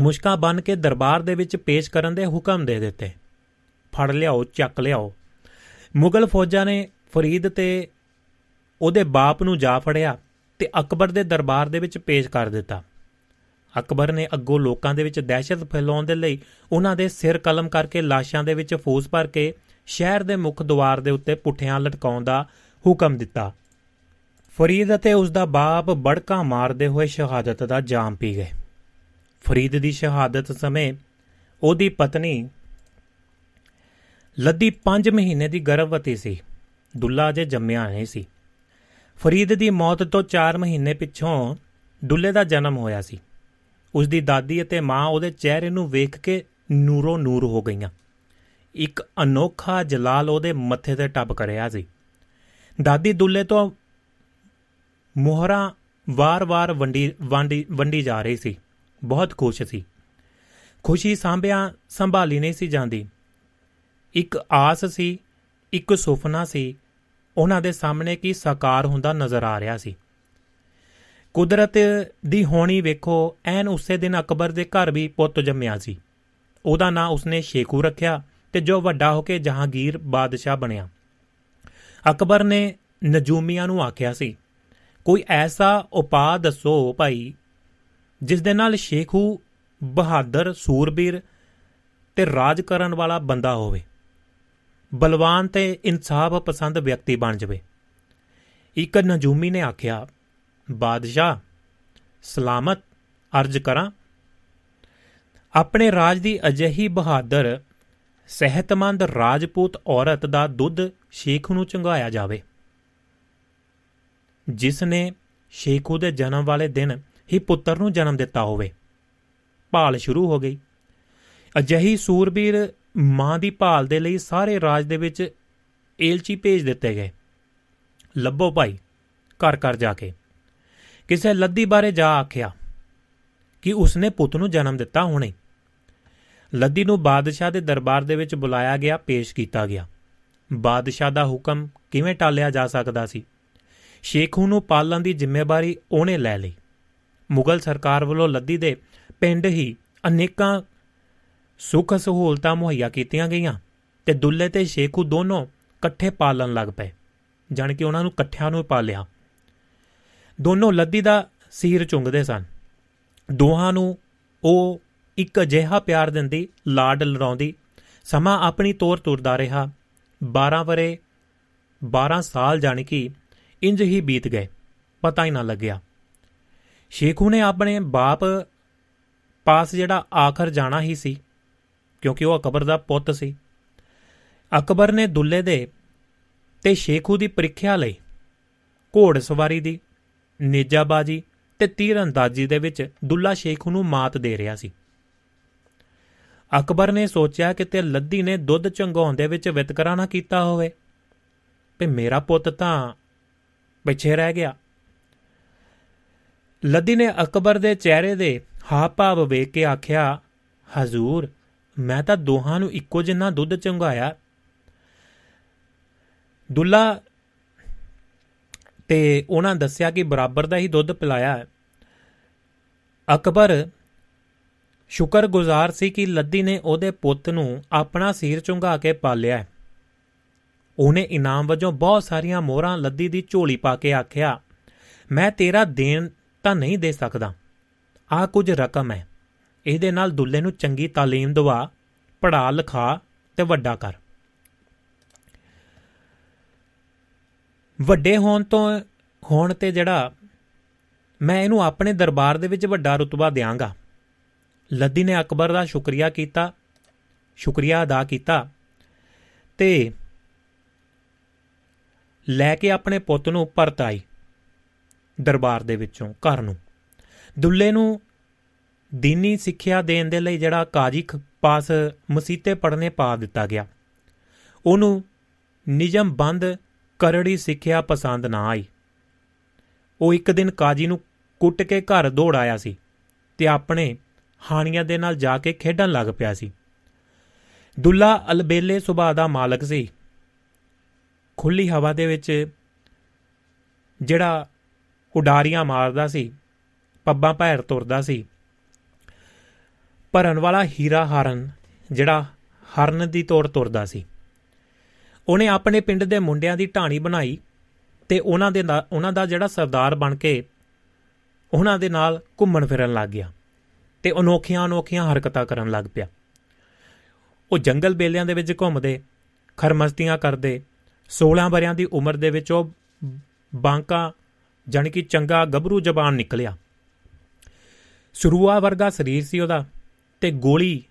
ਮੁਸ਼ਕਾਂ ਬਨ ਕੇ ਦਰਬਾਰ ਦੇ ਵਿੱਚ ਪੇਸ਼ ਕਰਨ ਦੇ ਹੁਕਮ ਦੇ ਦਿੱਤੇ। ਫੜ ਲਿਆਓ, ਚੱਕ ਲਿਆਓ। ਮੁਗਲ ਫੌਜਾਂ ਨੇ ਫਰੀਦ ਤੇ ਉਹਦੇ ਬਾਪ ਨੂੰ ਜਾ ਫੜਿਆ ਤੇ ਅਕਬਰ ਦੇ ਦਰਬਾਰ ਦੇ ਵਿੱਚ ਪੇਸ਼ ਕਰ ਦਿੱਤਾ। ਅਕਬਰ ਨੇ ਅੱਗੋਂ ਲੋਕਾਂ ਦੇ ਵਿੱਚ ਦਹਿਸ਼ਤ ਫੈਲਾਉਣ ਦੇ ਲਈ ਉਹਨਾਂ ਦੇ ਸਿਰ ਕਲਮ ਕਰਕੇ ਲਾਸ਼ਾਂ ਦੇ ਵਿੱਚ ਫੂਸ ਭਰ ਕੇ ਸ਼ਹਿਰ ਦੇ ਮੁੱਖ ਦੁਆਰ ਦੇ ਉੱਤੇ ਪੁੱਠਿਆਂ ਲਟਕਾਉਣ ਦਾ ਹੁਕਮ ਦਿੱਤਾ। ਫਰੀਦ ਅਤੇ ਉਸ ਦਾ ਬਾਪ ਬੜਕਾ ਮਾਰਦੇ ਹੋਏ ਸ਼ਹਾਦਤ ਦਾ ਜਾਮ ਪੀ ਗਏ। ਫਰੀਦ ਦੀ ਸ਼ਹਾਦਤ ਸਮੇਂ ਉਹਦੀ ਪਤਨੀ ਲੱਦੀ 5 ਮਹੀਨੇ ਦੀ ਗਰਭਵਤੀ ਸੀ, ਦੁੱਲਾ ਜੇ ਜੰਮਿਆ ਨਹੀਂ ਸੀ। ਫਰੀਦ ਦੀ ਮੌਤ ਤੋਂ 4 ਮਹੀਨੇ ਪਿੱਛੋਂ ਦੁੱਲੇ ਦਾ ਜਨਮ ਹੋਇਆ ਸੀ। ਉਸ ਦੀ ਦਾਦੀ ਅਤੇ ਮਾਂ ਉਹਦੇ ਚਿਹਰੇ ਨੂੰ ਵੇਖ ਕੇ ਨੂਰੋ ਨੂਰ ਹੋ ਗਈਆਂ। ਇੱਕ ਅਨੋਖਾ ਜਲਾਲ ਉਹਦੇ ਮੱਥੇ ਤੇ ਟੱਪ ਕਰਿਆ ਸੀ। ਦਾਦੀ ਦੁੱਲੇ ਤੋਂ ਮੋਹਰਾਂ ਵਾਰ-ਵਾਰ ਵੰਡੀ ਵੰਡੀ ਵੰਡੀ ਜਾ ਰਹੀ ਸੀ। ਬਹੁਤ ਖੁਸ਼ ਸੀ। ਖੁਸ਼ੀ ਸਾਂਭਿਆ ਸੰਭਾਲੀ ਨਹੀਂ ਸੀ ਜਾਂਦੀ। ਇੱਕ ਆਸ ਸੀ, ਇੱਕ ਸੁਪਨਾ ਸੀ, ਉਹਨਾਂ ਦੇ ਸਾਹਮਣੇ ਕੀ ਸਾਕਾਰ ਹੁੰਦਾ ਨਜ਼ਰ ਆ ਰਿਹਾ ਸੀ। ਕੁਦਰਤ ਦੀ ਹੋਣੀ ਵੇਖੋ, ਐਨ ਉਸੇ ਦਿਨ ਅਕਬਰ ਦੇ ਘਰ ਵੀ ਪੁੱਤ ਜੰਮਿਆ ਸੀ। ਉਹਦਾ ਨਾਂ ਉਸਨੇ ਸ਼ੇਖੂ ਰੱਖਿਆ ਤੇ ਜੋ ਵੱਡਾ ਹੋ ਕੇ ਜਹਾਂਗੀਰ ਬਾਦਸ਼ਾਹ ਬਣਿਆ। ਅਕਬਰ ਨੇ ਨਜੂਮੀਆਂ ਨੂੰ ਆਖਿਆ ਸੀ ਕੋਈ ਐਸਾ ਉਪਾਅ ਦੱਸੋ ਭਾਈ, ਜਿਸ ਦੇ ਨਾਲ ਸ਼ੇਖੂ ਬਹਾਦਰ ਸੂਰਬੀਰ ਤੇ ਰਾਜ ਕਰਨ ਵਾਲਾ ਬੰਦਾ ਹੋਵੇ, ਬਲਵਾਨ ਤੇ ਇਨਸਾਫ ਪਸੰਦ ਵਿਅਕਤੀ ਬਣ ਜਾਵੇ। ਇੱਕ ਨਜੂਮੀ ਨੇ ਆਖਿਆ, ਬਾਦਸ਼ਾਹ, ਸਲਾਮਤ ਅਰਜ ਕਰਾਂ। ਆਪਣੇ ਰਾਜ ਦੀ ਅਜਿਹੀ ਬਹਾਦਰ ਸਿਹਤਮੰਦ ਰਾਜਪੂਤ ਔਰਤ ਦਾ ਦੁੱਧ ਸ਼ੇਖ ਨੂੰ ਚੰਗਾਇਆ ਜਾਵੇ। ਜਿਸ ਨੇ ਸ਼ੇਖੂ ਦੇ ਜਨਮ ਵਾਲੇ ਦਿਨ ਹੀ ਪੁੱਤਰ ਨੂੰ ਜਨਮ ਦਿੱਤਾ ਹੋਵੇ। ਭਾਲ ਸ਼ੁਰੂ ਹੋ ਗਈ। ਅਜਹੀ ਸੂਰਬੀਰ ਮਾਂ ਦੀ ਭਾਲ ਦੇ ਲਈ ਸਾਰੇ ਰਾਜ ਦੇ ਵਿੱਚ ਏਲਚੀ ਭੇਜ ਦਿੱਤੇ ਗਏ। ਲੱਭੋ ਭਾਈ, ਘਰ ਘਰ ਜਾ ਕੇ। ਕਿਸੇ ਲੱਦੀ ਬਾਰੇ ਜਾ ਆਖਿਆ ਕਿ ਉਸਨੇ ਪੁੱਤ ਨੂੰ ਜਨਮ ਦਿੱਤਾ ਹੁਣੇ। ਲੱਦੀ ਨੂੰ ਬਾਦਸ਼ਾਹ ਦੇ ਦਰਬਾਰ ਦੇ ਵਿੱਚ ਬੁਲਾਇਆ ਗਿਆ, ਪੇਸ਼ ਕੀਤਾ ਗਿਆ। ਬਾਦਸ਼ਾਹ ਦਾ ਹੁਕਮ ਕਿਵੇਂ ਟਾਲਿਆ ਜਾ ਸਕਦਾ ਸੀ? ਸ਼ੇਖੂ ਨੂੰ ਪਾਲਣ ਦੀ ਜ਼ਿੰਮੇਵਾਰੀ ਉਹਨੇ ਲੈ ਲਈ। ਮੁਗਲ ਸਰਕਾਰ ਵੱਲੋਂ ਲੱਦੀ ਦੇ ਪਿੰਡ ਹੀ ਅਨੇਕਾਂ ਸੁੱਖ ਸਹੂਲਤਾਂ ਮੁਹੱਈਆ ਕੀਤੀਆਂ ਗਈਆਂ ਤੇ ਦੁੱਲੇ ਤੇ ਸ਼ੇਖੂ ਦੋਨੋਂ ਇਕੱਠੇ ਪਾਲਣ ਲੱਗ ਪਏ, ਜਾਣ ਕਿ ਉਹਨਾਂ ਨੂੰ ਇਕੱਠਿਆਂ ਨੂੰ ਪਾਲਿਆ। ਦੋਨੋਂ ਲੱਦੀ ਦਾ ਸੀਰ ਚੁੰਗਦੇ ਸਨ। ਦੋਹਾਂ ਨੂੰ ਉਹ ਇੱਕ ਅਜਿਹਾ ਪਿਆਰ ਦਿੰਦੀ, ਲਾਡ ਲਰਾਉਂਦੀ ਸਮਾਂ ਆਪਣੀ ਤੋਰ ਤੁਰਦਾ ਰਿਹਾ। 12 ਵਰੇ 12 ਸਾਲ ਜਾਣੀ ਕਿ ਇੰਜ ਹੀ ਬੀਤ ਗਏ। ਪਤਾ ਹੀ ਨਾ ਲੱਗਿਆ। ਸ਼ੇਖੂ ਨੇ ਆਪਣੇ ਬਾਪ ਪਾਸ ਜਿਹੜਾ ਆਖਰ ਜਾਣਾ ਹੀ ਸੀ, ਕਿਉਂਕਿ ਉਹ ਅਕਬਰ ਦਾ ਪੁੱਤ ਸੀ। ਅਕਬਰ ਨੇ ਦੁੱਲੇ ਦੇ ਤੇ ਸ਼ੇਖੂ ਦੀ ਪ੍ਰੀਖਿਆ ਲਈ ਘੋੜ ਸਵਾਰੀ ਦੀ, ਨੇਜਾਬਾਜੀ ਤੇ ਤੀਰਅੰਦਾਜ਼ੀ ਦੇ ਵਿੱਚ ਦੁੱਲਾ ਸ਼ੇਖੂ ਨੂੰ ਮਾਤ ਦੇ ਰਿਹਾ ਸੀ। ਅਕਬਰ ਨੇ ਸੋਚਿਆ ਕਿ ਤੇ ਲੱਦੀ ਨੇ ਦੁੱਧ ਚੰਗਾਉਣ ਦੇ ਵਿੱਚ ਵਿਤਕਰਾ ਨਾ ਕੀਤਾ ਹੋਵੇ। ਤੇ ਮੇਰਾ ਪੁੱਤ ਤਾਂ ਪਿੱਛੇ ਰਹਿ ਗਿਆ। ਲੱਦੀ ਨੇ ਅਕਬਰ ਦੇ ਚਿਹਰੇ ਦੇ ਹਾਵ-ਭਾਵ ਵੇਖ ਕੇ ਆਖਿਆ, ਹਜ਼ੂਰ, ਮੈਂ ਤਾਂ ਦੋਹਾਂ ਨੂੰ ਇੱਕੋ ਜਿੰਨਾ ਦੁੱਧ ਚੰਗਾਇਆ ਦੁੱਲਾ ਤੇ ਉਹਨਾਂ ਦੱਸਿਆ ਕਿ ਬਰਾਬਰ ਦਾ ਹੀ ਦੁੱਧ ਪਿਲਾਇਆ ਹੈ। ਅਕਬਰ ਸ਼ੁਕਰਗੁਜ਼ਾਰ ਸੀ ਕਿ ਲੱਦੀ ਨੇ ਉਹਦੇ ਪੁੱਤ ਨੂੰ ਆਪਣਾ ਸਿਰ ਚੁੰਗਾ ਕੇ ਪਾਲਿਆ ਹੈ। ਉਹਨੇ ਇਨਾਮ ਵਜੋਂ ਬਹੁਤ ਸਾਰੀਆਂ ਮੋਹਰਾਂ ਲੱਦੀ ਦੀ ਝੋਲੀ ਪਾ ਕੇ ਆਖਿਆ ਮੈਂ ਤੇਰਾ ਦੇਣ ਤਾਂ ਨਹੀਂ ਦੇ ਸਕਦਾ ਆ ਕੁਝ ਰਕਮ ਹੈ ਇਹਦੇ ਨਾਲ ਦੁੱਲੇ ਨੂੰ ਚੰਗੀ تعلیم ਦਵਾ ਪੜਾ ਲਿਖਾ ਤੇ ਵੱਡਾ ਕਰ ਵੱਡੇ ਹੋਣ ਤੋਂ ਹੋਣ ਤੇ ਜਿਹੜਾ ਮੈਂ ਇਹਨੂੰ ਆਪਣੇ ਦਰਬਾਰ ਦੇ ਵਿੱਚ ਵੱਡਾ ਰਤਬਾ ਦਿਆਂਗਾ ਲੱਦੀ ਨੇ ਅਕਬਰ ਦਾ ਸ਼ੁਕਰੀਆ ਕੀਤਾ ਸ਼ੁਕਰੀਆ ਅਦਾ ਕੀਤਾ ਤੇ ਲੈ ਕੇ ਆਪਣੇ ਪੁੱਤ ਨੂੰ ਪਰਤ ਆਈ ਦਰਬਾਰ ਦੇ ਵਿੱਚੋਂ, ਘਰ ਨੂੰ। ਦੁੱਲੇ ਨੂੰ ਦੀਨੀ ਸਿੱਖਿਆ ਦੇਣ ਦੇ ਲਈ ਜਿਹੜਾ ਕਾਜੀ ਪਾਸ ਮਸੀਤੇ ਪੜਨੇ ਪਾ ਦਿੱਤਾ ਗਿਆ। ਉਹਨੂੰ ਨਿਯਮ ਬੰਦ ਕਰੜੀ ਸਿੱਖਿਆ ਪਸੰਦ ਨਾ ਆਈ। ਉਹ ਇੱਕ ਦਿਨ ਕਾਜੀ ਨੂੰ ਕੁੱਟ ਕੇ ਘਰ ਦੌੜ ਆਇਆ ਸੀ ਤੇ ਆਪਣੇ ਹਾਣੀਆਂ ਦੇ ਨਾਲ ਜਾ ਕੇ ਖੇਡਣ ਲੱਗ ਪਿਆ ਸੀ। ਦੁੱਲਾ ਅਲਬੇਲੇ ਸੁਭਾਅ ਦਾ ਮਾਲਕ ਸੀ। ਖੁੱਲੀ ਹਵਾ ਦੇ ਵਿੱਚ ਜਿਹੜਾ ਉਡਾਰੀਆਂ ਮਾਰਦਾ ਸੀ, ਪੱਬਾਂ ਪੈਰ ਤੁਰਦਾ ਸੀ, ਭਰਨ ਵਾਲਾ ਹੀਰਾ ਹਰਨ ਜਿਹੜਾ ਹਰਨ ਦੀ ਤੋੜ ਤੁਰਦਾ ਸੀ। ਉਹਨੇ ਆਪਣੇ ਪਿੰਡ ਦੇ ਮੁੰਡਿਆਂ ਦੀ ਢਾਣੀ ਬਣਾਈ ਤੇ ਉਹਨਾਂ ਦੇ ਉਹਨਾਂ ਦਾ ਜਿਹੜਾ ਸਰਦਾਰ ਬਣ ਕੇ ਉਹਨਾਂ ਦੇ ਨਾਲ ਘੁੰਮਣ ਫਿਰਨ ਲੱਗ ਗਿਆ ਤੇ ਅਨੋਖੀਆਂ ਅਨੋਖੀਆਂ ਹਰਕਤਾਂ ਕਰਨ ਲੱਗ ਪਿਆ। ਉਹ ਜੰਗਲ ਬੇਲਿਆਂ ਦੇ ਵਿੱਚ ਘੁੰਮਦੇ, ਖਰਮਸਤੀਆਂ ਕਰਦੇ 16 ਬਰਿਆਂ ਦੀ ਉਮਰ ਦੇ ਵਿੱਚ ਉਹ ਬਾਂਕਾ ਜਾਨੀ ਕਿ ਚੰਗਾ ਗੱਭਰੂ ਜ਼ਬਾਨ ਨਿਕਲਿਆ। ਸਰੂਆ ਵਰਗਾ ਸਰੀਰ ਸੀ ਉਹਦਾ ਤੇ ਗੋਲੀ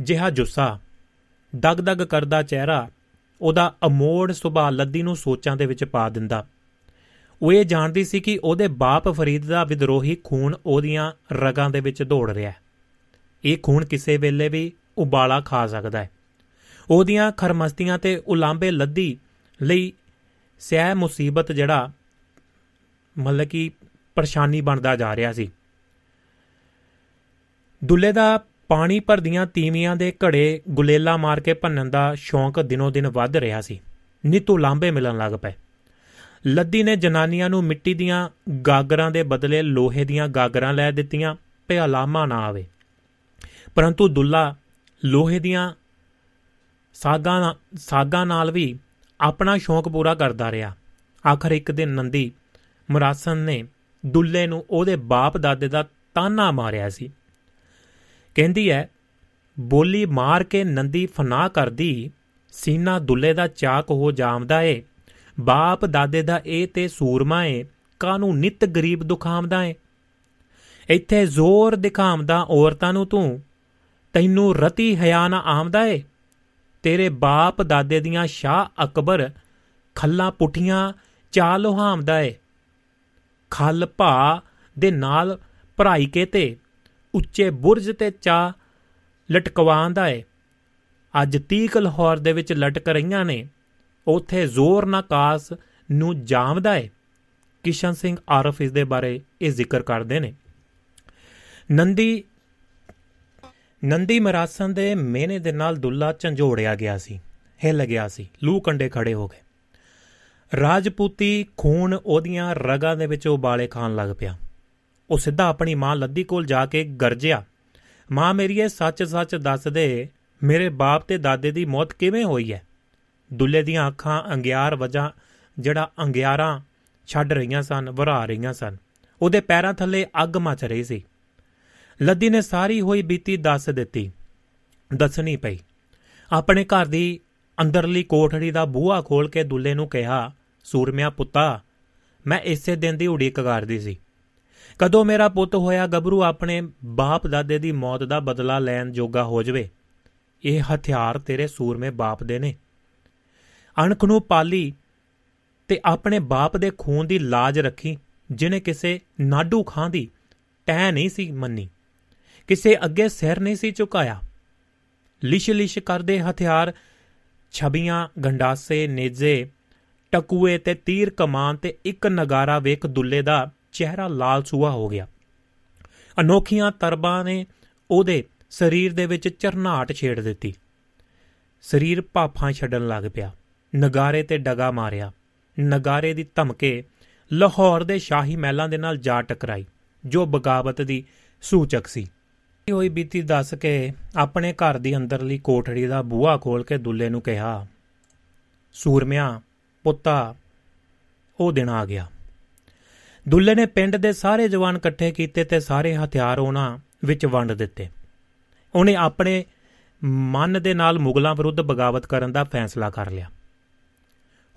ਜਿਹਾ ਜੁੱਸਾ, ਦਗ-ਦਗ ਕਰਦਾ ਚਿਹਰਾ ਉਹਦਾ ਅਮੋੜ ਸੁਭਾਅ ਲੱਦੀ ਨੂੰ ਸੋਚਾਂ ਦੇ ਵਿੱਚ ਪਾ ਦਿੰਦਾ। ਉਹ ਇਹ ਜਾਣਦੀ ਸੀ ਕਿ ਉਹਦੇ ਬਾਪ ਫਰੀਦ ਦਾ ਵਿਦਰੋਹੀ ਖੂਨ ਉਹਦੀਆਂ ਰਗਾਂ ਦੇ ਵਿੱਚ ਦੌੜ ਰਿਹਾ ਹੈ। ਇਹ ਖੂਨ ਕਿਸੇ ਵੇਲੇ ਵੀ ਉਬਾਲਾ ਖਾ ਸਕਦਾ ਹੈ। ਉਹਦੀਆਂ ਖਰਮਸਤੀਆਂ ਤੇ ਉਲਾਂਬੇ ਲੱਦੀ ਲਈ ਸਹਿ ਮੁਸੀਬਤ ਜਿਹੜਾ ਮਤਲਬ ਕਿ ਪਰੇਸ਼ਾਨੀ ਬਣਦਾ ਜਾ ਰਿਹਾ ਸੀ। ਦੁੱਲੇ ਦਾ ਪਾਣੀ ਭਰਦੀਆਂ ਤੀਵੀਆਂ ਦੇ ਘੜੇ ਗੁਲੇਲਾ ਮਾਰ ਕੇ ਭੰਨਣ ਦਾ ਸ਼ੌਂਕ ਦਿਨੋ ਦਿਨ ਵੱਧ ਰਿਹਾ ਸੀ। ਨਿਤੂ ਲਾਂਬੇ ਮਿਲਣ ਲੱਗ ਪਏ। ਲੱਦੀ ਨੇ ਜਨਾਨੀਆਂ ਨੂੰ ਮਿੱਟੀ ਦੀਆਂ ਗਾਗਰਾਂ ਦੇ ਬਦਲੇ ਲੋਹੇ ਦੀਆਂ ਗਾਗਰਾਂ ਲੈ ਦਿੱਤੀਆਂ ਤੇ ਅਲਾਮਾ ਨਾ ਆਵੇ। ਪਰੰਤੂ ਦੁੱਲਾ ਲੋਹੇ ਦੀਆਂ ਸਾਗਾਂ ਸਾਗਾਂ ਨਾਲ ਵੀ ਆਪਣਾ ਸ਼ੌਂਕ ਪੂਰਾ ਕਰਦਾ ਰਿਹਾ। ਆਖਰ ਇੱਕ ਦਿਨ ਨੰਦੀ ਮੁਰਾਸਨ ਨੇ ਦੁੱਲੇ ਨੂੰ ਉਹਦੇ ਬਾਪ ਦਾਦੇ ਦਾ ਤਾਨਾ ਮਾਰਿਆ ਸੀ। ਕਹਿੰਦੀ ਹੈ ਬੋਲੀ ਮਾਰ ਕੇ ਨੰਦੀ ਫਨਾ ਕਰਦੀ, ਸੀਨਾ ਦੁੱਲੇ ਦਾ ਚਾਕ ਹੋ ਜਾਮਦਾ ਏ, ਬਾਪ ਦਾਦੇ ਦਾ ਇਹ ਤੇ ਸੂਰਮਾ ਏ ਕਾਨੂੰ ਨਿਤ ਗਰੀਬ ਦੁਖਾਮਦਾ ਏ। ਇੱਥੇ ਜ਼ੋਰ ਦਿਖਾਮਦਾ ਔਰਤਾਂ ਨੂੰ ਤੂੰ, ਤੈਨੂੰ ਰਤੀ ਹਿਆ ਨਾ ਆਮਦਾ ਏ। ਤੇਰੇ ਬਾਪ ਦਾਦੇ ਦੀਆਂ ਸ਼ਾਹ ਅਕਬਰ ਖੱਲਾਂ ਪੁੱਠੀਆਂ ਚਾਲ ਲੋਹਾਮਦਾ ਏ। ਖਲ ਭਾ ਦੇ ਨਾਲ ਭਰਾਈ ਕੇ ਤੇ ਉੱਚੇ ਬੁਰਜ ਤੇ ਚਾ ਲਟਕਵਾਉਂਦਾ ਏ। ਅੱਜ ਤੀਕ ਲਾਹੌਰ ਦੇ ਵਿੱਚ ਲਟਕ ਰਹੀਆਂ ਨੇ। ਉਥੇ ਜ਼ੋਰ ਨਾ ਕਾਸ ਨੂੰ ਜਾਮਦਾ ਏ। ਕਿਸ਼ਨ ਸਿੰਘ ਆਰਫ ਇਸ ਦੇ ਬਾਰੇ ਇਹ ਜ਼ਿਕਰ ਕਰਦੇ ਨੇ। ਨੰਦੀ ਨੰਦੀ ਮਰਾਸਨ ਦੇ ਮੇਨੇ ਦੇ ਨਾਲ ਦੁੱਲਾ ਝੰਜੋੜਿਆ ਗਿਆ ਸੀ, ਹਿੱਲ ਗਿਆ ਸੀ, ਲੂ ਕੰਡੇ ਖੜੇ ਹੋ ਗਏ। ਰਾਜਪੂਤੀ ਖੂਨ ਉਹਦੀਆਂ ਰਗਾਂ ਦੇ ਵਿੱਚ ਉਬਾਲੇ ਖਾਣ ਲੱਗ ਪਿਆ। ਉਹ ਸਿੱਧਾ ਆਪਣੀ ਮਾਂ ਲੱਦੀ ਕੋਲ ਜਾ ਕੇ ਗਰਜਿਆ, ਮਾਂ ਮੇਰੀਏ ਸੱਚ-ਸੱਚ ਦੱਸ ਦੇ, ਮੇਰੇ ਬਾਪ ਤੇ ਦਾਦੇ ਦੀ ਮੌਤ ਕਿਵੇਂ ਹੋਈ ਹੈ? ਦੁੱਲੇ ਦੀਆਂ ਅੱਖਾਂ ਅੰਗਿਆਰ ਵਜਾ, ਜਿਹੜਾ ਅੰਗਿਆਰਾਂ ਛੱਡ ਰਹੀਆਂ ਸਨ, ਵਰਾ ਰਹੀਆਂ ਸਨ। ਉਹਦੇ ਪੈਰਾਂ ਥੱਲੇ ਅੱਗ ਮਚ ਰਹੀ ਸੀ। ਲੱਦੀ ਨੇ ਸਾਰੀ ਹੋਈ ਬੀਤੀ ਦੱਸ ਦਿੱਤੀ। ਦੱਸਣੀ ਪਈ। ਆਪਣੇ ਘਰ ਦੀ ਅੰਦਰਲੀ ਕੋਠੜੀ ਦਾ ਬੂਹਾ ਖੋਲ ਕੇ ਦੁੱਲੇ ਨੂੰ ਕਿਹਾ, ਸੂਰਮਿਆ ਪੁੱਤਾ, ਮੈਂ ਇਸੇ ਦਿਨ ਦੀ ਉਡੀਕ ਕਰਦੀ ਸੀ। ਕਦੋਂ ਮੇਰਾ ਪੁੱਤ ਹੋਇਆ ਗੱਭਰੂ ਆਪਣੇ ਬਾਪ ਦਾਦੇ ਦੀ ਮੌਤ ਦਾ ਬਦਲਾ ਲੈਣ ਜੋਗਾ ਹੋ ਜਵੇ। ਇਹ ਹਥਿਆਰ ਤੇਰੇ ਸੂਰਮੇ ਬਾਪ ਦੇ ਨੇ। ਅਣਖ ਨੂੰ ਪਾਲੀ ਤੇ ਆਪਣੇ ਬਾਪ ਦੇ ਖੂਨ ਦੀ ਲਾਜ ਰੱਖੀ, ਜਿਨੇ ਕਿਸੇ ਨਾਡੂ ਖਾਂ ਦੀ ਟਹਿ ਨਹੀਂ ਸੀ ਮੰਨੀ। ਕਿਸੇ ਅੱਗੇ ਸਿਰ ਨਹੀਂ ਸੀ ਝੁਕਾਇਆ। ਲਿਸ਼ ਲਿਸ਼ ਕਰਦੇ ਹਥਿਆਰ, ਛਬੀਆਂ, ਗੰਡਾਸੇ, ਨੇਜੇ, ਟਕੂਏ ਤੇ ਤੀਰ ਕਮਾਨ ਤੇ ਇੱਕ ਨਗਾਰਾ ਵੇਖ ਦੁੱਲੇ ਦਾ ਚਿਹਰਾ ਲਾਲ ਸੂਆ ਹੋ ਗਿਆ। ਅਨੋਖੀਆਂ ਤਰਬਾਂ ਨੇ ਉਹਦੇ ਸਰੀਰ ਦੇ ਵਿੱਚ ਚਰਨਾਟ ਛੇੜ ਦਿੱਤੀ। ਸਰੀਰ ਭਾਫਾਂ ਛੱਡਣ ਲੱਗ ਪਿਆ। ਨਗਾਰੇ ਤੇ ਡਗਾ ਮਾਰਿਆ। ਨਗਾਰੇ ਦੀ ਧਮਕੇ ਲਾਹੌਰ ਦੇ ਸ਼ਾਹੀ ਮਹਿਲਾਂ ਦੇ ਨਾਲ ਜਾ ਟਕਰਾਈ, ਜੋ ਬਗਾਵਤ ਦੀ ਸੂਚਕ ਸੀ। ਹੋਈ ਬੀਤੀ ਦੱਸ ਕੇ ਆਪਣੇ ਘਰ ਦੀ ਅੰਦਰਲੀ ਕੋਠੜੀ ਦਾ ਬੂਹਾ ਖੋਲ ਕੇ ਦੁੱਲੇ ਨੂੰ ਕਿਹਾ, ਸੂਰਮਿਆ, ਪੁੱਤਾ। ਉਹ ਦਿਨ ਆ ਗਿਆ। ਦੁੱਲੇ ਨੇ ਪਿੰਡ ਦੇ ਸਾਰੇ ਜਵਾਨ ਇਕੱਠੇ ਕੀਤੇ ਤੇ ਸਾਰੇ ਹਥਿਆਰ ਉਹਨਾਂ ਵਿੱਚ ਵੰਡ ਦਿੱਤੇ। ਉਹਨੇ ਆਪਣੇ ਮਨ ਦੇ ਨਾਲ ਮੁਗਲਾਂ ਵਿਰੁੱਧ ਬਗਾਵਤ ਕਰਨ ਦਾ ਫੈਸਲਾ ਕਰ ਲਿਆ।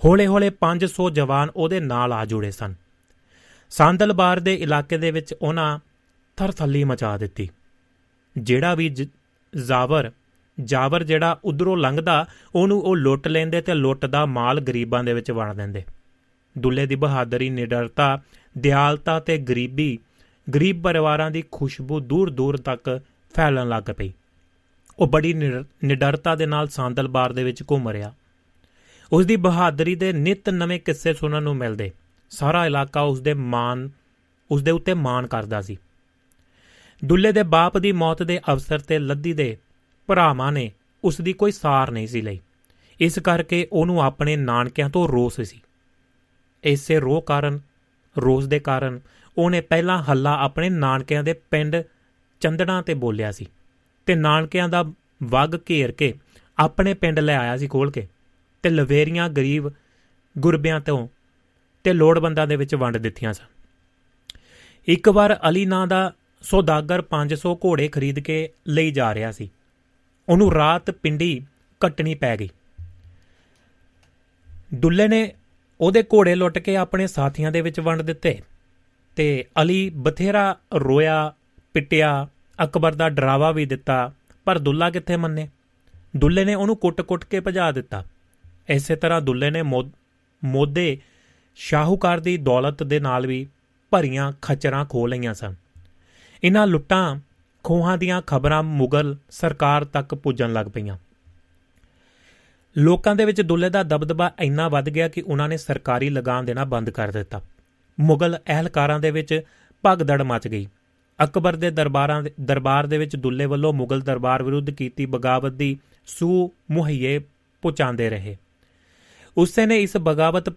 ਹੌਲੇ-ਹੌਲੇ 500 ਜਵਾਨ ਉਹਦੇ ਨਾਲ ਆ ਜੁੜੇ ਸਨ। ਸੰਦਲਬਾਰ ਦੇ ਇਲਾਕੇ ਦੇ ਵਿੱਚ ਉਹਨਾਂ ਥਰਥੱਲੀ ਮਚਾ ਦਿੱਤੀ। ਜਿਹੜਾ ਵੀ ਜ਼ਾਵਰ, ਜਾਵਰ ਜਿਹੜਾ ਉਧਰੋਂ ਲੰਘਦਾ, ਉਹਨੂੰ ਉਹ ਲੁੱਟ ਲੈਂਦੇ ਤੇ ਲੁੱਟ ਦਾ ਮਾਲ ਗਰੀਬਾਂ ਦੇ ਵਿੱਚ ਵੰਡ ਦਿੰਦੇ। ਦੁੱਲੇ ਦੀ ਬਹਾਦਰੀ, ਨਿਡਰਤਾ, ਦਿਆਲਤਾ ਤੇ ਗਰੀਬੀ, ਗਰੀਬ ਪਰਿਵਾਰਾਂ ਦੀ ਖੁਸ਼ਬੂ ਦੂਰ ਦੂਰ ਤੱਕ ਫੈਲਣ ਲੱਗ ਪਈ। ਉਹ ਬੜੀ ਨਿਡਰਤਾ ਦੇ ਨਾਲ ਸਾਂਦਲਬਾਰ ਦੇ ਵਿੱਚ ਘੁੰਮ ਰਿਹਾ। ਉਸ ਦੀ ਬਹਾਦਰੀ ਦੇ ਨਿਤ ਨਵੇਂ ਕਿੱਸੇ ਸੁਣਨ ਨੂੰ ਮਿਲਦੇ। ਸਾਰਾ ਇਲਾਕਾ ਉਸ ਦੇ ਮਾਨ ਉਸ ਦੇ ਉੱਤੇ ਮਾਣ ਕਰਦਾ ਸੀ। ਦੁੱਲੇ ਦੇ ਬਾਪ ਦੀ ਮੌਤ ਦੇ ਅਵਸਰ ਤੇ ਲੱਦੀ ਦੇ ਭਰਾਵਾਂ ਨੇ ਉਸ ਦੀ ਕੋਈ ਸਾਰ ਨਹੀਂ ਸੀ ਲਈ। ਇਸ ਕਰਕੇ ਉਹਨੂੰ ਆਪਣੇ ਨਾਨਕਿਆਂ ਤੋਂ ਰੋਸ ਸੀ। ਇਸੇ ਰੋਹ ਕਾਰਨ, ਰੋਸ ਦੇ ਕਾਰਨ ਉਹਨੇ ਪਹਿਲਾਂ ਹੱਲਾ ਆਪਣੇ ਨਾਨਕਿਆਂ ਦੇ ਪਿੰਡ ਚੰਦਣਾ ਤੇ ਬੋਲਿਆ ਸੀ ਤੇ ਨਾਨਕਿਆਂ ਦਾ ਵਗ ਘੇਰ ਕੇ ਆਪਣੇ ਪਿੰਡ ਲੈ ਆਇਆ ਸੀ ਖੋਲ ਕੇ ਤੇ ਲਵੇਰੀਆਂ ਗਰੀਬ ਗੁਰਬਿਆਂ ਤੋਂ ਤੇ ਲੋੜਵੰਦਾਂ ਦੇ ਵਿੱਚ ਵੰਡ ਦਿੱਤੀਆਂ ਸਨ। ਇੱਕ ਵਾਰ ਅਲੀ ਨਾਂ ਦਾ ਸੌਦਾਗਰ 500 ਘੋੜੇ ਖਰੀਦ ਕੇ ਲਈ ਜਾ ਰਿਹਾ ਸੀ। ਉਹਨੂੰ ਰਾਤ ਪਿੰਡੀ ਕੱਟਣੀ ਪੈ ਗਈ। ਦੁੱਲੇ ਨੇ ਉਹਦੇ ਘੋੜੇ ਲੁੱਟ ਕੇ ਆਪਣੇ ਸਾਥੀਆਂ ਦੇ ਵਿੱਚ ਵੰਡ ਦਿੱਤੇ ਤੇ ਅਲੀ ਬਥੇਰਾ ਰੋਇਆ, ਪਿੱਟਿਆ, ਅਕਬਰ ਦਾ ਡਰਾਵਾ ਵੀ ਦਿੱਤਾ, ਪਰ ਦੁੱਲਾ ਕਿੱਥੇ ਮੰਨੇ? ਦੁੱਲੇ ਨੇ ਉਹਨੂੰ ਕੁੱਟ-ਕੁੱਟ ਕੇ ਭਜਾ ਦਿੱਤਾ। ਇਸੇ ਤਰ੍ਹਾਂ ਦੁੱਲੇ ਨੇ ਮੋਦੇ ਸ਼ਾਹੂਕਾਰ ਦੀ ਦੌਲਤ ਦੇ ਨਾਲ ਵੀ ਭਰੀਆਂ ਖਚਰਾਂ ਖੋ ਲਈਆਂ ਸਨ। ਇਹਨਾਂ ਲੁੱਟਾਂ ਖੋਹਾਂ ਦੀਆਂ ਖਬਰਾਂ ਮੁਗਲ ਸਰਕਾਰ ਤੱਕ ਪੁੱਜਣ ਲੱਗ ਪਈਆਂ। ਲੋਕਾਂ ਦੇ ਵਿੱਚ ਦੁੱਲੇ ਦਾ ਦਬਦਬਾ ਇੰਨਾ ਵੱਧ ਗਿਆ ਕਿ ਉਹਨਾਂ ਨੇ ਸਰਕਾਰੀ ਲਗਾਮ ਦੇਣਾ ਬੰਦ ਕਰ ਦਿੱਤਾ। ਮੁਗਲ ਅਹਲਕਾਰਾਂ ਦੇ ਵਿੱਚ ਭਗਦੜ ਮਚ ਗਈ। ਅਕਬਰ ਦੇ ਦਰਬਾਰਾਂ ਦਰਬਾਰ ਦੇ ਵਿੱਚ ਦੁੱਲੇ ਵੱਲੋਂ ਮੁਗਲ ਦਰਬਾਰ ਵਿਰੁੱਧ ਕੀਤੀ ਬਗਾਵਤ ਦੀ ਸੂ ਮੁਹੱਈਏ ਪਹੁੰਚਾਉਂਦੇ ਰਹੇ। ਉਸੇ ਨੇ ਇਸ ਬਗਾਵਤ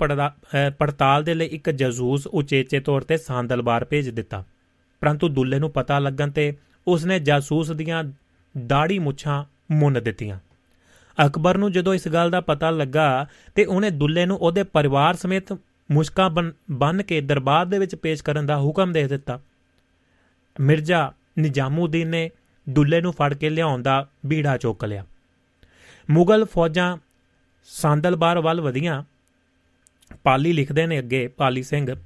ਪੜਤਾਲ ਦੇ ਲਈ ਇੱਕ ਜਜ਼ੂਸ ਉਚੇਚੇ ਤੌਰ ਤੇ ਸਾਂਦਲਬਾਰ ਭੇਜ ਦਿੱਤਾ। ਪਰੰਤੂ ਦੁੱਲੇ ਨੂੰ ਪਤਾ ਲੱਗਣ ਤੇ ਉਸਨੇ ਜਾਸੂਸ ਦੀਆਂ ਦਾੜੀ ਮੁੱਛਾਂ ਮੁੰਨ ਦਿੱਤੀਆਂ। ਅਕਬਰ ਨੂੰ ਜਦੋਂ ਇਸ ਗੱਲ ਦਾ ਪਤਾ ਲੱਗਾ ਤੇ ਉਹਨੇ ਦੁੱਲੇ ਨੂੰ ਉਹਦੇ ਪਰਿਵਾਰ ਸਮੇਤ ਮੁਸ਼ਕਾ ਬੰਨ ਕੇ ਦਰਬਾਰ ਦੇ ਵਿੱਚ ਪੇਸ਼ ਕਰਨ ਦਾ ਹੁਕਮ ਦੇ ਦਿੱਤਾ। ਮਿਰਜ਼ਾ ਨਿਜ਼ਾਮੂਦੀਨ ਨੇ ਦੁੱਲੇ ਨੂੰ ਫੜ ਕੇ ਲਿਆਉਣ ਦਾ ਬੀੜਾ ਚੁੱਕ ਲਿਆ। ਮੁਗਲ ਫੌਜਾਂ ਸੰਦਲਬਾਰ ਵੱਲ ਵਧੀਆਂ। ਪਾਲੀ ਲਿਖਦੇ ਨੇ ਅੱਗੇ, ਪਾਲੀ ਸਿੰਘ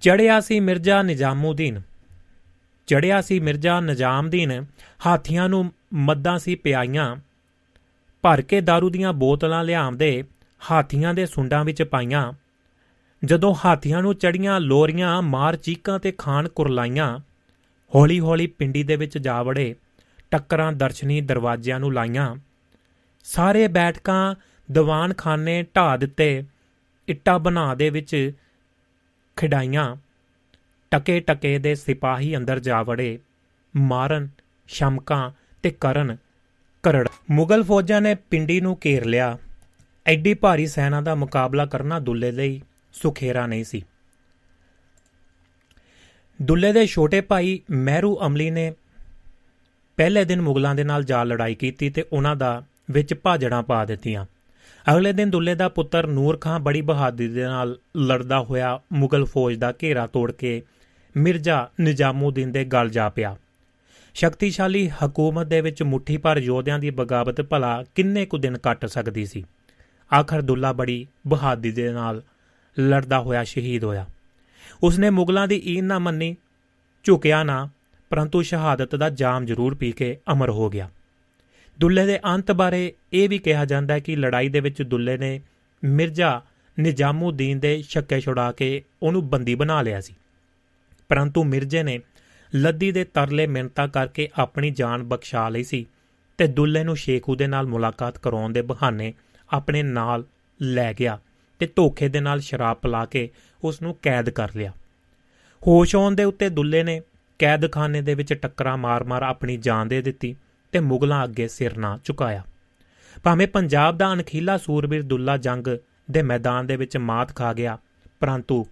ਚੜਿਆ ਸੀ ਮਿਰਜ਼ਾ ਨਿਜ਼ਾਮੂਦੀਨ। ਚੜਿਆ ਸੀ ਮਿਰਜ਼ਾ ਨਿਜ਼ਾਮਦੀਨ, ਹਾਥੀਆਂ ਨੂੰ ਮੱਦਾਂ ਸੀ ਪਿਆਈਆਂ। ਭਰ ਕੇ दारू ਦੀਆਂ ਬੋਤਲਾਂ ਲਿਆਉਂਦੇ ਹਾਥੀਆਂ ਦੇ ਸੁੰਡਾਂ ਵਿੱਚ ਪਾਈਆਂ। ਜਦੋਂ ਹਾਥੀਆਂ ਨੂੰ ਚੜੀਆਂ ਲੋਰੀਆਂ ਮਾਰ ਚੀਕਾਂ ਤੇ ਖਾਨ ਕੁਰਲਾਈਆਂ, ਹੌਲੀ-ਹੌਲੀ ਪਿੰਡੀ ਦੇ ਵਿੱਚ ਜਾ ਵੜੇ, ਟੱਕਰਾਂ ਦਰਸ਼ਨੀ ਦਰਵਾਜ਼ਿਆਂ ਨੂੰ ਲਾਈਆਂ। ਸਾਰੇ ਬੈਠਕਾਂ ਦੀਵਾਨਖਾਨੇ ਢਾ ਦਿੱਤੇ, ਇੱਟਾ ਬਣਾ ਦੇ ਵਿੱਚ ਖਿਡਾਈਆਂ, ਟਕੇ ਟਕੇ ਦੇ ਸਿਪਾਹੀ ਅੰਦਰ ਜਾ ਵੜੇ, ਮਾਰਨ, ਸ਼ਮਕਾਂ ਤੇ ਕਰਨ ਕਰੜ ਮੁਗਲ ਫੌਜਾਂ ਨੇ ਪਿੰਡੀ ਨੂੰ ਘੇਰ ਲਿਆ। ਐਡੀ ਭਾਰੀ ਸੈਨਾ ਦਾ ਮੁਕਾਬਲਾ ਕਰਨਾ ਦੁੱਲੇ ਲਈ ਸੁਖੇਰਾ ਨਹੀਂ ਸੀ। ਦੁੱਲੇ ਦੇ ਛੋਟੇ ਭਾਈ ਮਹਿਰੂ ਅਮਲੀ ਨੇ ਪਹਿਲੇ ਦਿਨ ਮੁਗਲਾਂ ਦੇ ਨਾਲ ਜਾ ਲੜਾਈ ਕੀਤੀ ਤੇ ਉਹਨਾਂ ਦਾ ਵਿੱਚ ਭਾਜੜਾਂ ਪਾ ਦਿੱਤੀਆਂ। ਅਗਲੇ ਦਿਨ ਦੁੱਲੇ ਦਾ ਪੁੱਤਰ ਨੂਰ ਖਾਨ ਬੜੀ ਬਹਾਦਰੀ ਦੇ ਨਾਲ ਲੜਦਾ ਹੋਇਆ ਮੁਗਲ ਫੌਜ ਦਾ ਘੇਰਾ ਤੋੜ ਕੇ ਮਿਰਜ਼ਾ ਨਿਜ਼ਾਮੂਦੀਨ ਦੇ ਗਲ ਜਾ ਪਿਆ। ਸ਼ਕਤੀਸ਼ਾਲੀ ਹਕੂਮਤ ਦੇ ਵਿੱਚ ਮੁੱਠੀ ਭਰ ਯੋਧਿਆਂ ਦੀ ਬਗਾਵਤ ਭਲਾ ਕਿੰਨੇ ਕੁ ਦਿਨ ਕੱਟ ਸਕਦੀ ਸੀ। ਆਖਰ ਦੁੱਲਾ ਬੜੀ ਬਹਾਦਰੀ ਦੇ ਨਾਲ ਲੜਦਾ ਹੋਇਆ ਸ਼ਹੀਦ ਹੋਇਆ। ਉਸਨੇ ਮੁਗਲਾਂ ਦੀ ਈਨ ਨਾ ਮੰਨੀ, ਝੁਕਿਆ ਨਾ, ਪਰੰਤੂ ਸ਼ਹਾਦਤ ਦਾ ਜਾਮ ਜ਼ਰੂਰ ਪੀ ਕੇ ਅਮਰ ਹੋ ਗਿਆ। ਦੁੱਲੇ ਦੇ ਅੰਤ ਬਾਰੇ ਇਹ ਵੀ ਕਿਹਾ ਜਾਂਦਾ ਹੈ ਕਿ ਲੜਾਈ ਦੇ ਵਿੱਚ ਦੁੱਲੇ ਨੇ ਮਿਰਜ਼ਾ ਨਿਜ਼ਾਮੂਦੀਨ ਦੇ ਸ਼ੱਕੇ ਛੁਡਾ ਕੇ ਉਹਨੂੰ ਬੰਦੀ ਬਣਾ ਲਿਆ ਸੀ। ਪਰੰਤੂ ਮਿਰਜ਼ੇ ਨੇ ਲੱਦੀ ਦੇ ਤਰਲੇ ਮਿੰਤਾ ਕਰਕੇ ਆਪਣੀ ਜਾਨ ਬਖਸ਼ਾ ਲਈ ਸੀ ਤੇ ਦੁੱਲੇ ਨੂੰ ਸ਼ੇਖੂ ਦੇ ਨਾਲ ਮੁਲਾਕਾਤ ਕਰਾਉਣ ਦੇ ਬਹਾਨੇ ਆਪਣੇ ਨਾਲ ਲੈ ਗਿਆ ਤੇ ਧੋਖੇ ਦੇ ਨਾਲ ਸ਼ਰਾਬ ਪਿਲਾ ਕੇ ਉਸ ਨੂੰ ਕੈਦ ਕਰ ਲਿਆ। ਹੋਸ਼ ਆਉਣ ਦੇ ਉੱਤੇ ਦੁੱਲੇ ਨੇ ਕੈਦਖਾਨੇ ਦੇ ਵਿੱਚ ਟੱਕਰਾਂ ਮਾਰ-ਮਾਰ ਆਪਣੀ ਜਾਨ ਦੇ ਦਿੱਤੀ। ਤੇ ਮੁਗਲਾਂ ਅੱਗੇ ਸਿਰ ਨਾ ਝੁਕਾਇਆ। ਭਾਵੇਂ ਪੰਜਾਬ ਦਾ ਅਣਖੀਲਾ ਸੂਰਬੀਰ ਦੁੱਲਾ ਜੰਗ ਦੇ ਮੈਦਾਨ ਦੇ ਵਿੱਚ ਮਾਤ ਖਾ ਗਿਆ, ਪਰੰਤੂ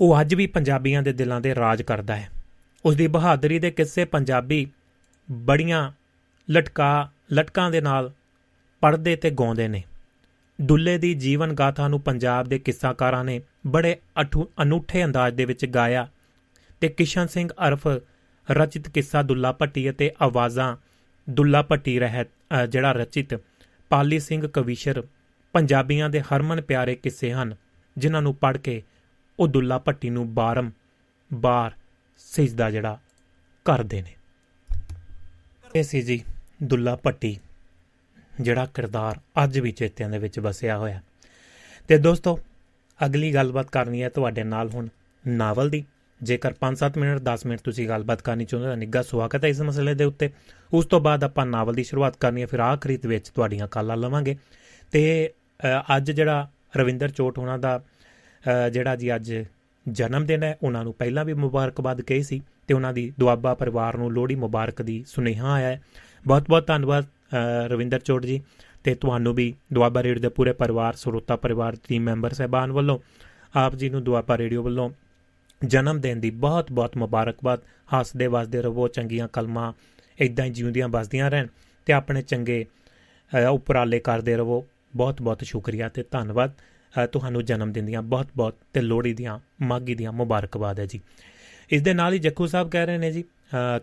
ਉਹ ਅੱਜ ਵੀ ਪੰਜਾਬੀਆਂ ਦੇ ਦਿਲਾਂ ਦੇ ਰਾਜ ਕਰਦਾ ਹੈ। ਉਸ ਦੀ ਬਹਾਦਰੀ ਦੇ ਕਿੱਸੇ ਪੰਜਾਬੀ ਬੜੀਆਂ ਲਟਕਾ, ਲਟਕਾਂ ਦੇ ਨਾਲ ਪੜਦੇ ਤੇ ਗਾਉਂਦੇ ਨੇ। ਦੁੱਲੇ ਦੀ ਜੀਵਨ ਗਾਥਾ ਨੂੰ ਪੰਜਾਬ ਦੇ ਕਿੱਸਾਕਾਰਾਂ ਨੇ ਬੜੇ ਅਨੂਠੇ ਅੰਦਾਜ਼ ਦੇ ਵਿੱਚ ਗਾਇਆ ਤੇ ਕਿਸ਼ਨ ਸਿੰਘ ਅਰਫ ਰਚਿਤ ਕਿੱਸਾ ਦੁੱਲਾ ਭੱਟੀ ਅਤੇ ਆਵਾਜ਼ਾਂ ਦੁੱਲਾ ਭੱਟੀ ਰਹਿਤ ਜਿਹੜਾ ਰਚਿਤ ਪਾਲੀ ਸਿੰਘ ਕਵੀਸ਼ਰ ਪੰਜਾਬੀਆਂ ਦੇ ਹਰਮਨ ਪਿਆਰੇ ਕਿੱਸੇ ਹਨ, ਜਿਨ੍ਹਾਂ ਨੂੰ ਪੜ੍ਹ ਕੇ ਉਹ ਦੁੱਲਾ ਭੱਟੀ ਨੂੰ ਬਾਰਮ ਬਾਰ ਸਜਦਾ ਜਿਹੜਾ ਕਰਦੇ ਨੇ। ਇਹ ਸੀ ਜੀ ਦੁੱਲਾ ਭੱਟੀ, ਜਿਹੜਾ ਕਿਰਦਾਰ ਅੱਜ ਵੀ ਚੇਤਿਆਂ ਦੇ ਵਿੱਚ ਵਸਿਆ ਹੋਇਆ। ਤੇ ਦੋਸਤੋ, ਅਗਲੀ ਗੱਲਬਾਤ ਕਰਨੀ ਹੈ ਤੁਹਾਡੇ ਨਾਲ ਹੁਣ ਨਾਵਲ ਦੀ। ਜੇਕਰ 5-7 ਮਿੰਟ 10 ਮਿੰਟ ਤੁਸੀਂ ਗੱਲਬਾਤ ਕਰਨੀ ਚਾਹੁੰਦੇ ਹੋ ਨਿੱਘਾ ਸਵਾਗਤ ਹੈ ਇਸ ਮਸਲੇ ਦੇ ਉੱਤੇ। ਉਸ ਤੋਂ ਬਾਅਦ ਆਪਾਂ ਨਾਵਲ ਦੀ ਸ਼ੁਰੂਆਤ ਕਰਨੀ ਹੈ, ਫਿਰ ਆਖਰੀ ਦੇ ਵਿੱਚ ਤੁਹਾਡੀਆਂ ਕਾਲਾਂ ਲਵਾਂਗੇ। ਤੇ ਅੱਜ ਜਿਹੜਾ ਰਵਿੰਦਰ ਚੋਟ ਉਹਨਾਂ ਦਾ ਜਿਹੜਾ ਜੀ ਅੱਜ ਜਨਮ ਦਿਨ ਹੈ, ਉਹਨਾਂ ਨੂੰ ਪਹਿਲਾਂ ਵੀ ਮੁਬਾਰਕਬਾਦ ਕਹੀ ਸੀ ਤੇ ਉਹਨਾਂ ਦੀ ਦੁਆਬਾ ਪਰਿਵਾਰ ਨੂੰ ਲੋਹੜੀ ਮੁਬਾਰਕ ਦੀ ਸੁਨੇਹਾ ਆਇਆ ਹੈ। ਬਹੁਤ ਬਹੁਤ ਧੰਨਵਾਦ ਰਵਿੰਦਰ ਚੋਟ ਜੀ ਤੇ ਤੁਹਾਨੂੰ ਵੀ ਦੁਆਬਾ ਰੇਡੀਓ ਦੇ ਪੂਰੇ ਪਰਿਵਾਰ, ਸਰੋਤਾ ਪਰਿਵਾਰ ਟੀਮ ਮੈਂਬਰ ਸਹਿਬਾਨ ਵੱਲੋਂ, ਆਪ ਜੀ ਨੂੰ ਦੁਆਬਾ ਰੇਡੀਓ ਵੱਲੋਂ ਜਨਮ ਦਿਨ ਦੀ ਬਹੁਤ ਬਹੁਤ ਮੁਬਾਰਕਬਾਦ। ਹੱਸਦੇ ਵਸਦੇ ਰਹੋ ਚੰਗੀਆਂ ਕਲਮਾਂ ਇਦਾਂ ਹੀ ਜਿਉਂਦੀਆਂ ਵਸਦੀਆਂ ਰਹਿਣ ਤੇ ਆਪਣੇ ਚੰਗੇ ਉਪਰਾਲੇ ਕਰਦੇ ਰਹੋ ਬਹੁਤ ਬਹੁਤ ਸ਼ੁਕਰੀਆ ਤੇ ਧੰਨਵਾਦ। ਤੁਹਾਨੂੰ ਜਨਮ ਦਿਨ ਦੀਆਂ ਬਹੁਤ ਬਹੁਤ ਤੇ ਲੋਹੜੀ ਦੀਆਂ ਮਾਗੀ ਦੀਆਂ ਮੁਬਾਰਕਬਾਦ ਹੈ ਜੀ। ਇਸ ਦੇ ਨਾਲ ਹੀ ਜੱਖੂ ਸਾਹਿਬ ਕਹਿ ਰਹੇ ਨੇ ਜੀ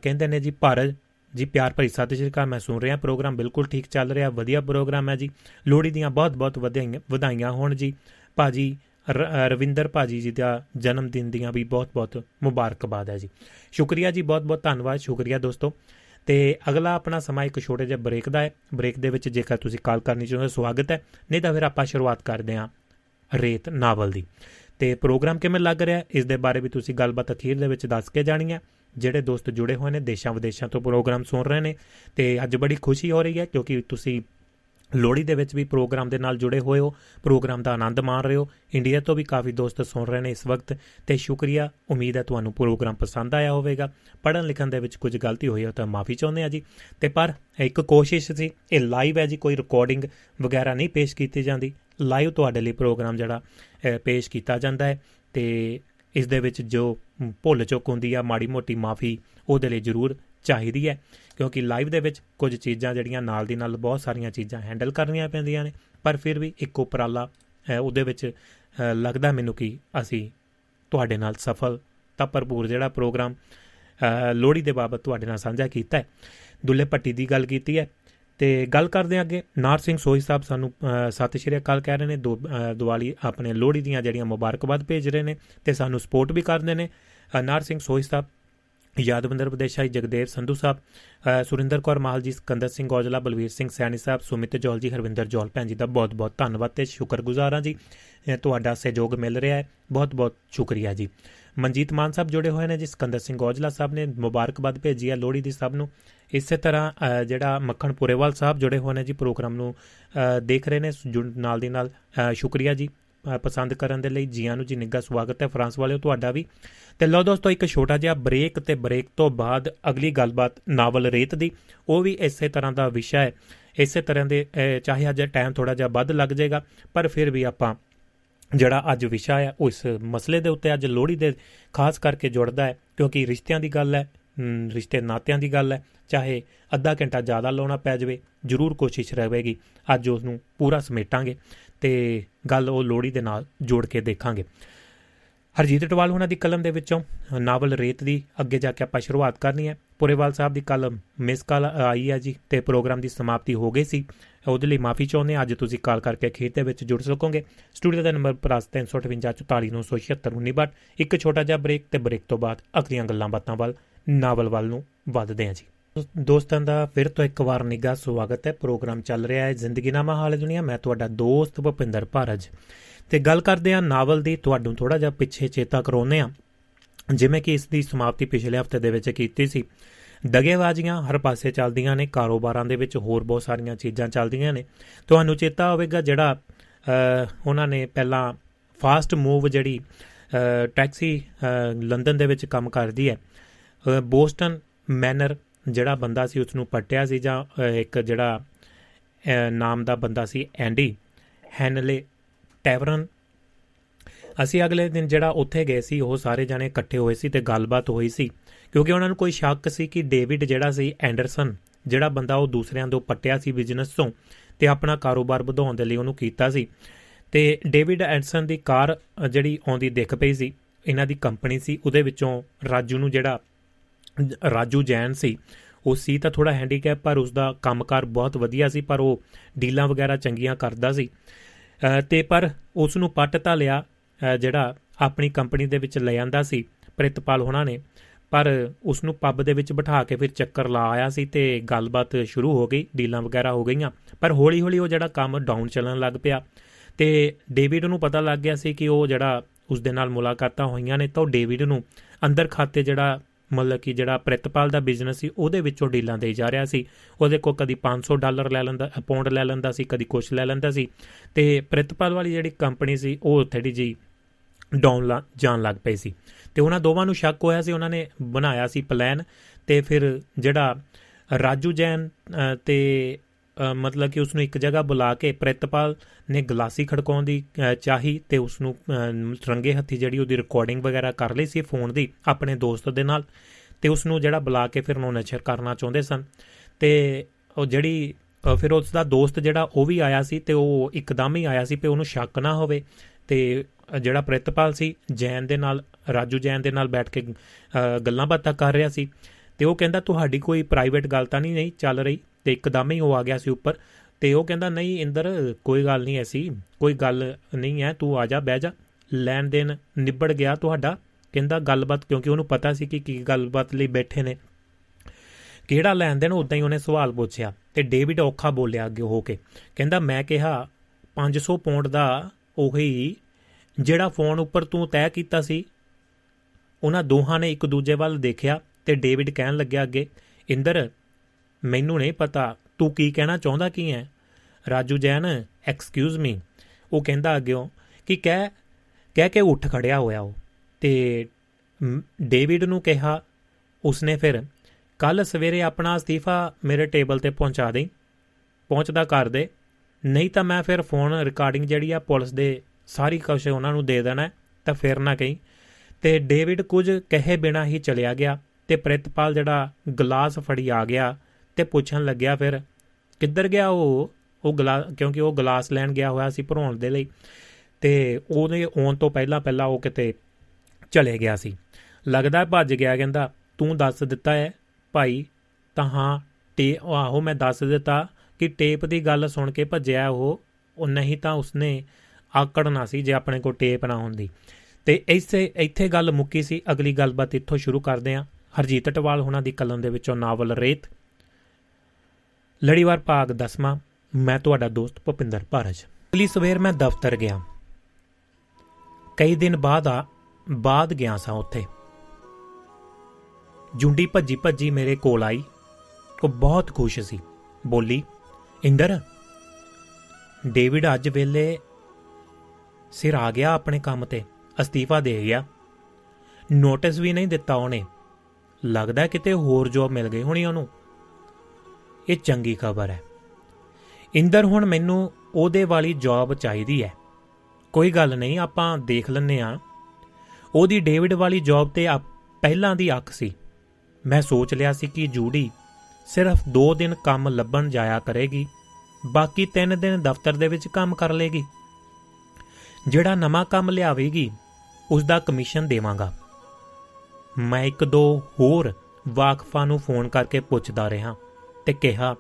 ਕਹਿੰਦੇ ਨੇ ਜੀ, ਭਾਰਤ ਜੀ, ਪਿਆਰ ਭਰੀ ਸਤਿ ਸ਼੍ਰੀ ਅਕਾਲ, ਮੈਂ ਸੁਣ ਰਿਹਾ ਪ੍ਰੋਗਰਾਮ, ਬਿਲਕੁਲ ਠੀਕ ਚੱਲ ਰਿਹਾ, ਵਧੀਆ ਪ੍ਰੋਗਰਾਮ ਹੈ ਜੀ। ਲੋਹੜੀ ਦੀਆਂ ਬਹੁਤ-ਬਹੁਤ ਵਧਾਈਆਂ ਹੋਣ ਜੀ। ਭਾਜੀ ਰਵਿੰਦਰ ਭਾਜੀ ਜੀ ਦਾ ਜਨਮ ਦਿਨ ਦੀਆਂ ਵੀ ਬਹੁਤ-ਬਹੁਤ ਮੁਬਾਰਕਬਾਦ ਹੈ ਜੀ। ਸ਼ੁਕਰੀਆ ਜੀ ਬਹੁਤ-ਬਹੁਤ ਧੰਨਵਾਦ, ਸ਼ੁਕਰੀਆ ਦੋਸਤੋ। ਤੇ ਅਗਲਾ ਆਪਣਾ ਸਮਾਂ ਇੱਕ ਛੋਟੇ ਜਿਹੇ ਬ੍ਰੇਕ ਦਾ ਹੈ। ਬ੍ਰੇਕ ਦੇ ਵਿੱਚ ਜੇਕਰ ਤੁਸੀਂ ਕਾਲ ਕਰਨੀ ਚਾਹੁੰਦੇ ਸਵਾਗਤ ਹੈ। ਨਹੀਂ ਤਾਂ ਫਿਰ ਆਪਾਂ ਸ਼ੁਰੂਆਤ ਕਰਦੇ ਹਾਂ ਰੇਤ ਨਾਵਲ ਦੀ। ਤੇ ਪ੍ਰੋਗਰਾਮ ਕਿਵੇਂ ਲੱਗ ਰਿਹਾ ਇਸ ਦੇ ਬਾਰੇ ਵੀ ਤੁਸੀਂ ਗੱਲਬਾਤ ਅਖੀਰ ਦੇ ਵਿੱਚ ਦੱਸ ਕੇ ਜਾਣੀ ਹੈ। ਜਿਹੜੇ ਦੋਸਤ ਜੁੜੇ ਹੋਏ ਨੇ ਦੇਸ਼ਾਂ ਵਿਦੇਸ਼ਾਂ ਤੋਂ ਪ੍ਰੋਗਰਾਮ ਸੁਣ ਰਹੇ ਨੇ। ਤੇ ਅੱਜ ਬੜੀ ਖੁਸ਼ੀ ਹੋ ਰਹੀ ਹੈ, ਕਿਉਂਕਿ ਤੁਸੀਂ ਲੋਹੜੀ ਦੇ ਵਿੱਚ ਵੀ ਪ੍ਰੋਗਰਾਮ ਦੇ ਨਾਲ ਜੁੜੇ ਹੋਏ ਹੋ, ਪ੍ਰੋਗਰਾਮ ਦਾ ਆਨੰਦ ਮਾਣ ਰਹੇ ਹੋ। ਇੰਡੀਆ ਤੋਂ ਵੀ ਕਾਫੀ ਦੋਸਤ ਸੁਣ ਰਹੇ ਨੇ ਇਸ ਵਕਤ ਤੇ ਸ਼ੁਕਰੀਆ। ਉਮੀਦ ਹੈ ਤੁਹਾਨੂੰ ਪ੍ਰੋਗਰਾਮ ਪਸੰਦ ਆਇਆ ਹੋਵੇਗਾ। ਪੜਨ ਲਿਖਣ ਦੇ ਵਿੱਚ ਕੁਝ ਗਲਤੀ ਹੋਈ ਹੋ ਤਾਂ ਮਾਫੀ ਚਾਹੁੰਦੇ ਆ ਜੀ। ਤੇ ਪਰ ਇੱਕ ਕੋਸ਼ਿਸ਼ ਸੀ, ਇਹ ਲਾਈਵ ਹੈ ਜੀ, ਕੋਈ ਰਿਕਾਰਡਿੰਗ ਵਗੈਰਾ ਨਹੀਂ ਪੇਸ਼ ਕੀਤੀ ਜਾਂਦੀ। ਲਾਈਵ ਤੁਹਾਡੇ ਲਈ ਪ੍ਰੋਗਰਾਮ ਜਿਹੜਾ ਪੇਸ਼ ਕੀਤਾ ਜਾਂਦਾ ਹੈ ਤੇ ਇਸ ਦੇ ਵਿੱਚ ਜੋ ਭੁੱਲ ਚੁੱਕ ਹੁੰਦੀ ਆ, ਮਾੜੀ ਮੋਟੀ ਮਾਫੀ ਉਹਦੇ ਲਈ ਜ਼ਰੂਰ ਚਾਹੀਦੀ ਹੈ, ਕਿਉਂਕਿ ਲਾਈਵ ਦੇ ਵਿੱਚ ਕੁਝ ਚੀਜ਼ਾਂ ਜਿਹੜੀਆਂ ਨਾਲ ਦੀ ਨਾਲ ਬਹੁਤ ਸਾਰੀਆਂ ਚੀਜ਼ਾਂ ਹੈਂਡਲ ਕਰਨੀਆਂ ਪੈਂਦੀਆਂ ਨੇ, ਪਰ ਫਿਰ ਵੀ ਇੱਕ ਉਪਰਾਲਾ ਉਹਦੇ ਵਿੱਚ ਲੱਗਦਾ ਮੈਨੂੰ ਕਿ ਅਸੀਂ ਤੁਹਾਡੇ ਨਾਲ ਸਫਲ ਤਾਂ ਭਰਪੂਰ ਜਿਹੜਾ ਪ੍ਰੋਗਰਾਮ ਲੋਹੜੀ ਦੇ ਬਾਬਤ ਤੁਹਾਡੇ ਨਾਲ ਸਾਂਝਾ ਕੀਤਾ ਹੈ। ਦੁੱਲੇ ਪੱਟੀ ਦੀ ਗੱਲ ਕੀਤੀ ਹੈ, ਤੇ ਗੱਲ ਕਰਦੇ ਅੱਗੇ। ਨਾਰ ਸਿੰਘ ਸੋਹੀ ਸਾਹਿਬ ਸਾਨੂੰ ਸਤਿ ਸ਼੍ਰੀ ਅਕਾਲ ਕਹਿ ਰਹੇ ਨੇ ਦੀਵਾਲੀ ਆਪਣੇ ਲੋਹੜੀ ਦੀਆਂ ਜਿਹੜੀਆਂ ਮੁਬਾਰਕਬਾਦ ਭੇਜ ਰਹੇ ਨੇ ਤੇ ਸਾਨੂੰ ਸਪੋਰਟ ਵੀ ਕਰਦੇ ਨੇ। ਨਾਰ ਸਿੰਘ ਸੋਹੀ ਸਾਹਿਬ ਯਾਦਵਿੰਦਰ ਵਿਦੇਸ਼ਾਈ ਜਗਦੇਵ ਸੰਧੂ ਸਾਹਿਬ ਅ, ਸੁਰਿੰਦਰ ਕੌਰ ਮਾਹਲ ਜੀ ਸਿਕੰਦਰ ਸਿੰਘ ਔਜਲਾ ਬਲਵੀਰ ਸਿੰਘ ਸੈਣੀ ਸਾਹਿਬ ਸੁਮਿਤ ਜੋਲ ਜੀ ਹਰਵਿੰਦਰ ਜੋਲ ਭੈਣ ਜੀ ਦਾ ਬਹੁਤ-ਬਹੁਤ ਧੰਨਵਾਦ ਤੇ ਸ਼ੁਕਰਗੁਜ਼ਾਰ ਹਾਂ ਜੀ। ਅ, ਤੁਹਾਡਾ ਸਹਿਯੋਗ ਮਿਲ ਰਿਹਾ ਹੈ। ਬਹੁਤ-ਬਹੁਤ ਸ਼ੁਕਰੀਆ ਜੀ। ਮਨਜੀਤ ਮਾਨ ਸਾਹਿਬ ਜੁੜੇ ਹੋਏ ਨੇ ਜੀ ਸਿਕੰਦਰ ਸਿੰਘ ਔਜਲਾ ਸਾਹਿਬ ਨੇ ਮੁਬਾਰਕਬਾਦ ਭੇਜੀ ਹੈ ਲੋਹੜੀ ਦੀ ਸਭ ਨੂੰ। ਇਸੇ ਤਰ੍ਹਾਂ ਅ, ਜਿਹੜਾ ਮੱਖਣ ਪੁਰੇਵਾਲ ਸਾਹਿਬ ਜੁੜੇ ਹੋਏ ਨੇ ਜੀ ਪ੍ਰੋਗਰਾਮ ਨੂੰ ਅ, ਦੇਖ ਰਹੇ ਨੇ ਜੁੜ- ਨਾਲ ਦੀ ਨਾਲ ਅ, ਸ਼ੁਕਰੀਆ ਜੀ। ਅ, ਪਸੰਦ ਕਰਨ ਦੇ ਲਈ ਜੀਆਂ ਨੂੰ ਜੀ ਨਿੱਘਾ ਸਵਾਗਤ ਹੈ। ਫਰਾਂਸ ਵਾਲਿਓ ਤੁਹਾਡਾ ਵੀ। ਤੇ ਲਓ ਦੋਸਤੋ ਇੱਕ ਛੋਟਾ ਜਿਹਾ ਬ੍ਰੇਕ ਤੇ ਬ੍ਰੇਕ ਤੋਂ ਬਾਅਦ ਅਗਲੀ ਗੱਲਬਾਤ ਨਾਵਲ ਰੇਤ ਦੀ। ਉਹ ਵੀ ਇਸੇ ਤਰ੍ਹਾਂ ਦਾ ਵਿਸ਼ਾ ਹੈ। ਇਸੇ ਤਰ੍ਹਾਂ ਦੇ ਅ, ਚਾਹੇ ਅੱਜ ਟਾਈਮ ਥੋੜਾ ਜਿਹਾ ਵੱਧ ਲੱਗ ਜਾਏਗਾ ਪਰ ਫਿਰ ਵੀ ਆਪਾਂ ਜਿਹੜਾ ਅੱਜ ਵਿਸ਼ਾ ਹੈ ਉਹ ਇਸ ਮਸਲੇ ਦੇ ਉੱਤੇ ਅੱਜ ਲੋਹੜੀ ਦੇ ਖਾਸ ਕਰਕੇ ਜੁੜਦਾ ਹੈ ਕਿਉਂਕਿ ਰਿਸ਼ਤਿਆਂ ਦੀ ਗੱਲ ਹੈ। ਅਮ, ਰਿਸ਼ਤੇ ਨਾਤਿਆਂ ਦੀ ਗੱਲ ਹੈ। ਚਾਹੇ ਅੱਧਾ ਘੰਟਾ ਜ਼ਿਆਦਾ ਲਾਉਣਾ ਪੈ ਜਾਵੇ, ਜ਼ਰੂਰ ਕੋਸ਼ਿਸ਼ ਰਹੇਗੀ। ਅੱਜ ਉਸ ਨੂੰ ਪੂਰਾ ਸਮੇਟਾਂਗੇ ਤੇ ਗੱਲ ਉਹ ਲੋਹੜੀ ਦੇ ਨਾਲ ਜੋੜ ਕੇ ਦੇਖਾਂਗੇ। ਹਰਜੀਤ ਟਵਾਲ ਉਹਨਾਂ ਦੀ ਕਲਮ ਦੇ ਵਿੱਚੋਂ ਨਾਵਲ ਰੇਤ ਦੀ ਅੱਗੇ ਜਾ ਕੇ ਆਪਾਂ ਸ਼ੁਰੂਆਤ ਕਰਨੀ ਹੈ। ਪੁਰੇਵਾਲ ਸਾਹਿਬ ਦੀ ਕਲਮ ਮਿਸ ਕਾਲ ਆਈ ਹੈ ਜੀ ਤੇ ਪ੍ਰੋਗਰਾਮ ਦੀ ਸਮਾਪਤੀ ਹੋ ਗਈ ਸੀ। ਉਹਦੇ ਲਈ ਮਾਫੀ ਚਾਹੁੰਦੇ ਹਾਂ। ਅੱਜ ਤੁਸੀਂ ਕਾਲ ਕਰਕੇ ਖੇਤ ਦੇ ਵਿੱਚ ਜੁੜ ਸਕੋਗੇ। ਸਟੂਡੀਓ ਦਾ ਨੰਬਰ ਪਲੱਸ 358 ਬਟ ਇੱਕ ਛੋਟਾ ਜਿਹਾ ਬ੍ਰੇਕ ਤੇ ਬ੍ਰੇਕ ਤੋਂ ਬਾਅਦ ਅਗਲੀਆਂ ਗੱਲਾਂ ਬਾਤਾਂ ਵੱਲ ਨਾਵਲ ਵੱਲ ਨੂੰ ਵੱਧਦੇ ਹਾਂ ਜੀ। ਦੋਸਤਾਂ ਦਾ ਫਿਰ ਤੋਂ ਇੱਕ ਵਾਰ ਨਿੱਘਾ ਸਵਾਗਤ ਹੈ। ਪ੍ਰੋਗਰਾਮ ਚੱਲ ਰਿਹਾ ਹੈ ਜ਼ਿੰਦਗੀਨਾਮਾ ਹਾਲ ਦੁਨੀਆ। ਮੈਂ ਤੁਹਾਡਾ ਦੋਸਤ ਭੁਪਿੰਦਰ ਭਾਰਜ। ਤੇ ਗੱਲ ਕਰਦੇ ਹਾਂ ਨਾਵਲ ਦੀ। ਤੁਹਾਨੂੰ ਥੋੜਾ ਜਿਹਾ ਪਿੱਛੇ ਚੇਤਾ ਕਰਾਉਂਦੇ ਹਾਂ। ਜਿਵੇਂ ਕਿ ਇਸ ਦੀ ਸਮਾਪਤੀ ਪਿਛਲੇ ਹਫ਼ਤੇ ਦੇ ਵਿੱਚ ਕੀਤੀ ਸੀ। ਦਗੇਬਾਜ਼ੀਆਂ ਹਰ ਪਾਸੇ ਚੱਲਦੀਆਂ ਨੇ। ਕਾਰੋਬਾਰਾਂ ਦੇ ਵਿੱਚ ਹੋਰ ਬਹੁਤ ਸਾਰੀਆਂ ਚੀਜ਼ਾਂ ਚੱਲਦੀਆਂ ਨੇ। ਤੁਹਾਨੂੰ ਚੇਤਾ ਹੋਵੇਗਾ ਜਿਹੜਾ ਅ, ਉਹਨਾਂ ਨੇ ਪਹਿਲਾਂ ਫਾਸਟ ਮੂਵ ਜਿਹੜੀ ਅ, ਟੈਕਸੀ ਅ, ਲੰਡਨ ਦੇ ਵਿੱਚ ਕੰਮ ਕਰਦੀ ਹੈ। ਅ, ਬੋਸਟਨ ਮੈਨਰ ਜਿਹੜਾ ਬੰਦਾ ਸੀ ਉਸ ਨੂੰ ਪਟਿਆ ਸੀ ਜਾਂ ਅ, ਇੱਕ ਜਿਹੜਾ ਅ, ਨਾਮ ਦਾ ਬੰਦਾ ਸੀ ਐਂਡੀ ਹੈਨਲੇ ਟੈਵਰਨ। ਅਸੀਂ ਅਗਲੇ ਦਿਨ ਜਿਹੜਾ ਉੱਥੇ ਗਏ ਸੀ ਉਹ ਸਾਰੇ ਜਣੇ ਇਕੱਠੇ ਹੋਏ ਸੀ ਤੇ ਗੱਲਬਾਤ ਹੋਈ ਸੀ ਕਿਉਂਕਿ ਉਹਨਾਂ ਨੂੰ ਕੋਈ ਸ਼ੱਕ ਸੀ ਕਿ ਡੇਵਿਡ ਜਿਹੜਾ ਸੀ ਐਂਡਰਸਨ ਜਿਹੜਾ ਬੰਦਾ ਉਹ ਦੂਸਰਿਆਂ ਤੋਂ ਪੱਟਿਆ ਸੀ ਬਿਜ਼ਨਸ ਤੋਂ ਤੇ ਆਪਣਾ ਕਾਰੋਬਾਰ ਵਧਾਉਣ ਦੇ ਲਈ ਉਹਨੂੰ ਕੀਤਾ ਸੀ। ਤੇ ਡੇਵਿਡ ਐਂਡਰਸਨ ਦੀ ਕਾਰ ਅ, ਜਿਹੜੀ ਆਉਂਦੀ ਦਿਖ ਪਈ ਸੀ ਇਹਨਾਂ ਦੀ ਕੰਪਨੀ ਸੀ ਉਹਦੇ ਵਿੱਚੋਂ ਰਾਜੂ ਨੂੰ ਜਿਹੜਾ ਰਾਜੂ ਜੈਨ ਸੀ ਉਹ ਸੀ ਤਾਂ ਥੋੜਾ ਹੈਂਡੀਕੈਪ ਪਰ ਉਸ ਦਾ ਕੰਮਕਾਰ ਬਹੁਤ ਵਧੀਆ ਸੀ ਪਰ ਉਹ ਡੀਲਾਂ ਵਗੈਰਾ ਚੰਗੀਆਂ ਕਰਦਾ ਸੀ। ਅ, ਤੇ ਪਰ ਉਸ ਨੂੰ ਪੱਟ ਤਾਂ ਲਿਆ ਅ, ਜਿਹੜਾ ਆਪਣੀ ਕੰਪਨੀ ਦੇ ਵਿੱਚ ਲੈ ਜਾਂਦਾ ਸੀ ਪ੍ਰਿਤਪਾਲ ਹੋਣਾ ਨੇ। ਪਰ ਉਸ ਨੂੰ ਪੱਬ ਦੇ ਵਿੱਚ ਬਿਠਾ ਕੇ ਫਿਰ ਚੱਕਰ ਲਾ ਆਇਆ ਸੀ ਤੇ ਗੱਲਬਾਤ ਸ਼ੁਰੂ ਹੋ ਗਈ ਡੀਲਾਂ ਵਗੈਰਾ ਹੋ ਗਈਆਂ। ਪਰ ਹੌਲੀ ਹੌਲੀ ਉਹ ਜਿਹੜਾ ਕੰਮ ਡਾਊਨ ਚੱਲਣ ਲੱਗ ਪਿਆ। ਤੇ ਡੇਵਿਡ ਨੂੰ ਪਤਾ ਲੱਗ ਗਿਆ ਸੀ ਕਿ ਉਹ ਜਿਹੜਾ ਉਸ ਦੇ ਨਾਲ ਮੁਲਾਕਾਤਾਂ ਹੋਈਆਂ ਨੇ ਤਾਂ ਉਹ ਡੇਵਿਡ ਨੂੰ ਅੰਦਰ ਖਾਤੇ ਜਿਹੜਾ ਮਤਲਬ ਕਿ ਜਿਹੜਾ ਪ੍ਰਿਤਪਾਲ ਦਾ ਬਿਜ਼ਨਸ ਸੀ ਉਹਦੇ ਵਿੱਚੋਂ ਡੀਲਾਂ ਦੇਈ ਜਾ ਰਿਹਾ ਸੀ। ਉਹਦੇ ਕੋਲ ਕਦੀ 500 ਡਾਲਰ ਲੈ ਲੈਂਦਾ ਪਾਉਂਡ ਲੈ ਲੈਂਦਾ ਸੀ ਕਦੀ ਕੁਛ ਲੈ ਲੈਂਦਾ ਸੀ। ਤੇ ਪ੍ਰਿਤਪਾਲ ਵਾਲੀ ਜਿਹੜੀ ਕੰਪਨੀ ਸੀ ਉਹ ਥੋੜੀ ਜੀ ਡਾਊਨ ਲਾ- ਜਾਣ ਲੱਗ ਪਈ ਸੀ। ਤੇ ਉਹਨਾਂ ਦੋਵਾਂ ਨੂੰ ਸ਼ੱਕ ਹੋਇਆ ਸੀ ਉਹਨਾਂ ਨੇ ਬਣਾਇਆ ਸੀ ਪਲਾਨ ਤੇ ਫਿਰ ਜਿਹੜਾ ਰਾਜੂ ਜੈਨ ਅ, ਤੇ ਅ, ਮਤਲਬ ਕਿ ਉਸ ਨੂੰ ਇੱਕ ਜਗ੍ਹਾ ਬੁਲਾ ਕੇ ਪ੍ਰਿਤਪਾਲ ਨੇ ਗਲਾਸੀ ਖੜਕਾਉਣ ਦੀ ਅ, ਚਾਹੀ ਤੇ ਉਸ ਨੂੰ ਅ, ਰੰਗੇ ਹੱਥੀ ਜਿਹੜੀ ਉਹਦੀ ਰਿਕਾਰਡਿੰਗ ਵਗੈਰਾ ਕਰ ਲਈ ਸੀ ਫੋਨ ਦੀ ਆਪਣੇ ਦੋਸਤ ਦੇ ਨਾਲ ਤੇ ਉਸ ਨੂੰ ਜਿਹੜਾ ਬੁਲਾ ਕੇ ਫਿਰ ਉਹਨੂੰ ਨਸ਼ਰ ਕਰਨਾ ਚਾਹੁੰਦੇ ਸਨ ਤੇ ਉਹ ਜਿਹੜੀ ਅ, ਫਿਰ ਉਸ ਦਾ ਦੋਸਤ ਜਿਹੜਾ ਉਹ ਵੀ ਆਇਆ ਸੀ ਤੇ ਉਹ ਇੱਕਦਮ ਹੀ ਆਇਆ ਸੀ ਕਿ ਉਹਨੂੰ ਸ਼ੱਕ ਨਾ ਹੋਵੇ ਤੇ ਅ, ਜਿਹੜਾ ਪ੍ਰਿਤਪਾਲ ਸੀ ਜੈਨ ਦੇ ਨਾਲ ਰਾਜੂ ਜੈਨ ਦੇ ਨਾਲ ਬੈਠ ਕੇ ਅ, ਗੱਲਾਂ ਬਾਤਾਂ ਕਰ ਰਿਹਾ ਸੀ ਤੇ ਉਹ ਕਹਿੰਦਾ ਤੁਹਾਡੀ ਕੋਈ ਪ੍ਰਾਈਵੇਟ ਗੱਲ ਤਾਂ ਨਹੀਂ ਨਹੀਂ ਚੱਲ ਰਹੀ। ਤੇ ਇੱਕਦਮ ਹੀ ਉਹ ਆ ਗਿਆ ਸੀ ਉੱਪਰ ਤੇ ਉਹ ਕਹਿੰਦਾ, ਨਹੀਂ ਇੰਦਰ, ਕੋਈ ਗੱਲ ਨਹੀਂ ਐਸੀ, ਕੋਈ ਗੱਲ ਨਹੀਂ ਹੈ ਤੂੰ ਆ ਜਾ, ਬਹਿ ਜਾ। ਲੈਣ ਦੇਣ ਨਿਬੜ ਗਿਆ ਤੁਹਾਡਾ। ਕਹਿੰਦਾ, ਗੱਲਬਾਤ, ਕਿਉਂਕਿ ਉਹਨੂੰ ਪਤਾ ਸੀ ਕਿ ਕੀ ਗੱਲਬਾਤ ਲਈ ਬੈਠੇ ਨੇ। ਕਿਹੜਾ ਲੈਣ ਦੇਣ ਉਦਾਂ ਹੀ ਉਹਨੇ ਸਵਾਲ ਪੁੱਛਿਆ ਤੇ ਡੇਵਿਡ ਔਖਾ ਬੋਲਿਆ ਅੱਗੇ ਹੋ ਕੇ। ਕਹਿੰਦਾ, ਮੈਂ ਕਿਹਾ 500 ਪੌਂਡ ਦਾ ਉਹੀ ਜਿਹੜਾ ਫੋਨ ਉੱਪਰ ਤੂੰ ਤੈਅ ਕੀਤਾ ਸੀ। ਉਹਨਾਂ ਦੋਹਾਂ ਨੇ ਇੱਕ ਦੂਜੇ ਵੱਲ ਦੇਖਿਆ ਤੇ ਡੇਵਿਡ ਕਹਿਣ ਲੱਗਿਆ ਅੱਗੇ, ਇੰਦਰ ਮੈਨੂੰ ਨਹੀਂ ਪਤਾ। ਤੂੰ ਕੀ ਕਹਿਣਾ ਚਾਹੁੰਦਾ ਕੀ ਹੈ ਰਾਜੂ ਜੈਨ ਐਕਸਕਿਊਜ਼ ਮੀ ਉਹ ਕਹਿੰਦਾ ਅੱਗਿਓਂ ਕਿ ਕਹਿ ਕਹਿ ਕੇ ਉੱਠ ਖੜਿਆ ਹੋਇਆ ਉਹ। ਤੇ ਮ, ਡੇਵਿਡ ਨੂੰ ਕਿਹਾ ਉਸਨੇ ਫਿਰ ਕੱਲ ਸਵੇਰੇ ਆਪਣਾ ਅਸਤੀਫਾ ਮੇਰੇ ਟੇਬਲ ਤੇ ਪਹੁੰਚਾ ਦੇਈ। ਪਹੁੰਚਦਾ ਕਰ ਦੇ। ਨਹੀਂ ਤਾਂ ਮੈਂ ਫਿਰ ਫੋਨ ਰਿਕਾਰਡਿੰਗ ਜਿਹੜੀ ਆ ਪੁਲਿਸ ਦੇ ਸਾਰੀ ਕੁਛ ਉਹਨਾਂ ਨੂੰ ਦੇ ਦੇਣਾ ਹੈ, ਤਾਂ ਫਿਰ ਨਾ ਕਹੀਂ। ਤੇ ਡੇਵਿਡ ਕੁਝ ਕਹੇ ਬਿਨਾ ਹੀ ਚਲਿਆ ਗਿਆ ਤੇ ਪ੍ਰਿਤਪਾਲ ਜਿਹੜਾ ਗਲਾਸ ਫੜੀ ਆ ਗਿਆ ਤੇ ਪੁੱਛਣ ਲੱਗਿਆ ਫਿਰ, ਕਿੱਧਰ ਗਿਆ ਉਹ? ਉਹ ਗਲਾ, ਕਿਉਂਕਿ ਉਹ ਗਲਾਸ ਲੈਣ ਗਿਆ ਹੋਇਆ ਸੀ ਭਰਾਉਣ ਦੇ ਲਈ ਤੇ ਉਹਦੇ ਆਉਣ ਤੋਂ ਪਹਿਲਾਂ ਪਹਿਲਾਂ ਉਹ ਕਿਤੇ ਚਲੇ ਗਿਆ ਸੀ। ਲੱਗਦਾ ਹੈ ਭੱਜ ਗਿਆ, ਕਹਿੰਦਾ, ਤੂੰ ਦੱਸ ਦਿੱਤਾ ਹੈ ਭਾਈ? ਤਾਂ ਹਾਂ ਟੇ ਆਹੋ, ਮੈਂ ਦੱਸ ਦਿੱਤਾ ਕਿ ਟੇਪ ਦੀ ਗੱਲ ਸੁਣ ਕੇ ਭੱਜਿਆ ਉਹ ਉਹ ਨਹੀਂ ਤਾਂ ਉਸਨੇ ਆਕੜਨਾ ਸੀ ਜੇ ਆਪਣੇ ਕੋਲ ਟੇਪ ਨਾ ਹੁੰਦੀ। ਤੇ ਇਸੇ, ਇੱਥੇ ਗੱਲ ਮੁੱਕੀ ਸੀ। ਅਗਲੀ ਗੱਲਬਾਤ ਇੱਥੋਂ ਸ਼ੁਰੂ ਕਰਦੇ ਹਾਂ। ਹਰਜੀਤ ਟਵਾਲ ਹੁਣਾਂ ਦੀ ਕਲਮ ਦੇ ਵਿੱਚੋਂ ਨਾਵਲ ਰੇਤ। ਲੜੀਵਾਰ ਭਾਗ 10ਵਾਂ ਮੈਂ ਤੁਹਾਡਾ ਦੋਸਤ ਭੁਪਿੰਦਰ ਭਾਰਜ। ਅਗਲੀ ਸਵੇਰ ਮੈਂ ਦਫ਼ਤਰ ਗਿਆ। ਕਈ ਦਿਨ ਬਾਅਦ ਆ, ਬਾਅਦ ਗਿਆ ਸਾਂ ਉੱਥੇ। ਜੁੰਡੀ ਭੱਜੀ ਭੱਜੀ ਮੇਰੇ ਕੋਲ ਆਈ। ਉਹ ਬਹੁਤ ਖੁਸ਼ ਸੀ। ਬੋਲੀ, ਇੰਦਰ, ਡੇਵਿਡ ਅੱਜ ਵੇਲੇ ਸਿਰ ਆ ਗਿਆ ਆਪਣੇ ਕੰਮ ਤੇ, ਅਸਤੀਫਾ ਦੇ ਗਿਆ। ਨੋਟਿਸ ਵੀ ਨਹੀਂ ਦਿੱਤਾ ਉਹਨੇ। ਲੱਗਦਾ ਕਿਤੇ ਹੋਰ ਜੋਬ ਮਿਲ ਗਈ ਹੋਣੀ ਉਹਨੂੰ। ਇਹ ਚੰਗੀ ਖਬਰ ਹੈ। ਇੰਦਰ ਹੁਣ ਮੈਨੂੰ ਉਹਦੇ ਵਾਲੀ ਜੌਬ ਚਾਹੀਦੀ ਹੈ। ਕੋਈ ਗੱਲ ਨਹੀਂ, ਆਪਾਂ ਦੇਖ ਲੈਨੇ ਆ ਉਹਦੀ ਡੇਵਿਡ ਵਾਲੀ ਜੌਬ ਤੇ ਪਹਿਲਾਂ ਦੀ ਅੱਖ ਸੀ। ਮੈਂ ਸੋਚ ਲਿਆ ਸੀ ਕਿ ਜੂਡੀ ਸਿਰਫ 2 ਦਿਨ ਕੰਮ ਲੱਭਣ ਜਾਇਆ ਕਰੇਗੀ, ਬਾਕੀ 3 ਦਿਨ ਦਫ਼ਤਰ ਦੇ ਵਿੱਚ ਕੰਮ ਕਰ ਲੇਗੀ। ਜਿਹੜਾ ਨਵਾਂ ਕੰਮ ਲਿਆਵੇਗੀ ਉਸ ਦਾ ਕਮਿਸ਼ਨ ਦੇਵਾਂਗਾ। ਮੈਂ ਇੱਕ ਦੋ ਹੋਰ ਵਾਕਫਾਂ ਨੂੰ ਫੋਨ ਕਰਕੇ ਪੁੱਛਦਾ ਰਿਹਾ। ਤੇ ਕਿਹਾ,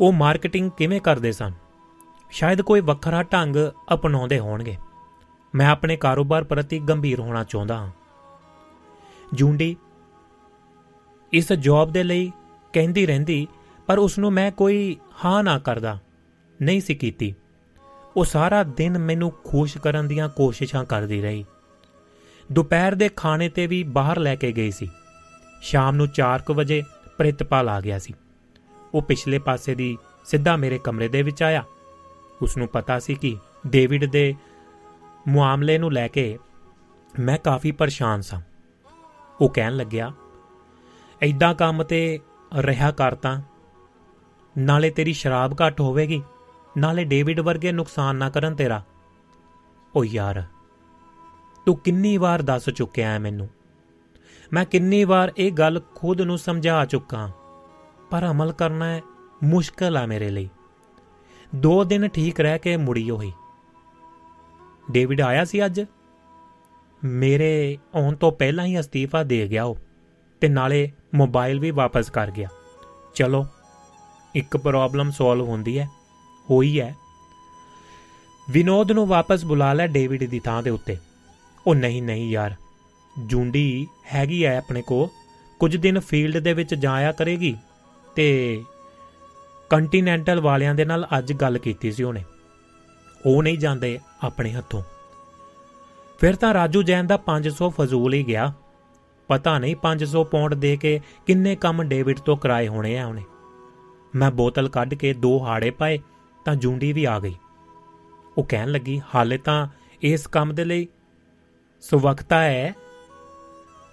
ਉਹ ਮਾਰਕੀਟਿੰਗ ਕਿਵੇਂ ਕਰਦੇ ਸਨ? ਸ਼ਾਇਦ ਕੋਈ ਵੱਖਰਾ ਢੰਗ ਅਪਣਾਉਂਦੇ ਹੋਣਗੇ। ਮੈਂ ਆਪਣੇ ਕਾਰੋਬਾਰ ਪ੍ਰਤੀ ਗੰਭੀਰ ਹੋਣਾ ਚਾਹੁੰਦਾ ਹਾਂ। ਜੂੰਡੀ ਇਸ ਜੌਬ ਦੇ ਲਈ ਕਹਿੰਦੀ ਰਹਿੰਦੀ, ਪਰ ਉਸ ਨੂੰ ਮੈਂ ਕੋਈ ਹਾਂ ਨਾ ਕਰਦਾ, ਨਹੀਂ ਸੀ ਕੀਤੀ। ਉਹ ਸਾਰਾ ਦਿਨ ਮੈਨੂੰ ਖੁਸ਼ ਕਰਨ ਦੀਆਂ ਕੋਸ਼ਿਸ਼ਾਂ ਕਰਦੀ ਰਹੀ। ਦੁਪਹਿਰ ਦੇ ਖਾਣੇ ਤੇ ਵੀ ਬਾਹਰ ਲੈ ਕੇ ਗਈ ਸੀ। ਸ਼ਾਮ ਨੂੰ 4:00 ਵਜੇ ਪ੍ਰਿਤਪਾਲ ਆ ਗਿਆ ਸੀ। ਉਹ ਪਿਛਲੇ ਪਾਸੇ ਦੀ ਸਿੱਧਾ ਮੇਰੇ ਕਮਰੇ ਦੇ ਵਿੱਚ ਆਇਆ। ਉਸ ਨੂੰ ਪਤਾ ਸੀ ਕਿ ਡੇਵਿਡ ਦੇ ਮਾਮਲੇ ਨੂੰ ਲੈ ਕੇ ਮੈਂ ਕਾਫੀ ਪਰੇਸ਼ਾਨ ਸਾਂ। ਉਹ ਕਹਿਣ ਲੱਗਿਆ ਐਦਾਂ ਕੰਮ ਤੇ ਰਿਹਾ ਕਰਤਾ ਨਾਲੇ ਤੇਰੀ ਸ਼ਰਾਬ ਘੱਟ ਹੋਵੇਗੀ, ਨਾਲੇ ਡੇਵਿਡ ਵਰਗੇ ਨੁਕਸਾਨ ਨਾ ਕਰਨ ਤੇਰਾ। ਓ ਯਾਰ, ਤੂੰ ਕਿੰਨੀ ਵਾਰ ਦੱਸ ਚੁੱਕਿਆ ਹੈ ਮੈਨੂੰ। ਮੈਂ ਕਿੰਨੀ ਵਾਰ ਇਹ ਗੱਲ ਖੁਦ ਨੂੰ ਸਮਝਾ ਚੁੱਕਾ ਪਰ ਅਮਲ ਕਰਨਾ ਹੈ, ਮੁਸ਼ਕਲ ਆ ਮੇਰੇ ਲਈ। ਦੋ ਦਿਨ ਠੀਕ ਰਹਿ ਕੇ ਮੁੜੀ ਹੋਈ ਡੇਵਿਡ ਆਇਆ ਸੀ ਅੱਜ? ਮੇਰੇ ਆਉਣ ਤੋਂ ਪਹਿਲਾਂ ਹੀ ਅਸਤੀਫਾ ਦੇ ਗਿਆ ਉਹ, ਤੇ ਨਾਲੇ ਮੋਬਾਈਲ ਵੀ ਵਾਪਸ ਕਰ ਗਿਆ। ਚਲੋ, ਇੱਕ ਪ੍ਰੋਬਲਮ ਸੋਲਵ ਹੁੰਦੀ ਹੈ, ਹੋਈ ਹੈ। ਵਿਨੋਦ ਨੂੰ ਵਾਪਸ ਬੁਲਾ ਲੈ ਡੇਵਿਡ ਦੀ ਥਾਂ ਦੇ ਉੱਤੇ। ਉਹ ਨਹੀਂ ਨਹੀਂ ਯਾਰ, ਜੁੰਡੀ ਹੈਗੀ ਐ ਆਪਣੇ ਕੋ ਕੁਝ ਦਿਨ ਫੀਲਡ ਦੇ ਵਿੱਚ ਜਾਇਆ ਕਰੇਗੀ। ਤੇ ਕੰਟੀਨੈਂਟਲ ਵਾਲਿਆਂ ਦੇ ਨਾਲ ਅੱਜ ਗੱਲ ਕੀਤੀ ਸੀ ਉਹਨੇ। ਉਹ ਨਹੀਂ ਜਾਂਦੇ ਆਪਣੇ ਹੱਥੋਂ। ਫਿਰ ਤਾਂ ਰਾਜੂ ਜੈਨ ਦਾ 500 ਫਜ਼ੂਲ ਹੀ ਗਿਆ। ਪਤਾ ਨਹੀਂ 500 ਪੌਂਡ ਦੇ ਕੇ ਕਿੰਨੇ ਕੰਮ ਡੇਵਿਡ ਤੋਂ ਕਰਾਏ ਹੋਣੇ ਆ ਉਹਨੇ। ਮੈਂ ਬੋਤਲ ਕੱਢ ਕੇ ਦੋ ਹਾੜੇ ਪਾਏ ਤਾਂ ਜੁੰਡੀ ਵੀ ਆ ਗਈ। ਉਹ ਕਹਿਣ ਲੱਗੀ, ਹਾਲੇ ਤਾਂ ਇਸ ਕੰਮ ਦੇ ਲਈ ਸੁਵਕਤਾ ਹੈ।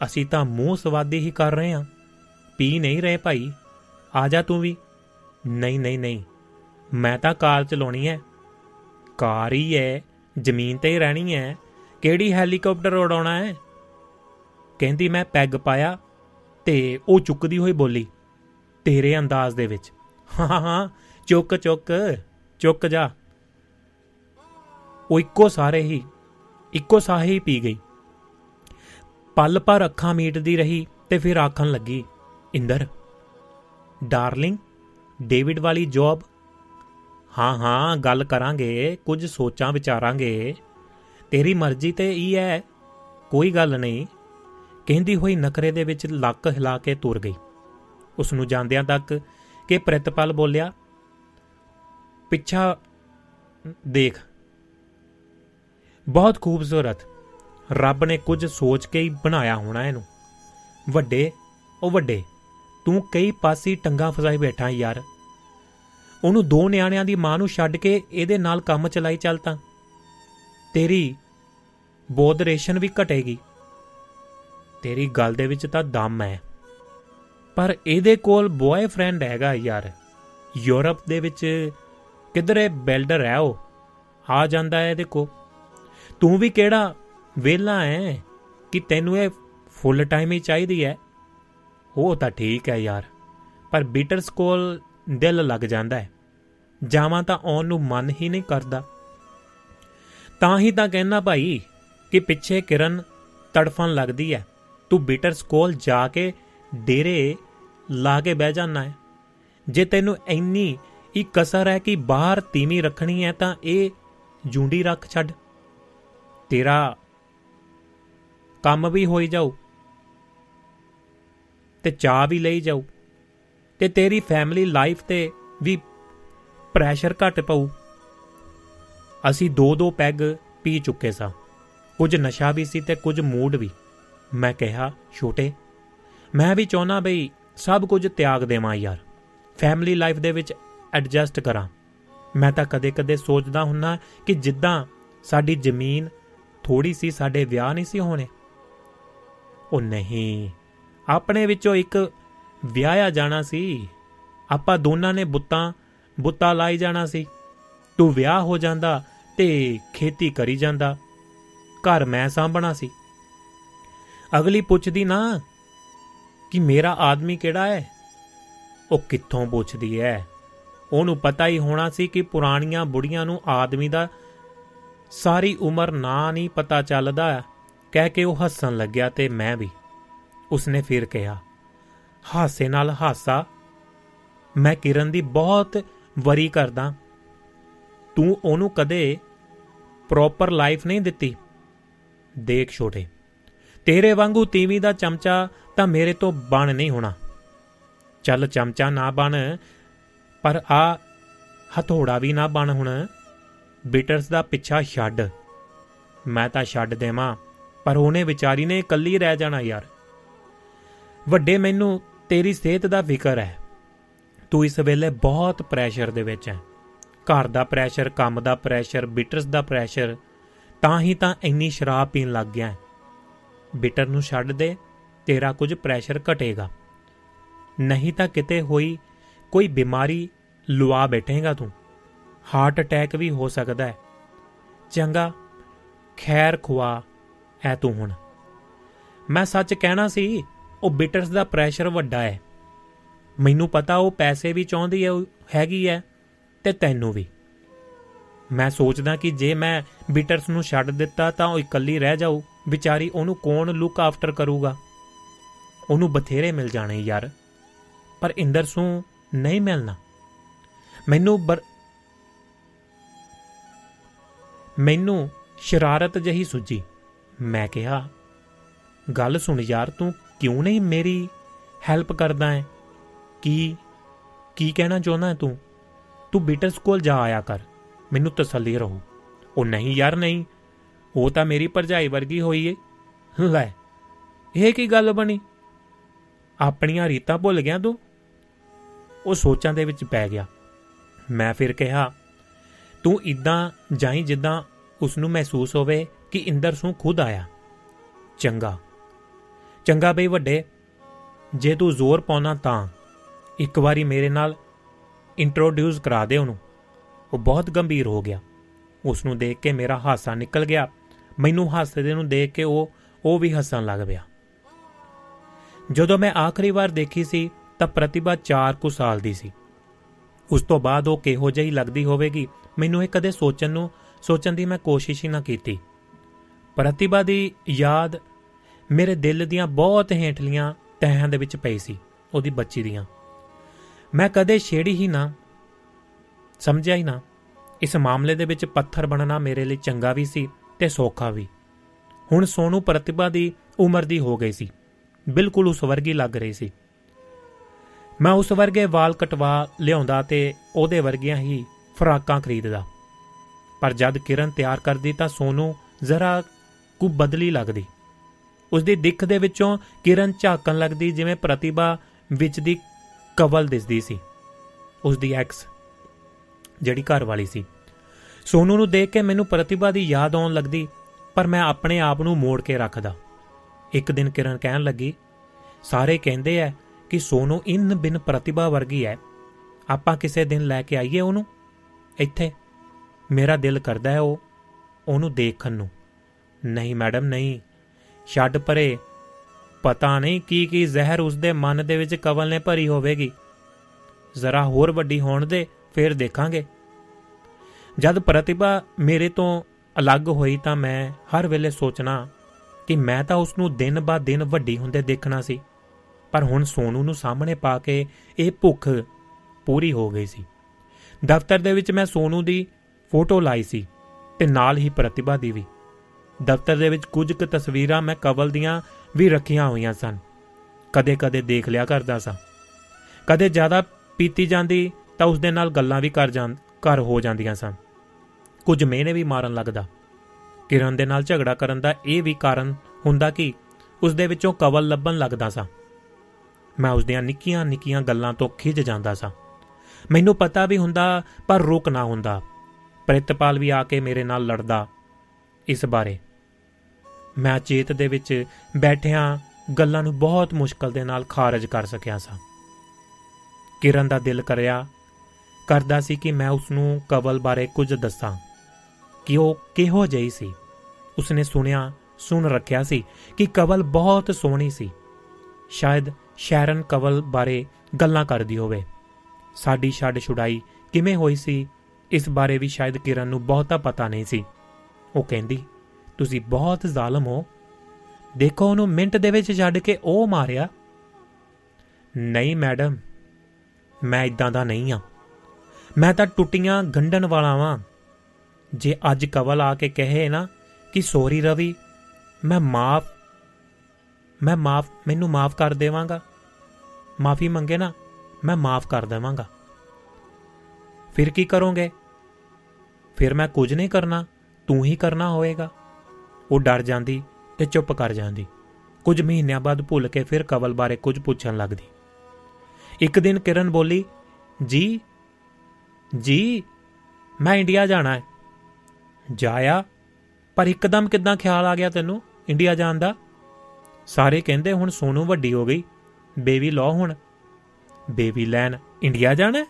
ਅਸੀਂ ਤਾਂ ਮੂੰਹ ਸਵਾਦੀ ਹੀ ਕਰ ਰਹੇ ਹਾਂ। ਪੀ ਨਹੀਂ ਰਹੇ ਭਾਈ। ਆ ਜਾ ਤੂੰ ਵੀ। ਨਹੀਂ ਨਹੀਂ ਨਹੀਂ। ਮੈਂ ਤਾਂ ਕਾਰ ਚਲਾਉਣੀ ਹੈ ਕਾਰ ਹੀ ਹੈ ਜ਼ਮੀਨ ਤੇ ਹੀ ਰਹਿਣੀ ਹੈ ਕਿਹੜੀ ਹੈਲੀਕਾਪਟਰ ਉਡਾਉਣਾ ਹੈ ਕਹਿੰਦੀ ਮੈਂ ਪੈਗ ਪਾਇਆ ਤੇ ਉਹ ਚੁੱਕਦੀ ਹੋਈ ਬੋਲੀ, ਤੇਰੇ ਅੰਦਾਜ਼ ਦੇ ਵਿੱਚ। ਹਾਂ ਹਾਂ, ਚੁੱਕ ਚੁੱਕ ਚੁੱਕ ਜਾ। ਉਹ ਇੱਕੋ ਸਾਰੇ ਹੀ, ਇੱਕੋ ਸਾਹੇ ਹੀ ਪੀ ਗਈ। ਪਲ ਪਰ ਅੱਖਾਂ ਮੀਟਦੀ ਰਹੀ ਤੇ ਫਿਰ ਆਖਣ ਲੱਗੀ, ਇੰਦਰ ਡਾਰਲਿੰਗ, ਡੇਵਿਡ ਵਾਲੀ ਜੌਬ। ਹਾਂ ਹਾਂ, ਗੱਲ ਕਰਾਂਗੇ, ਕੁਝ ਸੋਚਾਂ ਵਿਚਾਰਾਂਗੇ। ਤੇਰੀ ਮਰਜ਼ੀ ਤੇ ਹੀ ਹੈ, ਕੋਈ ਗੱਲ ਨਹੀਂ। ਕਹਿੰਦੀ ਹੋਈ ਨਕਰੇ ਦੇ ਵਿੱਚ ਲੱਕ ਹਿਲਾ ਕੇ ਤੁਰ ਗਈ। ਉਸ ਨੂੰ ਜਾਂਦਿਆਂ ਤੱਕ ਕਿ ਪ੍ਰਿਤਪਾਲ ਬੋਲਿਆ, ਪਿੱਛਾ ਦੇਖ। ਬਹੁਤ ਖੂਬਸੂਰਤ। ਰੱਬ ਨੇ ਕੁਝ ਸੋਚ ਕੇ ਹੀ ਬਣਾਇਆ ਹੋਣਾ ਇਹਨੂੰ। ਵੱਡੇ, ਉਹ ਵੱਡੇ। ਤੂੰ ਕਈ ਪਾਸੀ ਟੰਗਾ ਫਸਾਈ ਬੈਠਾ ਯਾਰ। ਉਹਨੂੰ ਦੋ ਨਿਆਣਿਆਂ ਦੀ ਮਾਂ ਨੂੰ ਛੱਡ ਕੇ ਇਹਦੇ ਨਾਲ ਕੰਮ ਚਲਾਈ ਚੱਲ ਤਾਂ। ਤੇਰੀ ਬੋਧ ਰੇਸ਼ਨ ਵੀ ਘਟੇਗੀ। ਤੇਰੀ ਗੱਲ ਦੇ ਵਿੱਚ ਤਾਂ ਦਮ ਹੈ। ਪਰ ਇਹਦੇ ਕੋਲ ਬॉयਫ੍ਰੈਂਡ ਹੈਗਾ ਯਾਰ। ਯੂਰਪ ਦੇ ਵਿੱਚ ਕਿਧਰੇ ਬਿਲਡਰ ਹੈ ਉਹ। ਆ ਜਾਂਦਾ ਹੈ ਇਹਦੇ ਕੋ ਤੂੰ ਵੀ ਕਿਹੜਾ ਵੇਲਾ ਹੈ ਕਿ ਤੈਨੂੰ ਇਹ ਫੁੱਲ ਟਾਈਮ ਹੀ ਚਾਹੀਦੀ ਹੈ? ਉਹ ਤਾਂ ਠੀਕ ਹੈ ਯਾਰ, ਪਰ ਬੀਟਰਸ ਕੋਲ ਦਿਲ ਲੱਗ ਜਾਂਦਾ ਹੈ। ਜਾਵਾਂ ਤਾਂ ਆਉਣ ਨੂੰ ਮਨ ਹੀ ਨਹੀਂ ਕਰਦਾ। ਤਾਂ ਹੀ ਤਾਂ ਕਹਿਣਾ ਭਾਈ ਕਿ ਪਿੱਛੇ ਕਿਰਨ ਤੜਫਣ ਲੱਗਦੀ ਹੈ। ਤੂੰ ਬੀਟਰਸ ਕੋਲ ਜਾ ਕੇ ਡੇਰੇ ਲਾ ਕੇ ਬਹਿ ਜਾਣਾ ਹੈ। ਜੇ ਤੈਨੂੰ ਇੰਨੀ ਹੀ ਕਸਰ ਹੈ ਕਿ ਬਾਹਰ ਤੀਵੀਂ ਰੱਖਣੀ ਹੈ ਤਾਂ ਇਹ ਜੁੰਡੀ ਰੱਖ ਛੱਡ। ਤੇਰਾ ਕੰਮ ਵੀ ਹੋਈ ਜਾਊ। ਤੇ ਚਾਹ ਵੀ ਲਈ ਜਾਊ ਤੇ ਤੇਰੀ ਫੈਮਿਲੀ ਲਾਈਫ ਤੇ ਵੀ ਪ੍ਰੈਸ਼ਰ ਘਟ ਪਊ। ਅਸੀਂ ਦੋ ਦੋ ਪੈਗ ਪੀ ਚੁੱਕੇ ਸਾਂ। ਕੁਝ ਨਸ਼ਾ ਵੀ ਸੀ ਤੇ ਕੁਝ ਮੂਡ ਵੀ। ਮੈਂ ਕਿਹਾ, ਛੋਟੇ, ਮੈਂ ਵੀ ਚਾਹਨਾ ਬਈ ਸਭ ਕੁਝ ਤਿਆਗ ਦੇਵਾਂ ਯਾਰ। ਫੈਮਿਲੀ ਲਾਈਫ ਦੇ ਵਿੱਚ ਐਡਜਸਟ ਕਰਾਂ। ਮੈਂ ਤਾਂ ਕਦੇ-ਕਦੇ ਸੋਚਦਾ ਹੁੰਨਾ ਕਿ ਜਿੱਦਾਂ ਸਾਡੀ ਜ਼ਮੀਨ ਥੋੜੀ ਸੀ, ਸਾਡੇ ਵਿਆਹ ਨਹੀਂ ਸੀ ਹੋਣੇ। ਉਹ ਨਹੀਂ ਆਪਣੇ ਵਿੱਚੋਂ ਇੱਕ ਵਿਆਹਿਆ ਜਾਣਾ ਸੀ। ਆਪਾਂ ਦੋਨਾਂ ਨੇ ਬੁੱਤਾਂ, ਬੁੱਤਾ ਲਾਈ ਜਾਣਾ ਸੀ। ਤੂੰ ਵਿਆਹ ਹੋ ਜਾਂਦਾ ਤੇ ਖੇਤੀ ਕਰੀ ਜਾਂਦਾ। ਘਰ ਮੈਂ ਸਾਂਭਣਾ ਸੀ। ਅਗਲੀ ਪੁੱਛਦੀ ਨਾ, ਕਿ ਮੇਰਾ ਆਦਮੀ ਕਿਹੜਾ ਹੈ? ਉਹ ਕਿੱਥੋਂ ਪੁੱਛਦੀ ਹੈ? ਉਹਨੂੰ ਪਤਾ ਹੀ ਹੋਣਾ ਸੀ ਕਿ ਪੁਰਾਣੀਆਂ ਬੁੜੀਆਂ ਨੂੰ ਆਦਮੀ ਦਾ ਸਾਰੀ ਉਮਰ ਨਾਂ ਨਹੀਂ ਪਤਾ ਚੱਲਦਾ। ਕਹਿ ਕੇ ਉਹ ਹੱਸਣ ਲੱਗਿਆ ਤੇ ਮੈਂ ਵੀ। ਉਸਨੇ ਫਿਰ ਕਿਹਾ, ਹਾਸੇ ਨਾਲ ਹਾਸਾ, ਮੈਂ ਕਿਰਨ ਦੀ ਬਹੁਤ ਵਰੀ ਕਰਦਾ। ਤੂੰ ਉਹਨੂੰ ਕਦੇ ਪ੍ਰੋਪਰ ਲਾਈਫ ਨਹੀਂ ਦਿੱਤੀ। ਦੇਖ ਛੋਟੇ, ਤੇਰੇ ਵਾਂਗੂ ਤੀਵੀਂ ਦਾ ਚਮਚਾ ਤਾਂ ਮੇਰੇ ਤੋਂ ਬਣ ਨਹੀਂ ਹੋਣਾ। ਚੱਲ ਚਮਚਾ ਨਾ ਬਣ, ਪਰ ਆ ਹਥੋੜਾ ਵੀ ਨਾ ਬਣ ਹੁਣ। ਬਿਟਰਸ ਦਾ ਪਿੱਛਾ ਛੱਡ। ਮੈਂ ਤਾਂ ਛੱਡ ਦੇਵਾਂ, ਪਰ ਉਹਨੇ ਵਿਚਾਰੀ ਨੇ ਇਕੱਲੀ ਰਹਿ ਜਾਣਾ ਯਾਰ। ਵੱਡੇ ਮੈਨੂੰ ਤੇਰੀ ਸਿਹਤ ਦਾ ਫਿਕਰ ਹੈ। ਤੂੰ ਇਸ ਵੇਲੇ ਬਹੁਤ ਪ੍ਰੈਸ਼ਰ ਦੇ ਵਿੱਚ ਹੈ। ਘਰ ਦਾ ਪ੍ਰੈਸ਼ਰ ਕੰਮ ਦਾ ਪ੍ਰੈਸ਼ਰ ਬਿਟਰਸ ਦਾ ਪ੍ਰੈਸ਼ਰ ਤਾਂ ਹੀ ਤਾਂ ਇੰਨੀ ਸ਼ਰਾਬ ਪੀਣ ਲੱਗ ਗਿਆ ਬਿਟਰ ਨੂੰ ਛੱਡ ਦੇ, ਤੇਰਾ ਕੁਝ ਪ੍ਰੈਸ਼ਰ ਘਟੇਗਾ। ਨਹੀਂ ਤਾਂ ਕਿਤੇ ਹੋਈ ਕੋਈ ਬਿਮਾਰੀ ਲੁਆ ਬੈਠੇਗਾ ਤੂੰ। ਹਾਰਟ ਅਟੈਕ ਵੀ ਹੋ ਸਕਦਾ ਹੈ। ਚੰਗਾ, ਖੈਰ ਖੁਆ, ਐ ਤੂੰ ਹੁਣ। ਮੈਂ ਸੱਚ ਕਹਿਣਾ ਸੀ ਉਹ ਬਿਟਰਸ ਦਾ ਪ੍ਰੈਸ਼ਰ ਵੱਡਾ ਹੈ। ਮੈਨੂੰ ਪਤਾ ਉਹ ਪੈਸੇ ਵੀ ਚਾਹੁੰਦੀ ਹੈ ਹੈਗੀ ਹੈ ਤੇ ਤੈਨੂੰ ਵੀ। ਮੈਂ ਸੋਚਦਾ ਕਿ ਜੇ ਮੈਂ ਬਿਟਰਸ ਨੂੰ ਛੱਡ ਦਿੱਤਾ ਤਾਂ ਉਹ ਇਕੱਲੀ ਰਹਿ ਜਾਊ। ਵਿਚਾਰੀ ਉਹਨੂੰ ਕੌਣ ਲੁੱਕ ਆਫਟਰ ਕਰੂਗਾ? ਉਹਨੂੰ ਬਥੇਰੇ ਮਿਲ ਜਾਣੇ ਯਾਰ। ਪਰ ਇੰਦਰ ਸੂ ਨਹੀਂ ਮਿਲਣਾ। ਮੈਨੂੰ ਮੈਨੂੰ ਸ਼ਰਾਰਤ ਜਹੀ ਸੁਝੀ। ਮੈਂ ਕਿਹਾ, ਗੱਲ ਸੁਣ ਯਾਰ, ਤੂੰ ਕਿਉਂ ਨਹੀਂ ਮੇਰੀ ਹੈਲਪ ਕਰਦਾ ਹੈ? ਕੀ ਕੀ ਕਹਿਣਾ ਚਾਹੁੰਦਾ ਤੂੰ? ਤੂੰ ਬੀਟਸ ਕੋਲ ਜਾ ਆਇਆ ਕਰ। ਮੈਨੂੰ ਤਸੱਲੀ ਰਹੂ। ਉਹ ਨਹੀਂ ਯਾਰ, ਨਹੀਂ। ਉਹ ਤਾਂ ਮੇਰੀ ਪਰਜਾਈ ਵਰਗੀ ਹੋਈ ਏ। ਲੈ, ਇਹ ਕੀ ਗੱਲ ਬਣੀ? ਆਪਣੀਆਂ ਰੀਤਾਂ ਭੁੱਲ ਗਿਆ ਤੂੰ? ਉਹ ਸੋਚਾਂ ਦੇ ਵਿੱਚ ਪੈ ਗਿਆ। ਮੈਂ ਫਿਰ ਕਿਹਾ, ਤੂੰ ਇਦਾਂ ਜਾਈ ਜਿੱਦਾਂ ਉਸ ਨੂੰ ਮਹਿਸੂਸ ਹੋਵੇ ਕਿ ਇੰਦਰ ਸੂ ਖੁਦ ਆਇਆ। ਚੰਗਾ। ਚੰਗਾ ਬਈ ਵੱਡੇ, ਜੇ ਤੂੰ ਜ਼ੋਰ ਪਾਉਣਾ ਤਾਂ ਇੱਕ ਵਾਰੀ ਮੇਰੇ ਨਾਲ ਇੰਟਰੋਡਿਊਸ ਕਰਾ ਦੇ ਉਹਨੂੰ। ਉਹ ਬਹੁਤ ਗੰਭੀਰ ਹੋ ਗਿਆ। ਉਸ ਨੂੰ ਦੇਖ ਕੇ ਮੇਰਾ ਹਾਸਾ ਨਿਕਲ ਗਿਆ। ਮੈਨੂੰ ਹੱਸਦੇ ਨੂੰ ਦੇਖ ਕੇ ਉਹ ਉਹ ਵੀ ਹੱਸਣ ਲੱਗ ਪਿਆ। ਜਦੋਂ ਮੈਂ ਆਖਰੀ ਵਾਰ ਦੇਖੀ ਸੀ, ਤਾਂ ਪ੍ਰਤਿਭਾ 4 ਕੁ ਸਾਲ ਦੀ ਸੀ। ਉਸ ਤੋਂ ਬਾਅਦ ਉਹ ਕਿਹੋ ਜਿਹੀ ਲੱਗਦੀ ਹੋਵੇਗੀ, ਮੈਨੂੰ ਇਹ ਕਦੇ ਸੋਚਣ ਨੂੰ, ਸੋਚਣ ਦੀ ਮੈਂ ਕੋਸ਼ਿਸ਼ ਹੀ ਨਾ ਕੀਤੀ। ਪ੍ਰਤਿਭਾ ਦੀ ਯਾਦ ਮੇਰੇ ਦਿਲ ਦੀਆਂ ਬਹੁਤ ਹੇਠਲੀਆਂ ਤਹਿਾਂ ਦੇ ਵਿੱਚ ਪਈ ਸੀ, ਉਹਦੀ ਬੱਚੀ ਦੀਆਂ। ਮੈਂ ਕਦੇ ਛੇੜੀ ਹੀ ਨਾ, ਸਮਝਿਆ ਹੀ ਨਾ, ਇਸ ਮਾਮਲੇ ਦੇ ਵਿੱਚ ਪੱਥਰ ਬਣਨਾ ਮੇਰੇ ਲਈ ਚੰਗਾ ਵੀ ਸੀ ਤੇ ਸੌਖਾ ਵੀ। ਹੁਣ ਸੋਨੂ ਪ੍ਰਤਿਭਾ ਦੀ ਉਮਰ ਦੀ ਹੋ ਗਈ ਸੀ, ਬਿਲਕੁਲ ਉਸ ਵਰਗੀ ਲੱਗ ਰਹੀ ਸੀ। ਮੈਂ ਉਸ ਵਰਗੇ ਵਾਲ ਕਟਵਾ ਲਿਆਉਂਦਾ ਤੇ ਉਹਦੇ ਵਰਗੀਆਂ ਹੀ ਫਰਾਕਾਂ ਖਰੀਦਦਾ। ਪਰ ਜਦ ਕਿਰਨ ਤਿਆਰ ਕਰਦੀ ਤਾਂ ਸੋਨੂ ਜ਼ਰਾ ਕੁ ਬਦਲੀ ਲੱਗਦੀ। ਉਸ ਦੀ ਦਿੱਖ ਦੇ ਵਿੱਚੋਂ ਕਿਰਨ ਝਾਕਣ ਲੱਗਦੀ ਜਿਵੇਂ ਪ੍ਰਤਿਭਾ ਵਿੱਚ ਦੀ ਕਵਲ ਦਿਸਦੀ ਸੀ। ਉਸ ਦੀ ਐਕਸ ਜਿਹੜੀ ਘਰ ਵਾਲੀ ਸੀ। ਸੋਨੂ ਨੂੰ ਦੇਖ ਕੇ ਮੈਨੂੰ ਪ੍ਰਤਿਭਾ ਦੀ ਯਾਦ ਆਉਣ ਲੱਗਦੀ, ਪਰ ਮੈਂ ਆਪਣੇ ਆਪ ਨੂੰ ਮੋੜ ਕੇ ਰੱਖਦਾ। ਇੱਕ ਦਿਨ ਕਿਰਨ ਕਹਿਣ ਲੱਗੀ, ਸਾਰੇ ਕਹਿੰਦੇ ਐ ਕਿ ਸੋਨੂ ਇਨ ਬਿਨ ਪ੍ਰਤਿਭਾ ਵਰਗੀ ਹੈ ਆਪਾਂ ਕਿਸੇ ਦਿਨ ਲੈ ਕੇ ਆਈਏ ਉਹਨੂੰ? ਇੱਥੇ। ਮੇਰਾ ਦਿਲ ਕਰਦਾ ਹੈ ਉਹ, ਉਹਨੂੰ ਦੇਖਣ ਨੂੰ। ਨਹੀਂ ਮੈਡਮ, ਨਹੀਂ। ਛੱਡ ਪਰੇ। ਪਤਾ ਨਹੀਂ ਕੀ ਕੀ ਜ਼ਹਿਰ ਉਸਦੇ ਮਨ ਦੇ ਵਿੱਚ ਕਵਲ ਨੇ ਭਰੀ ਹੋਵੇਗੀ। ਜ਼ਰਾ ਹੋਰ ਵੱਡੀ ਹੋਣ ਦੇ ਫੇਰ ਦੇਖਾਂਗੇ। ਜਦ ਪ੍ਰਤਿਭਾ ਮੇਰੇ ਤੋਂ ਅਲੱਗ ਹੋਈ ਤਾਂ ਮੈਂ ਹਰ ਵੇਲੇ ਸੋਚਣਾ ਕਿ ਮੈਂ ਤਾਂ ਉਸ ਨੂੰ ਦਿਨ ਬਾਅਦ ਦਿਨ ਵੱਡੀ ਹੁੰਦੇ ਦੇਖਣਾ ਸੀ। ਪਰ ਹੁਣ ਸੋਨੂ ਨੂੰ ਸਾਹਮਣੇ ਪਾ ਕੇ ਇਹ ਭੁੱਖ ਪੂਰੀ ਹੋ ਗਈ ਸੀ। ਦਫ਼ਤਰ ਦੇ ਵਿੱਚ ਮੈਂ ਸੋਨੂ ਦੀ ਫੋਟੋ ਲਾਈ ਸੀ ਤੇ ਨਾਲ ਹੀ ਪ੍ਰਤਿਭਾ ਦੀ ਵੀ। ਦਫ਼ਤਰ ਦੇ ਵਿੱਚ ਕੁਝ ਕੁ ਤਸਵੀਰਾਂ ਮੈਂ ਕਵਲ ਦੀਆਂ ਵੀ ਰੱਖੀਆਂ ਹੋਈਆਂ ਸਨ। ਕਦੇ-ਕਦੇ ਦੇਖ ਲਿਆ ਕਰਦਾ ਸਾਂ। ਕਦੇ ਜ਼ਿਆਦਾ ਪੀਤੀ ਜਾਂਦੀ ਤਾਂ ਉਸ ਦੇ ਨਾਲ ਗੱਲਾਂ ਵੀ ਕਰ ਜਾਂ ਕਰ ਹੋ ਜਾਂਦੀਆਂ ਸਨ। ਕੁਝ ਮਿਹਨੇ ਵੀ ਮਾਰਨ ਲੱਗਦਾ। ਕਿਰਨ ਦੇ ਨਾਲ ਝਗੜਾ ਕਰਨ ਦਾ ਇਹ ਵੀ ਕਾਰਨ ਹੁੰਦਾ ਕਿ ਉਸ ਦੇ ਵਿੱਚੋਂ ਕਵਲ ਲੱਭਣ ਲੱਗਦਾ ਸਾਂ। ਮੈਂ ਉਸ ਦੀਆਂ ਨਿੱਕੀਆਂ-ਨਿੱਕੀਆਂ ਗੱਲਾਂ ਤੋਂ ਖਿੱਚ ਜਾਂਦਾ ਸਾਂ। ਮੈਨੂੰ ਪਤਾ ਵੀ ਹੁੰਦਾ ਪਰ ਰੁਕ ਨਾ ਹੁੰਦਾ। ਪ੍ਰਿਤਪਾਲ ਵੀ ਆ ਕੇ ਮੇਰੇ ਨਾਲ ਲੜਦਾ। ਇਸ ਬਾਰੇ ਮੈਂ ਚੇਤ ਦੇ ਵਿੱਚ ਬੈਠਿਆਂ ਗੱਲਾਂ ਨੂੰ ਬਹੁਤ ਮੁਸ਼ਕਲ ਦੇ ਨਾਲ ਖਾਰਜ ਕਰ ਸਕਿਆ ਸਾਂ। ਕਿਰਨ ਦਾ ਦਿਲ ਕਰਿਆ, ਕਰਦਾ ਸੀ ਕਿ ਮੈਂ ਉਸ ਨੂੰ ਕਵਲ ਬਾਰੇ ਕੁਝ ਦੱਸਾਂ, ਕਿ ਉਹ ਕਿਹੋ ਜਿਹੀ ਸੀ। ਉਸਨੇ ਸੁਣਿਆ, ਸੁਣ ਰੱਖਿਆ ਸੀ ਕਿ ਕਵਲ ਬਹੁਤ ਸੋਹਣੀ ਸੀ। ਸ਼ਾਇਦ ਸ਼ੈਰਨ ਕਵਲ ਬਾਰੇ ਗੱਲਾਂ ਕਰਦੀ ਹੋਵੇ। ਸਾਡੀ ਛੱਡ ਛੁਡਾਈ ਕਿਵੇਂ ਹੋਈ ਸੀ, ਇਸ ਬਾਰੇ ਵੀ ਸ਼ਾਇਦ ਕਿਰਨ ਨੂੰ ਬਹੁਤਾ ਪਤਾ ਨਹੀਂ ਸੀ। ਉਹ ਕਹਿੰਦੀ ਤੁਸੀਂ ਬਹੁਤ ਜ਼ਾਲਮ ਹੋ। ਦੇਖੋ ਉਹਨੂੰ ਮਿੰਟ ਦੇ ਵਿੱਚ ਛੱਡ ਕੇ ਉਹ ਮਾਰਿਆ। ਨਹੀਂ ਮੈਡਮ, ਮੈਂ ਇਦਾਂ ਦਾ ਨਹੀਂ ਆ ਮੈਂ ਤਾਂ ਟੁੱਟੀਆਂ ਗੰਢਣ ਵਾਲਾ ਵਾਂ। ਜੇ ਅੱਜ ਕਵਲ ਆ ਕੇ ਕਹੇ ਨਾ ਕਿ ਸੌਰੀ ਰਵੀ, ਮੈਂ ਮਾਫ ਮੈਂ ਮਾਫ, ਮੈਨੂੰ ਮਾਫ ਕਰ ਦੇਵਾਂਗਾ। ਮਾਫੀ ਮੰਗੇ ਨਾ, ਮੈਂ ਮਾਫ ਕਰ ਦੇਵਾਂਗਾ। ਫਿਰ ਕੀ ਕਰੋਗੇ? ਫਿਰ ਮੈਂ ਕੁਝ ਨਹੀਂ ਕਰਨਾ, ਤੂੰ ਹੀ ਕਰਨਾ ਹੋਏਗਾ। ਉਹ ਡਰ ਜਾਂਦੀ ਤੇ ਚੁੱਪ ਕਰ ਜਾਂਦੀ। ਕੁਝ ਮਹੀਨਿਆਂ ਬਾਅਦ ਭੁੱਲ ਕੇ ਫਿਰ ਕਵਲ ਬਾਰੇ ਕੁਝ ਪੁੱਛਣ ਲੱਗਦੀ। ਇੱਕ ਦਿਨ ਕਿਰਨ ਬੋਲੀ, ਜੀ ਜੀ, ਮੈਂ ਇੰਡੀਆ ਜਾਣਾ ਹੈ। ਜਾਇਆ? ਪਰ ਇੱਕਦਮ ਕਿਦਾਂ ਖਿਆਲ ਆ ਗਿਆ ਤੈਨੂੰ ਇੰਡੀਆ ਜਾਣ ਦਾ? ਸਾਰੇ ਕਹਿੰਦੇ, ਹੁਣ ਸੋਨੂ ਵੱਡੀ ਹੋ ਗਈ। ਬੇਬੀ ਲੋ ਹੁਣ। ਬੇਬੀ ਲੈਣ ਇੰਡੀਆ ਜਾਣਾ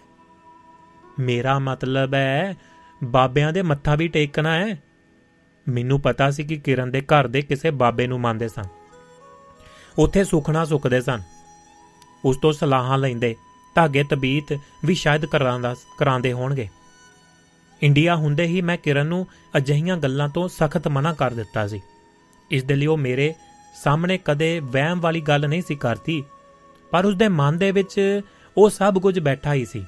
ਮੇਰਾ ਮਤਲਬ ਹੈ, ਬਾਬਿਆਂ ਦੇ ਮੱਥਾ ਵੀ ਟੇਕਣਾ ਹੈ। ਮੈਨੂੰ ਪਤਾ ਸੀ ਕਿ ਕਿਰਨ ਦੇ ਘਰ ਦੇ ਕਿਸੇ ਬਾਬੇ ਨੂੰ ਮੰਨਦੇ ਸਨ। ਉੱਥੇ ਸੁਖਣਾ ਸੁਖਦੇ ਸਨ। ਉਸ ਤੋਂ ਸਲਾਹਾਂ ਲੈਂਦੇ, ਧਾਗੇ ਤਬੀਤ ਵੀ ਸ਼ਾਇਦ ਕਰਾਂਦਾ ਕਰਾਉਂਦੇ ਹੋਣਗੇ। ਇੰਡੀਆ ਹੁੰਦੇ ਹੀ ਮੈਂ ਕਿਰਨ ਨੂੰ ਅਜਿਹੀਆਂ ਗੱਲਾਂ ਤੋਂ ਸਖਤ ਮਨਾ ਕਰ ਦਿੱਤਾ ਸੀ। ਇਸ ਦੇ ਲਈ ਉਹ ਮੇਰੇ ਸਾਹਮਣੇ ਕਦੇ ਵਹਿਮ ਵਾਲੀ ਗੱਲ ਨਹੀਂ ਸੀ ਕਰਦੀ ਪਰ ਉਸ ਦੇ ਮਨ ਦੇ ਵਿੱਚ ਉਹ ਸਭ ਕੁਝ ਬੈਠਾ ਹੀ ਸੀ।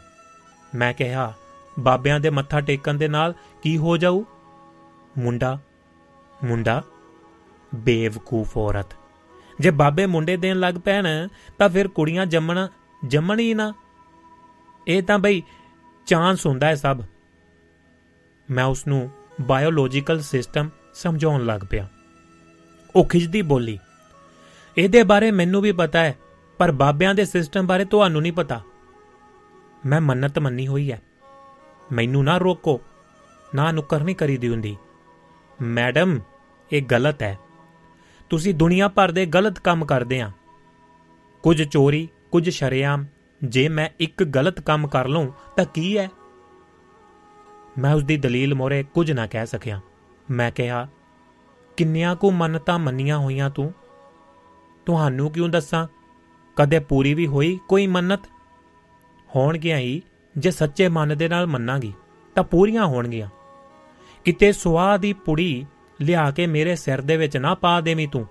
ਮੈਂ ਕਿਹਾ, ਬਾਬਿਆਂ ਦੇ ਮੱਥਾ ਟੇਕਣ ਦੇ ਨਾਲ ਕੀ ਹੋ ਜਾਊ? ਮੁੰਡਾ ਮੁੰਡਾ, ਬੇਵਕੂਫ ਔਰਤ। ਜੇ ਬਾਬੇ ਮੁੰਡੇ ਦੇਣ ਲੱਗ ਪੈਣ, ਤਾਂ ਫਿਰ ਕੁੜੀਆਂ ਜੰਮਣ ਜੰਮਣ ਹੀ ਨਾ। ਇਹ ਤਾਂ ਬਈ ਚਾਂਸ ਹੁੰਦਾ ਹੈ ਸਭ। ਮੈਂ ਉਸ ਨੂੰ ਬਾਇਓਲੋਜੀਕਲ ਸਿਸਟਮ ਸਮਝਾਉਣ ਲੱਗ ਪਿਆ। ਉਹ ਖਿਜਦੀ ਬੋਲੀ, ਇਹਦੇ ਬਾਰੇ ਮੈਨੂੰ ਵੀ ਪਤਾ ਹੈ, ਪਰ ਬਾਬਿਆਂ ਦੇ ਸਿਸਟਮ ਬਾਰੇ ਤੁਹਾਨੂੰ ਨਹੀਂ ਪਤਾ। ਮੈਂ ਮੰਨਤ ਮੰਨੀ ਹੋਈ ਹੈ। ਮੈਨੂੰ ਨਾ ਰੋਕੋ, ਨਾ ਨੁਕਰ ਨਹੀਂ ਕਰੀਦੀ ਹੁੰਦੀ। ਮੈਡਮ ਇਹ ਗਲਤ ਹੈ। ਤੁਸੀਂ ਦੁਨੀਆ ਭਰ ਦੇ ਗਲਤ ਕੰਮ ਕਰਦੇ ਆ। ਕੁਝ ਚੋਰੀ, ਕੁਝ ਸ਼ਰਿਆਮ। ਜੇ ਮੈਂ ਇੱਕ ਗਲਤ ਕੰਮ ਕਰ ਲਵਾਂ ਤਾਂ ਕੀ ਹੈ? ਮੈਂ ਉਸ ਦੀ ਦਲੀਲ ਮੋਰੇ ਕੁਝ ਨਾ ਕਹਿ ਸਕਿਆ। ਮੈਂ ਕਿਹਾ, ਕਿੰਨਿਆਂ ਕੋ ਮੰਨਤਾਂ ਮੰਨੀਆਂ ਹੋਈਆਂ ਤੂੰ? ਤੁਹਾਨੂੰ ਕਿਉਂ ਦੱਸਾਂ? ਕਦੇ ਪੂਰੀ ਵੀ ਹੋਈ ਕੋਈ ਮੰਨਤ? ਹੋਣਗੀਆਂ ਹੀ ਜੇ ਸੱਚੇ ਮਨ ਦੇ ਨਾਲ ਮੰਨਾਂਗੀ, ਤਾਂ ਪੂਰੀਆਂ ਹੋਣਗੀਆਂ। ਕਿਤੇ ਸੁਆਹ ਦੀ ਪੁੜੀ ਲਿਆ ਕੇ ਮੇਰੇ ਸਿਰ ਦੇ ਵਿੱਚ ਨਾ ਪਾ ਦੇਵੀਂ ਤੂੰ।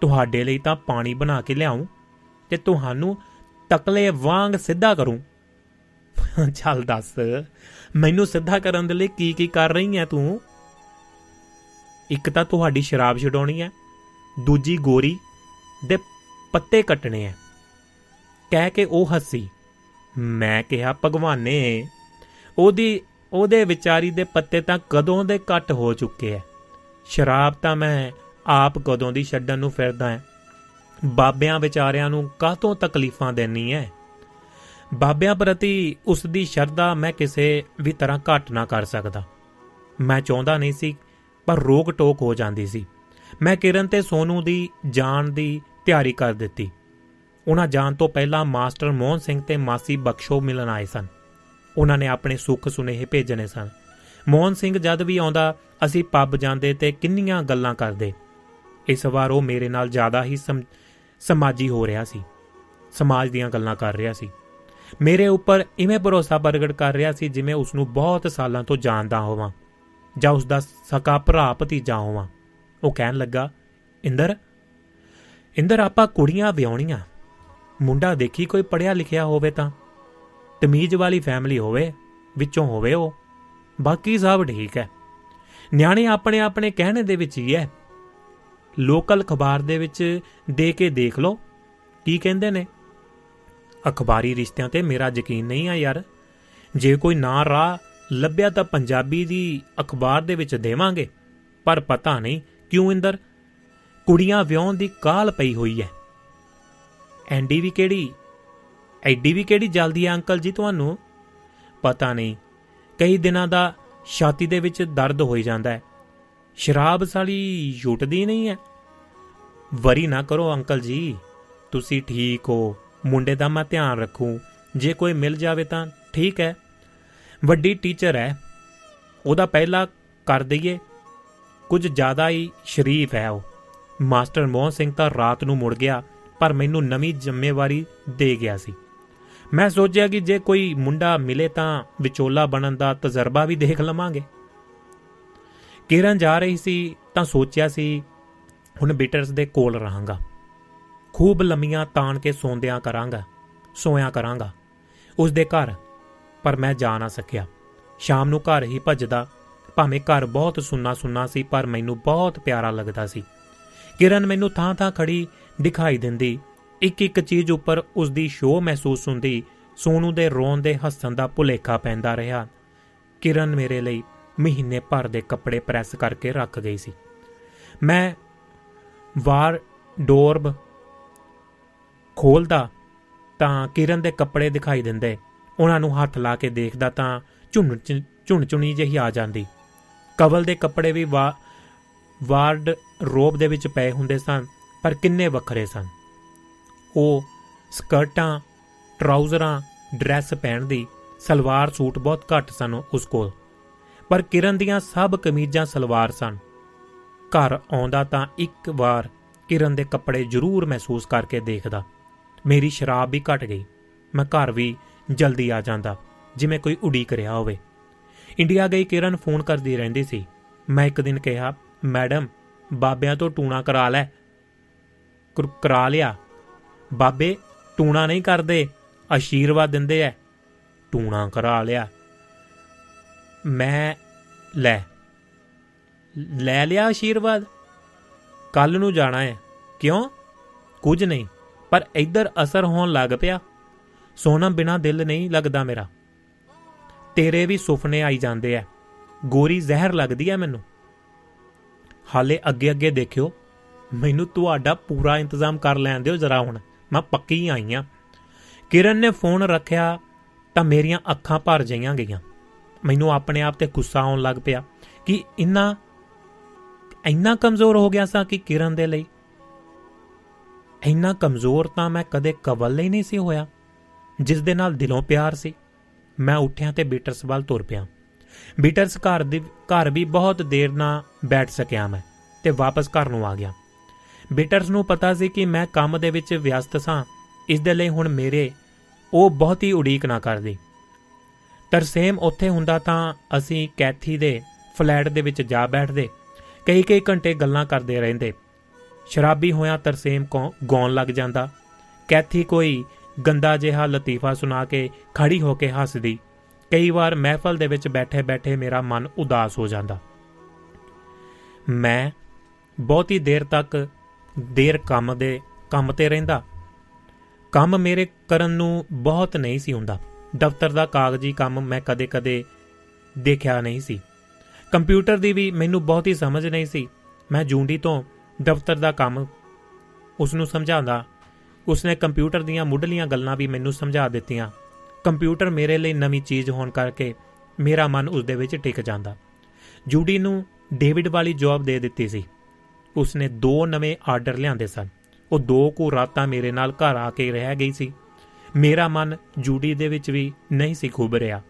ਤੁਹਾਡੇ ਲਈ ਤਾਂ ਪਾਣੀ ਬਣਾ ਕੇ ਲਿਆਉਂ ਤੇ ਤੁਹਾਨੂੰ ਤਕਲੇ ਵਾਂਗ ਸਿੱਧਾ ਕਰੂੰ। ਚੱਲ ਦੱਸ, ਮੈਨੂੰ ਸਿੱਧਾ ਕਰਨ ਦੇ ਲਈ ਕੀ ਕੀ ਕਰ ਰਹੀ ਹੈ ਤੂੰ? ਇੱਕ ਤਾਂ ਤੁਹਾਡੀ ਸ਼ਰਾਬ ਛਡਾਉਣੀ ਹੈ ਦੂਜੀ ਗੋਰੀ ਦੇ ਪੱਤੇ ਕੱਟਣੇ ਐ। ਕਹਿ ਕੇ ਉਹ ਹੱਸੀ। ਮੈਂ ਕਿਹਾ, ਭਗਵਾਨੇ, ਉਹਦੀ, ਉਹਦੇ ਵਿਚਾਰੀ ਦੇ ਪੱਤੇ ਤਾਂ ਕਦੋਂ ਦੇ ਕੱਟ ਹੋ ਚੁੱਕੇ ਐ? ਸ਼ਰਾਬ ਤਾਂ ਮੈਂ ਆਪ ਕਦੋਂ ਦੀ ਛੱਡਣ ਨੂੰ ਫਿਰਦਾ ਐ? ਬਾਬਿਆਂ ਵਿਚਾਰਿਆਂ ਨੂੰ ਕਾਹਤੋਂ ਤਕਲੀਫਾਂ ਦੇਣੀ ਐ? ਬਾਬਿਆਂ ਪ੍ਰਤੀ ਉਸ ਦੀ ਸ਼ਰਧਾ ਮੈਂ ਕਿਸੇ ਵੀ ਤਰ੍ਹਾਂ ਘੱਟ ਨਾ ਕਰ ਸਕਦਾ। ਮੈਂ ਚਾਹੁੰਦਾ ਨਹੀਂ ਸੀ, ਪਰ ਰੋਕ ਟੋਕ ਹੋ ਜਾਂਦੀ ਸੀ। ਮੈਂ ਕਿਰਨ ਤੇ ਸੋਨੂ ਦੀ ਜਾਣ ਦੀ ਤਿਆਰੀ ਕਰ ਦਿੱਤੀ। ਉਹਨਾਂ ਜਾਣ ਤੋਂ ਪਹਿਲਾਂ ਮਾਸਟਰ ਮੋਹਨ ਸਿੰਘ ਤੇ ਮਾਸੀ ਬਖਸ਼ੋ ਮਿਲਣ ਆਏ ਸਨ। ਉਹਨਾਂ ਨੇ ਆਪਣੇ ਸੁੱਖ ਸੁਨੇਹੇ ਭੇਜਣੇ ਸਨ। ਮੋਹਨ ਸਿੰਘ ਜਦ ਵੀ ਆਉਂਦਾ, ਅਸੀਂ ਪੱਬ ਜਾਂਦੇ ਤੇ ਕਿੰਨੀਆਂ ਗੱਲਾਂ ਕਰਦੇ। ਇਸ ਵਾਰ ਉਹ ਮੇਰੇ ਨਾਲ ਜ਼ਿਆਦਾ ਹੀ ਸਮਾਜੀ ਹੋ ਰਿਹਾ ਸੀ। ਸਮਾਜ ਦੀਆਂ ਗੱਲਾਂ ਕਰ ਰਿਹਾ ਸੀ। ਮੇਰੇ ਉੱਪਰ ਇਵੇਂ ਭਰੋਸਾ ਪ੍ਰਗਟ ਕਰ ਰਿਹਾ ਸੀ ਜਿਵੇਂ ਉਸ ਨੂੰ ਬਹੁਤ ਸਾਲਾਂ ਤੋਂ ਜਾਣਦਾ ਹੋਵਾਂ, ਜਾਂ ਉਸ ਦਾ ਸਕਾ ਭਰਾ ਭਤੀਜਾ ਹੋਵਾਂ। ਉਹ ਕਹਿਣ ਲੱਗਾ, ਇੰਦਰ ਇੰਦਰ, ਆਪਾਂ ਕੁੜੀਆਂ ਵਿਆਹਣੀਆਂ। ਮੁੰਡਾ ਦੇਖੀ ਕੋਈ ਪੜਿਆ ਲਿਖਿਆ ਹੋਵੇ ਤਾਂ। ਤਮੀਜ਼ ਵਾਲੀ ਫੈਮਿਲੀ ਹੋਵੇ, ਵਿੱਚੋਂ ਹੋਵੇ ਉਹ। ਬਾਕੀ ਸਭ ਠੀਕ ਹੈ। ਨਿਆਣੇ ਆਪਣੇ ਆਪਣੇ ਕਹਿਣੇ ਦੇ ਵਿੱਚ ਹੀ ਹੈ। ਲੋਕਲ ਖਬਰ ਦੇ ਵਿੱਚ ਦੇ ਕੇ ਦੇਖ ਲਓ, ਕੀ ਕਹਿੰਦੇ ਨੇ। ਅਖਬਾਰੀ ਰਿਸ਼ਤਿਆਂ ਤੇ ਮੇਰਾ ਯਕੀਨ ਨਹੀਂ ਆ ਯਾਰ। ਜੇ ਕੋਈ ਨਾ ਰਾਹ ਲੱਭਿਆ ਤਾਂ ਪੰਜਾਬੀ ਦੀ ਅਖਬਾਰ ਦੇ ਵਿੱਚ ਦੇਵਾਂਗੇ। ਪਰ ਪਤਾ ਨਹੀਂ ਕਿਉਂ ਇੰਦਰ, ਕੁੜੀਆਂ ਵਿਆਹਣ ਦੀ ਕਾਲ ਪਈ ਹੋਈ ਹੈ। ਐਂਡੀ ਵੀ ਕਿਹੜੀ, ਐਡੀ ਵੀ ਕਿਹੜੀ ਜਲਦੀ ਹੈ ਅੰਕਲ ਜੀ ਤੁਹਾਨੂੰ? ਪਤਾ ਨਹੀਂ। ਕਈ ਦਿਨਾਂ ਦਾ ਛਾਤੀ ਦੇ ਵਿੱਚ ਦਰਦ ਹੋਈ ਜਾਂਦਾ ਹੈ। ਸ਼ਰਾਬ ਸਾਲੀ ਛੁੱਟਦੀ ਨਹੀਂ ਹੈ। ਵਰੀ ਨਾ ਕਰੋ ਅੰਕਲ ਜੀ, ਤੁਸੀਂ ਠੀਕ ਹੋ, ਮੁੰਡੇ ਦਾ ਮੈਂ ਧਿਆਨ ਰੱਖੂ। ਜੇ ਕੋਈ ਮਿਲ ਜਾਵੇ ਤਾਂ ਠੀਕ ਹੈ। ਵੱਡੀ ਟੀਚਰ ਹੈ। ਉਹਦਾ ਪਹਿਲਾ ਕਰ ਦਈਏ। ਕੁਝ ਜ਼ਿਆਦਾ ਹੀ ਸ਼ਰੀਫ ਹੈ ਉਹ। ਮਾਸਟਰ ਮੋਹਨ ਸਿੰਘ ਤਾਂ ਰਾਤ ਨੂੰ ਮੁੜ ਗਿਆ, ਪਰ ਮੈਨੂੰ ਨਵੀਂ ਜ਼ਿੰਮੇਵਾਰੀ ਦੇ ਗਿਆ ਸੀ। ਮੈਂ ਸੋਚਿਆ ਕਿ ਜੇ ਕੋਈ ਮੁੰਡਾ ਮਿਲੇ ਤਾਂ ਵਿਚੋਲਾ ਬਣਨ ਦਾ ਤਜਰਬਾ ਵੀ ਦੇਖ ਲਵਾਂਗੇ। ਕਿਰਨ ਜਾ ਰਹੀ ਸੀ ਤਾਂ ਸੋਚਿਆ ਸੀ, ਹੁਣ ਬੀਟਰਸ ਦੇ ਕੋਲ ਰਹਾਂਗਾ। ਖੂਬ ਲੰਮੀਆਂ ਤਾਣ ਕੇ ਸੌਂਦਿਆਂ ਕਰਾਂਗਾ ਸੋਇਆਂ ਕਰਾਂਗਾ, ਉਸ ਦੇ ਘਰ। ਪਰ ਮੈਂ ਜਾ ਨਾ ਸਕਿਆ। ਸ਼ਾਮ ਨੂੰ ਘਰ ਹੀ ਭੱਜਦਾ, ਭਾਵੇਂ ਘਰ ਬਹੁਤ ਸੁੰਨਾ ਸੁੰਨਾ ਸੀ, ਪਰ ਮੈਨੂੰ ਬਹੁਤ ਪਿਆਰਾ ਲੱਗਦਾ ਸੀ। ਕਿਰਨ ਮੈਨੂੰ ਥਾਂ-ਥਾਂ ਖੜੀ ਦਿਖਾਈ ਦਿੰਦੀ ਇੱਕ ਇੱਕ ਚੀਜ਼ ਉੱਪਰ ਉਸ ਦੀ ਸ਼ੋਅ ਮਹਿਸੂਸ ਹੁੰਦੀ, ਸੋਨੂ ਦੇ ਰੋਣ ਦੇ ਹੱਸਣ ਦਾ ਭੁਲੇਖਾ ਪੈਂਦਾ ਰਿਹਾ। ਕਿਰਨ ਮੇਰੇ ਲਈ ਮਹੀਨੇ ਭਰ ਦੇ ਕੱਪੜੇ ਪ੍ਰੈਸ ਕਰਕੇ ਰੱਖ ਗਈ ਸੀ। ਮੈਂ ਵਾਰ ਡੋਰਬ ਖੋਲਦਾ ਤਾਂ ਕਿਰਨ ਦੇ ਕੱਪੜੇ ਦਿਖਾਈ ਦਿੰਦੇ। ਉਹਨਾਂ ਨੂੰ ਹੱਥ ਲਾ ਕੇ ਦੇਖਦਾ ਤਾਂ ਝੁੰਨ ਝੁੰਨ ਚੁਣੀ ਜਿਹੀ ਆ ਜਾਂਦੀ। ਕਵਲ ਦੇ ਕੱਪੜੇ ਵੀ ਵਾਰਡ ਰੋਬ ਦੇ ਵਿੱਚ ਪਏ ਹੁੰਦੇ ਸਨ, ਪਰ ਕਿੰਨੇ ਵੱਖਰੇ ਸਨ। ਉਹ ਸਕਰਟਾਂ, ਟਰਾਊਜ਼ਰਾਂ, ਡਰੈਸ ਪਹਿਨਦੀ ਸਲਵਾਰ ਸੂਟ ਬਹੁਤ ਘੱਟ ਸਨ ਉਸ ਕੋਲ। ਪਰ ਕਿਰਨ ਦੀਆਂ ਸਭ ਕਮੀਜ਼ਾਂ ਸਲਵਾਰ ਸਨ। ਘਰ ਆਉਂਦਾ ਤਾਂ ਇੱਕ ਵਾਰ ਕਿਰਨ ਦੇ ਕੱਪੜੇ ਜ਼ਰੂਰ ਮਹਿਸੂਸ ਕਰਕੇ ਦੇਖਦਾ। ਮੇਰੀ ਸ਼ਰਾਬ ਵੀ ਘਟ ਗਈ। ਮੈਂ ਘਰ ਵੀ ਜਲਦੀ ਆ ਜਾਂਦਾ, ਜਿਵੇਂ ਕੋਈ ਉਡੀਕ ਰਿਹਾ ਹੋਵੇ। ਇੰਡੀਆ ਗਈ ਕਿਰਨ ਫੋਨ ਕਰਦੀ ਰਹਿੰਦੀ ਸੀ। ਮੈਂ ਇੱਕ ਦਿਨ ਕਿਹਾ, ਮੈਡਮ, ਬਾਬਿਆਂ ਤੋਂ ਟੂਣਾ ਕਰਾ ਲੈ। ਕਰਾ ਲਿਆ। ਬਾਬੇ, ਟੂਣਾ ਨਹੀਂ ਕਰਦੇ ਆਸ਼ੀਰਵਾਦ ਦਿੰਦੇ ਐ। ਟੂਣਾ ਕਰਾ ਲਿਆ। ਮੈਂ, ਲੈ। ਲੈ ਲਿਆ ਆਸ਼ੀਰਵਾਦ ਕੱਲ ਨੂੰ ਜਾਣਾ ਹੈ ਕਿਉਂ? ਕੁਝ ਨਹੀਂ। ਪਰ ਇੱਧਰ ਅਸਰ ਹੋਣ ਲੱਗ ਪਿਆ। ਸੋਨਾ ਬਿਨਾ ਦਿਲ ਨਹੀਂ ਲੱਗਦਾ ਮੇਰਾ। ਤੇਰੇ ਵੀ ਸੁਪਨੇ ਆਈ ਜਾਂਦੇ ਐ। ਗੋਰੀ ਜ਼ਹਿਰ ਲੱਗਦੀ ਐ ਮੈਨੂੰ। ਹਾਲੇ ਅੱਗੇ ਅੱਗੇ ਦੇਖਿਓ। ਮੈਨੂੰ ਤੁਹਾਡਾ ਪੂਰਾ ਇੰਤਜ਼ਾਮ ਕਰ ਲੈਣ ਦਿਓ ਜਰਾ ਹੁਣ। ਮੈਂ ਪੱਕੀ ਆਈ ਆ ਕਿਰਨ ਨੇ ਫੋਨ ਰੱਖਿਆ ਤਾਂ ਮੇਰੀਆਂ ਅੱਖਾਂ ਭਰ ਜਾਈਆਂ ਗਈਆਂ। ਮੈਨੂੰ ਆਪਣੇ ਆਪ ਤੇ ਗੁੱਸਾ ਆਉਣ ਲੱਗ ਪਿਆ ਕਿ ਇੰਨਾ ਇੰਨਾ ਕਮਜ਼ੋਰ ਹੋ ਗਿਆ ਸਾਂ ਕਿ ਕਿਰਨ ਦੇ ਲਈ। ਇੰਨਾ ਕਮਜ਼ੋਰ ਤਾਂ ਮੈਂ ਕਦੇ ਕਵਲ ਲਈ ਨਹੀਂ ਸੀ ਹੋਇਆ, ਜਿਸ ਦੇ ਨਾਲ ਦਿਲੋਂ ਪਿਆਰ ਸੀ। ਮੈਂ ਉੱਠਿਆ ਤੇ ਬੀਟਰਸ ਵੱਲ ਤੁਰ ਪਿਆ। ਬੀਟਰਸ ਘਰ ਦੀ, ਘਰ ਵੀ ਬਹੁਤ ਦੇਰ ਨਾ ਬੈਠ ਸਕਿਆ ਮੈਂ ਤੇ ਵਾਪਸ ਘਰ ਨੂੰ ਆ ਗਿਆ। ਬੀਟਰਸ ਨੂੰ ਪਤਾ ਸੀ ਕਿ ਮੈਂ ਕੰਮ ਦੇ ਵਿੱਚ ਵਿਅਸਤ ਸਾਂ। ਇਸ ਦੇ ਲਈ ਹੁਣ ਮੇਰੇ ਉਹ ਬਹੁਤੀ ਉਡੀਕ ਨਾ ਕਰਦੀ। ਤਰਸੇਮ ਉੱਥੇ ਹੁੰਦਾ ਤਾਂ ਅਸੀਂ ਕੈਥੀ ਦੇ ਫਲੈਟ ਦੇ ਵਿੱਚ ਜਾ ਬੈਠਦੇ। ਕਈ ਕਈ ਘੰਟੇ ਗੱਲਾਂ ਕਰਦੇ ਰਹਿੰਦੇ। ਸ਼ਰਾਬੀ ਹੋਇਆ ਤਰਸੇਮ ਕੋ, ਗਾਉਣ ਲੱਗ ਜਾਂਦਾ। ਕੈਥੀ ਕੋਈ ਗੰਦਾ ਜਿਹਾ ਲਤੀਫਾ ਸੁਣਾ ਕੇ ਖੜੀ ਹੋ ਕੇ ਹੱਸਦੀ। ਕਈ ਵਾਰ ਮਹਿਫਲ ਦੇ ਵਿੱਚ ਬੈਠੇ-ਬੈਠੇ ਮੇਰਾ ਮਨ ਉਦਾਸ ਹੋ ਜਾਂਦਾ। ਮੈਂ ਬਹੁਤੀ ਦੇਰ ਤੱਕ ਦੇਰ ਕੰਮ ਦੇ ਕੰਮ ਤੇ ਰਹਿੰਦਾ। ਕੰਮ ਮੇਰੇ ਕਰਨ ਨੂੰ ਬਹੁਤ ਨਹੀਂ ਸੀ ਹੁੰਦਾ। ਦਫ਼ਤਰ ਦਾ ਕਾਗਜ਼ੀ ਕੰਮ ਮੈਂ ਕਦੇ-ਕਦੇ ਦੇਖਿਆ ਨਹੀਂ ਸੀ। ਕੰਪਿਊਟਰ ਦੀ ਵੀ ਮੈਨੂੰ ਬਹੁਤੀ ਸਮਝ ਨਹੀਂ ਸੀ। ਮੈਂ ਜੂੰਡੀ ਤੋਂ ਦਫ਼ਤਰ ਦਾ ਕੰਮ ਉਸ ਨੂੰ ਸਮਝਾਉਂਦਾ। ਉਸਨੇ ਕੰਪਿਊਟਰ ਦੀਆਂ ਮੁੱਢਲੀਆਂ ਗੱਲਾਂ ਵੀ ਮੈਨੂੰ ਸਮਝਾ ਦਿੱਤੀਆਂ। ਕੰਪਿਊਟਰ ਮੇਰੇ ਲਈ ਨਵੀਂ ਚੀਜ਼ ਹੋਣ ਕਰਕੇ ਮੇਰਾ ਮਨ ਉਸ ਦੇ ਵਿੱਚ ਟਿਕ ਜਾਂਦਾ। ਜੂਡੀ ਨੂੰ ਡੇਵਿਡ ਵਾਲੀ ਜੌਬ ਦੇ ਦਿੱਤੀ ਸੀ। ਉਸਨੇ ਦੋ ਨਵੇਂ ਆਰਡਰ ਲਿਆਂਦੇ ਸਨ। ਉਹ ਦੋ ਕੁ ਰਾਤਾਂ ਮੇਰੇ ਨਾਲ ਘਰ ਆ ਕੇ ਰਹਿ ਗਈ ਸੀ। ਮੇਰਾ ਮਨ ਜੂਡੀ ਦੇ ਵਿੱਚ ਵੀ ਨਹੀਂ ਸੀ ਖੁੱਭ ਰਿਹਾ।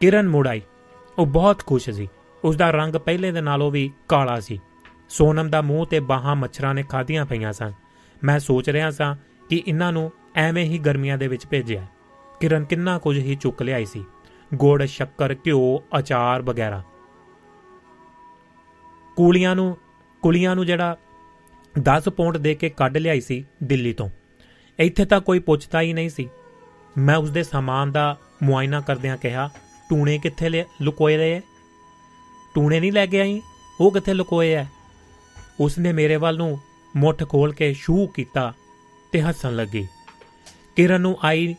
ਕਿਰਨ ਮੁੜਾਈ ਉਹ ਬਹੁਤ ਖੁਸ਼ ਸੀ। ਉਸ ਦਾ ਰੰਗ ਪਹਿਲੇ ਦੇ ਨਾਲੋਂ ਵੀ ਕਾਲਾ ਸੀ। ਸੋਨਮ ਦਾ ਮੂੰਹ ਤੇ ਬਾਹਾਂ ਮੱਛਰਾਂ ਨੇ ਖਾਧੀਆਂ ਪਈਆਂ ਸਨ। ਮੈਂ ਸੋਚ ਰਿਹਾ ਸਾਂ ਕਿ ਇਹਨਾਂ ਨੂੰ ਐਵੇਂ ਹੀ ਗਰਮੀਆਂ ਦੇ ਵਿੱਚ ਭੇਜਿਆ। ਕਿਰਨ ਕਿੰਨਾ ਕੁਝ ਹੀ ਚੁੱਕ ਲਿਆਈ ਸੀ। ਗੁੜ, ਸ਼ੱਕਰ, ਘਿਓ, ਅਚਾਰ ਵਗੈਰਾ। ਕੂਲੀਆਂ ਨੂੰ ਕੁਲੀਆਂ ਨੂੰ ਜਿਹੜਾ 10 ਪੌਂਡ ਦੇ ਕੇ ਕੱਢ ਲਿਆਈ ਸੀ ਦਿੱਲੀ ਤੋਂ। ਇੱਥੇ ਤਾਂ ਕੋਈ ਪੁੱਛਦਾ ਹੀ ਨਹੀਂ ਸੀ। ਮੈਂ ਉਸ ਦੇ ਸਾਮਾਨ ਦਾ ਮੁਆਇਨਾ ਕਰਦਿਆਂ ਕਿਹਾ, ਟੂਣੇ ਕਿੱਥੇ ਲੁਕੋਏ ਰਹੇ ਟੂਣੇ ਨਹੀਂ ਲੈ ਕੇ ਆਈ? ਉਹ ਕਿੱਥੇ ਲੁਕੋਏ ਐ? ਉਸਨੇ ਮੇਰੇ ਵੱਲ ਨੂੰ ਮੁੱਠ ਖੋਲ ਕੇ ਸ਼ੂ ਕੀਤਾ ਤੇ ਹੱਸਣ ਲੱਗੀ। ਕਿਰਨ ਨੂੰ ਆਈ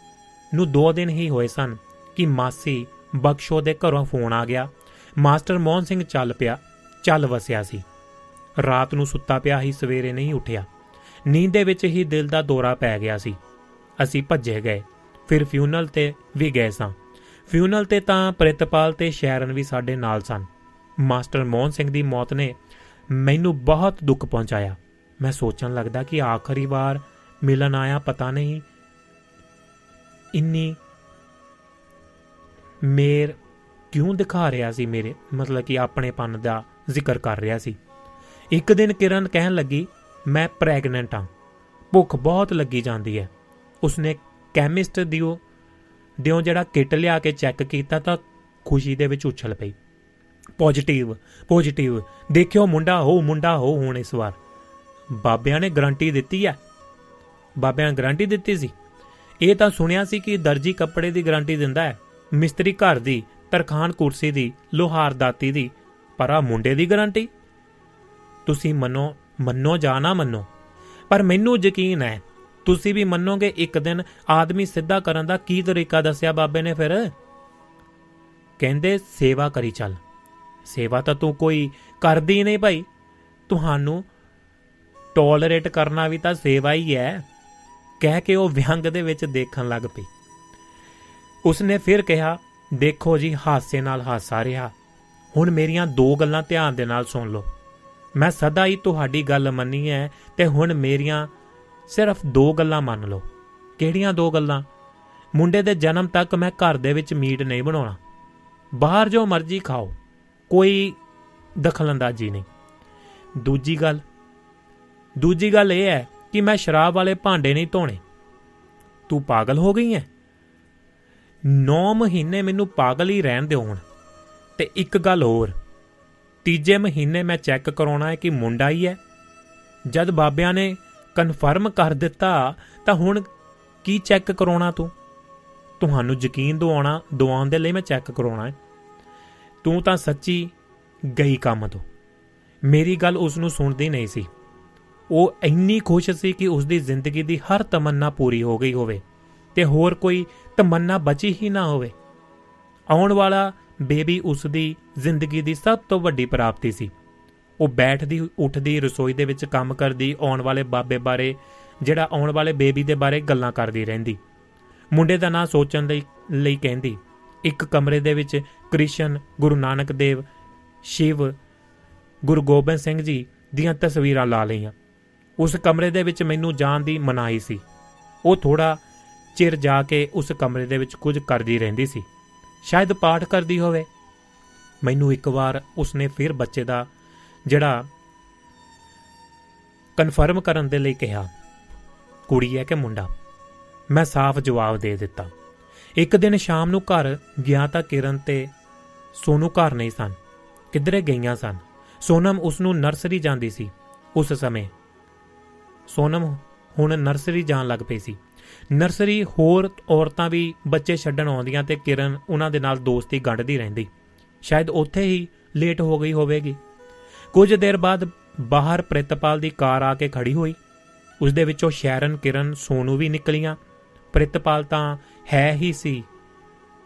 ਨੂੰ 2 ਦਿਨ ਹੀ ਹੋਏ ਸਨ ਕਿ ਮਾਸੀ ਬਖਸ਼ੋ ਦੇ ਘਰੋਂ ਫੋਨ ਆ ਗਿਆ। ਮਾਸਟਰ ਮੋਹਨ ਸਿੰਘ ਚੱਲ ਪਿਆ, ਚੱਲ ਵਸਿਆ ਸੀ। ਰਾਤ ਨੂੰ ਸੁੱਤਾ ਪਿਆ ਹੀ ਸਵੇਰੇ ਨਹੀਂ ਉੱਠਿਆ। ਨੀਂਦ ਦੇ ਵਿੱਚ ਹੀ ਦਿਲ ਦਾ ਦੌਰਾ ਪੈ ਗਿਆ ਸੀ। ਅਸੀਂ ਭੱਜੇ ਗਏ। ਫਿਰ ਫਿਊਨਲ ਤੇ ਵੀ ਗਏ ਸਾਂ। ਫਿਊਨਲ ਤੇ ਤਾਂ ਪ੍ਰਿਤਪਾਲ ਤੇ ਸ਼ੈਰਨ ਵੀ ਸਾਡੇ ਨਾਲ ਸਨ। ਮਾਸਟਰ ਮੋਹਨ ਸਿੰਘ ਦੀ ਮੌਤ ਨੇ ਮੈਨੂੰ ਬਹੁਤ ਦੁੱਖ ਪਹੁੰਚਾਇਆ। ਮੈਂ ਸੋਚਣ ਲੱਗਦਾ ਕਿ ਆਖਰੀ ਵਾਰ ਮਿਲਣ ਆਇਆ ਪਤਾ ਨਹੀਂ ਇੰਨੀ ਮੇਰ ਕਿਉਂ ਦਿਖਾ ਰਿਹਾ ਸੀ ਮੇਰੇ, ਮਤਲਬ ਕਿ ਆਪਣੇਪਨ ਦਾ ਜ਼ਿਕਰ ਕਰ ਰਿਹਾ ਸੀ। ਇੱਕ ਦਿਨ ਕਿਰਨ ਕਹਿਣ ਲੱਗੀ, ਮੈਂ ਪ੍ਰੈਗਨੈਂਟ ਹਾਂ। ਭੁੱਖ ਬਹੁਤ ਲੱਗੀ ਜਾਂਦੀ ਹੈ। ਉਸਨੇ ਕੈਮਿਸਟ ਦਿਓ ਦਿਓ ਜਿਹੜਾ ਕਿਟ ਲਿਆ ਕੇ ਚੈੱਕ ਕੀਤਾ ਤਾਂ ਖੁਸ਼ੀ ਦੇ ਵਿੱਚ ਉਛਲ ਪਈ। ਪੋਜ਼ਿਟਿਵ ਪੋਜ਼ਿਟਿਵ ਦੇਖਿਓ ਮੁੰਡਾ ਹੋ ਮੁੰਡਾ ਹੋ ਹੁਣ ਇਸ ਵਾਰ। ਬਾਬਿਆਂ ਨੇ ਗਾਰੰਟੀ ਦਿੱਤੀ ਹੈ। ਬਾਬਿਆਂ ਨੇ ਗਾਰੰਟੀ ਦਿੱਤੀ ਸੀ। ਇਹ ਤਾਂ ਸੁਣਿਆ ਸੀ ਕਿ ਦਰਜੀ ਕੱਪੜੇ ਦੀ ਗਾਰੰਟੀ ਦਿੰਦਾ ਹੈ। ਮਿਸਤਰੀ ਘਰ ਦੀ, ਤਰਖਾਨ ਕੁਰਸੀ ਦੀ, ਲੋਹਾਰ ਦਾਤੀ ਦੀ, ਪਰ ਆ ਮੁੰਡੇ ਦੀ ਗਾਰੰਟੀ ਤੁਸੀਂ ਮੰਨੋ ਮੰਨੋ ਜਾਂ ਨਾ ਮੰਨੋ। ਪਰ ਮੈਨੂੰ ਯਕੀਨ ਹੈ, ਤੁਸੀਂ ਵੀ ਮੰਨੋਗੇ ਇੱਕ ਦਿਨ ਆਦਮੀ ਸਿੱਧਾ ਕਰਨ ਦਾ ਕੀ ਤਰੀਕਾ ਦੱਸਿਆ ਬਾਬੇ ਨੇ ਫਿਰ? ਕਹਿੰਦੇ, ਸੇਵਾ ਕਰੀ ਚੱਲ। ਸੇਵਾ ਤਾਂ ਤੂੰ ਕੋਈ ਕਰਦੀ ਨਹੀਂ ਭਾਈ। ਤੁਹਾਨੂੰ ਟੋਲਰੇਟ ਕਰਨਾ ਵੀ ਤਾਂ ਸੇਵਾ ਹੀ ਹੈ। ਕਹਿ ਕੇ ਉਹ ਵਿਅੰਗ ਦੇ ਵਿੱਚ ਦੇਖਣ ਲੱਗ ਪਈ। ਉਸਨੇ ਫਿਰ ਕਿਹਾ, ਦੇਖੋ ਜੀ, ਹਾਸੇ ਨਾਲ ਹਾਸਾ ਰਿਹਾ। ਹੁਣ ਮੇਰੀਆਂ ਦੋ ਗੱਲਾਂ ਧਿਆਨ ਦੇ ਨਾਲ ਸੁਣ ਲਓ। ਮੈਂ ਸਦਾ ਹੀ ਤੁਹਾਡੀ ਗੱਲ ਮੰਨੀ ਹੈ ਤੇ ਹੁਣ ਮੇਰੀਆਂ ਸਿਰਫ ਦੋ ਗੱਲਾਂ ਮੰਨ ਲਓ। ਕਿਹੜੀਆਂ ਦੋ ਗੱਲਾਂ? ਮੁੰਡੇ ਦੇ ਜਨਮ ਤੱਕ ਮੈਂ ਘਰ ਦੇ ਵਿੱਚ ਮੀਟ ਨਹੀਂ ਬਣਾਉਣਾ। ਬਾਹਰ ਜੋ ਮਰਜ਼ੀ ਖਾਓ, ਕੋਈ ਦਖਲਅੰਦਾਜ਼ੀ ਨਹੀਂ। ਦੂਜੀ ਗੱਲ ਦੂਜੀ ਗੱਲ ਇਹ ਹੈ ਕਿ ਮੈਂ ਸ਼ਰਾਬ ਵਾਲੇ ਭਾਂਡੇ ਨਹੀਂ ਧੋਣੇ। ਤੂੰ ਪਾਗਲ ਹੋ ਗਈ ਹੈ 9 ਮਹੀਨੇ ਮੈਨੂੰ ਪਾਗਲ ਹੀ ਰਹਿਣ ਦਿਓ ਹੁਣ। ਤੇ ਇੱਕ ਗੱਲ ਹੋਰ ਤੀਜੇ ਮਹੀਨੇ ਮੈਂ ਚੈੱਕ ਕਰਾਉਣਾ ਹੈ ਕਿ ਮੁੰਡਾ ਹੀ ਹੈ। ਜਦ ਬਾਬਿਆਂ ਨੇ ਕਨਫਰਮ ਕਰ ਦਿੱਤਾ, ਤਾਂ ਹੁਣ ਕੀ ਚੈੱਕ ਕਰਾਉਣਾ ਤੂੰ? ਤੁਹਾਨੂੰ ਯਕੀਨ ਦਿਵਾਉਣਾ, ਦਿਵਾਉਣ ਦੇ ਲਈ ਮੈਂ ਚੈੱਕ ਕਰਾਉਣਾ ਹੈ। ਤੂੰ ਤਾਂ ਸੱਚੀ ਗਈ ਕੰਮ ਤੋਂ। ਮੇਰੀ ਗੱਲ ਉਸ ਨੂੰ ਸੁਣਦੀ ਨਹੀਂ ਸੀ। ਉਹ ਇੰਨੀ ਖੁਸ਼ ਸੀ ਕਿ ਉਸ ਦੀ ਜ਼ਿੰਦਗੀ ਦੀ ਹਰ ਤਮੰਨਾ ਪੂਰੀ ਹੋ ਗਈ ਹੋਵੇ ਤੇ ਹੋਰ ਕੋਈ ਤਮੰਨਾ ਬਚੀ ਹੀ ਨਾ ਹੋਵੇ। ਆਉਣ ਵਾਲਾ ਬੇਬੀ ਉਸ ਦੀ ਜ਼ਿੰਦਗੀ ਦੀ ਸਭ ਤੋਂ ਵੱਡੀ ਪ੍ਰਾਪਤੀ ਸੀ। ਉਹ ਬੈਠਦੀ, ਉੱਠਦੀ, ਰਸੋਈ ਦੇ ਵਿੱਚ ਕੰਮ ਕਰਦੀ, ਆਉਣ ਵਾਲੇ ਬਾਬੇ ਬਾਰੇ, ਜਿਹੜਾ ਆਉਣ ਵਾਲੇ ਬੇਬੀ ਦੇ ਬਾਰੇ ਗੱਲਾਂ ਕਰਦੀ ਰਹਿੰਦੀ। ਮੁੰਡੇ ਦਾ ਨਾਂ ਸੋਚਣ ਲਈ ਲਈ ਕਹਿੰਦੀ, ਇੱਕ ਕਮਰੇ ਦੇ ਵਿੱਚ ਕ੍ਰਿਸ਼ਨ, ਗੁਰੂ ਨਾਨਕ ਦੇਵ, ਸ਼ਿਵ, ਗੁਰੂ ਗੋਬਿੰਦ ਸਿੰਘ ਜੀ ਦੀਆਂ ਤਸਵੀਰਾਂ ਲਾ ਲਈਆਂ। ਉਸ ਕਮਰੇ ਦੇ ਵਿੱਚ ਮੈਨੂੰ ਜਾਣ ਦੀ ਮਨਾਹੀ ਸੀ। ਉਹ ਥੋੜਾ ਚਿਰ ਜਾ ਕੇ ਉਸ ਕਮਰੇ ਦੇ ਵਿੱਚ ਕੁਝ ਕਰਦੀ ਰਹਿੰਦੀ ਸੀ। ਸ਼ਾਇਦ ਪਾਠ ਕਰਦੀ ਹੋਵੇ। ਮੈਨੂੰ ਇੱਕ ਵਾਰ ਉਸਨੇ ਫਿਰ ਬੱਚੇ ਦਾ, ਜਿਹੜਾ ਕਨਫਰਮ ਕਰਨ ਦੇ ਲਈ ਕਿਹਾ, ਕੁੜੀ ਹੈ ਕਿ ਮੁੰਡਾ? ਮੈਂ ਸਾਫ਼ ਜਵਾਬ ਦੇ ਦਿੱਤਾ। ਇੱਕ ਦਿਨ ਸ਼ਾਮ ਨੂੰ ਘਰ ਗਿਆ ਤਾਂ ਕਿਰਨ ਤੇ ਸੋਨੂ ਘਰ ਨਹੀਂ ਸਨ, ਕਿਧਰੇ ਗਈਆਂ ਸਨ। ਸੋਨਮ ਉਸ ਨੂੰ ਨਰਸਰੀ ਜਾਂਦੀ ਸੀ। ਉਸ ਸਮੇਂ ਸੋਨਮ ਹੁਣ ਨਰਸਰੀ ਜਾਣ ਲੱਗ ਪਈ ਸੀ। ਨਰਸਰੀ, ਹੋਰ ਔਰਤਾਂ ਵੀ ਬੱਚੇ ਛੱਡਣ ਆਉਂਦੀਆਂ ਤੇ ਕਿਰਨ ਉਹਨਾਂ ਦੇ ਨਾਲ ਦੋਸਤੀ ਗੰਢਦੀ ਰਹਿੰਦੀ। ਸ਼ਾਇਦ ਉੱਥੇ ਹੀ ਲੇਟ ਹੋ ਗਈ ਹੋਵੇਗੀ। ਕੁਝ ਦੇਰ ਬਾਅਦ ਬਾਹਰ ਪ੍ਰਿਤਪਾਲ ਦੀ ਕਾਰ ਆ ਕੇ ਖੜੀ ਹੋਈ। ਉਸ ਦੇ ਵਿੱਚੋਂ ਸ਼ੈਰਨ, ਕਿਰਨ, ਸੋਨੂ ਵੀ ਨਿਕਲੀਆਂ। ਪ੍ਰਿਤਪਾਲ ਤਾਂ ਹੈ ਹੀ ਸੀ।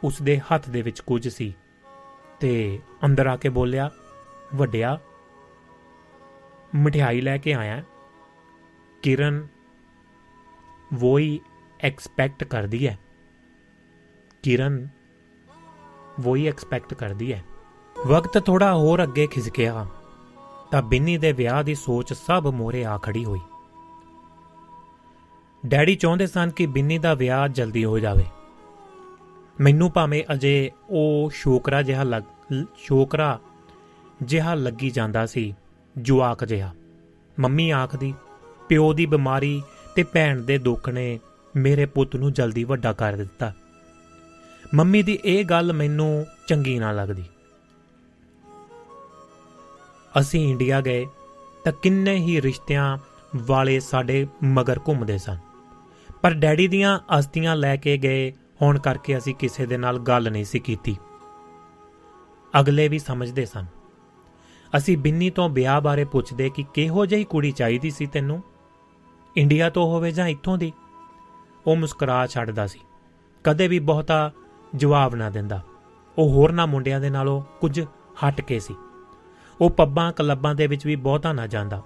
ਉਸ ਦੇ ਹੱਥ ਦੇ ਵਿੱਚ ਕੁਝ ਸੀ ਤੇ ਅੰਦਰ ਆ ਕੇ ਬੋਲਿਆ, ਵੱਡਿਆ, ਮਠਿਆਈ ਲੈ ਕੇ ਆਇਆ। ਕਿਰਨ वो ਐਕਸਪੈਕਟ ਕਰਦੀ ਹੈ। ਕਿਰਨ ਵਹੀ ਐਕਸਪੈਕਟ ਕਰਦੀ ਹੈ। ਵਕਤ ਥੋੜਾ ਹੋਰ ਅੱਗੇ ਖਿਸਕਿਆ ਤਾਂ ਬਿੰਨੀ ਦੇ ਵਿਆਹ ਦੀ ਸੋਚ ਸਭ ਮੋਰੇ ਆ ਖੜੀ ਹੋਈ। ਡੈਡੀ ਚਾਹੁੰਦੇ ਸਨ ਕਿ ਬਿੰਨੀ ਦਾ ਵਿਆਹ ਜਲਦੀ ਹੋ ਜਾਵੇ। ਮੈਨੂੰ ਭਾਵੇਂ ਅਜੇ ਉਹ ਸ਼ੋਕਰਾ ਜਿਹਾ ਲੱਗ, ਸ਼ੋਕਰਾ ਜਿਹਾ ਲੱਗੀ ਜਾਂਦਾ ਸੀ, ਜੁਆਕ ਜਿਹਾ। ਮੰਮੀ ਆਖਦੀ, ਪਿਓ ਦੀ ਬਿਮਾਰੀ ਤੇ ਭੈਣ ਦੇ ਦੁੱਖ ਨੇ ਮੇਰੇ ਪੁੱਤ ਨੂੰ ਜਲਦੀ ਵੱਡਾ ਕਰ ਦਿੱਤਾ। ਮੰਮੀ ਦੀ ਇਹ ਗੱਲ ਮੈਨੂੰ ਚੰਗੀ ਨਾ ਲੱਗਦੀ। ਅਸੀਂ ਇੰਡੀਆ ਗਏ ਤਾਂ ਕਿੰਨੇ ਹੀ ਰਿਸ਼ਤਿਆਂ ਵਾਲੇ ਸਾਡੇ ਮਗਰ ਘੁੰਮਦੇ ਸਨ। ਪਰ ਡੈਡੀ ਦੀਆਂ ਅਸਤੀਆਂ ਲੈ ਕੇ ਗਏ ਹੋਣ ਕਰਕੇ ਅਸੀਂ ਕਿਸੇ ਦੇ ਨਾਲ ਗੱਲ ਨਹੀਂ ਸੀ ਕੀਤੀ। ਅਗਲੇ ਵੀ ਸਮਝਦੇ ਸਨ। ਅਸੀਂ ਬਿੰਨੀ ਤੋਂ ਵਿਆਹ ਬਾਰੇ ਪੁੱਛਦੇ ਕਿ ਕਿਹੋ ਜਿਹੀ ਕੁੜੀ ਚਾਹੀਦੀ ਸੀ ਤੈਨੂੰ? ਇੰਡੀਆ ਤੋਂ ਹੋਵੇ ਜਾਂ ਇੱਥੋਂ ਦੀ? ਉਹ ਮੁਸਕਰਾ ਛੱਡਦਾ ਸੀ। ਕਦੇ ਵੀ ਬਹੁਤਾ ਜਵਾਬ ਨਾ ਦਿੰਦਾ। ਉਹ ਹੋਰਨਾਂ ਮੁੰਡਿਆਂ ਦੇ ਨਾਲੋਂ ਕੁਝ ਹਟ ਕੇ ਸੀ। ਉਹ ਪੱਬਾਂ ਕਲੱਬਾਂ ਦੇ ਵਿੱਚ ਵੀ ਬਹੁਤਾ ਨਾ ਜਾਂਦਾ।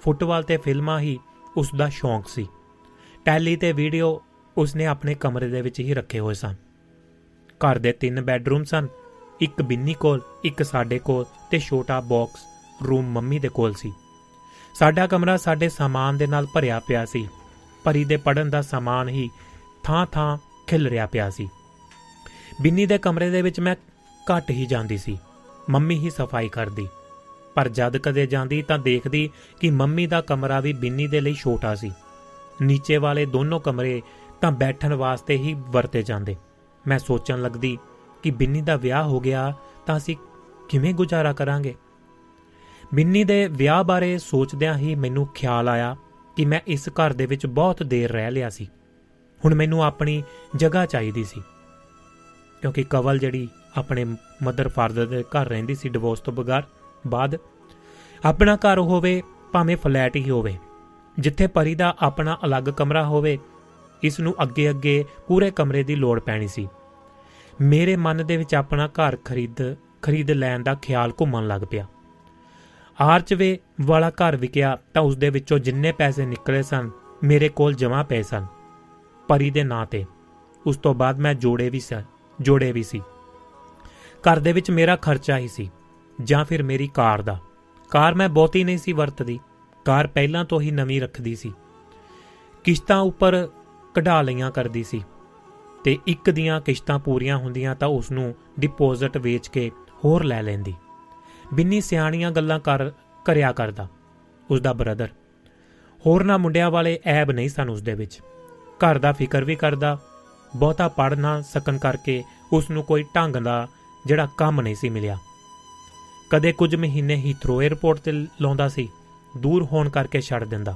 ਫੁੱਟਬਾਲ ਤੇ ਫਿਲਮਾਂ ਹੀ ਉਸ ਦਾ ਸ਼ੌਂਕ ਸੀ। ਟੈਲੀ ਤੇ ਵੀਡੀਓ ਉਸਨੇ ਆਪਣੇ ਕਮਰੇ ਦੇ ਵਿੱਚ ਹੀ ਰੱਖੇ ਹੋਏ ਸਨ। ਘਰ ਦੇ ਤਿੰਨ ਬੈੱਡਰੂਮ ਸਨ। ਇੱਕ ਬਿੰਨੀ ਕੋਲ, ਇੱਕ ਸਾਡੇ ਕੋਲ ਤੇ ਛੋਟਾ ਬਾਕਸ ਰੂਮ ਮੰਮੀ ਦੇ ਕੋਲ ਸੀ। ਸਾਡਾ ਕਮਰਾ ਸਾਡੇ ਸਾਮਾਨ ਦੇ ਨਾਲ ਭਰਿਆ ਪਿਆ ਸੀ। ਪਰੀ ਦੇ ਪੜਨ ਦਾ ਸਾਮਾਨ ਹੀ ਥਾਂ-ਥਾਂ ਖਿਲ ਰਿਹਾ ਪਿਆ ਸੀ। ਬਿੰਨੀ ਦੇ ਕਮਰੇ ਦੇ ਵਿੱਚ ਮੈਂ ਘੱਟ ਹੀ ਜਾਂਦੀ ਸੀ। ਮੰਮੀ ਹੀ ਸਫ਼ਾਈ ਕਰਦੀ। ਪਰ ਜਦ ਕਦੇ ਜਾਂਦੀ ਤਾਂ ਦੇਖਦੀ ਕਿ ਮੰਮੀ ਦਾ ਕਮਰਾ ਵੀ ਬਿੰਨੀ ਦੇ ਲਈ ਛੋਟਾ ਸੀ। ਨੀਚੇ ਵਾਲੇ ਦੋਨੋਂ ਕਮਰੇ ਤਾਂ ਬੈਠਣ ਵਾਸਤੇ ਹੀ ਵਰਤੇ ਜਾਂਦੇ। ਮੈਂ ਸੋਚਣ ਲੱਗਦੀ ਕਿ ਬਿੰਨੀ ਦਾ ਵਿਆਹ ਹੋ ਗਿਆ ਤਾਂ ਅਸੀਂ ਕਿਵੇਂ ਗੁਜ਼ਾਰਾ ਕਰਾਂਗੇ? ਬਿੰਨੀ ਦੇ ਵਿਆਹ ਬਾਰੇ ਸੋਚਦਿਆਂ ਹੀ ਮੈਨੂੰ ਖਿਆਲ ਆਇਆ ਕਿ ਮੈਂ ਇਸ ਘਰ ਦੇ ਵਿੱਚ ਬਹੁਤ ਦੇਰ ਰਹਿ ਲਿਆ ਸੀ। ਹੁਣ ਮੈਨੂੰ ਆਪਣੀ ਜਗ੍ਹਾ ਚਾਹੀਦੀ ਸੀ। ਕਿਉਂਕਿ ਕਵਲ ਜਿਹੜੀ ਆਪਣੇ ਮਦਰ ਫਾਦਰ ਦੇ ਘਰ ਰਹਿੰਦੀ ਸੀ ਡਿਵੋਰਸ ਤੋਂ ਬਗਾਰ ਬਾਅਦ, ਆਪਣਾ ਘਰ ਹੋਵੇ ਭਾਵੇਂ ਫਲੈਟ ਹੀ ਹੋਵੇ, ਜਿੱਥੇ ਪਰੀ ਦਾ ਆਪਣਾ ਅਲੱਗ ਕਮਰਾ ਹੋਵੇ, ਇਸ ਨੂੰ ਅੱਗੇ ਅੱਗੇ ਪੂਰੇ ਕਮਰੇ ਦੀ ਲੋੜ ਪੈਣੀ ਸੀ। ਮੇਰੇ ਮਨ ਦੇ ਵਿੱਚ ਆਪਣਾ ਘਰ ਖਰੀਦ ਖਰੀਦ ਲੈਣ ਦਾ ਖਿਆਲ ਘੁੰਮਣ ਲੱਗ ਪਿਆ। ਆਰਚਵੇ ਵਾਲਾ ਘਰ ਵਿਕਿਆ ਤਾਂ ਉਸ ਦੇ ਵਿੱਚੋਂ ਜਿੰਨੇ ਪੈਸੇ ਨਿਕਲੇ ਸਨ, ਮੇਰੇ ਕੋਲ ਜਮ੍ਹਾਂ ਪਏ ਸਨ। ਪਰੀ ਦੇ ਨਾਂ ਤੇ। ਉਸ ਤੋਂ ਬਾਅਦ ਮੈਂ ਜੋੜੇ ਵੀ ਸਨ, ਜੋੜੇ ਵੀ ਸੀ। ਘਰ ਦੇ ਵਿੱਚ ਮੇਰਾ ਖਰਚਾ ਹੀ ਸੀ, ਜਾਂ ਫਿਰ ਮੇਰੀ ਕਾਰ ਦਾ। ਕਾਰ ਮੈਂ ਬਹੁਤੀ ਨਹੀਂ ਸੀ ਵਰਤਦੀ, ਕਾਰ ਪਹਿਲਾਂ ਤੋਂ ਹੀ ਨਵੀਂ ਰੱਖਦੀ ਸੀ। ਕਿਸ਼ਤਾਂ ਉੱਪਰ ਕਢਾ ਲਈਆਂ ਕਰਦੀ ਸੀ, ਤੇ ਇੱਕ ਦੀਆਂ ਕਿਸ਼ਤਾਂ ਪੂਰੀਆਂ ਹੁੰਦੀਆਂ ਤਾਂ ਉਸ ਨੂੰ ਡਿਪੋਜ਼ਿਟ ਵੇਚ ਕੇ ਹੋਰ ਲੈ ਲੈਂਦੀ। ਬਿੰਨੀ ਸਿਆਣੀਆਂ ਗੱਲਾਂ ਕਰ, ਕਰਿਆ ਕਰਦਾ। ਉਸ ਦਾ ਬ੍ਰਦਰ ਹੋਰਨਾਂ ਮੁੰਡਿਆਂ ਵਾਲੇ ਐਬ ਨਹੀਂ ਸਨ ਉਸ ਦੇ ਵਿੱਚ। ਘਰ ਦਾ ਫਿਕਰ ਵੀ ਕਰਦਾ, ਬਹੁਤਾ ਪੜ ਨਾ ਸਕਣ ਕਰਕੇ ਉਸ ਨੂੰ ਕੋਈ ਢੰਗ ਦਾ ਜਿਹੜਾ ਕੰਮ ਨਹੀਂ ਸੀ ਮਿਲਿਆ। ਕਦੇ ਕੁਝ ਮਹੀਨੇ ਹੀ ਥਰੋ 에ਅਰਪੋਰਟ ਤੇ ਲਾਉਂਦਾ ਸੀ, ਦੂਰ ਹੋਣ ਕਰਕੇ ਛੱਡ ਦਿੰਦਾ।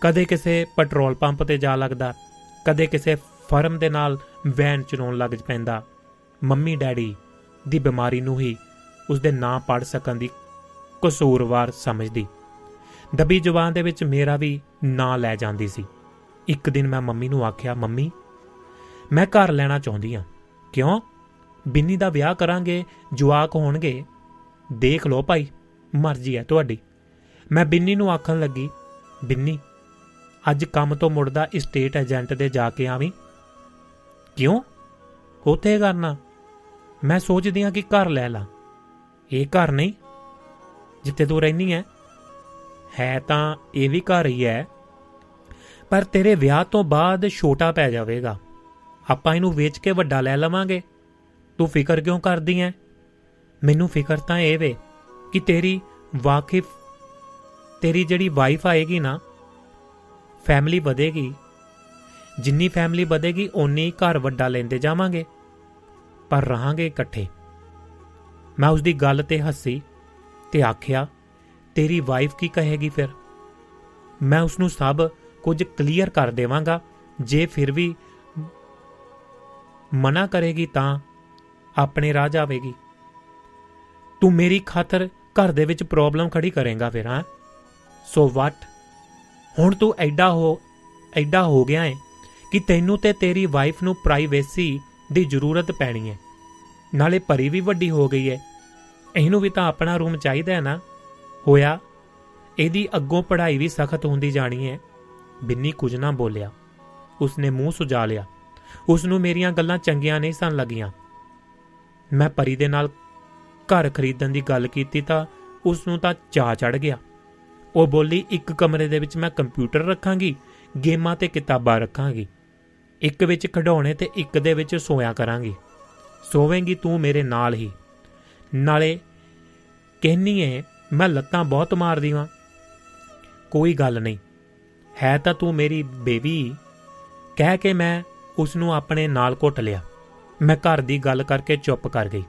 ਕਦੇ ਕਿਸੇ ਪੈਟਰੋਲ ਪੰਪ ਤੇ ਜਾ ਲੱਗਦਾ, ਕਦੇ ਕਿਸੇ ਫਰਮ ਦੇ ਨਾਲ ਵੈਨ ਚਲਾਉਣ ਲੱਗ ਪੈਂਦਾ। ਮੰਮੀ ਡੈਡੀ ਦੀ ਬਿਮਾਰੀ ਨੂੰ ਹੀ ਉਸ ਦੇ ਨਾਂ ਪੜ ਸਕਣ ਦੀ ਕਸੂਰਵਾਰ ਸਮਝਦੀ। ਦਬੀ ਜ਼ੁਬਾਨ ਦੇ ਵਿੱਚ ਮੇਰਾ ਵੀ ਨਾਂ ਲੈ ਜਾਂਦੀ ਸੀ। ਇੱਕ ਦਿਨ ਮੈਂ ਮੰਮੀ ਨੂੰ ਆਖਿਆ, ਮੰਮੀ, ਮੈਂ ਘਰ ਲੈਣਾ ਚਾਹੁੰਦੀ ਹਾਂ। ਕਿਉਂ? ਬਿੰਨੀ ਦਾ ਵਿਆਹ ਕਰਾਂਗੇ, ਜਵਾਕ ਹੋਣਗੇ। ਦੇਖ ਲਓ ਭਾਈ, ਮਰਜ਼ੀ ਹੈ ਤੁਹਾਡੀ। ਮੈਂ ਬਿੰਨੀ ਨੂੰ ਆਖਣ ਲੱਗੀ, ਬਿੰਨੀ, ਅੱਜ ਕੰਮ ਤੋਂ ਮੁੜਦਾ ਸਟੇਟ ਏਜੰਟ ਦੇ ਜਾ ਕੇ ਆਵੀਂ। ਕਿਉਂ? ਉਥੇ ਕਰਨਾ। ਮੈਂ ਸੋਚਦੀ ਹਾਂ ਕਿ ਘਰ ਲੈ ਲਾਂ। ਇਹ ਘਰ ਨਹੀਂ, ਜਿੱਥੇ ਤੂੰ ਰਹਿਨੀ ਹੈ। ਹੈ ਤਾਂ ਇਹ ਵੀ ਘਰ ਹੀ ਹੈ, ਪਰ ਤੇਰੇ ਵਿਆਹ ਤੋਂ ਬਾਅਦ ਛੋਟਾ ਪੈ ਜਾਵੇਗਾ। ਆਪਾਂ ਇਹਨੂੰ ਵੇਚ ਕੇ ਵੱਡਾ ਲੈ ਲਵਾਂਗੇ। ਤੂੰ ਫਿਕਰ ਕਿਉਂ ਕਰਦੀ ਐ ਮੈਨੂੰ ਫਿਕਰ ਤਾਂ ਇਹ ਵੇ ਕਿ ਤੇਰੀ ਵਾਕਿਫ, ਤੇਰੀ ਜਿਹੜੀ ਵਾਈਫ ਆਏਗੀ ਨਾ, ਫੈਮਿਲੀ ਵਧੇਗੀ। ਜਿੰਨੀ ਫੈਮਿਲੀ ਵਧੇਗੀ, ਓਨੀ ਘਰ ਵੱਡਾ ਲੈਂਦੇ ਜਾਵਾਂਗੇ। ਪਰ ਰਹਾਂਗੇ ਇਕੱਠੇ। ਮੈਂ ਉਸ ਦੀ ਗੱਲ ਤੇ ਹੱਸੀ ਤੇ ਆਖਿਆ, ਤੇਰੀ ਵਾਈਫ ਕੀ ਕਹੇਗੀ ਫਿਰ? ਮੈਂ ਉਸ ਨੂੰ ਸਭ ਕੁਝ ਕਲੀਅਰ ਕਰ ਦੇਵਾਂਗਾ, ਜੇ ਫਿਰ ਵੀ ਮਨਾ ਕਰੇਗੀ ਤਾਂ ਆਪਣੇ ਰਾਹ ਜਾਵੇਗੀ। ਤੂੰ ਮੇਰੀ ਖਾਤਰ ਘਰ ਦੇ ਵਿੱਚ ਪ੍ਰੋਬਲਮ ਖੜੀ ਕਰੇਗਾ ਫਿਰ, ਹਾਂ? ਸੋ ਵਾਟ ਹੁਣ ਤੂੰ ਐਡਾ ਹੋ ਐਡਾ ਹੋ ਗਿਆ ਹੈ ਕਿ ਤੈਨੂੰ ਤੇ ਤੇਰੀ ਵਾਈਫ ਨੂੰ ਪ੍ਰਾਈਵੇਸੀ ਦੀ ਜ਼ਰੂਰਤ ਪੈਣੀ ਹੈ ਨਾਲੇ ਪਰੀ ਵੀ ਵੱਡੀ ਹੋ ਗਈ ਹੈ ਇਹਨੂੰ ਵੀ ਤਾਂ ਆਪਣਾ ਰੂਮ ਚਾਹੀਦਾ ਹੈ ਨਾ। ਹੋਇਆ, ਇਹਦੀ ਅੱਗੋਂ ਪੜ੍ਹਾਈ ਵੀ ਸਖਤ ਹੁੰਦੀ ਜਾਣੀ ਹੈ ਬਿੰਨੀ ਕੁਝ ਨਾ ਬੋਲਿਆ। ਉਸਨੇ ਮੂੰਹ ਸੁਜਾ ਲਿਆ। ਉਸ ਨੂੰ ਮੇਰੀਆਂ ਗੱਲਾਂ ਚੰਗੀਆਂ ਨਹੀਂ ਸਨ ਲੱਗੀਆਂ। ਮੈਂ ਪਰੀ ਦੇ ਨਾਲ ਘਰ ਖਰੀਦਣ ਦੀ ਗੱਲ ਕੀਤੀ ਤਾਂ ਉਸ ਨੂੰ ਤਾਂ ਚਾਹ ਚੜ ਗਿਆ। ਉਹ ਬੋਲੀ, ਇੱਕ ਕਮਰੇ ਦੇ ਵਿੱਚ ਮੈਂ ਕੰਪਿਊਟਰ ਰੱਖਾਂਗੀ, ਗੇਮਾਂ ਤੇ ਕਿਤਾਬਾਂ ਰੱਖਾਂਗੀ। ਇੱਕ ਵਿੱਚ ਖਿਡੌਣੇ ਤੇ ਇੱਕ ਦੇ ਵਿੱਚ ਸੋਇਆ ਕਰਾਂਗੀ। ਸੋਵੇਂਗੀ ਤੂੰ ਮੇਰੇ ਨਾਲ ਹੀ। ਨਾਲੇ ਕਹਿਨੀ ਏ ਮੈਂ ਲੱਤਾਂ ਬਹੁਤ ਮਾਰਦੀ ਵਾਂ। ਕੋਈ ਗੱਲ ਨਹੀਂ। ਹੈ ਤਾਂ ਤੂੰ ਮੇਰੀ ਬੇਬੀ। ਕਹਿ ਕੇ ਮੈਂ ਉਸ ਨੂੰ ਆਪਣੇ ਨਾਲ ਘੁੱਟ ਲਿਆ। ਮੈਂ ਘਰ ਦੀ ਗੱਲ ਕਰਕੇ ਚੁੱਪ ਕਰ ਗਈ।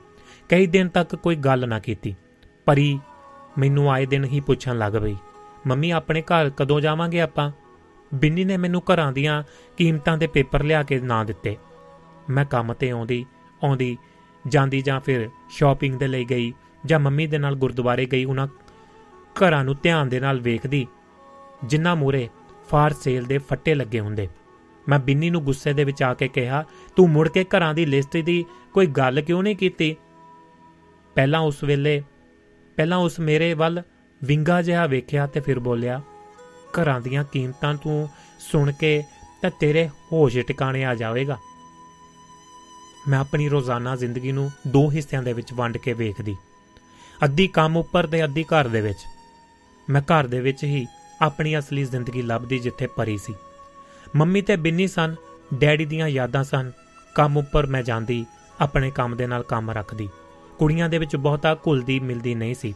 ਕਈ ਦਿਨ ਤੱਕ ਕੋਈ ਗੱਲ ਨਾ ਕੀਤੀ। ਪਰੀ ਮੈਨੂੰ ਆਏ ਦਿਨ ਹੀ ਪੁੱਛਣ ਲੱਗ ਪਈ, ਮੰਮੀ, ਆਪਣੇ ਘਰ ਕਦੋਂ ਜਾਵਾਂਗੇ ਆਪਾਂ? ਬਿੰਨੀ ਨੇ ਮੈਨੂੰ ਘਰਾਂ ਦੀਆਂ ਕੀਮਤਾਂ ਦੇ ਪੇਪਰ ਲਿਆ ਕੇ ਨਾ ਦਿੱਤੇ। ਮੈਂ ਕੰਮ ਤੇ ਆਉਂਦੀ ਆਉਂਦੀ, ਜਾਂਦੀ ਜਾਂ ਫਿਰ ਸ਼ਾਪਿੰਗ ਦੇ ਲਈ ਗਈ ਜਾਂ ਮੰਮੀ ਦੇ ਨਾਲ ਗੁਰਦੁਆਰੇ ਗਈ, ਉਹਨਾਂ ਘਰਾਂ ਨੂੰ ਧਿਆਨ ਦੇ ਨਾਲ ਵੇਖਦੀ, ਜਿੰਨਾ ਮੂਰੇ ਫਾਰ ਸੇਲ ਦੇ ਫੱਟੇ ਲੱਗੇ ਹੁੰਦੇ। ਮੈਂ ਬਿੰਨੀ ਨੂੰ ਗੁੱਸੇ ਦੇ ਵਿੱਚ ਆ ਕੇ ਕਿਹਾ, ਤੂੰ ਮੁੜ ਕੇ ਘਰਾਂ ਦੀ ਲਿਸਟ ਦੀ ਕੋਈ ਗੱਲ ਕਿਉਂ ਨਹੀਂ ਕੀਤੀ? ਪਹਿਲਾਂ ਉਸ ਵੇਲੇ, ਪਹਿਲਾਂ ਉਸ ਮੇਰੇ ਵੱਲ ਵਿੰਗਾ ਜਿਹਾ ਵੇਖਿਆ ਤੇ ਫਿਰ ਬੋਲਿਆ, ਘਰਾਂ ਦੀਆਂ ਕੀਮਤਾਂ ਤੂੰ ਸੁਣ ਕੇ ਤਾਂ ਤੇਰੇ ਹੋਸ਼ ਟਿਕਾਣੇ ਆ ਜਾਵੇਗਾ। ਮੈਂ ਆਪਣੀ ਰੋਜ਼ਾਨਾ ਜ਼ਿੰਦਗੀ ਨੂੰ ਦੋ ਹਿੱਸਿਆਂ ਦੇ ਵਿੱਚ ਵੰਡ ਕੇ ਵੇਖਦੀ। ਅੱਧੀ ਕੰਮ ਉੱਪਰ ਤੇ ਅੱਧੀ ਘਰ ਦੇ ਵਿੱਚ। ਮੈਂ ਘਰ ਦੇ ਵਿੱਚ ਹੀ ਆਪਣੀ ਅਸਲੀ ਜ਼ਿੰਦਗੀ ਲੱਭਦੀ ਜਿੱਥੇ ਪਰੀ ਸੀ। ਮੰਮੀ ਤੇ ਬਿੰਨੀ ਸਨ, ਡੈਡੀ ਦੀਆਂ ਯਾਦਾਂ ਸਨ। ਕੰਮ ਉੱਪਰ ਮੈਂ ਜਾਂਦੀ, ਆਪਣੇ ਕੰਮ ਦੇ ਨਾਲ ਕੰਮ ਰੱਖਦੀ। ਕੁੜੀਆਂ ਦੇ ਵਿੱਚ ਬਹੁਤਾ ਘੁਲਦੀ ਮਿਲਦੀ ਨਹੀਂ ਸੀ।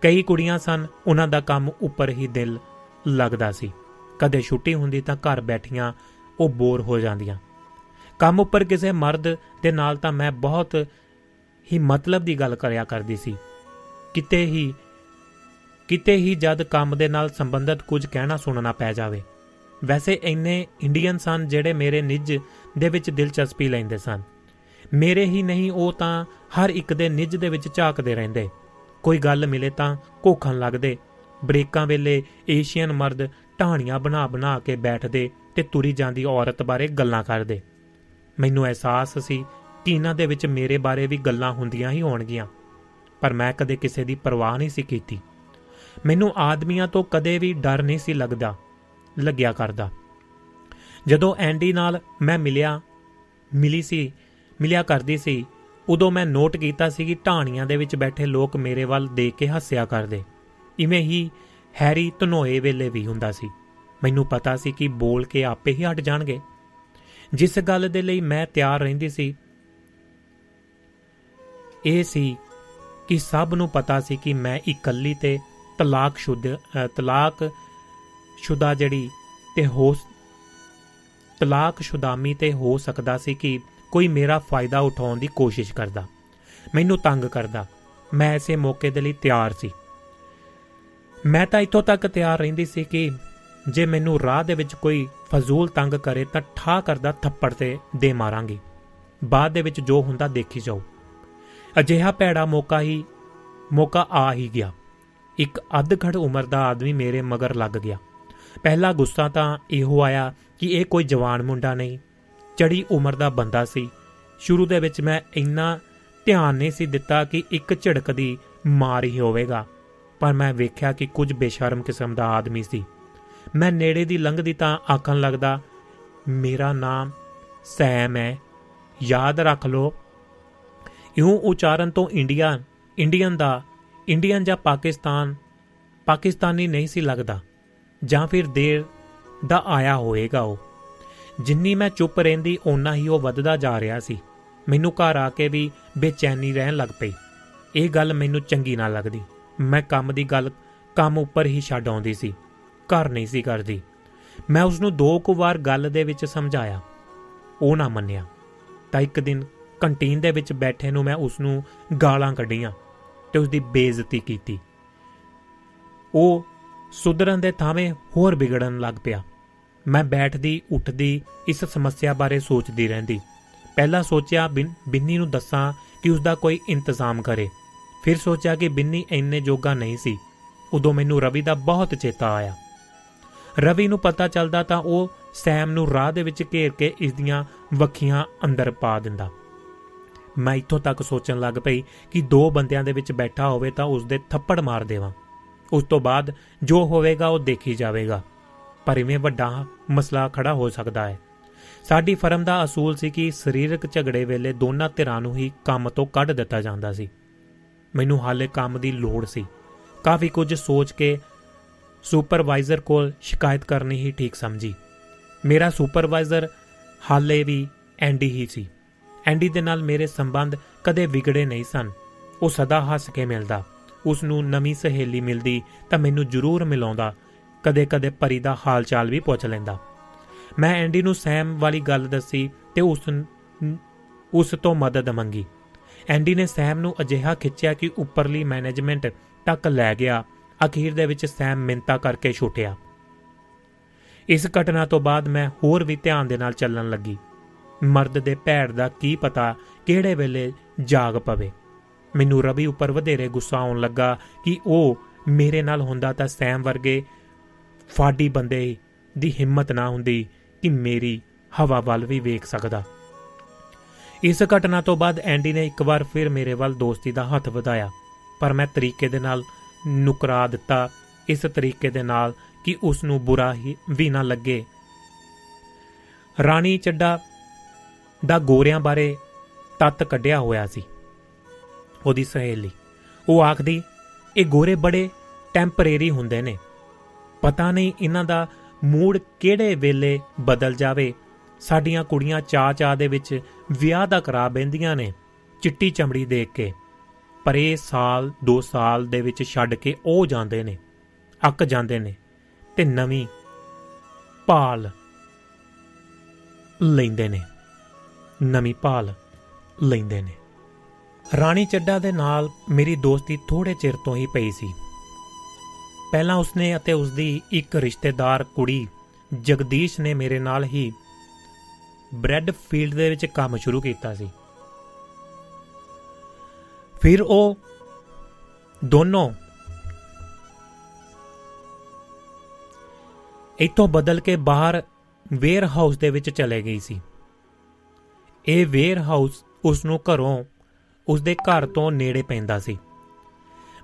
ਕਈ ਕੁੜੀਆਂ ਸਨ, ਉਹਨਾਂ ਦਾ ਕੰਮ ਉੱਪਰ ਹੀ ਦਿਲ ਲੱਗਦਾ ਸੀ। ਕਦੇ ਛੁੱਟੀ ਹੁੰਦੀ ਤਾਂ ਘਰ ਬੈਠੀਆਂ ਉਹ ਬੋਰ ਹੋ ਜਾਂਦੀਆਂ। ਕੰਮ ਉੱਪਰ ਕਿਸੇ ਮਰਦ ਦੇ ਨਾਲ ਤਾਂ ਮੈਂ ਬਹੁਤ ਹੀ ਮਤਲਬ ਦੀ ਗੱਲ ਕਰਿਆ ਕਰਦੀ ਸੀ। ਕਿਤੇ ਹੀ ਕਿਤੇ ਹੀ ਜਦ ਕੰਮ ਦੇ ਨਾਲ ਸੰਬੰਧਿਤ ਕੁਝ ਕਹਿਣਾ ਸੁਣਨਾ ਪੈ ਜਾਵੇ। ਵੈਸੇ ਇੰਨੇ ਇੰਡੀਅਨ ਸਨ ਜਿਹੜੇ ਮੇਰੇ ਨਿੱਜ ਦੇ ਵਿੱਚ ਦਿਲਚਸਪੀ ਲੈਂਦੇ ਸਨ। ਮੇਰੇ ਹੀ ਨਹੀਂ, ਉਹ ਤਾਂ ਹਰ ਇੱਕ ਦੇ ਨਿੱਜ ਦੇ ਵਿੱਚ ਝਾਕਦੇ ਰਹਿੰਦੇ। ਕੋਈ ਗੱਲ ਮਿਲੇ ਤਾਂ ਕੋਖਣ ਲੱਗਦੇ। ਬ੍ਰੇਕਾਂ ਵੇਲੇ ਏਸ਼ੀਅਨ ਮਰਦ ਢਾਣੀਆਂ ਬਣਾ ਬਣਾ ਕੇ ਬੈਠਦੇ ਤੇ ਤੁਰੀ ਜਾਂਦੀ ਔਰਤ ਬਾਰੇ ਗੱਲਾਂ ਕਰਦੇ। ਮੈਨੂੰ ਅਹਿਸਾਸ ਸੀ ਕਿ ਇਹਨਾਂ ਦੇ ਵਿੱਚ ਮੇਰੇ ਬਾਰੇ ਵੀ ਗੱਲਾਂ ਹੁੰਦੀਆਂ ਹੀ ਹੋਣਗੀਆਂ, ਪਰ ਮੈਂ ਕਦੇ ਕਿਸੇ ਦੀ ਪਰਵਾਹ ਨਹੀਂ ਸੀ ਕੀਤੀ। ਮੈਨੂੰ ਆਦਮੀਆਂ ਤੋਂ ਕਦੇ ਵੀ ਡਰ ਨਹੀਂ ਸੀ ਲੱਗਦਾ, ਲੱਗਿਆ ਕਰਦਾ। ਜਦੋਂ ਐਂਡੀ ਨਾਲ ਮੈਂ ਮਿਲਿਆ, ਮਿਲੀ ਸੀ, ਮਿਲਿਆ ਕਰਦੀ ਸੀ, ਉਦੋਂ ਮੈਂ ਨੋਟ ਕੀਤਾ ਸੀ ਕਿ ਢਾਣੀਆਂ ਦੇ ਵਿੱਚ ਬੈਠੇ ਲੋਕ ਮੇਰੇ ਵੱਲ ਦੇਖ ਕੇ ਹੱਸਿਆ ਕਰਦੇ। ਇਵੇਂ ਹੀ ਹੈਰੀ ਧਨੋਏ ਵੇਲੇ ਵੀ ਹੁੰਦਾ ਸੀ। ਮੈਨੂੰ ਪਤਾ ਸੀ ਕਿ ਬੋਲ ਕੇ ਆਪੇ ਹੀ ਹਟ ਜਾਣਗੇ। ਜਿਸ ਗੱਲ ਦੇ ਲਈ ਮੈਂ ਤਿਆਰ ਰਹਿੰਦੀ ਸੀ, ਇਹ ਸੀ ਕਿ ਸਭ ਨੂੰ ਪਤਾ ਸੀ ਕਿ ਮੈਂ ਇਕੱਲੀ ਤੇ ਤਲਾਕ ਸ਼ੁੱਧ ਤਲਾਕ ਸ਼ੁਦਾ ਜਿਹੜੀ ਤੇ ਹੋ ਤਲਾਕ ਸ਼ੁਦਾਮੀ ਤੇ ਹੋ ਸਕਦਾ ਸੀ ਕਿ ਕੋਈ ਮੇਰਾ ਫਾਇਦਾ ਉਠਾਉਣ ਦੀ ਕੋਸ਼ਿਸ਼ ਕਰਦਾ। ਮੈਨੂੰ ਤੰਗ ਕਰਦਾ। ਮੈਂ ਐਸੇ ਮੌਕੇ ਦੇ ਲਈ ਤਿਆਰ ਸੀ। ਮੈਂ ਤਾਂ ਇੱਥੋਂ ਤੱਕ ਤਿਆਰ ਰਹਿੰਦੀ ਸੀ ਕਿ ਜੇ ਮੈਨੂੰ ਰਾਹ ਦੇ ਵਿੱਚ ਕੋਈ ਫਜ਼ੂਲ ਤੰਗ ਕਰੇ ਤਾਂ ਠਾ ਕਰਦਾ ਥੱਪੜ ਤੇ ਦੇ ਮਾਰਾਂਗੀ। ਬਾਅਦ ਦੇ ਵਿੱਚ ਜੋ ਹੁੰਦਾ ਦੇਖੀ ਜਾਓ ਅਜਿਹਾ ਭੈੜਾ ਮੌਕਾ ਹੀ, ਮੌਕਾ ਆ ਹੀ ਗਿਆ। ਇੱਕ ਅੱਧਖੜ ਉਮਰ ਦਾ ਆਦਮੀ ਮੇਰੇ ਮਗਰ ਲੱਗ ਗਿਆ। ਪਹਿਲਾ ਗੁੱਸਾ ਤਾਂ ਇਹੋ ਆਇਆ ਕਿ ਇਹ ਕੋਈ ਜਵਾਨ ਮੁੰਡਾ ਨਹੀਂ। ਚੜੀ ਉਮਰ ਦਾ ਬੰਦਾ ਸੀ। ਸ਼ੁਰੂ ਦੇ ਵਿੱਚ ਮੈਂ ਇੰਨਾ ਧਿਆਨ ਨਹੀਂ ਸੀ ਦਿੱਤਾ ਕਿ ਇੱਕ ਝੜਕ ਦੀ ਮਾਰ ਹੀ ਹੋਵੇਗਾ। ਪਰ ਮੈਂ ਵੇਖਿਆ ਕਿ ਕੁਝ ਬੇਸ਼ਰਮ ਕਿਸਮ ਦਾ ਆਦਮੀ ਸੀ। ਮੈਂ ਨੇੜੇ ਦੀ ਲੰਘਦੀ ਤਾਂ ਆਖਣ ਲੱਗਦਾ, ਮੇਰਾ ਨਾਮ ਸੈਮ ਹੈ। ਯਾਦ ਰੱਖ ਲਓ, ਇਉਂ ਉਚਾਰਨ ਤੋਂ ਇੰਡੀਆ, ਇੰਡੀਅਨ ਦਾ, ਇੰਡੀਅਨ ਜਾਂ ਪਾਕਿਸਤਾਨ, ਪਾਕਿਸਤਾਨੀ ਨਹੀਂ ਸੀ ਲੱਗਦਾ, ਜਾਂ ਫਿਰ ਦੇਰ ਦਾ ਆਇਆ ਹੋਵੇਗਾ ਉਹ। ਜਿੰਨੀ ਮੈਂ ਚੁੱਪ ਰਹਿੰਦੀ, ਓਨਾ ਹੀ ਉਹ ਵੱਧਦਾ ਜਾ ਰਿਹਾ ਸੀ। ਮੈਨੂੰ ਘਰ ਆ ਕੇ ਵੀ ਬੇਚੈਨੀ ਰਹਿਣ ਲੱਗ ਪਈ। ਇਹ ਗੱਲ ਮੈਨੂੰ ਚੰਗੀ ਨਾ ਲੱਗਦੀ। ਮੈਂ ਕੰਮ ਦੀ ਗੱਲ ਕੰਮ ਉੱਪਰ ਹੀ ਛੱਡ ਆਉਂਦੀ ਸੀ। ਘਰ ਨਹੀਂ ਸੀ ਕਰਦੀ। ਮੈਂ ਉਸ ਨੂੰ ਦੋ ਕੁ ਵਾਰ ਗੱਲ ਦੇ ਵਿੱਚ ਸਮਝਾਇਆ। ਉਹ ਨਾ ਮੰਨਿਆ। ਤਾਂ ਇੱਕ ਦਿਨ ਕੰਟੀਨ ਦੇ ਵਿੱਚ ਬੈਠੇ ਨੂੰ ਮੈਂ ਉਸ ਨੂੰ ਗਾਲਾਂ ਕੱਢੀਆਂ ਤੇ ਉਸ ਦੀ ਬੇਇੱਜ਼ਤੀ ਕੀਤੀ। ਉਹ ਸੁਧਰਨ ਦੇ ਥਾਵੇਂ ਹੋਰ ਵਿਗੜਨ ਲੱਗ ਪਿਆ। ਮੈਂ ਬੈਠਦੀ, ਉੱਠਦੀ, ਇਸ ਸਮੱਸਿਆ ਬਾਰੇ ਸੋਚਦੀ ਰਹਿੰਦੀ। ਪਹਿਲਾਂ ਸੋਚਿਆ, ਬਿੰਨੀ ਨੂੰ ਦੱਸਾਂ ਕਿ ਉਸ ਦਾ ਕੋਈ ਇੰਤਜ਼ਾਮ ਕਰੇ। ਫਿਰ ਸੋਚਿਆ ਕਿ ਬਿੰਨੀ ਇੰਨੇ ਜੋਗਾ ਨਹੀਂ ਸੀ। ਉਦੋਂ ਮੈਨੂੰ ਰਵੀ ਦਾ ਬਹੁਤ ਚੇਤਾ ਆਇਆ। ਰਵੀ ਨੂੰ ਪਤਾ ਚੱਲਦਾ ਤਾਂ ਉਹ ਸੈਮ ਨੂੰ ਰਾਹ ਦੇ ਵਿੱਚ ਘੇਰ ਕੇ ਇਸ ਦੀਆਂ ਵੱਖੀਆਂ ਅੰਦਰ ਪਾ ਦਿੰਦਾ। ਮੈਂ ਇੱਥੋਂ ਤੱਕ ਸੋਚਣ ਲੱਗ ਪਈ ਕਿ ਦੋ ਬੰਦਿਆਂ ਦੇ ਵਿੱਚ ਬੈਠਾ ਹੋਵੇ ਤਾਂ ਉਸ ਦੇ ਥੱਪੜ ਮਾਰ ਦੇਵਾਂ। ਉਸ ਤੋਂ ਬਾਅਦ ਜੋ ਹੋਵੇਗਾ ਉਹ ਦੇਖੀ ਜਾਵੇਗਾ। ਪਰ ਇਵੇਂ ਵੱਡਾ ਮਸਲਾ ਖੜਾ ਹੋ ਸਕਦਾ ਹੈ। ਸਾਡੀ ਫਰਮ ਦਾ ਅਸੂਲ ਸੀ ਕਿ ਸਰੀਰਕ ਝਗੜੇ ਵੇਲੇ ਦੋਨਾਂ ਧਿਰਾਂ ਨੂੰ ਹੀ ਕੰਮ ਤੋਂ ਕੱਢ ਦਿੱਤਾ ਜਾਂਦਾ ਸੀ। ਮੈਨੂੰ ਹਾਲੇ ਕੰਮ ਦੀ ਲੋੜ ਸੀ। ਕਾਫੀ ਕੁਝ ਸੋਚ ਕੇ ਸੁਪਰਵਾਈਜ਼ਰ ਕੋਲ ਸ਼ਿਕਾਇਤ ਕਰਨੀ ਹੀ ਠੀਕ ਸਮਝੀ। ਮੇਰਾ ਸੁਪਰਵਾਈਜ਼ਰ ਹਾਲੇ ਵੀ ਐਂਡੀ ਹੀ ਸੀ। ਐਂਡੀ ਦੇ ਨਾਲ ਮੇਰੇ ਸੰਬੰਧ ਕਦੇ ਵਿਗੜੇ ਨਹੀਂ ਸਨ। ਉਹ ਸਦਾ ਹੱਸ ਕੇ ਮਿਲਦਾ। ਉਸ ਨੂੰ ਨਵੀਂ ਸਹੇਲੀ ਮਿਲਦੀ ਤਾਂ ਮੈਨੂੰ ਜ਼ਰੂਰ ਮਿਲਾਉਂਦਾ। ਕਦੇ-ਕਦੇ ਪਰੀ ਦਾ ਹਾਲ ਚਾਲ ਵੀ ਪੁੱਛ ਲੈਂਦਾ। ਮੈਂ ਐਂਡੀ ਨੂੰ ਸੈਮ ਵਾਲੀ ਗੱਲ ਦੱਸੀ ਤੇ ਉਸ ਉਸ ਤੋਂ ਮਦਦ ਮੰਗੀ। ਐਂਡੀ ਨੇ ਸੈਮ ਨੂੰ ਅਜਿਹਾ ਖਿੱਚਿਆ ਕਿ ਉੱਪਰਲੀ ਮੈਨੇਜਮੈਂਟ ਤੱਕ ਲੈ ਗਿਆ ਅਖੀਰ ਦੇ ਵਿੱਚ ਸੈਮ ਮਿੰਤਾ ਕਰਕੇ ਛੁੱਟਿਆ। ਇਸ ਘਟਨਾ ਤੋਂ ਬਾਅਦ ਮੈਂ ਹੋਰ ਵੀ ਧਿਆਨ ਦੇ ਨਾਲ ਚੱਲਣ ਲੱਗੀ। ਮਰਦ ਦੇ ਭੈੜ ਦਾ ਕੀ ਪਤਾ ਕਿਹੜੇ ਵੇਲੇ ਜਾਗ ਪਵੇ। ਮੈਨੂੰ ਰਵੀ ਉੱਪਰ ਵਧੇਰੇ ਗੁੱਸਾ ਆਉਣ ਲੱਗਾ ਕਿ ਉਹ ਮੇਰੇ ਨਾਲ ਹੁੰਦਾ ਤਾਂ ਸੈਮ ਵਰਗੇ ਫਾਡੀ ਬੰਦੇ ਦੀ ਹਿੰਮਤ ਨਾ ਹੁੰਦੀ ਕਿ ਮੇਰੀ ਹਵਾ ਵੱਲ ਵੀ ਵੇਖ ਸਕਦਾ। ਇਸ ਘਟਨਾ ਤੋਂ ਬਾਅਦ ਐਂਡੀ ਨੇ ਇੱਕ ਵਾਰ ਫਿਰ ਮੇਰੇ ਵੱਲ ਦੋਸਤੀ ਦਾ ਹੱਥ ਵਧਾਇਆ, ਪਰ ਮੈਂ ਤਰੀਕੇ ਦੇ ਨਾਲ ਨੁਕਰਾ ਦਿੱਤਾ ਇਸ ਤਰੀਕੇ ਦੇ ਨਾਲ ਕਿ ਉਸ ਨੂੰ ਬੁਰਾ ਹੀ ਵੀ ਨਾ ਲੱਗੇ। ਰਾਣੀ ਚੱਡਾ ਦਾ ਗੋਰਿਆਂ ਬਾਰੇ ਤੱਤ ਕੱਢਿਆ ਹੋਇਆ ਸੀ ਉਹਦੀ ਸਹੇਲੀ। ਉਹ ਆਖਦੀ, ਇਹ ਗੋਰੇ ਬੜੇ ਟੈਂਪਰੇਰੀ ਹੁੰਦੇ ਨੇ। ਪਤਾ ਨਹੀਂ ਇਹਨਾਂ ਦਾ ਮੂਡ ਕਿਹੜੇ ਵੇਲੇ ਬਦਲ ਜਾਵੇ। ਸਾਡੀਆਂ ਕੁੜੀਆਂ ਚਾ ਚਾ ਦੇ ਵਿੱਚ ਵਿਆਹ ਦਾ ਕਰਾ ਬੈੰਦੀਆਂ ਨੇ ਚਿੱਟੀ ਚਮੜੀ ਦੇਖ ਕੇ। ਪਰ ਇਹ ਸਾਲ 2 ਸਾਲ ਦੇ ਵਿੱਚ ਛੱਡ ਕੇ ਉਹ ਜਾਂਦੇ ਨੇ, ਅੱਕ ਜਾਂਦੇ ਨੇ ਤੇ ਨਵੀਂ ਭਾਲ ਲੈਂਦੇ ਨੇ, ਨਵੀਂ ਭਾਲ ਲੈਂਦੇ ਨੇ। ਰਾਣੀ ਚੱਡਾ ਦੇ ਨਾਲ ਮੇਰੀ ਦੋਸਤੀ ਥੋੜੇ ਚਿਰ ਤੋਂ ਹੀ ਪਈ ਸੀ। ਪਹਿਲਾਂ ਉਸਨੇ ਅਤੇ ਉਸਦੀ ਇੱਕ ਰਿਸ਼ਤੇਦਾਰ ਕੁੜੀ ਜਗਦੀਸ਼ ਨੇ ਮੇਰੇ ਨਾਲ ਹੀ ਬ੍ਰੈਡ ਫੀਲਡ ਦੇ ਵਿੱਚ ਕੰਮ ਸ਼ੁਰੂ ਕੀਤਾ ਸੀ। ਫਿਰ ਉਹ ਦੋਨੋਂ ਇੱਥੋਂ ਬਦਲ ਕੇ ਬਾਹਰ ਵੇਅਰ ਹਾਊਸ ਦੇ ਵਿੱਚ ਚਲੇ ਗਈ ਸੀ। ਇਹ ਵੇਅਰ ਹਾਊਸ ਉਸ ਨੂੰ ਘਰੋਂ ਉਸ ਦੇ ਘਰ ਤੋਂ ਨੇੜੇ ਪੈਂਦਾ ਸੀ।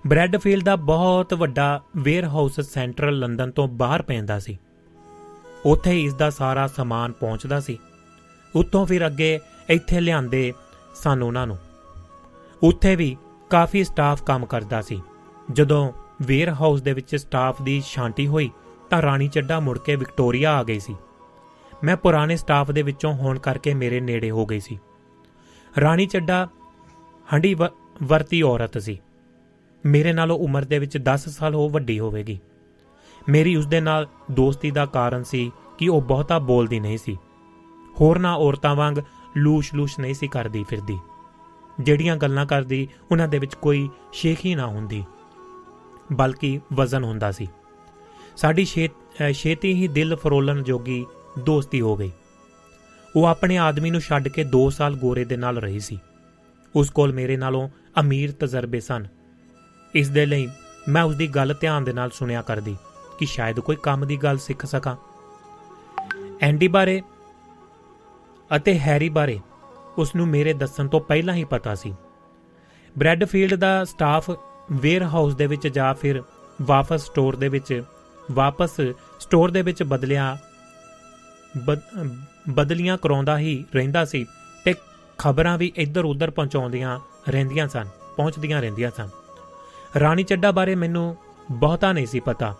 ਬ੍ਰੈਡਫੀਲਡ ਦਾ ਬਹੁਤ ਵੱਡਾ ਵੇਅਰ ਹਾਊਸ ਸੈਂਟਰਲ ਲੰਡਨ ਤੋਂ ਬਾਹਰ ਪੈਂਦਾ ਸੀ। ਉੱਥੇ ਇਸ ਦਾ ਸਾਰਾ ਸਮਾਨ ਪਹੁੰਚਦਾ ਸੀ। ਉੱਥੋਂ ਫਿਰ ਅੱਗੇ ਇੱਥੇ ਲਿਆਂਦੇ ਸਨ ਉਹਨਾਂ ਨੂੰ। ਉੱਥੇ ਵੀ ਕਾਫੀ ਸਟਾਫ ਕੰਮ ਕਰਦਾ ਸੀ। ਜਦੋਂ ਵੇਅਰ ਹਾਊਸ ਦੇ ਵਿੱਚ ਸਟਾਫ ਦੀ ਸ਼ਾਂਤੀ ਹੋਈ, ਤਾਂ ਰਾਣੀ ਚੱਡਾ ਮੁੜ ਕੇ ਵਿਕਟੋਰੀਆ ਆ ਗਈ ਸੀ। ਮੈਂ ਪੁਰਾਣੇ ਸਟਾਫ ਦੇ ਵਿੱਚੋਂ ਹੋਣ ਕਰਕੇ ਮੇਰੇ ਨੇੜੇ ਹੋ ਗਈ ਸੀ। ਰਾਣੀ ਚੱਡਾ ਹੰਡੀ ਵਰਤੀ ਔਰਤ ਸੀ। ਮੇਰੇ ਨਾਲੋਂ ਉਮਰ ਦੇ ਵਿੱਚ 10 ਸਾਲ ਉਹ ਵੱਡੀ ਹੋਵੇਗੀ। ਮੇਰੀ ਉਸ ਦੇ ਨਾਲ ਦੋਸਤੀ ਦਾ ਕਾਰਨ ਸੀ ਕਿ ਉਹ ਬਹੁਤਾ ਬੋਲਦੀ ਨਹੀਂ ਸੀ। ਹੋਰਨਾਂ ਔਰਤਾਂ ਵਾਂਗ ਲੂਸ਼-ਲੂਸ਼ ਨਹੀਂ ਸੀ ਕਰਦੀ ਫਿਰਦੀ। ਜਿਹੜੀਆਂ ਗੱਲਾਂ ਕਰਦੀ, ਉਹਨਾਂ ਦੇ ਵਿੱਚ ਕੋਈ ਸ਼ੇਖੀ ਨਾ ਹੁੰਦੀ, ਬਲਕਿ ਵਜ਼ਨ ਹੁੰਦਾ ਸੀ। ਸਾਡੀ ਛੇਤੀ ਹੀ ਦਿਲ ਫਰੋਲਣ ਜੋਗੀ ਦੋਸਤੀ ਹੋ ਗਈ। ਉਹ ਆਪਣੇ ਆਦਮੀ ਨੂੰ ਛੱਡ ਕੇ 2 ਸਾਲ ਗੋਰੇ ਦੇ ਨਾਲ ਰਹੀ ਸੀ। ਉਸ ਕੋਲ ਮੇਰੇ ਨਾਲੋਂ ਅਮੀਰ ਤਜਰਬੇ ਸਨ। ਇਸ ਦੇ ਲਈ ਮੈਂ ਉਸ ਦੀ ਗੱਲ ਧਿਆਨ ਦੇ ਨਾਲ ਸੁਣਿਆ ਕਰਦੀ ਕਿ ਸ਼ਾਇਦ ਕੋਈ ਕੰਮ ਦੀ ਗੱਲ ਸਿੱਖ ਸਕਾਂ। ਐਂਡੀ ਬਾਰੇ ਅਤੇ ਹੈਰੀ ਬਾਰੇ ਉਸ ਨੂੰ ਮੇਰੇ ਦੱਸਣ ਤੋਂ ਪਹਿਲਾਂ ਹੀ ਪਤਾ ਸੀ। ਬ੍ਰੈਡਫੀਲਡ ਦਾ ਸਟਾਫ ਵੇਅਰ ਹਾਊਸ ਦੇ ਵਿੱਚ ਜਾ ਫਿਰ ਵਾਪਸ ਸਟੋਰ ਦੇ ਵਿੱਚ, ਵਾਪਸ ਸਟੋਰ ਦੇ ਵਿੱਚ ਬਦਲਿਆ ਬਦਲੀਆਂ ਕਰਾਉਂਦਾ ਹੀ ਰਹਿੰਦਾ ਸੀ ਤੇ ਖਬਰਾਂ ਵੀ ਇੱਧਰ ਉੱਧਰ ਪਹੁੰਚਾਉਂਦੀਆਂ ਰਹਿੰਦੀਆਂ ਸਨ, ਪਹੁੰਚਦੀਆਂ ਰਹਿੰਦੀਆਂ ਸਨ। ਰਾਣੀ ਚੱਡਾ ਬਾਰੇ ਮੈਨੂੰ ਬਹੁਤਾ ਨਹੀਂ ਸੀ ਪਤਾ।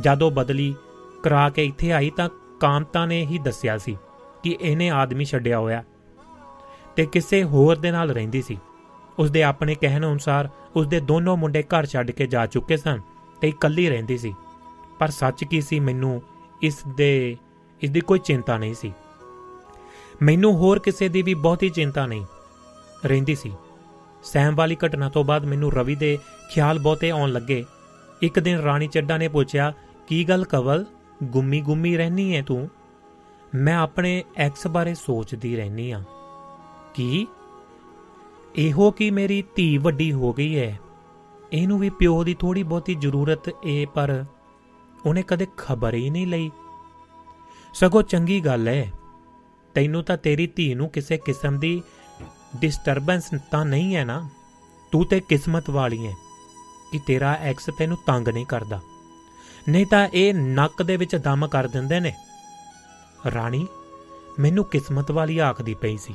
ਜਦੋਂ ਬਦਲੀ ਕਰਾ ਕੇ ਇੱਥੇ ਆਈ ਤਾਂ ਕਾਂਤਾ ਨੇ ਹੀ ਦੱਸਿਆ ਸੀ ਕਿ ਇਹਨੇ ਆਦਮੀ ਛੱਡਿਆ ਹੋਇਆ। ਤੇ ਕਿਸੇ ਹੋਰ ਦੇ ਨਾਲ ਰਹਿੰਦੀ ਸੀ। ਉਸ ਦੇ ਆਪਣੇ ਕਹਿਣ ਅਨੁਸਾਰ ਉਸ ਦੇ ਦੋਨੋਂ ਮੁੰਡੇ ਘਰ ਛੱਡ ਕੇ ਜਾ ਚੁੱਕੇ ਸਨ ਤੇ ਇਕੱਲੀ ਰਹਿੰਦੀ ਸੀ। ਪਰ ਸੱਚ ਕੀ ਸੀ ਮੈਨੂੰ ਇਸ ਦੇ, ਇਸ ਦੀ ਕੋਈ ਚਿੰਤਾ ਨਹੀਂ ਸੀ। ਮੈਨੂੰ ਹੋਰ ਕਿਸੇ ਦੀ ਵੀ ਬਹੁਤੀ ਚਿੰਤਾ ਨਹੀਂ। ਰਹਿੰਦੀ ਸੀ। ਸੈਮ ਵਾਲੀ ਘਟਨਾ ਤੋਂ ਬਾਅਦ ਮੈਨੂੰ ਰਵੀ ਦੇ ਖਿਆਲ ਬਹੁਤੇ ਆਉਣ ਲੱਗੇ। ਇੱਕ ਦਿਨ ਰਾਣੀ ਚੱਡਾ ਨੇ ਪੁੱਛਿਆ, ਕੀ ਗੱਲ ਕਵਲ? ਗੁੰਮੀ ਗੁੰਮੀ ਰਹਿਨੀ ਹੈ ਤੂੰ? ਮੈਂ ਆਪਣੇ ਐਕਸ ਬਾਰੇ ਸੋਚਦੀ ਰਹਿਨੀ ਆ। ਕੀ? ਇਹੋ ਕਿ ਮੇਰੀ ਧੀ ਵੱਡੀ ਹੋ ਗਈ ਹੈ ਇਹਨੂੰ ਵੀ ਪਿਓ ਦੀ ਥੋੜੀ ਬਹੁਤੀ ਜ਼ਰੂਰਤ ਏ, ਪਰ ਉਹਨੇ ਕਦੇ ਖਬਰ ਹੀ ਨਹੀਂ ਲਈ। ਸਗੋਂ ਚੰਗੀ ਗੱਲ ਹੈ ਤੈਨੂੰ ਤਾਂ ਤੇਰੀ ਧੀ ਨੂੰ ਕਿਸੇ ਕਿਸਮ ਦੀ ਡਿਸਟਰਬੈਂਸ ਤਾਂ ਨਹੀਂ ਹੈ ਨਾ। ਤੂੰ ਤੇ ਕਿਸਮਤ ਵਾਲੀ ਹੈ ਕਿ ਤੇਰਾ ਐਕਸ ਤੈਨੂੰ ਤੰਗ ਨਹੀਂ ਕਰਦਾ। ਨਹੀਂ ਤਾਂ ਇਹ ਨੱਕ ਦੇ ਵਿੱਚ ਦਮ ਕਰ ਦਿੰਦੇ ਨੇ। ਰਾਣੀ, ਮੈਨੂੰ ਕਿਸਮਤ ਵਾਲੀ ਆਖਦੀ ਪਈ ਸੀ।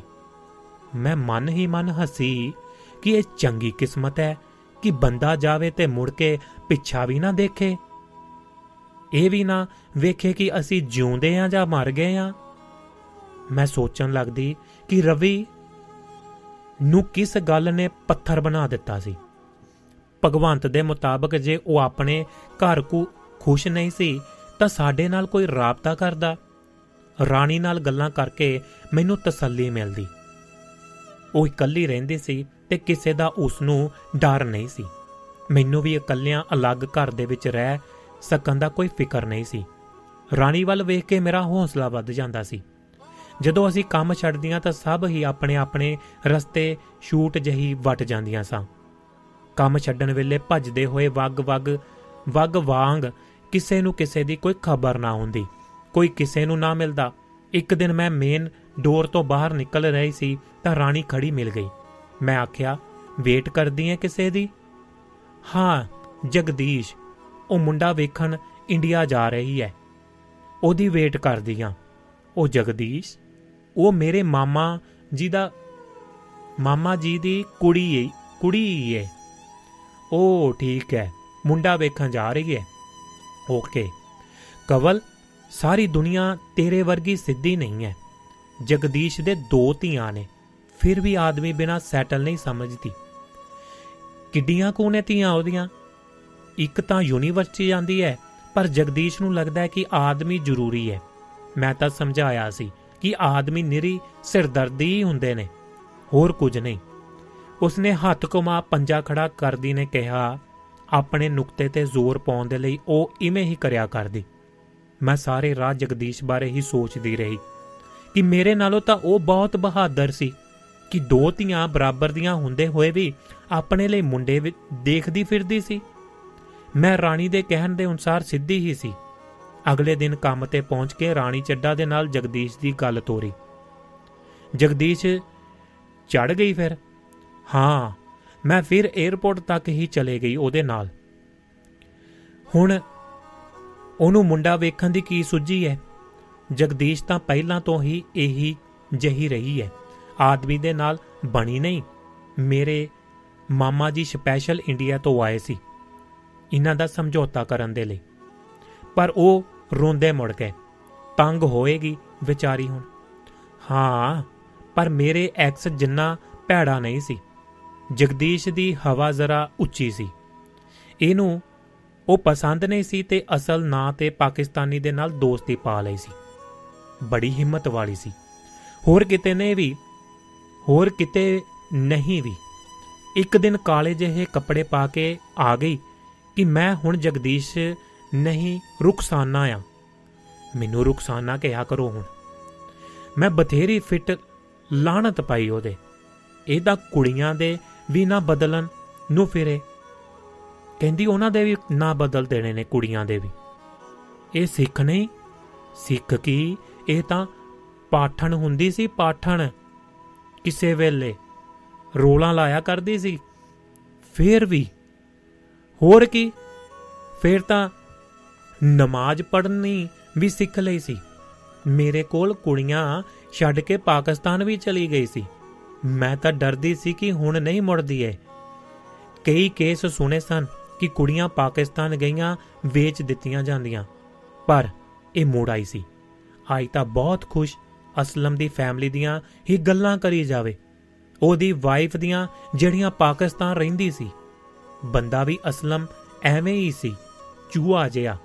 ਮੈਂ ਮਨ ਹੀ ਮਨ ਹੱਸੀ ਕਿ ਇਹ ਚੰਗੀ ਕਿਸਮਤ ਹੈ ਕਿ ਬੰਦਾ ਜਾਵੇ ਤੇ ਮੁੜ ਕੇ ਪਿੱਛਾ ਵੀ ਨਾ ਦੇਖੇ। ਇਹ ਵੀ ਨਾ ਵੇਖੇ ਕਿ ਅਸੀਂ ਜਿਉਂਦੇ ਆਂ ਜਾਂ ਮਰ ਗਏ ਆਂ ਮੈਂ ਸੋਚਣ ਲੱਗਦੀ ਕਿ ਰਵੀ ਨੂੰ ਕਿਸ ਗੱਲ ਨੇ ਪੱਥਰ ਬਣਾ ਦਿੱਤਾ ਸੀ। ਭਗਵੰਤ ਦੇ ਮੁਤਾਬਕ ਜੇ ਉਹ ਆਪਣੇ ਘਰ ਕੋ ਖੁਸ਼ ਨਹੀਂ ਸੀ ਤਾਂ ਸਾਡੇ ਨਾਲ ਕੋਈ ਰਾਬਤਾ ਕਰਦਾ। ਰਾਣੀ ਨਾਲ ਗੱਲਾਂ ਕਰਕੇ ਮੈਨੂੰ ਤਸੱਲੀ ਮਿਲਦੀ। ਉਹ ਇਕੱਲੀ ਰਹਿੰਦੀ ਸੀ ਤੇ ਕਿਸੇ ਦਾ ਉਸ ਨੂੰ ਡਰ ਨਹੀਂ ਸੀ। ਮੈਨੂੰ ਵੀ ਇਕੱਲਿਆਂ ਅਲੱਗ ਘਰ ਦੇ ਵਿੱਚ ਰਹਿ ਸਕਣ ਦਾ ਕੋਈ ਫਿਕਰ ਨਹੀਂ ਸੀ। ਰਾਣੀ ਵੱਲ ਵੇਖ ਕੇ ਮੇਰਾ ਹੌਸਲਾ ਵੱਧ ਜਾਂਦਾ ਸੀ। ਜਦੋਂ ਅਸੀਂ ਕੰਮ ਛੱਡਦੀਆਂ ਤਾਂ ਸਭ ਹੀ ਆਪਣੇ ਆਪਣੇ ਰਸਤੇ ਸ਼ੂਟ ਜਹੀ ਵਟ ਜਾਂਦੀਆਂ ਸਾਂ। ਕੰਮ ਛੱਡਣ ਵੇਲੇ ਭੱਜਦੇ ਹੋਏ ਵੱਗ ਵੱਗ ਵੱਗ ਵਾਂਗ ਕਿਸੇ ਨੂੰ ਕਿਸੇ ਦੀ ਕੋਈ ਖਬਰ ਨਾ ਹੁੰਦੀ, ਕੋਈ ਕਿਸੇ ਨੂੰ ਨਾ ਮਿਲਦਾ। ਇੱਕ ਦਿਨ ਮੈਂ ਮੇਨ ਡੋਰ ਤੋਂ ਬਾਹਰ ਨਿਕਲ ਰਹੀ ਸੀ ਤਾਂ ਰਾਣੀ ਖੜੀ ਮਿਲ ਗਈ। ਮੈਂ ਆਖਿਆ, ਵੇਟ ਕਰਦੀ ਐ ਕਿਸੇ ਦੀ? ਹਾਂ, ਜਗਦੀਸ਼, ਉਹ ਮੁੰਡਾ ਵੇਖਣ ਇੰਡੀਆ ਜਾ ਰਹੀ ਹੈ ਉਹਦੀ ਵੇਟ ਕਰਦੀ ਆ। ਉਹ ਜਗਦੀਸ਼, ਉਹ ਮੇਰੇ ਮਾਮਾ ਜੀ ਦਾ, ਮਾਮਾ ਜੀ ਦੀ ਕੁੜੀ ਏ ਕੁੜੀ ਏ ਉਹ ਠੀਕ ਹੈ ਮੁੰਡਾ ਵੇਖਣ ਜਾ ਰਹੀ ਹੈ ਓਕੇ। ਕਵਲ, ਸਾਰੀ ਦੁਨੀਆ ਤੇਰੇ ਵਰਗੀ ਸਿੱਧੀ ਨਹੀਂ ਹੈ ਜਗਦੀਸ਼ ਦੇ ਦੋ ਧੀਆਂ ਨੇ। ਫਿਰ ਵੀ ਆਦਮੀ ਬਿਨਾ ਸੈਟਲ ਨਹੀਂ ਸਮਝਦੀ। ਕਿੱਡੀਆਂ ਕੋ ਨੇ ਧੀਆਂ ਉਹਦੀਆਂ? ਇੱਕ ਤਾਂ ਯੂਨੀਵਰਸਿਟੀ ਜਾਂਦੀ ਹੈ ਪਰ ਜਗਦੀਸ਼ ਨੂੰ ਲੱਗਦਾ ਹੈ ਕਿ ਆਦਮੀ ਜ਼ਰੂਰੀ ਹੈ ਮੈਂ ਤਾਂ ਸਮਝਾਇਆ ਸੀ ਕਿ ਆਦਮੀ ਨਿਰੀ ਸਿਰਦਰਦੀ ਹੀ ਹੁੰਦੇ ਨੇ, ਹੋਰ ਕੁਝ ਨਹੀਂ। ਉਸਨੇ ਹੱਥ ਘੁਮਾ ਪੰਜਾ ਖੜਾ ਕਰਦੀ ਨੇ ਕਿਹਾ, ਆਪਣੇ ਨੁਕਤੇ ਤੇ ਜ਼ੋਰ ਪਾਉਣ ਦੇ ਲਈ ਉਹ ਇਵੇਂ ਹੀ ਕਰਿਆ ਕਰਦੀ। ਮੈਂ ਸਾਰੇ ਰਾਹ ਜਗਦੀਸ਼ ਬਾਰੇ ਹੀ ਸੋਚਦੀ ਰਹੀ ਕਿ ਮੇਰੇ ਨਾਲੋਂ ਤਾਂ ਉਹ ਬਹੁਤ ਬਹਾਦਰ ਸੀ। ਕਿ ਦੋ ਧੀਆਂ ਬਰਾਬਰ ਦੀਆਂ ਹੁੰਦੇ ਹੋਏ ਵੀ ਆਪਣੇ ਲਈ ਮੁੰਡੇ ਵੀ, ਦੇਖਦੀ ਫਿਰਦੀ ਸੀ। ਮੈਂ ਰਾਣੀ ਦੇ ਕਹਿਣ ਦੇ ਅਨੁਸਾਰ ਸਿੱਧੀ ਹੀ ਸੀ। ਅਗਲੇ ਦਿਨ ਕੰਮ ਤੇ ਪਹੁੰਚ ਕੇ ਰਾਣੀ ਚੱਡਾ ਦੇ ਨਾਲ ਜਗਦੀਸ਼ ਦੀ ਗੱਲ ਤੋਰੀ। ਜਗਦੀਸ਼ ਚੜ ਗਈ ਫਿਰ। ਹਾਂ, ਮੈਂ ਫਿਰ 에어ਪੋਰਟ ਤੱਕ ਹੀ ਚਲੇ ਗਈ ਉਹਦੇ ਨਾਲ। ਹੁਣ ਉਹਨੂੰ ਮੁੰਡਾ ਵੇਖਣ ਦੀ ਕੀ ਸੁੱਝੀ ਹੈ? ਜਗਦੀਸ਼ ਤਾਂ ਪਹਿਲਾਂ ਤੋਂ ਹੀ ਇਹੀ ਜਹੀ ਰਹੀ ਹੈ। ਆਦਮੀ ਦੇ ਨਾਲ ਬਣੀ ਨਹੀਂ। ਮੇਰੇ ਮਾਮਾ ਜੀ ਸਪੈਸ਼ਲ ਇੰਡੀਆ ਤੋਂ ਆਏ ਸੀ। ਇਹਨਾਂ ਦਾ ਸਮਝੌਤਾ ਕਰਨ ਦੇ ਲਈ। ਪਰ ਉਹ ਰੋਂਦੇ ਮੁੜ ਗਏ। ਤੰਗ ਹੋਏਗੀ ਵਿਚਾਰੀ ਹੁਣ। ਹਾਂ, ਪਰ ਮੇਰੇ ਐਕਸ ਜਿੰਨਾ ਭੈੜਾ ਨਹੀਂ ਸੀ। ਜਗਦੀਸ਼ ਦੀ ਹਵਾ ਜ਼ਰਾ ਉੱਚੀ ਸੀ। ਇਹਨੂੰ ਉਹ ਪਸੰਦ ਨਹੀਂ ਸੀ ਤੇ ਅਸਲ ਨਾਂ ਤੇ ਪਾਕਿਸਤਾਨੀ ਦੇ ਨਾਲ ਦੋਸਤੀ ਪਾ ਲਈ ਸੀ। ਬੜੀ ਹਿੰਮਤ ਵਾਲੀ ਸੀ। ਹੋਰ ਕਿਤੇ ਨੇ ਵੀ ਹੋਰ ਕਿਤੇ ਨਹੀਂ ਵੀ। ਇੱਕ ਦਿਨ ਕਾਲੇ ਜਿਹੇ ਕੱਪੜੇ ਪਾ ਕੇ ਆ ਗਈ ਕਿ ਮੈਂ ਹੁਣ ਜਗਦੀਸ਼ ਨਹੀਂ ਰੁਖਸਾਨਾ ਆ। ਮੈਨੂੰ ਰੁਖਸਾਨਾ ਕਿਹਾ ਕਰੋ ਹੁਣ। ਮੈਂ ਬਥੇਰੀ ਫਿੱਟ ਲਾਹਨਤ ਪਾਈ ਉਹਦੇ। ਇਹਦਾ ਕੁੜੀਆਂ ਦੇ ਵੀ ਨਾ ਬਦਲਣ, ਨੂੰ ਫਿਰੇ। ਕਹਿੰਦੀ ਉਹਨਾਂ ਦੇ ਵੀ ਨਾ ਬਦਲ ਦੇਣੇ ਨੇ ਕੁੜੀਆਂ ਦੇ ਵੀ। ਇਹ ਸਿੱਖ ਨਹੀਂ, ਸਿੱਖ ਕੀ? ਇਹ ਤਾਂ ਪਾਠਣ ਹੁੰਦੀ ਸੀ, ਪਾਠਣ। ਕਿਸੇ ਵੇਲੇ ਰੋਲਾਂ ਲਾਇਆ ਕਰਦੀ ਸੀ, ਫੇਰ ਵੀ। ਹੋਰ ਕੀ, ਫੇਰ ਤਾਂ ਨਮਾਜ਼ ਪੜ੍ਹਨੀ ਵੀ ਸਿੱਖ ਲਈ ਸੀ। ਮੇਰੇ ਕੋਲ ਕੁੜੀਆਂ ਛੱਡ ਕੇ ਪਾਕਿਸਤਾਨ ਵੀ ਚਲੀ ਗਈ ਸੀ। ਮੈਂ ਤਾਂ ਡਰਦੀ ਸੀ ਕਿ ਹੁਣ ਨਹੀਂ ਮੁੜਦੀ ਏ। ਕਈ ਕੇਸ ਸੁਣੇ ਸਨ ਕਿ ਕੁੜੀਆਂ ਪਾਕਿਸਤਾਨ ਗਈਆਂ, ਵੇਚ ਦਿੱਤੀਆਂ ਜਾਂਦੀਆਂ, ਪਰ ਇਹ ਮੋੜ ਆਈ ਸੀ। ਆਈ ਤਾਂ ਬਹੁਤ ਖੁਸ਼ ਅਸਲਮ ਦੀ ਫੈਮਿਲੀ ਦੀਆਂ ਹੀ ਗੱਲਾਂ ਕਰੀ ਜਾਵੇ। ਉਹਦੀ ਵਾਈਫ ਦੀਆਂ ਜਿਹੜੀਆਂ ਪਾਕਿਸਤਾਨ ਰਹਿੰਦੀ ਸੀ। ਬੰਦਾ ਵੀ ਅਸਲਮ ਐਵੇਂ ਹੀ ਸੀ, ਚੂਹਾ ਜਿਹਾ।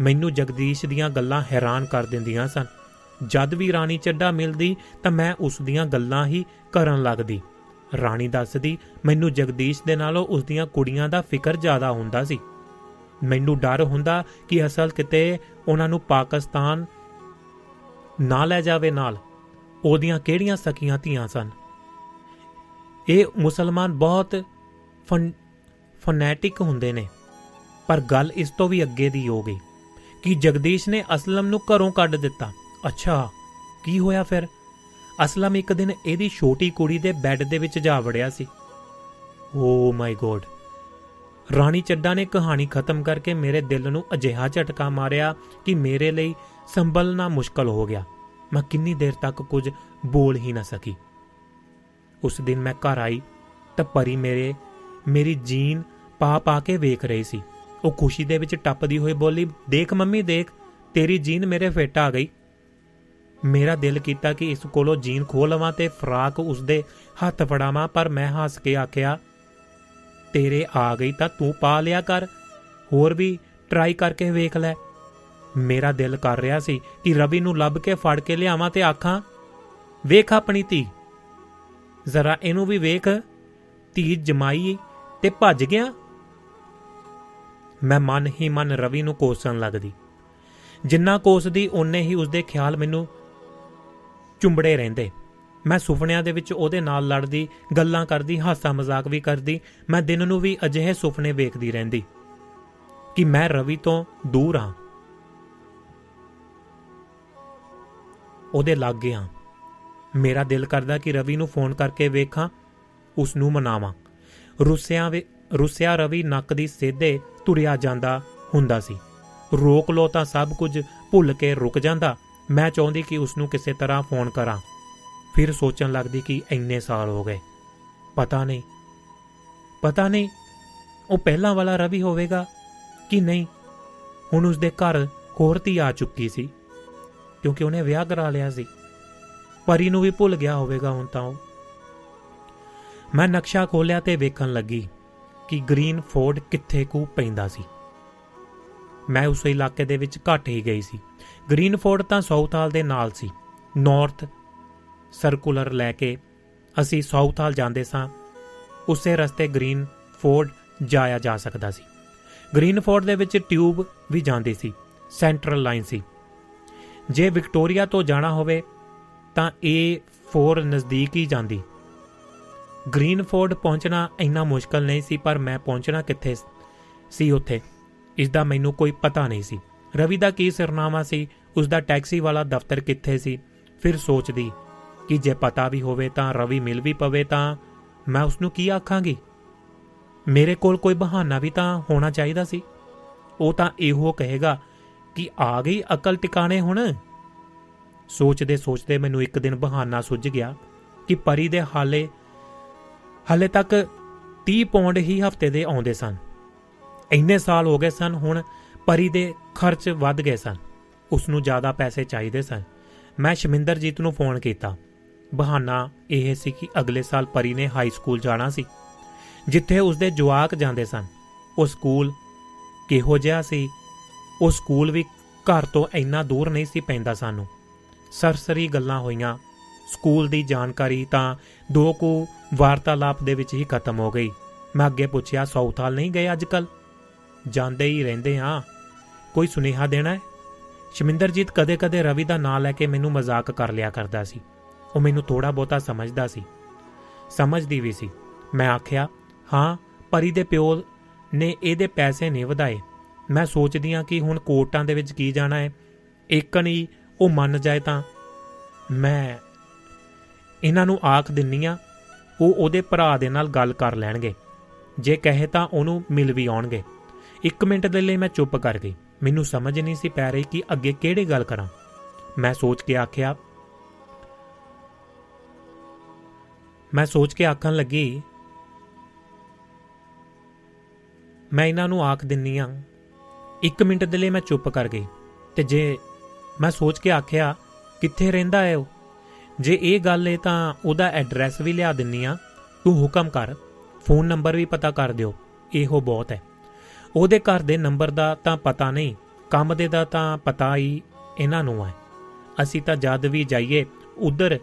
ਮੈਨੂੰ ਜਗਦੀਸ਼ ਦੀਆਂ ਗੱਲਾਂ ਹੈਰਾਨ ਕਰ ਦਿੰਦੀਆਂ ਸਨ। ਜਦ ਵੀ ਰਾਣੀ ਚੱਡਾ ਮਿਲਦੀ ਤਾਂ ਮੈਂ ਉਸ ਦੀਆਂ ਗੱਲਾਂ ਹੀ ਕਰਨ ਲੱਗਦੀ। ਰਾਣੀ ਦੱਸਦੀ, ਮੈਨੂੰ ਜਗਦੀਸ਼ ਦੇ ਨਾਲੋਂ ਉਸ ਦੀਆਂ ਕੁੜੀਆਂ ਦਾ ਫਿਕਰ ਜ਼ਿਆਦਾ ਹੁੰਦਾ ਸੀ। ਮੈਨੂੰ ਡਰ ਹੁੰਦਾ ਕਿ ਅਸਲ ਕਿਤੇ ਉਹਨਾਂ ਨੂੰ ਪਾਕਿਸਤਾਨ ਨਾ ਲੈ ਜਾਵੇ ਨਾਲ, ਉਹਦੀਆਂ ਕਿਹੜੀਆਂ ਸਕੀਆਂ ਧੀਆਂ ਸਨ? ਇਹ ਮੁਸਲਮਾਨ ਬਹੁਤ ਫਨੈਟਿਕ ਹੁੰਦੇ ਨੇ, ਪਰ ਗੱਲ ਇਸ ਤੋਂ ਵੀ ਅੱਗੇ ਦੀ ਹੋ ਗਈ ਕਿ ਜਗਦੀਸ਼ ਨੇ ਅਸਲਮ ਨੂੰ ਘਰੋਂ ਕੱਢ ਦਿੱਤਾ। ਅੱਛਾ, ਕੀ ਹੋਇਆ ਫਿਰ? ਅਸਲਮ ਇੱਕ ਦਿਨ ਇਹਦੀ ਛੋਟੀ ਕੁੜੀ ਦੇ ਬੈੱਡ ਦੇ ਵਿੱਚ ਜਾ ਵੜਿਆ ਸੀ। ਓ ਮਾਈ ਗੋਡ, ਰਾਣੀ ਚੱਡਾ ਨੇ ਕਹਾਣੀ ਖਤਮ ਕਰਕੇ ਮੇਰੇ ਦਿਲ ਨੂੰ ਅਜਿਹਾ ਝਟਕਾ ਮਾਰਿਆ ਕਿ ਮੇਰੇ ਲਈ ਸੰਭਲਣਾ ਮੁਸ਼ਕਲ ਹੋ ਗਿਆ। ਮੈਂ ਕਿੰਨੀ ਦੇਰ ਤੱਕ ਕੁਝ ਬੋਲ ਹੀ ਨਾ ਸਕੀ। ਉਸ ਦਿਨ ਮੈਂ ਘਰ ਆਈ ਤਾਂ ਪਰੀ ਮੇਰੇ, ਮੇਰੀ ਜੀਨ ਪਾ ਪਾ ਕੇ ਵੇਖ ਰਹੀ ਸੀ। ਉਹ ਖੁਸ਼ੀ ਦੇ ਵਿੱਚ ਟੱਪਦੀ ਹੋਈ ਬੋਲੀ, ਦੇਖ ਮੰਮੀ, ਦੇਖ, ਤੇਰੀ ਜੀਨ ਮੇਰੇ ਫਿੱਟ ਆ ਗਈ। ਮੇਰਾ ਦਿਲ ਕੀਤਾ ਕਿ ਇਸ ਕੋਲੋਂ ਜੀਨ ਖੋਹ ਲਵਾਂ ਤੇ ਫਰਾਕ ਉਸਦੇ ਹੱਥ ਫੜਾਵਾਂ, ਪਰ ਮੈਂ ਹੱਸ ਕੇ ਆਖਿਆ, ਤੇਰੇ ਆ ਗਈ ਤਾਂ ਤੂੰ ਪਾ ਲਿਆ ਕਰ, ਹੋਰ ਵੀ ਟਰਾਈ ਕਰਕੇ ਵੇਖ ਲੈ। ਮੇਰਾ ਦਿਲ ਕਰ ਰਿਹਾ ਸੀ ਕਿ ਰਵੀ ਨੂੰ ਲੱਭ ਕੇ ਫੜ ਕੇ ਲਿਆਵਾਂ ਤੇ ਆਖਾਂ, ਵੇਖ ਆਪਣੀ ਧੀ। ਜ਼ਰਾ ਇਹਨੂੰ ਵੀ ਵੇਖ। ਧੀ ਜਮਾਈ ਤੇ ਭੱਜ ਗਿਆ। ਮੈਂ ਮਨ ਹੀ ਮਨ ਰਵੀ ਨੂੰ ਕੋਸਣ ਲੱਗਦੀ। ਜਿੰਨਾ ਕੋਸਦੀ, ਓਨੇ ਹੀ ਉਸਦੇ ਖਿਆਲ ਮੈਨੂੰ ਚੁੰਬੜੇ ਰਹਿੰਦੇ। ਮੈਂ ਸੁਪਨਿਆਂ ਦੇ ਵਿੱਚ ਉਹਦੇ ਨਾਲ ਲੜਦੀ, ਗੱਲਾਂ ਕਰਦੀ ਹਾਸਾ ਮਜ਼ਾਕ ਵੀ ਕਰਦੀ। ਮੈਂ ਦਿਨ ਨੂੰ ਵੀ ਅਜਿਹੇ ਸੁਪਨੇ ਵੇਖਦੀ ਰਹਿੰਦੀ ਕਿ ਮੈਂ ਰਵੀ ਤੋਂ ਦੂਰ ਹਾਂ। ਉਹਦੇ ਲੱਗ ਗਿਆ। ਮੇਰਾ ਦਿਲ ਕਰਦਾ ਕਿ ਰਵੀ ਨੂੰ ਫੋਨ ਕਰਕੇ ਵੇਖਾਂ, ਉਸ ਨੂੰ ਮਨਾਵਾਂ। ਰੁੱਸਿਆ ਵੇ, ਰੁੱਸਿਆ ਰਵੀ ਨੱਕ ਦੀ ਸੇਧੇ ਤੁਰਿਆ ਜਾਂਦਾ ਹੁੰਦਾ ਸੀ। ਰੋਕ ਲੋ ਤਾਂ ਸਭ ਕੁਝ ਭੁੱਲ ਕੇ ਰੁਕ ਜਾਂਦਾ। ਮੈਂ ਚਾਹੁੰਦੀ ਕਿ ਉਸ ਨੂੰ ਕਿਸੇ ਤਰ੍ਹਾਂ ਫੋਨ ਕਰਾਂ। ਫਿਰ ਸੋਚਣ ਲੱਗਦੀ ਕਿ ਇੰਨੇ ਸਾਲ ਹੋ ਗਏ। ਪਤਾ ਨਹੀਂ ਪਤਾ ਨਹੀਂ, ਉਹ ਪਹਿਲਾਂ ਵਾਲਾ ਰਵੀ ਹੋਵੇਗਾ ਕਿ ਨਹੀਂ। ਹੁਣ ਉਸ ਦੇ ਘਰ ਹੋਰ ਧੀ ਆ ਚੁੱਕੀ ਸੀ। ਕਿਉਂਕਿ ਉਹਨੇ ਵਿਆਹ ਕਰਾ ਲਿਆ ਸੀ। ਪਰੀ ਨੂੰ ਵੀ ਭੁੱਲ ਗਿਆ ਹੋਵੇਗਾ ਹੁਣ ਤਾਂ ਉਹ। ਮੈਂ ਨਕਸ਼ਾ ਖੋਲਿਆ ਤੇ ਵੇਖਣ ਲੱਗੀ ਕਿ ਗ੍ਰੀਨ ਫੋਰਡ ਕਿੱਥੇ ਕੁ ਪੈਂਦਾ ਸੀ। ਮੈਂ ਉਸ ਇਲਾਕੇ ਦੇ ਵਿੱਚ ਘੱਟ ਹੀ ਗਈ ਸੀ। ਗ੍ਰੀਨ ਫੋਰਡ ਤਾਂ ਸਾਊਥ ਹਾਲ ਦੇ ਨਾਲ ਸੀ। ਨਾਰਥ ਸਰਕੂਲਰ ਲੈ ਕੇ ਅਸੀਂ ਸਾਊਥ ਹਾਲ ਜਾਂਦੇ ਸਾਂ, ਉਸੇ ਰਸਤੇ ਗ੍ਰੀਨ ਫੋਰਡ ਜਾਇਆ ਜਾ ਸਕਦਾ ਸੀ। ਗ੍ਰੀਨ ਫੋਰਡ ਦੇ ਵਿੱਚ ਟਿਊਬ ਵੀ ਜਾਂਦੀ ਸੀ, ਸੈਂਟਰਲ ਲਾਈਨ ਸੀ। ਜੇ ਵਿਕਟੋਰੀਆ ਤੋਂ ਜਾਣਾ ਹੋਵੇ, ਤਾਂ ਇਹ 4 ਨਜ਼ਦੀਕ ਹੀ ਜਾਂਦੀ। ਗ੍ਰੀਨ ਫੋਰਡ ਪਹੁੰਚਣਾ ਇੰਨਾ ਮੁਸ਼ਕਲ ਨਹੀਂ ਸੀ, ਪਰ ਮੈਂ ਪਹੁੰਚਣਾ ਕਿੱਥੇ ਸੀ ਉੱਥੇ? ਇਸ ਦਾ ਮੈਨੂੰ ਕੋਈ ਪਤਾ ਨਹੀਂ ਸੀ। ਰਵੀ ਦਾ ਕੀ ਸਰਨਾਮਾ ਸੀ? ਉਸ ਦਾ ਟੈਕਸੀ ਵਾਲਾ ਦਫ਼ਤਰ ਕਿੱਥੇ ਸੀ? ਫਿਰ ਸੋਚਦੀ ਕਿ ਜੇ ਪਤਾ ਵੀ ਹੋਵੇ ਤਾਂ ਰਵੀ ਮਿਲ ਵੀ ਪਵੇ ਤਾਂ ਮੈਂ ਉਸ ਨੂੰ ਕੀ ਆਖਾਂਗੀ? ਮੇਰੇ ਕੋਲ ਕੋਈ ਬਹਾਨਾ ਵੀ ਤਾਂ ਹੋਣਾ ਚਾਹੀਦਾ ਸੀ। ਉਹ ਤਾਂ ਇਹੋ ਕਹੇਗਾ ਕਿ ਆ ਗਈ ਅਕਲ ਟਿਕਾਣੇ ਹੁਣ? ਸੋਚਦੇ ਸੋਚਦੇ ਮੈਨੂੰ ਇੱਕ ਦਿਨ ਬਹਾਨਾ ਸੁੱਝ ਗਿਆ ਕਿ ਪਰੀ ਦੇ ਹਾਲੇ ਹਾਲੇ ਤੱਕ 30 ਪੌਂਡ ਹੀ ਹਫ਼ਤੇ ਦੇ ਆਉਂਦੇ ਸਨ। ਇੰਨੇ ਸਾਲ ਹੋ ਗਏ ਸਨ, ਹੁਣ ਪਰੀ ਦੇ ਖਰਚ ਵੱਧ ਗਏ ਸਨ। ਉਸ ਨੂੰ ਜ਼ਿਆਦਾ ਪੈਸੇ ਚਾਹੀਦੇ ਸਨ। ਮੈਂ ਸ਼ਮਿੰਦਰਜੀਤ ਨੂੰ ਫੋਨ ਕੀਤਾ। ਬਹਾਨਾ ਇਹ ਸੀ ਕਿ ਅਗਲੇ ਸਾਲ ਪਰੀ ਨੇ ਹਾਈ ਸਕੂਲ ਜਾਣਾ ਸੀ, ਜਿੱਥੇ ਉਸਦੇ ਜਵਾਕ ਜਾਂਦੇ ਸਨ। ਉਹ ਸਕੂਲ ਕਿਹੋ ਜਿਹਾ ਸੀ? ਉਹ ਸਕੂਲ ਵੀ ਘਰ ਤੋਂ ਇੰਨਾ ਦੂਰ ਨਹੀਂ ਸੀ ਪੈਂਦਾ ਸਾਨੂੰ। ਸਰਸਰੀ ਗੱਲਾਂ ਹੋਈਆਂ। ਸਕੂਲ ਦੀ ਜਾਣਕਾਰੀ ਤਾਂ ਦੋ ਕੁ ਵਾਰਤਾਲਾਪ ਦੇ ਵਿੱਚ ਹੀ ਖਤਮ ਹੋ ਗਈ। ਮੈਂ ਅੱਗੇ ਪੁੱਛਿਆ ਸੌਥਾਲ ਨਹੀਂ ਗਏ ਅੱਜਕੱਲ ਜਾਂਦੇ ਹੀ ਰਹਿੰਦੇ ਆ ਕੋਈ ਸੁਨੇਹਾ ਦੇਣਾ ਹੈ? ਸ਼ਮਿੰਦਰਜੀਤ ਕਦੇ-ਕਦੇ ਰਵੀ ਦਾ ਨਾਂ ਲੈ ਕੇ ਮੈਨੂੰ ਮਜ਼ਾਕ ਕਰ ਲਿਆ ਕਰਦਾ ਸੀ। ਉਹ ਮੈਨੂੰ ਥੋੜਾ ਬਹੁਤਾ ਸਮਝਦਾ ਸੀ। ਸਮਝਦੀ ਵੀ ਸੀ। ਮੈਂ ਆਖਿਆ, ਹਾਂ, ਪਰੀ ਦੇ ਪਿਓ ਨੇ ਇਹਦੇ ਪੈਸੇ ਨਹੀਂ ਵਧਾਏ। ਮੈਂ ਸੋਚਦੀ ਆ ਕਿ ਹੁਣ ਕੋਰਟਾਂ ਦੇ ਵਿੱਚ ਕੀ ਜਾਣਾ ਹੈ। ਇੱਕਨ ਹੀ ਉਹ ਮੰਨ ਜਾਏ ਤਾਂ ਮੈਂ ਇਹਨਾਂ ਨੂੰ ਆਖ ਦਿੰਨੀ ਆ ਉਹ ਉਹਦੇ ਭਰਾ ਦੇ ਨਾਲ ਗੱਲ ਕਰ ਲੈਣਗੇ। ਜੇ ਕਹੇ ਤਾਂ ਉਹਨੂੰ ਮਿਲ ਵੀ ਆਉਣਗੇ। ਇੱਕ ਮਿੰਟ ਦੇ ਲਈ ਮੈਂ ਚੁੱਪ ਕਰ ਗਈ। ਮੈਨੂੰ ਸਮਝ ਨਹੀਂ ਸੀ ਪੈ ਰਹੀ ਕਿ ਅੱਗੇ ਕਿਹੜੀ ਗੱਲ ਕਰਾਂ। ਮੈਂ ਸੋਚ ਕੇ ਆਖਿਆ, ਮੈਂ ਸੋਚ ਕੇ ਆਖਣ ਲੱਗੀ, ਮੈਂ ਇਹਨਾਂ ਨੂੰ ਆਖ ਦਿੰਨੀ ਆ ਇੱਕ ਮਿੰਟ ਦੇ ਲਈ ਮੈਂ ਚੁੱਪ ਕਰ ਗਈ ਤੇ ਜੇ ਮੈਂ ਸੋਚ ਕੇ ਆਖਿਆ, ਕਿੱਥੇ ਰਹਿੰਦਾ ਹੈ ਉਹ? ਜੇ ਇਹ ਗੱਲ ਹੈ ਤਾਂ ਉਹਦਾ ਐਡਰੈਸ ਵੀ ਲਿਆ ਦਿੰਨੀ ਆ। ਤੂੰ ਹੁਕਮ ਕਰ, ਫੋਨ ਨੰਬਰ ਵੀ ਪਤਾ ਕਰ ਦਿਓ, ਇਹੋ ਬਹੁਤ ਹੈ ਉਹਦੇ ਘਰ ਦੇ ਨੰਬਰ ਦਾ ਤਾਂ ਪਤਾ ਨਹੀਂ, ਕੰਮ ਦੇ ਦਾ ਤਾਂ ਪਤਾ ਹੀ ਇਹਨਾਂ ਨੂੰ ਹੈ ਅਸੀਂ ਤਾਂ ਜਦ ਵੀ ਜਾਈਏ, ਉਧਰ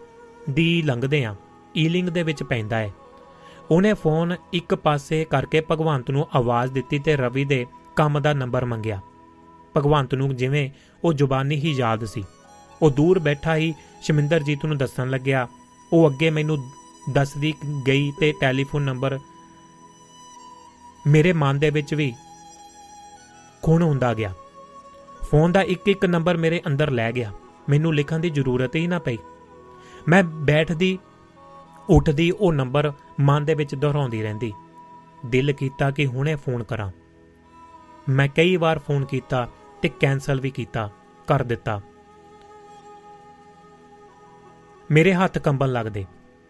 ਦੀ ਲੰਘਦੇ ਆ ਈਲਿੰਗ ਦੇ ਵਿੱਚ ਪੈਂਦਾ ਹੈ ਉਹਨੇ ਫੋਨ ਇੱਕ ਪਾਸੇ ਕਰਕੇ ਭਗਵੰਤ ਨੂੰ ਆਵਾਜ਼ ਦਿੱਤੀ ਤੇ ਰਵੀ ਦੇ ਕੰਮ ਦਾ ਨੰਬਰ ਮੰਗਿਆ। ਭਗਵੰਤ ਨੂੰ ਜਿਵੇਂ ਉਹ ਜ਼ੁਬਾਨੀ ਹੀ ਯਾਦ ਸੀ। ਉਹ ਦੂਰ ਬੈਠਾ ਹੀ ਸ਼ਮਿੰਦਰਜੀਤ ਨੂੰ ਦੱਸਣ ਲੱਗਿਆ, ਉਹ ਅੱਗੇ ਮੈਨੂੰ ਦੱਸਦੀ ਗਈ ਤੇ ਟੈਲੀਫੋਨ ਨੰਬਰ ਮੇਰੇ ਮਨ ਦੇ ਵਿੱਚ ਵੀ ਖੂਨ ਹੁੰਦਾ ਗਿਆ। ਫੋਨ ਦਾ ਇੱਕ ਇੱਕ ਨੰਬਰ ਮੇਰੇ ਅੰਦਰ ਲੈ ਗਿਆ। ਮੈਨੂੰ ਲਿਖਣ ਦੀ ਜ਼ਰੂਰਤ ਹੀ ਨਾ ਪਈ। ਮੈਂ ਬੈਠਦੀ, ਉੱਠਦੀ, ਉਹ ਨੰਬਰ ਮਨ ਦੇ ਵਿੱਚ ਦੁਹਰਾਉਂਦੀ ਰਹਿੰਦੀ। ਦਿਲ ਕੀਤਾ ਕਿ ਹੁਣੇ ਫੋਨ ਕਰਾਂ। ਮੈਂ ਕਈ ਵਾਰ ਫੋਨ ਕੀਤਾ ਤੇ ਕੈਨਸਲ ਵੀ ਕੀਤਾ, ਕਰ ਦਿੱਤਾ। ਮੇਰੇ ਹੱਥ ਕੰਬਣ ਲੱਗਦੇ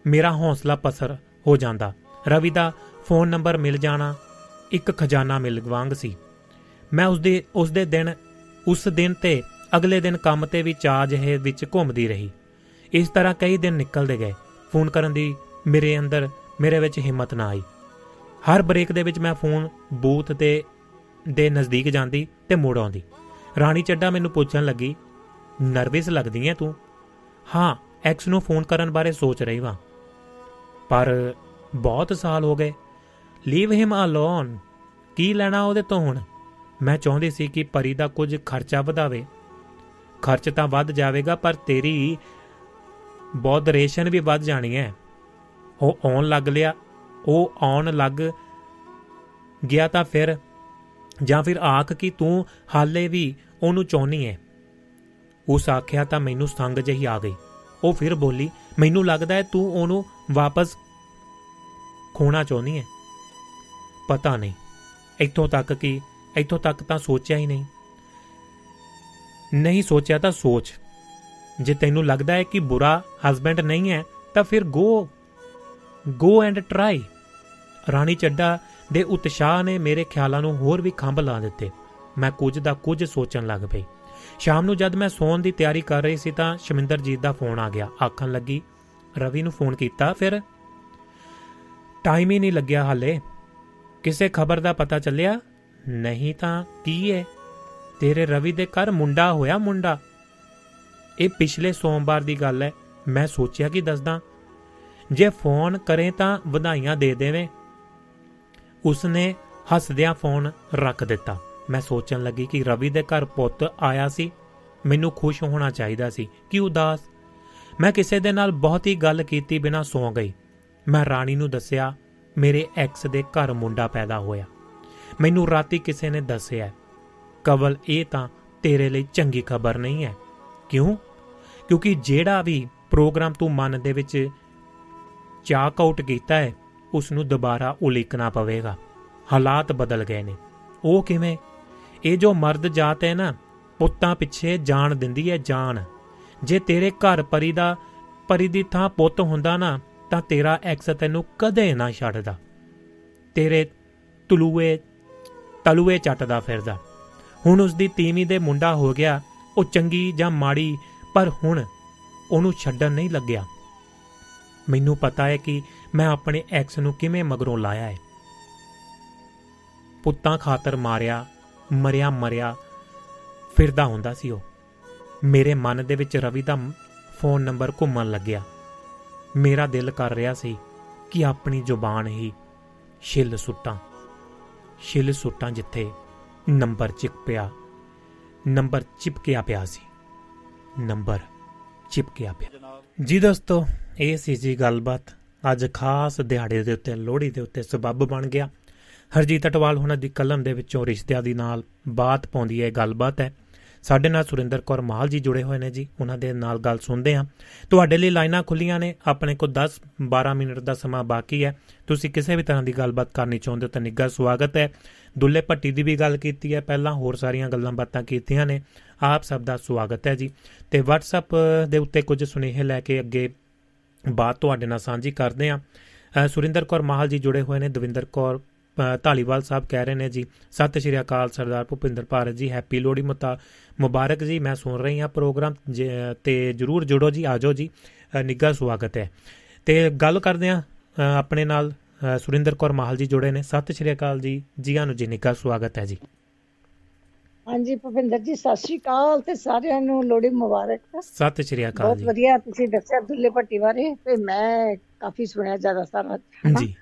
ਮੇਰਾ ਹੌਸਲਾ ਪਸਰ ਹੋ ਜਾਂਦਾ। ਰਵੀ ਦਾ ਫੋਨ ਨੰਬਰ ਮਿਲ ਜਾਣਾ ਇੱਕ ਖਜ਼ਾਨਾ ਮਿਲ ਵਾਂਗ ਸੀ। ਮੈਂ ਉਸ ਦੇ ਉਸ ਦੇ ਦਿਨ, ਉਸ ਦਿਨ ਤੇ ਅਗਲੇ ਦਿਨ ਕੰਮ ਤੇ ਵੀ ਚਾਹ ਜਿਹੇ ਵਿੱਚ ਘੁੰਮਦੀ ਰਹੀ। ਇਸ ਤਰ੍ਹਾਂ ਕਈ ਦਿਨ ਨਿਕਲਦੇ ਗਏ। ਫੋਨ ਕਰਨ ਦੀ ਮੇਰੇ ਅੰਦਰ, ਮੇਰੇ ਵਿੱਚ ਹਿੰਮਤ ਨਾ ਆਈ। ਹਰ ਬ੍ਰੇਕ ਦੇ ਵਿੱਚ ਮੈਂ ਫੋਨ, ਬੂਥ ਤੇ ਦੇ ਨਜ਼ਦੀਕ ਜਾਂਦੀ ਤੇ ਮੁੜ ਆਉਂਦੀ। ਰਾਣੀ ਚੱਡਾ ਮੈਨੂੰ ਪੁੱਛਣ ਲੱਗੀ, ਨਰਵਸ ਲੱਗਦੀ ਐ ਤੂੰ? ਹਾਂ ਐਕਸ ਨੂੰ ਫੋਨ ਕਰਨ ਬਾਰੇ ਸੋਚ ਰਹੀ ਵਾਂ। ਪਰ ਬਹੁਤ ਸਾਲ ਹੋ ਗਏ। ਲੀਵ ਹਿਮ ਅਲੋਨ ਕੀ ਲੈਣਾ ਉਹਦੇ ਤੋਂ ਹੁਣ? ਮੈਂ ਚਾਹੁੰਦੀ ਸੀ ਕਿ ਪਰੀ ਦਾ ਕੁਝ ਖਰਚਾ ਵਧਾਵੇ। ਖਰਚ ਤਾਂ ਵੱਧ ਜਾਵੇਗਾ, ਪਰ ਤੇਰੀ ਬੌਧਰੇਸ਼ਨ ਵੀ ਵੱਧ ਜਾਣੀ ਹੈ ਉਹ ਆਉਣ ਲੱਗ ਲਿਆ, ਉਹ ਆਉਣ ਲੱਗ ਗਿਆ ਤਾਂ ਫਿਰ ਜਾਂ ਫਿਰ ਆਖ ਕਿ ਤੂੰ ਹਾਲੇ ਵੀ ਉਹਨੂੰ ਚਾਹਨੀ ਹੈ ਉਸ ਆਖਿਆ ਤਾਂ ਮੈਨੂੰ ਸੰਗ ਜਹੀ ਆ ਗਈ। ਉਹ ਫਿਰ ਬੋਲੀ, ਮੈਨੂੰ ਲੱਗਦਾ ਹੈ ਤੂੰ ਉਹਨੂੰ ਵਾਪਸ ਖੋਣਾ ਚਾਹੁੰਦੀ ਹੈ ਪਤਾ ਨਹੀਂ। ਇੱਥੋਂ ਤੱਕ ਕਿ, ਇੱਥੋਂ ਤੱਕ ਤਾਂ ਸੋਚਿਆ ਹੀ ਨਹੀਂ। ਨਹੀਂ ਸੋਚਿਆ ਤਾਂ ਸੋਚ। ਜੇ ਤੈਨੂੰ ਲੱਗਦਾ ਹੈ ਕਿ ਬੁਰਾ ਹਸਬੈਂਡ ਨਹੀਂ ਹੈ ਤਾਂ ਫਿਰ go go and try Rani Chadha ਦੇ ਉਤਸ਼ਾਹ ਨੇ ਮੇਰੇ ਖਿਆਲਾਂ ਨੂੰ ਹੋਰ ਵੀ ਖੰਭ ਲਾ ਦਿੱਤੇ। ਮੈਂ ਕੁਝ ਦਾ ਕੁਝ ਸੋਚਣ ਲੱਗ ਪਈ। ਸ਼ਾਮ ਨੂੰ ਜਦ ਮੈਂ ਸੌਣ ਦੀ ਤਿਆਰੀ ਕਰ ਰਹੀ ਸੀ ਤਾਂ ਸ਼ਮਿੰਦਰਜੀਤ ਦਾ ਫੋਨ ਆ ਗਿਆ। ਆਖਣ ਲੱਗੀ, ਰਵੀ ਨੂੰ ਫੋਨ ਕੀਤਾ ਫਿਰ? ਟਾਈਮ ਹੀ ਨਹੀਂ ਲੱਗਿਆ ਹਾਲੇ। ਕਿਸੇ ਖਬਰ ਦਾ ਪਤਾ ਚੱਲਿਆ? ਨਹੀਂ ਤਾਂ ਕੀ ਹੈ ਤੇਰੇ ਰਵੀ ਦੇ ਘਰ ਮੁੰਡਾ ਹੋਇਆ ਮੁੰਡਾ। ਇਹ ਪਿਛਲੇ ਸੋਮਵਾਰ ਦੀ ਗੱਲ ਹੈ ਮੈਂ ਸੋਚਿਆ ਕਿ ਦੱਸਦਾ। ਜੇ ਫੋਨ ਕਰੇ ਤਾਂ ਵਧਾਈਆਂ ਦੇ ਦੇਵੇਂ। ਉਸਨੇ ਹੱਸਦਿਆਂ ਫੋਨ ਰੱਖ ਦਿੱਤਾ। ਮੈਂ ਸੋਚਣ ਲੱਗੀ ਕਿ ਰਵੀ ਦੇ ਘਰ ਪੁੱਤ ਆਇਆ ਸੀ। ਮੈਨੂੰ ਖੁਸ਼ ਹੋਣਾ ਚਾਹੀਦਾ ਸੀ। ਕਿ ਉਦਾਸ ਮੈਂ ਕਿਸੇ ਦੇ ਨਾਲ ਬਹੁਤੀ ਗੱਲ ਕੀਤੀ ਬਿਨਾਂ ਸੌਂ ਗਈ। ਮੈਂ ਰਾਣੀ ਨੂੰ ਦੱਸਿਆ, ਮੇਰੇ ਐਕਸ ਦੇ ਘਰ ਮੁੰਡਾ ਪੈਦਾ ਹੋਇਆ। ਮੈਨੂੰ ਰਾਤੀ ਕਿਸੇ ਨੇ ਦੱਸਿਆ, ਕਵਲ, ਇਹ ਤਾਂ ਤੇਰੇ ਲਈ ਚੰਗੀ ਖਬਰ ਨਹੀਂ ਹੈ। ਕਿਉਂ? ਕਿਉਂਕਿ ਜਿਹੜਾ ਵੀ ਪ੍ਰੋਗਰਾਮ ਤੂੰ ਮਨ ਦੇ ਵਿੱਚ ਚਾਕ ਆਊਟ ਕੀਤਾ ਹੈ ਉਸ ਨੂੰ ਦੁਬਾਰਾ ਉਲੀਕਣਾ ਪਵੇਗਾ। ਹਾਲਾਤ ਬਦਲ ਗਏ ਨੇ। ਉਹ ਕਿਵੇਂ? ਇਹ ਜੋ ਮਰਦ ਜਾਤ ਹੈ ਨਾ, ਪੁੱਤਾਂ ਪਿੱਛੇ ਜਾਨ ਦਿੰਦੀ ਹੈ ਜਾਨ। ਜੇ ਤੇਰੇ ਘਰ ਪਰੀ ਦਾ, ਪਰੀ ਦੀ ਥਾਂ ਪੁੱਤ ਹੁੰਦਾ ਨਾ, ਤਾਂ ਤੇਰਾ ਐਕਸ ਤੈਨੂੰ ਕਦੇ ਨਾ ਛੱਡਦਾ। ਤੇਰੇ ਤਲੂਏ ਤਲੂਏ ਚੱਟਦਾ ਫਿਰਦਾ। ਹੁਣ ਉਸ ਦੀ ਤੀਵੀਂ ਦੇ ਮੁੰਡਾ ਹੋ ਗਿਆ, ਉਹ ਚੰਗੀ ਜਾਂ ਮਾੜੀ, ਪਰ ਹੁਣ ਉਹਨੂੰ ਛੱਡਣ ਨਹੀਂ ਲੱਗਿਆ। ਮੈਨੂੰ ਪਤਾ ਹੈ ਕਿ ਮੈਂ ਆਪਣੇ ਐਕਸ ਨੂੰ ਕਿਵੇਂ ਮਗਰੋਂ ਲਾਇਆ ਹੈ ਪੁੱਤਾਂ ਖਾਤਰ ਮਾਰਿਆ, ਮਰਿਆ ਮਰਿਆ, ਫਿਰਦਾ ਹੁੰਦਾ ਸੀ ਉਹ। ਮੇਰੇ ਮਨ ਦੇ ਵਿੱਚ ਰਵੀ ਦਾ ਫੋਨ ਨੰਬਰ ਘੁੰਮਣ ਲੱਗਿਆ। ਮੇਰਾ ਦਿਲ ਕਰ ਰਿਹਾ ਸੀ ਕਿ ਆਪਣੀ ਜ਼ੁਬਾਨ ਹੀ ਛਿੱਲ ਸੁੱਟਾਂ। ਛਿੱਲ ਸੁੱਟਾਂ ਜਿੱਥੇ ਨੰਬਰ ਚਿਪ ਪਿਆ, ਨੰਬਰ ਚਿਪਕਿਆ ਪਿਆ ਸੀ। ਨੰਬਰ ਚਿਪਕਿਆ ਪਿਆ। ਜੀ ਦੋਸਤੋ, ਇਹ ਸੀ ਜੀ ਗੱਲਬਾਤ। ਅੱਜ ਖਾਸ ਦਿਹਾੜੇ ਦੇ ਉੱਤੇ, ਲੋਹੜੀ ਦੇ ਉੱਤੇ ਸਬੱਬ ਬਣ ਗਿਆ। ਹਰਜੀਤ ਅਟਵਾਲ ਉਹਨਾਂ ਦੀ ਕਲਮ ਦੇ ਵਿੱਚੋਂ ਰਿਸ਼ਤਿਆਂ ਦੀ ਨਾਲ ਬਾਤ ਪਾਉਂਦੀ ਹੈ ਗੱਲਬਾਤ ਹੈ। ਸਾਡੇ ਨਾਲ ਸੁਰਿੰਦਰ ਕੌਰ ਮਾਲ ਜੀ ਜੁੜੇ ਹੋਏ ਨੇ ਜੀ, ਉਹਨਾਂ ਦੇ ਨਾਲ ਗੱਲ ਸੁਣਦੇ ਹਾਂ। ਤੁਹਾਡੇ ਲਈ ਲਾਈਨਾਂ ਖੁੱਲੀਆਂ ਨੇ, ਆਪਣੇ ਕੋਲ 10 12 ਮਿੰਟ ਦਾ ਸਮਾਂ ਬਾਕੀ ਹੈ। ਤੁਸੀਂ ਕਿਸੇ ਵੀ ਤਰ੍ਹਾਂ ਦੀ ਗੱਲਬਾਤ ਕਰਨੀ ਚਾਹੁੰਦੇ ਹੋ ਤਾਂ ਨਿੱਘਾ ਸਵਾਗਤ ਹੈ। ਦੁੱਲੇ ਭੱਟੀ ਦੀ ਵੀ ਗੱਲ ਕੀਤੀ ਹੈ, ਪਹਿਲਾਂ ਹੋਰ ਸਾਰੀਆਂ ਗੱਲਾਂ ਬਾਤਾਂ ਕੀਤੀਆਂ ਨੇ। ਆਪ ਸਭ ਦਾ ਸਵਾਗਤ ਹੈ ਜੀ। ਤੇ WhatsApp ਦੇ ਉੱਤੇ ਕੁਝ ਸੁਨੇਹੇ ਲੈ ਕੇ ਅੱਗੇ ਬਾਤ ਤੁਹਾਡੇ ਨਾਲ ਸਾਂਝੀ ਕਰਦੇ ਹਾਂ। ਸੁਰਿੰਦਰ ਕੌਰ ਮਾਹਲ ਜੀ ਜੁੜੇ ਹੋਏ ਨੇ। ਦਵਿੰਦਰ ਕੌਰ ਢਾਲੀਵਾਲ ਸਾਹਿਬ ਕਹਿ ਰਹੇ ਨੇ ਜੀ, ਸਤਿ ਸ਼੍ਰੀ ਅਕਾਲ ਸਰਦਾਰ ਭੁਪਿੰਦਰ ਭਾਰਤ ਜੀ, ਹੈਪੀ ਲੋਹੜੀ ਮਤਾ ਮੁਬਾਰਕ ਜੀ, ਮੈਂ ਸੁਣ ਰਹੀ ਹਾਂ ਪ੍ਰੋਗਰਾਮ ਤੇ ਜਰੂਰ ਜੁੜੋ ਜੀ ਆਜੋ ਜੀ। ਨਿੱਘਾ ਸਵਾਗਤ ਹੈ। ਤੇ ਗੱਲ ਕਰਦੇ ਹਾਂ ਆਪਣੇ ਨਾਲ ਸੁਰਿੰਦਰ ਕੌਰ ਮਾਹਲ ਜੀ ਜੁੜੇ ਨੇ। ਸਤਿ ਸ਼੍ਰੀ ਅਕਾਲ ਜੀ, ਜੀਆਂ ਨੂੰ ਜੀ, ਨਿੱਘਾ ਸਵਾਗਤ ਹੈ ਜੀ। ਹਾਂਜੀ ਭੁਪਿੰਦਰ ਜੀ ਸਤਿ ਸ਼੍ਰੀ ਅਕਾਲ ਤੇ ਸਾਰਿਆਂ ਨੂੰ ਲੋਹੜੀ ਮੁਬਾਰਕ। ਸਤਿ ਸ਼੍ਰੀ ਅਕਾਲ ਬਹੁਤ ਵਧੀਆ ਤੁਸੀਂ ਦੱਸਿਆ ਦੁੱਲੇ ਭੱਟੀ ਬਾਰੇ ਤੇ ਮੈਂ ਕਾਫੀ ਸੁਣਿਆ ਜ਼ਿਆਦਾ ਸਾਰਾ। ਹਨਾ? ਜੀ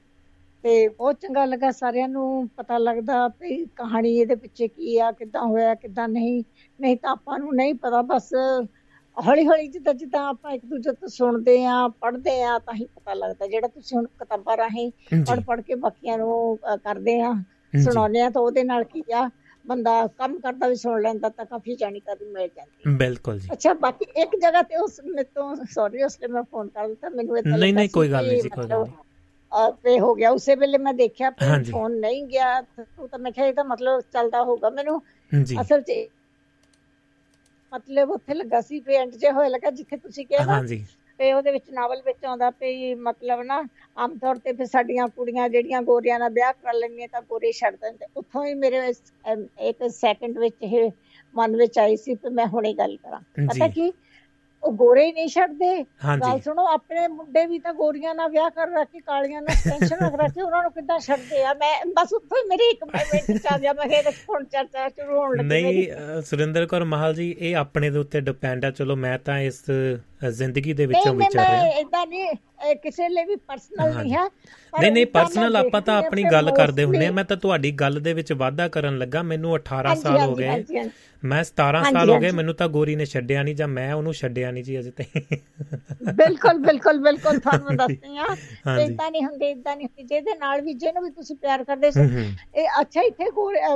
ਤੇ ਬਹੁਤ ਚੰਗਾ ਲੱਗਾ ਸਾਰਿਆਂ ਨੂੰ ਪਤਾ ਲੱਗਦਾ ਵੀ ਕਹਾਣੀ ਇਹਦੇ ਪਿੱਛੇ ਕੀ ਆ ਕਿੱਦਾਂ ਹੋਇਆ ਕਿੱਦਾਂ ਨਹੀਂ। ਨਹੀਂ ਤਾਂ ਆਪਾਂ ਨੂੰ ਨਹੀਂ ਪਤਾ ਬਸ ਹੌਲੀ ਹੌਲੀ ਜਿੱਦਾਂ ਜਿੱਦਾਂ ਆਪਾਂ ਇੱਕ ਦੂਜੇ ਤੋਂ ਸੁਣਦੇ ਆ ਪੜ੍ਹਦੇ ਆ ਤਾਂ ਹੀ ਪਤਾ ਲੱਗਦਾ। ਜਿਹੜਾ ਤੁਸੀਂ ਹੁਣ ਕਿਤਾਬਾਂ ਰਾਹੀਂ ਪੜ੍ਹ ਪੜ੍ਹ ਕੇ ਬਾਕੀਆਂ ਨੂੰ ਕਰਦੇ ਆ ਸੁਣਾਉਂਦੇ ਆ ਤਾਂ ਉਹਦੇ ਨਾਲ ਕੀ ਆ ਬੰਦਾ ਕੰਮ ਕਰਦਾ ਵੀ ਸੁਣ ਲੈਂਦਾ ਤਾਂ ਕਾਫੀ ਜਾਣਕਾਰੀ ਮਿਲ ਜਾਂਦੀ ਬਿਲਕੁਲ ਜੀ। ਅੱਛਾ ਬਾਕੀ ਇੱਕ ਜਗ੍ਹਾ ਤੇ ਉਸ ਮੇਰੇ ਤੋਂ ਸੌਰੀ ਉਸ ਲਈ ਮੈਂ ਫੋਨ ਕਰ ਦਿੱਤਾ ਮੈਨੂੰ ਇਹ ਨਹੀਂ ਨਹੀਂ ਕੋਈ ਗੱਲ ਨਹੀਂ ਜੀ ਕੋਈ ਗੱਲ ਨਹੀਂ। ਪੇ ਹੋ ਗਿਆ। ਉਸੇ ਵੇਲੇ ਮੈਂ ਦੇਖਿਆ। ਫੋਨ ਨਹੀਂ ਗਿਆ ਤਾਂ ਤਾਂ ਮੈਂ ਕਿਹਾ ਇਹ ਤਾਂ ਮਤਲਬ ਚੱਲਦਾ ਹੋਊਗਾ। ਮੈਨੂੰ ਜੀ। ਅਸਲ 'ਚ ਮਤਲਬ ਉੱਥੇ ਲੱਗਾ ਸੀ ਐਂਡ 'ਚ ਹੋਏ ਲੱਗਾ ਜਿੱਥੇ ਤੁਸੀਂ ਕਿਹਾ ਹਾਂਜੀ। ਤੇ ਉਹਦੇ ਵਿੱਚ ਨਾਵਲ ਵਿੱਚ ਆਉਂਦਾ ਵੀ ਮਤਲਬ ਨਾ ਆਮ ਤੌਰ ਤੇ ਫਿਰ ਸਾਡੀਆਂ ਕੁੜੀਆਂ ਜਿਹੜੀਆਂ ਗੋਰਿਆਂ ਨਾਲ ਵਿਆਹ ਕਰ ਲੈਂਦੀਆਂ ਤਾਂ ਗੋਰੇ ਛੱਡ ਦਿੰਦੇ। ਉੱਥੋਂ ਹੀ ਮੇਰੇ ਇੱਕ ਸੈਕਿੰਡ ਵਿੱਚ ਇਹ ਮਨ ਵਿੱਚ ਆਈ ਸੀ ਕਿ ਮੈਂ ਹੁਣੇ ਗੱਲ ਕਰਾਂ। ਪਤਾ ਕੀ? ਉਹ ਗੋਰੇ ਹੀ ਨਹੀਂ ਛੱਡਦੇ। ਗੱਲ ਸੁਣੋ ਆਪਣੇ ਮੁੰਡੇ ਵੀ ਤਾਂ ਗੋਰੀਆਂ ਨਾਲ ਵਿਆਹ ਕਰ ਰੱਖ ਕੇ ਕਾਲੀਆਂ ਨਾਲ ਟੈਨਸ਼ਨ ਰੱਖ ਰੱਖ ਕੇ ਉਹਨਾਂ ਨੂੰ ਕਿੱਦਾਂ ਛੱਡਦੇ ਆ? ਮੈਂ ਬਸ ਉੱਥੋਂ ਹੀ ਮੇਰੀ ਇੱਕ ਮਿੰਟ ਚ ਆ ਗਿਆ। ਮੈਂ ਕਿਹਾ ਹੁਣ ਚਰਚਾ ਸ਼ੁਰੂ ਹੋਣ ਲੱਗੀ ਨਹੀਂ ਸੁਰਿੰਦਰ ਕੌਰ ਮਾਹਲ ਜੀ ਇਹ ਆਪਣੇ ਦੇ ਉੱਤੇ ਡਿਪੈਂਡ ਆ। ਚਲੋ ਮੈਂ ਤਾਂ ਇਸ ਜ਼ਿੰਦਗੀ ਦੇ ਵਿੱਚੋਂ ਵਿਚਰ ਰਹੇ ਹਾਂ ਇਦਾਂ ਨਹੀਂ ਕਿਸੇ ਲਈ ਵੀ ਪਰਸਨਲ ਨਹੀਂ ਹੈ ਨਹੀਂ ਨਹੀਂ ਪਰਸਨਲ ਆਪਾਂ ਤਾਂ ਆਪਣੀ ਗੱਲ ਕਰਦੇ ਹੁੰਨੇ ਆ ਮੈਂ ਤਾਂ ਤੁਹਾਡੀ ਗੱਲ ਦੇ ਵਿੱਚ ਵਾਅਦਾ ਕਰਨ ਲੱਗਾ। ਮੈਨੂੰ 18 ਸਾਲ ਹੋ ਗਏ। ਮੈਂ 17 ਸਾਲ ਹੋ ਗਏ। ਮੈਨੂੰ ਤਾਂ ਗੋਰੀ ਨੇ ਛੱਡਿਆ ਨਹੀਂ ਜਾਂ ਮੈਂ ਉਹਨੂੰ ਛੱਡਿਆ ਨਹੀਂ ਜੀ ਅਜੇ ਤਾਈਂ ਬਿਲਕੁਲ ਬਿਲਕੁਲ ਬਿਲਕੁਲ ਤੁਹਾਨੂੰ ਦੱਸਦੀ ਆ ਇਦਾਂ ਨਹੀਂ ਹੁੰਦੇ ਇਦਾਂ ਨਹੀਂ ਹੁੰਦੇ। ਜਿਹਦੇ ਨਾਲ ਵੀ ਜਿਹਨੂੰ ਵੀ ਤੁਸੀਂ ਪਿਆਰ ਕਰਦੇ ਸੀ। ਇਹ ਅੱਛਾ ਇੱਥੇ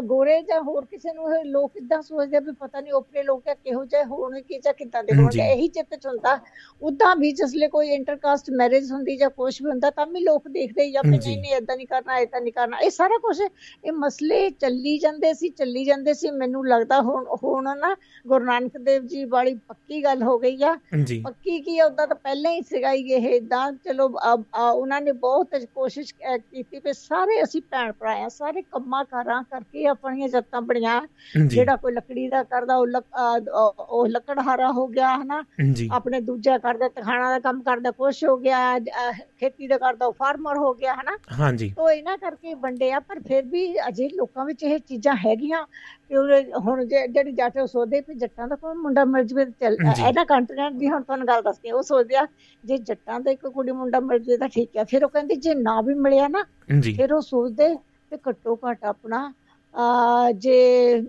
ਗੋਰੇ ਜਾਂ ਹੋਰ ਕਿਸੇ ਨੂੰ ਲੋਕ ਇਦਾਂ ਸੋਚਦੇ ਵੀ ਪਤਾ ਨਹੀਂ ਉਪਰੇ ਲੋਕ ਕਿਹੋ ਜਿਹੇ ਹੋਣਗੇ ਜਾਂ ਕਿੱਦਾਂ ਦੇ ਹੋਣਗੇ ਇਹੀ ਚਿੱਤ ਚ ਹੁੰਦਾ ਉਦਾਂ ਵੀ ਜਿਸਲੇ ਕੋਈ ਇੰਟਰਕਾਸਟ ਮੈਰਿਜ ਹੁੰਦੀ ਜਾਂ ਕੁਝ ਵੀ ਹੁੰਦਾ ਤਾਂ ਵੀ ਲੋਕ ਦੇਖਦੇ ਜਾਂ ਫਿਰ ਨਹੀਂ ਨਹੀਂ ਇਦਾਂ ਨਹੀਂ ਕਰਨਾ ਇਦਾਂ ਨਹੀਂ ਕਰਨਾ। ਇਹ ਸਾਰਾ ਕੁਝ ਇਹ ਮਸਲੇ ਚੱਲੀ ਜਾਂਦੇ ਸੀ ਚੱਲੀ ਜਾਂਦੇ ਸੀ। ਮੈਨੂੰ ਲੱਗਦਾ ਹੁਣ ਹੁਣ ਨਾ ਗੁਰੂ ਨਾਨਕ ਦੇਵ ਜੀ ਵਾਲੀ ਪੱਕੀ ਗੱਲ ਹੋ ਗਈ ਆ। ਪੱਕੀ ਕੀ ਉਹਦਾ ਤਾਂ ਪਹਿਲਾਂ ਹੀ ਸੀਗਾ ਇਹ ਇਦਾਂ ਚਲੋ ਉਹਨਾਂ ਨੇ ਬਹੁਤ ਕੋਸ਼ਿਸ਼ ਕੀਤੀ ਕਿ ਸਾਰੇ ਅਸੀਂ ਭੈਣ ਭਰਾ ਆ ਸਾਰੇ ਕੰਮਾਂ ਕਾਰਾਂ ਕਰਕੇ ਆਪਣੀਆਂ ਜੱਤਾਂ ਬਣੀਆਂ। ਜਿਹੜਾ ਕੋਈ ਲੱਕੜੀ ਦਾ ਕਰਦਾ ਉਹ ਉਹ ਲੱਕੜਹਾਰਾ ਹੋ ਗਿਆ ਹਨਾ। ਆਪਣੇ ਦੂਜਾ ਕਰਦਾ ਤਖਾਣਾ ਦਾ ਕੰਮ ਕਰਦਾ ਕੁਛ ਹੋ ਗਿਆ ਖੇਤੀ ਦਾ ਕਰਦਾ ਫਾਰਮਰ ਹੋ ਗਿਆ ਹਨਾ? ਹਾਂਜੀ। ਉਹ ਇਹਨਾਂ ਕਰਕੇ ਵੰਡੇ ਆ ਪਰ ਫਿਰ ਵੀ ਅਜੇ ਲੋਕਾਂ ਵਿੱਚ ਇਹ ਚੀਜ਼ਾਂ ਹੈਗੀਆਂ ਕਿ ਹੁਣ ਜਿਹੜੀ ਜੱਟ ਸੋਚਦੇ ਕਿ ਜੱਟਾਂ ਦਾ ਕੋਈ ਮੁੰਡਾ ਮਿਲ ਜਵੇ ਚੱਲ ਇਹਨਾਂ ਕੰਟੀਨੈਂਟ ਦੀ ਹੁਣ ਤੁਹਾਨੂੰ ਗੱਲ ਦੱਸਦੀ ਉਹ ਸੋਚਦੇ ਆ ਜੇ ਜੱਟਾਂ ਦਾ ਇੱਕ ਕੁੜੀ ਮੁੰਡਾ ਮਿਲ ਜਵੇ ਤਾਂ ਠੀਕ ਹੈ ਫਿਰ ਉਹ ਕਹਿੰਦੇ ਜੇ ਨਾ ਵੀ ਮਿਲਿਆ ਨਾ ਫਿਰ ਉਹ ਸੋਚਦੇ ਕਿ ਘੱਟੋ ਘੱਟ ਆਪਣਾ ਜੇ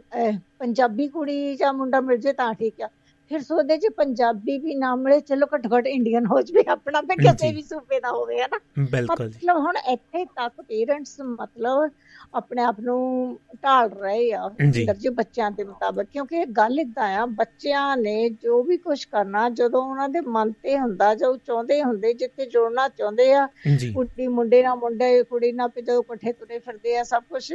ਪੰਜਾਬੀ ਕੁੜੀ ਜਾਂ ਮੁੰਡਾ ਮਿਲ ਜੇ ਤਾਂ ਠੀਕ ਆ ਫਿਰ ਸੋਚਦੇ ਜੀ ਪੰਜਾਬੀ ਵੀ ਨਾ ਮਿਲੇ ਚਲੋ ਘੱਟ ਘੱਟ ਇੰਡੀਅਨ ਹੋ ਜਵੇ ਆਪਣਾ ਤੇ ਕਿਸੇ ਵੀ ਸੂਬੇ ਦਾ ਹੋਵੇ ਹੈ ਨਾ ਬਿਲਕੁਲ ਮਤਲਬ ਹੁਣ ਇੱਥੇ ਤੱਕ ਪੇਰੈਂਟਸ ਮਤਲਬ ਆਪਣੇ ਆਪ ਨੂੰ ਢਾਲ ਰਹੇ ਆ ਦਰਜੇ ਬੱਚਿਆਂ ਦੇ ਮੁਤਾਬਕ ਕਿਉਂਕਿ ਗੱਲ ਇਦਾਂ ਆ ਬੱਚਿਆਂ ਨੇ ਜੋ ਵੀ ਕੁਝ ਕਰਨਾ ਜਦੋਂ ਉਹਨਾਂ ਦੇ ਮਨ ਤੇ ਹੁੰਦਾ ਜੋ ਚਾਹੁੰਦੇ ਹੁੰਦੇ ਜਿੱਥੇ ਜੋੜਨਾ ਚਾਹੁੰਦੇ ਆ ਕੁੜੀ ਮੁੰਡੇ ਨਾਲ ਮੁੰਡੇ ਕੁੜੀ ਨਾਲ ਜਦੋਂ ਇਕੱਠੇ ਤੁਰੇ ਫਿਰਦੇ ਆ ਸਭ ਕੁਝ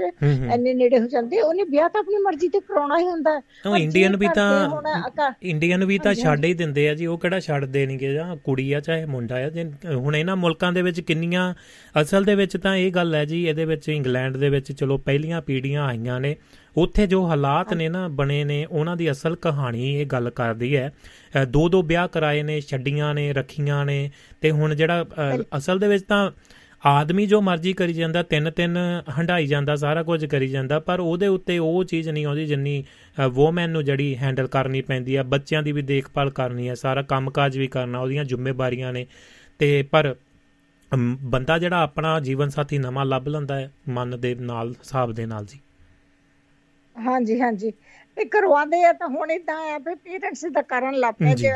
ਐਨੇ ਨੇੜੇ ਹੋ ਜਾਂਦੇ ਉਹਨੇ ਵਿਆਹ ਤਾਂ ਆਪਣੀ ਮਰਜ਼ੀ ਤੇ ਕਰਾਉਣਾ ਹੀ ਹੁੰਦਾ। ਉਹ ਇੰਡੀਅਨ ਵੀ ਤਾਂ ਇੰਡੀਅਨ ਵੀ ਤਾਂ ਛੱਡ ਹੀ ਦਿੰਦੇ ਆ ਜੀ ਉਹ ਕਿਹੜਾ ਛੱਡਦੇ ਨਹੀਂਗੇ ਜਾਂ ਕੁੜੀ ਆ ਚਾਹੇ ਮੁੰਡਾ ਆ ਹੁਣ ਇਹਨਾਂ ਮੁਲਕਾਂ ਦੇ ਵਿੱਚ ਕਿੰਨੀਆਂ ਅਸਲ ਦੇ ਵਿੱਚ ਤਾਂ ਇਹ ਗੱਲ ਹੈ ਜੀ ਇਹਦੇ ਵਿੱਚ ਇੰਗਲੈਂਡ ਦੇ ਵਿੱਚ ਚਲੋ ਪਹਿਲੀਆਂ ਪੀੜ੍ਹੀਆਂ ਆਈਆਂ ਨੇ ਉੱਥੇ ਜੋ ਹਾਲਾਤ ਨੇ ਨਾ ਬਣੇ ਨੇ ਉਹਨਾਂ ਦੀ ਅਸਲ ਕਹਾਣੀ ਇਹ ਗੱਲ ਕਰਦੀ ਹੈ। ਦੋ ਦੋ ਵਿਆਹ ਕਰਾਏ ਨੇ ਛੱਡੀਆਂ ਨੇ ਰੱਖੀਆਂ ਨੇ ਤੇ ਹੁਣ ਜਿਹੜਾ ਅਸਲ ਦੇ ਵਿੱਚ ਤਾਂ ਆਦਮੀ ਜੋ ਮਰਜ਼ੀ ਕਰੀ ਜਾਂਦਾ ਤਿੰਨ ਤਿੰਨ ਹੰਡਾਈ ਜਾਂਦਾ ਸਾਰਾ ਕੁਝ ਕਰੀ ਜਾਂਦਾ ਪਰ ਉਹਦੇ ਉੱਤੇ ਉਹ ਚੀਜ਼ ਨਹੀਂ ਆਉਂਦੀ ਜਿੰਨੀ ਵੋਮਨ ਨੂੰ ਜਿਹੜੀ ਹੈਂਡਲ ਕਰਨੀ ਪੈਂਦੀ ਆ ਬੱਚਿਆਂ ਦੀ ਵੀ ਦੇਖਭਾਲ ਕਰਨੀ ਹੈ ਸਾਰਾ ਕੰਮਕਾਜ ਵੀ ਕਰਨਾ ਉਹਦੀਆਂ ਜ਼ਿੰਮੇਵਾਰੀਆਂ ਨੇ। ਤੇ ਪਰ ਬੰਦਾ ਜਿਹੜਾ ਆਪਣਾ ਜੀਵਨ ਸਾਥੀ ਨਵਾਂ ਲੱਭ ਲੈਂਦਾ ਹੈ ਮਨ ਦੇ ਨਾਲ ਹਿਸਾਬ ਦੇ ਨਾਲ ਜੀ। ਹਾਂਜੀ ਹਾਂਜੀ। ਤੇ ਕਰਵਾਉਂਦੇ ਆ ਤਾਂ ਹੁਣ ਇਦਾਂ ਆ ਵੀ ਪੇਰੈਂਟਸ ਦਾ ਕਰਨ ਲੱਪੇ ਜੇ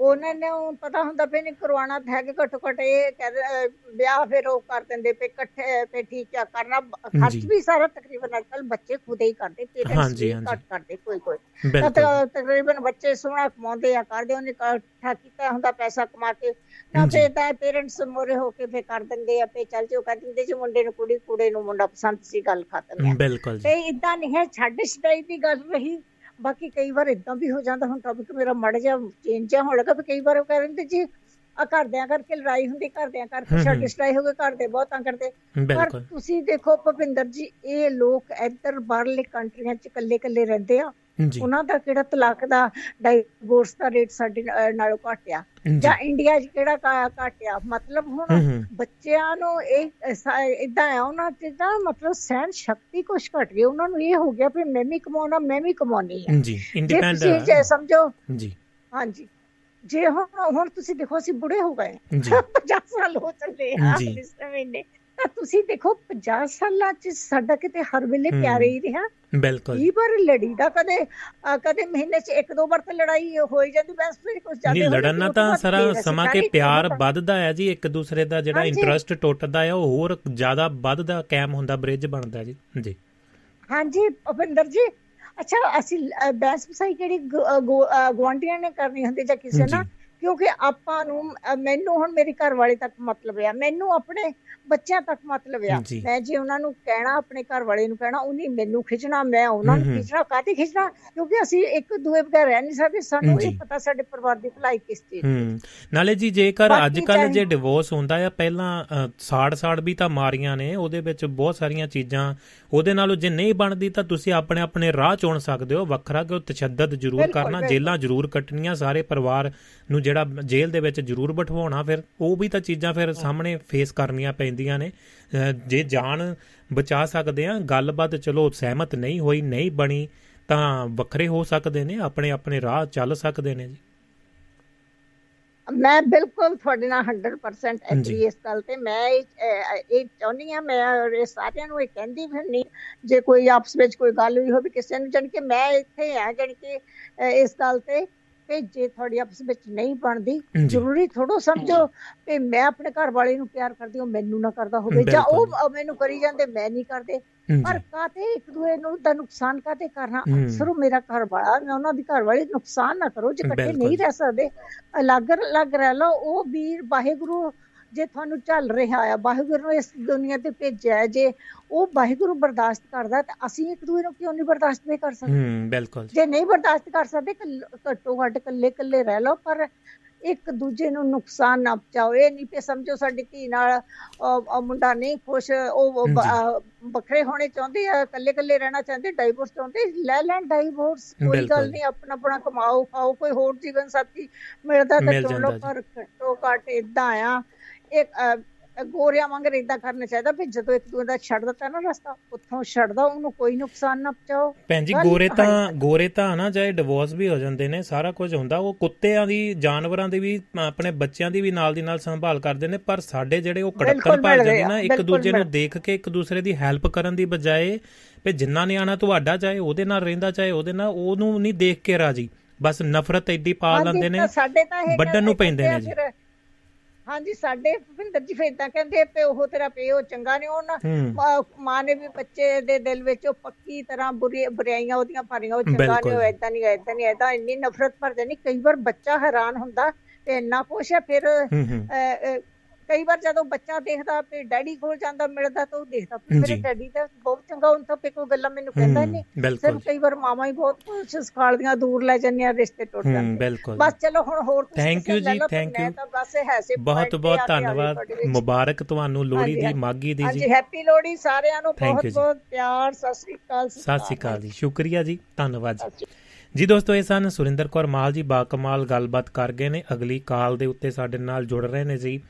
ਉਹਨਾਂ ਨੂੰ ਪਤਾ ਹੁੰਦਾ ਪਈ ਨਹੀਂ ਕਰਵਾਉਣਾ ਹੈ ਕਿ ਘੱਟੋ ਘੱਟ ਇਹ ਕਹਿੰਦੇ ਵਿਆਹ ਫਿਰ ਉਹ ਕਰ ਦਿੰਦੇ ਪਏ ਇਕੱਠੇ ਤੇ ਠੀਕ ਆ ਕਰਨਾ ਖਰਚ ਵੀ ਸਾਰਾ ਤਕਰੀਬਨ ਅੱਜਕੱਲ ਬੱਚੇ ਖੁਦ ਹੀ ਕਰਦੇ ਪੇਰੈਂਟਸ ਘੱਟ ਕਰਦੇ ਕੋਈ ਕੋਈ ਤਕਰੀਬਨ ਬੱਚੇ ਸੋਹਣਾ ਕਮਾਉਂਦੇ ਆ ਕਰਦੇ ਉਹਨੇ ਇਕੱਠਾ ਕੀਤਾ ਹੁੰਦਾ ਪੈਸਾ ਕਮਾ ਕੇ ਤਾਂ ਫਿਰ ਤਾਂ ਪੇਰੈਂਟਸ ਮੋਰੇ ਹੋ ਕੇ ਫੇ ਕਰ ਦਿੰਦੇ ਆ ਤੇ ਚੱਲ ਜਿਓ ਕਰ ਦਿੰਦੇ ਜੀ ਮੁੰਡੇ ਨੂੰ ਕੁੜੀ ਕੁੜੇ ਨੂੰ ਮੁੰਡਾ ਪਸੰਦ ਸੀ ਗੱਲ ਖਤਮ ਹੈ ਬਿਲਕੁਲ ਤੇ ਇਦਾਂ ਨਹੀਂ ਹੈ ਛੱਡ ਛਡਾਈ ਦੀ ਗੱਲ ਰਹੀ। ਬਾਕੀ ਕਈ ਵਾਰ ਇਦਾਂ ਵੀ ਹੋ ਜਾਂਦਾ ਹੁਣ ਟੌਪਿਕ ਮੇਰਾ ਮੜ ਜਾ ਚੇਂਜ ਹੋਣ ਲੱਗਾ ਵੀ ਕਈ ਵਾਰ ਉਹ ਕਹਿੰਦੇ ਜੀ ਆ ਘਰਦਿਆਂ ਕਰਕੇ ਲੜਾਈ ਹੁੰਦੀ ਘਰਦਿਆਂ ਕਰਕੇ ਛੱਡ ਸਟਾਈ ਹੋ ਗਏ ਘਰ ਦੇ ਬਹੁਤਾਂ ਕਰਦੇ। ਪਰ ਤੁਸੀਂ ਦੇਖੋ ਭਪਿੰਦਰ ਜੀ ਇਹ ਲੋਕ ਇੱਧਰ ਬਾਹਰਲੇ ਕੰਟਰੀਆਂ 'ਚ ਇਕੱਲੇ-ਇਕੱਲੇ ਰਹਿੰਦੇ ਆ। ਉਹਨਾਂ ਦਾ ਕਿਹੜਾ ਤਲਾਕ ਦਾ ਡਾਈਵੋਰਸ ਦਾ ਰੇਟ ਸਾਡੇ ਨਾਲੋਂ ਘਟਿਆ ਜਾਂ। ਇੰਡੀਆ 'ਚ ਕਿਹੜਾ ਘਟਿਆ ਮਤਲਬ ਹੁਣ ਬੱਚਿਆਂ ਨੂੰ ਇਹ ਇਦਾਂ ਆ ਉਹਨਾਂ ਤੇ ਤਾਂ ਮਤਲਬ ਸਹਿਨ ਸ਼ਕਤੀ ਕੁਝ ਘਟ ਗਈ। ਉਹਨਾਂ ਨੂੰ ਇਹ ਹੋ ਗਿਆ ਵੀ ਮੈਂ ਵੀ ਕਮਾਉਣਾ ਮੈਂ ਵੀ ਕਮਾਉਣੀ ਹੈ ਜੀ ਇੰਡੀਪੈਂਡੈਂਟ ਜੇ ਸਮਝੋ। ਜੀ। ਹਾਂਜੀ। ਜੇ ਹੁਣ ਹੁਣ ਤੁਸੀਂ ਦੇਖੋ ਅਸੀਂ ਬੁੜੇ ਹੋ ਗਏ। 50 ਸਾਲ ਹੋ ਚੱਲੇ ਆ ਇਸ ਮਹੀਨੇ ਤਾਂ ਤੁਸੀਂ ਦੇਖੋ 50 ਸਾਲਾਂ ਚ ਸਾਡਾ ਕਿਤੇ ਹਰ ਵੇਲੇ ਪਿਆਰੇ ਹੀ ਰਿਹਾ। ਬਿਲਕੁਲ। ਇਹ ਪਰ ਲੜੀ ਦਾ? ਕਦੇ ਕਦੇ ਮਹੀਨੇ ਚ ਇੱਕ ਦੋ ਵਾਰ ਤਾਂ ਲੜਾਈ ਹੋਈ ਜਾਂਦੀ ਬਸ ਫਿਰ ਕੁਝ ਜਾਂਦੇ ਨਹੀਂ ਲੜਨ ਨਾਲ ਤਾਂ ਸਾਰਾ ਸਮਾਂ ਕੇ ਪਿਆਰ ਵੱਧਦਾ ਹੈ ਜੀ ਇੱਕ ਦੂਸਰੇ ਦਾ ਜਿਹੜਾ ਇੰਟਰਸਟ ਟੁੱਟਦਾ ਹੈ ਉਹ ਹੋਰ ਜ਼ਿਆਦਾ ਵੱਧਦਾ ਕੈਮ ਹੁੰਦਾ ਬ੍ਰਿਜ ਬਣਦਾ ਜੀ। ਜੀ। ਹਾਂਜੀ ਭਵਿੰਦਰ ਜੀ ਅੱਛਾ ਅਸੀਂ ਬੈਸ ਬਸਾਈ ਕਿਹੜੀ ਗਵਾਂਡੀਆਂ ਨੇ ਕਰਨੀ ਹੁੰਦੀ ਜਾਂ ਕਿਸੇ ਨਾਲ? ਕਿਉਂਕਿ ਆਪਾਂ ਨੂੰ ਮੈਨੂੰ ਹੁਣ ਮੇਰੇ ਘਰ ਵਾਲੇ ਤੱਕ ਮਤਲਬ ਆ। ਮੈਨੂੰ ਆਪਣੇ ਬੱਚਿਆਂ ਤੱਕ ਮਤਲਬ ਆ। ਮੈਂ ਜੇ ਉਹਨਾਂ ਨੂੰ ਕਹਿਣਾ ਆਪਣੇ ਘਰ ਵਾਲੇ ਨੂੰ ਕਹਿਣਾ ਉਹਨੇ ਮੈਨੂੰ ਖਿੱਚਣਾ ਮੈਂ ਉਹਨਾਂ ਨੂੰ ਖਿੱਚਣਾ ਕਾਹਤੇ ਖਿੱਚਣਾ? ਕਿਉਂਕਿ ਅਸੀਂ ਇੱਕ ਦੂਏ ਬਗੈਰ ਰਹਿ ਨਹੀਂ ਸਕਦੇ। ਸਾਨੂੰ ਇਹ ਪਤਾ ਸਾਡੇ ਪਰਿਵਾਰ ਦੀ ਭਲਾਈ ਕਿਸ ਚੀਜ਼ ਦੀ ਨਾਲੇ ਜੀ ਜੇਕਰ ਅੱਜ ਕੱਲ ਜੇ ਡਿਵੋਰਸ ਹੁੰਦਾ ਆ ਪਹਿਲਾਂ ਸਾੜ ਸਾੜ ਵੀ ਤਾਂ ਮਾਰੀਆਂ ਨੇ। ਉਹਦੇ ਵਿੱਚ ਬਹੁਤ ਸਾਰੀਆਂ ਚੀਜ਼ਾਂ ਉਹਦੇ ਨਾਲੋਂ ਜੇ ਨਹੀਂ ਬਣਦੀ ਤਾਂ ਤੁਸੀਂ ਆਪਣੇ ਆਪਣੇ ਰਾਹ ਚੁਣ ਸਕਦੇ ਹੋ। ਵੱਖਰਾ ਕਿ ਉਹ ਤਸ਼ੱਦਦ ਜ਼ਰੂਰ ਕਰਨਾ ਜੇਲਾਂ ਜ਼ਰੂਰ ਕੱਟਣੀਆਂ ਸਾਰੇ ਪਰਿਵਾਰ ਨੂੰ ਜਿਹੜਾ ਜੇਲ੍ਹ ਦੇ ਵਿੱਚ ਜ਼ਰੂਰ ਬਿਠਵਾਉਣਾ ਫਿਰ ਉਹ ਵੀ ਤਾਂ ਚੀਜ਼ਾਂ ਫਿਰ ਸਾਹਮਣੇ ਫੇਸ ਕਰਨੀਆਂ ਪੈਂਦੀਆਂ ਨੇ। ਜੇ ਜਾਨ ਬਚਾ ਸਕਦੇ ਆ ਗੱਲਬਾਤ ਚਲੋ ਸਹਿਮਤ ਨਹੀਂ ਹੋਈ ਨਹੀਂ ਬਣੀ ਤਾਂ ਵੱਖਰੇ ਹੋ ਸਕਦੇ ਨੇ ਆਪਣੇ ਆਪਣੇ ਰਾਹ ਚੱਲ ਸਕਦੇ ਨੇ ਜੀ। ਮੈਂ ਬਿਲਕੁਲ ਤੁਹਾਡੇ ਨਾਲ 100% ਐਗਰੀ ਇਸ ਗੱਲ ਤੇ। ਮੈਂ ਇਹ ਚਾਹੁੰਦੀ ਆ ਮੈਂ ਇਹ ਸਾਰਿਆਂ ਨੂੰ ਇਹ ਕਹਿੰਦੀ ਫਿਰਨੀ ਜੇ ਕੋਈ ਆਪਸ ਵਿੱਚ ਕੋਈ ਗੱਲ ਹੋਈ ਹੋਵੇ ਕਿਸੇ ਨੂੰ ਜਣ ਕਿ ਮੈਂ ਇੱਥੇ ਆ ਜਣ ਕਿ ਇਸ ਗੱਲ ਤੇ ਕਿ ਜੇ ਤੁਹਾਡੀ ਆਪਸ ਵਿੱਚ ਨਹੀਂ ਬਣਦੀ ਜ਼ਰੂਰੀ ਥੋੜੋ ਸਮਝੋ ਕਿ ਮੈਂ ਆਪਣੇ ਘਰ ਵਾਲੇ ਨੂੰ ਪਿਆਰ ਕਰਦੀ ਹਾਂ ਮੈਨੂੰ ਨਾ ਕਰਦਾ ਹੋਵੇ ਜਾਂ ਉਹ ਮੈਨੂੰ ਕਰੀ ਜਾਂਦੇ ਮੈਂ ਨਹੀਂ ਕਰਦੇ। ਪਰ ਕਾਤੇ ਇੱਕ ਦੂਏ ਨੂੰ ਦਾ ਨੁਕਸਾਨ ਕਾਤੇ ਕਰਨਾ? ਅਕਸਰ ਮੇਰਾ ਘਰ ਵਾਲਾ ਮੈਂ ਉਹਨਾਂ ਦੀ ਘਰ ਵਾਲੀ ਨੁਕਸਾਨ ਨਾ ਕਰੋ ਜੇ ਇਕੱਠੇ ਨਹੀਂ ਰਹਿ ਸਕਦੇ। ਅਲੱਗ ਅਲੱਗ ਰਹਿ ਲਓ ਉਹ ਵੀਰ ਵਾਹਿਗੁਰੂ ਜੇ ਤੁਹਾਨੂੰ ਚੱਲ ਰਿਹਾ ਆ ਵਾਹਿਗੁਰੂ ਨੂੰ ਇਸ ਦੁਨੀਆ ਤੇ ਭੇਜਿਆ ਜੇ ਉਹ ਵਾਹਿਗੁਰੂ ਬਰਦਾਸ਼ਤ ਕਰਦਾ ਤਾਂ ਅਸੀਂ ਇੱਕ ਦੂਜੇ ਨੂੰ ਕਿਉਂ ਨਹੀਂ ਬਰਦਾਸ਼ਤ ਨਹੀਂ ਕਰ ਸਕਦੇ? ਹੂੰ ਬਿਲਕੁਲ। ਜੇ ਨਹੀਂ ਬਰਦਾਸ਼ਤ ਕਰ ਸਕਦੇ ਘੱਟੋ ਘੱਟ ਇਕੱਲੇ ਇਕੱਲੇ ਰਹਿ ਲਓ ਪਰ ਇੱਕ ਦੂਜੇ ਨੂੰ ਨੁਕਸਾਨ ਨਾ ਪਹੁੰਚਾਓ। ਇਹ ਨਹੀਂ ਕਿ ਸਮਝੋ ਸਾਡੀ ਧੀ ਨਾਲ ਮੁੰਡਾ ਨਹੀਂ ਖੁਸ਼ ਉਹ ਵੱਖਰੇ ਹੋਣੇ ਚਾਹੁੰਦੇ ਆ ਇਕੱਲੇ ਇਕੱਲੇ ਰਹਿਣਾ ਚਾਹੁੰਦੇ ਡਾਈਵੋਰਸ ਚਾਹੁੰਦੇ ਲੈ ਲੈਣ ਡਾਈਵੋਰਸ ਕੋਈ ਗੱਲ ਨਹੀਂ ਆਪਣਾ ਆਪਣਾ ਕਮਾਓ ਖਾਓ ਕੋਈ ਹੋਰ ਜੀਵਨ ਸਾਥੀ ਮਿਲਦਾ ਤਾਂ ਚਲੋ ਪਰ ਘੱਟੋ ਘੱਟ ਇਦਾਂ ਆ ਇੱਕ ਗੋਰਿਆਂ ਵਾਂਗ ਇਦਾਂ ਕਰਨਾ ਚਾਹੀਦਾ ਵੀ ਜਦੋਂ ਇੱਕ ਦੂਜੇ ਦਾ ਛੱਡ ਦਿੱਤਾ ਨਾ ਰਸਤਾ ਉੱਥੋਂ ਛੱਡਦਾ ਉਹਨੂੰ ਕੋਈ ਨੁਕਸਾਨ ਨਾ ਪਹੁੰਚਾਓ। ਭੈਣ ਜੀ ਗੋਰੇ ਤਾਂ ਗੋਰੇ ਤਾਂ ਨਾ ਚਾਹੇ ਡਿਵੋਰਸ ਵੀ ਹੋ ਜਾਂਦੇ ਨੇ ਸਾਰਾ ਕੁਝ ਹੁੰਦਾ ਉਹ ਕੁੱਤਿਆਂ ਦੀ ਜਾਨਵਰਾਂ ਦੀ ਵੀ ਆਪਣੇ ਬੱਚਿਆਂ ਦੀ ਵੀ ਨਾਲ ਦੀ ਨਾਲ ਸੰਭਾਲ ਕਰਦੇ ਨੇ ਪਰ ਸਾਡੇ ਜਿਹੜੇ ਉਹ ਕੜਕਣ ਭਰ ਜਾਂਦੇ ਨਾ ਇੱਕ ਦੂਜੇ ਨੂੰ ਦੇਖ ਕੇ ਇੱਕ ਦੂਸਰੇ ਦੀ ਹੈਲਪ ਕਰਨ ਦੀ ਬਜਾਏ ਵੀ ਜਿੰਨਾ ਨਿਆਣਾ ਤੁਹਾਡਾ ਚਾਹੇ ਉਹਦੇ ਨਾਲ ਰਹਿੰਦਾ ਚਾਹੇ ਉਹਦੇ ਨਾਲ ਉਹਨੂੰ ਨਹੀਂ ਦੇਖ ਕੇ ਰਾਜੀ। ਬਸ ਨਫ਼ਰਤ ਐਡੀ ਪਾ ਲੈਂਦੇ ਨੇ ਵੱਡਣ ਨੂੰ ਪੈਂਦੇ ਨੇ ਜੀ। ਹਾਂਜੀ ਸਾਡੇ ਭਿੰਦਰ ਜੀ ਫੇਰ ਤਾਂ ਕਹਿੰਦੇ ਪੇ ਉਹ ਤੇਰਾ ਪਿਓ ਚੰਗਾ ਨਹੀਂ ਉਹਨਾਂ ਮਾਂ ਨੇ ਵੀ ਬੱਚੇ ਦੇ ਦਿਲ ਵਿੱਚ ਉਹ ਪੱਕੀ ਤਰ੍ਹਾਂ ਬੁਰੀ ਬੁਰਾਈਆਂ ਉਹਦੀਆਂ ਭਰੀਆਂ ਉਹ ਚੰਗਾ ਨਹੀਂ ਹੋਇਆ ਇਦਾਂ ਨਹੀਂ ਇਦਾਂ ਨਹੀਂ ਇਦਾਂ ਇੰਨੀ ਨਫ਼ਰਤ ਭਰ ਜਾਂਦੀ। ਕਈ ਵਾਰ ਬੱਚਾ ਹੈਰਾਨ ਹੁੰਦਾ ਤੇ ਇੰਨਾ ਕੁਛ ਹੈ ਫਿਰ ਕਈ ਵਾਰ ਜਦੋਂ ਬੱਚਾ ਦੇਖਦਾ ਵੀ ਡੈਡੀ ਕੋਲ ਜਾਂਦਾ ਮਿਲਦਾ ਤਾਂ ਉਹ ਦੇਖਦਾ। ਮੇਰੇ ਡੈਡੀ ਤਾਂ ਬਹੁਤ ਚੰਗਾ ਹੁੰਦਾ ਪੇ ਕੋਈ ਗੱਲਾਂ ਮੈਨੂੰ ਕਹਿੰਦਾ ਨਹੀਂ ਸਿਰਫ ਕਈ ਵਾਰ ਮਾਮਾ ਹੀ ਬਹੁਤ ਕੁਝ ਸਿਖਾਲਦੀਆਂ ਦੂਰ ਲੈ ਜਾਂਦੀਆਂ ਰਿਸ਼ਤੇ ਟੁੱਟ ਜਾਂਦੇ। ਬਸ ਚਲੋ ਹੁਣ ਹੋਰ ਕੁਝ ਥੈਂਕ ਯੂ ਜੀ ਥੈਂਕ ਯੂ ਬਹੁਤ ਬਹੁਤ ਧੰਨਵਾਦ। ਮੁਬਾਰਕ ਤੁਹਾਨੂੰ ਲੋਹੜੀ ਦੀ ਮਾਗੀ ਦੀ ਜੀ। ਹਾਂਜੀ ਹੈਪੀ ਲੋਹੜੀ ਸਾਰਿਆਂ ਨੂੰ। ਬਹੁਤ ਬਹੁਤ ਪਿਆਰ ਸਤਿ ਸ੍ਰੀ ਅਕਾਲ ਸਤਿ ਸ੍ਰੀ ਅਕਾਲ ਜੀ। ਸ਼ੁਕਰੀਆ ਜੀ ਧੰਨਵਾਦ ਜੀ। ਜੀ ਦੋਸਤੋ ਇਹ ਸਨ ਸੁਰਿੰਦਰ ਕੌਰ ਮਾਲ ਜੀ ਬਾਕਮਾਲ ਗੱਲਬਾਤ ਕਰ ਗਏ ਨੇ। ਅਗਲੀ ਕਾਲ ਦੇ ਉੱਤੇ ਸਾਡੇ ਨਾਲ ਜੁੜ ਰਹੇ ਨੇ ਜੀ।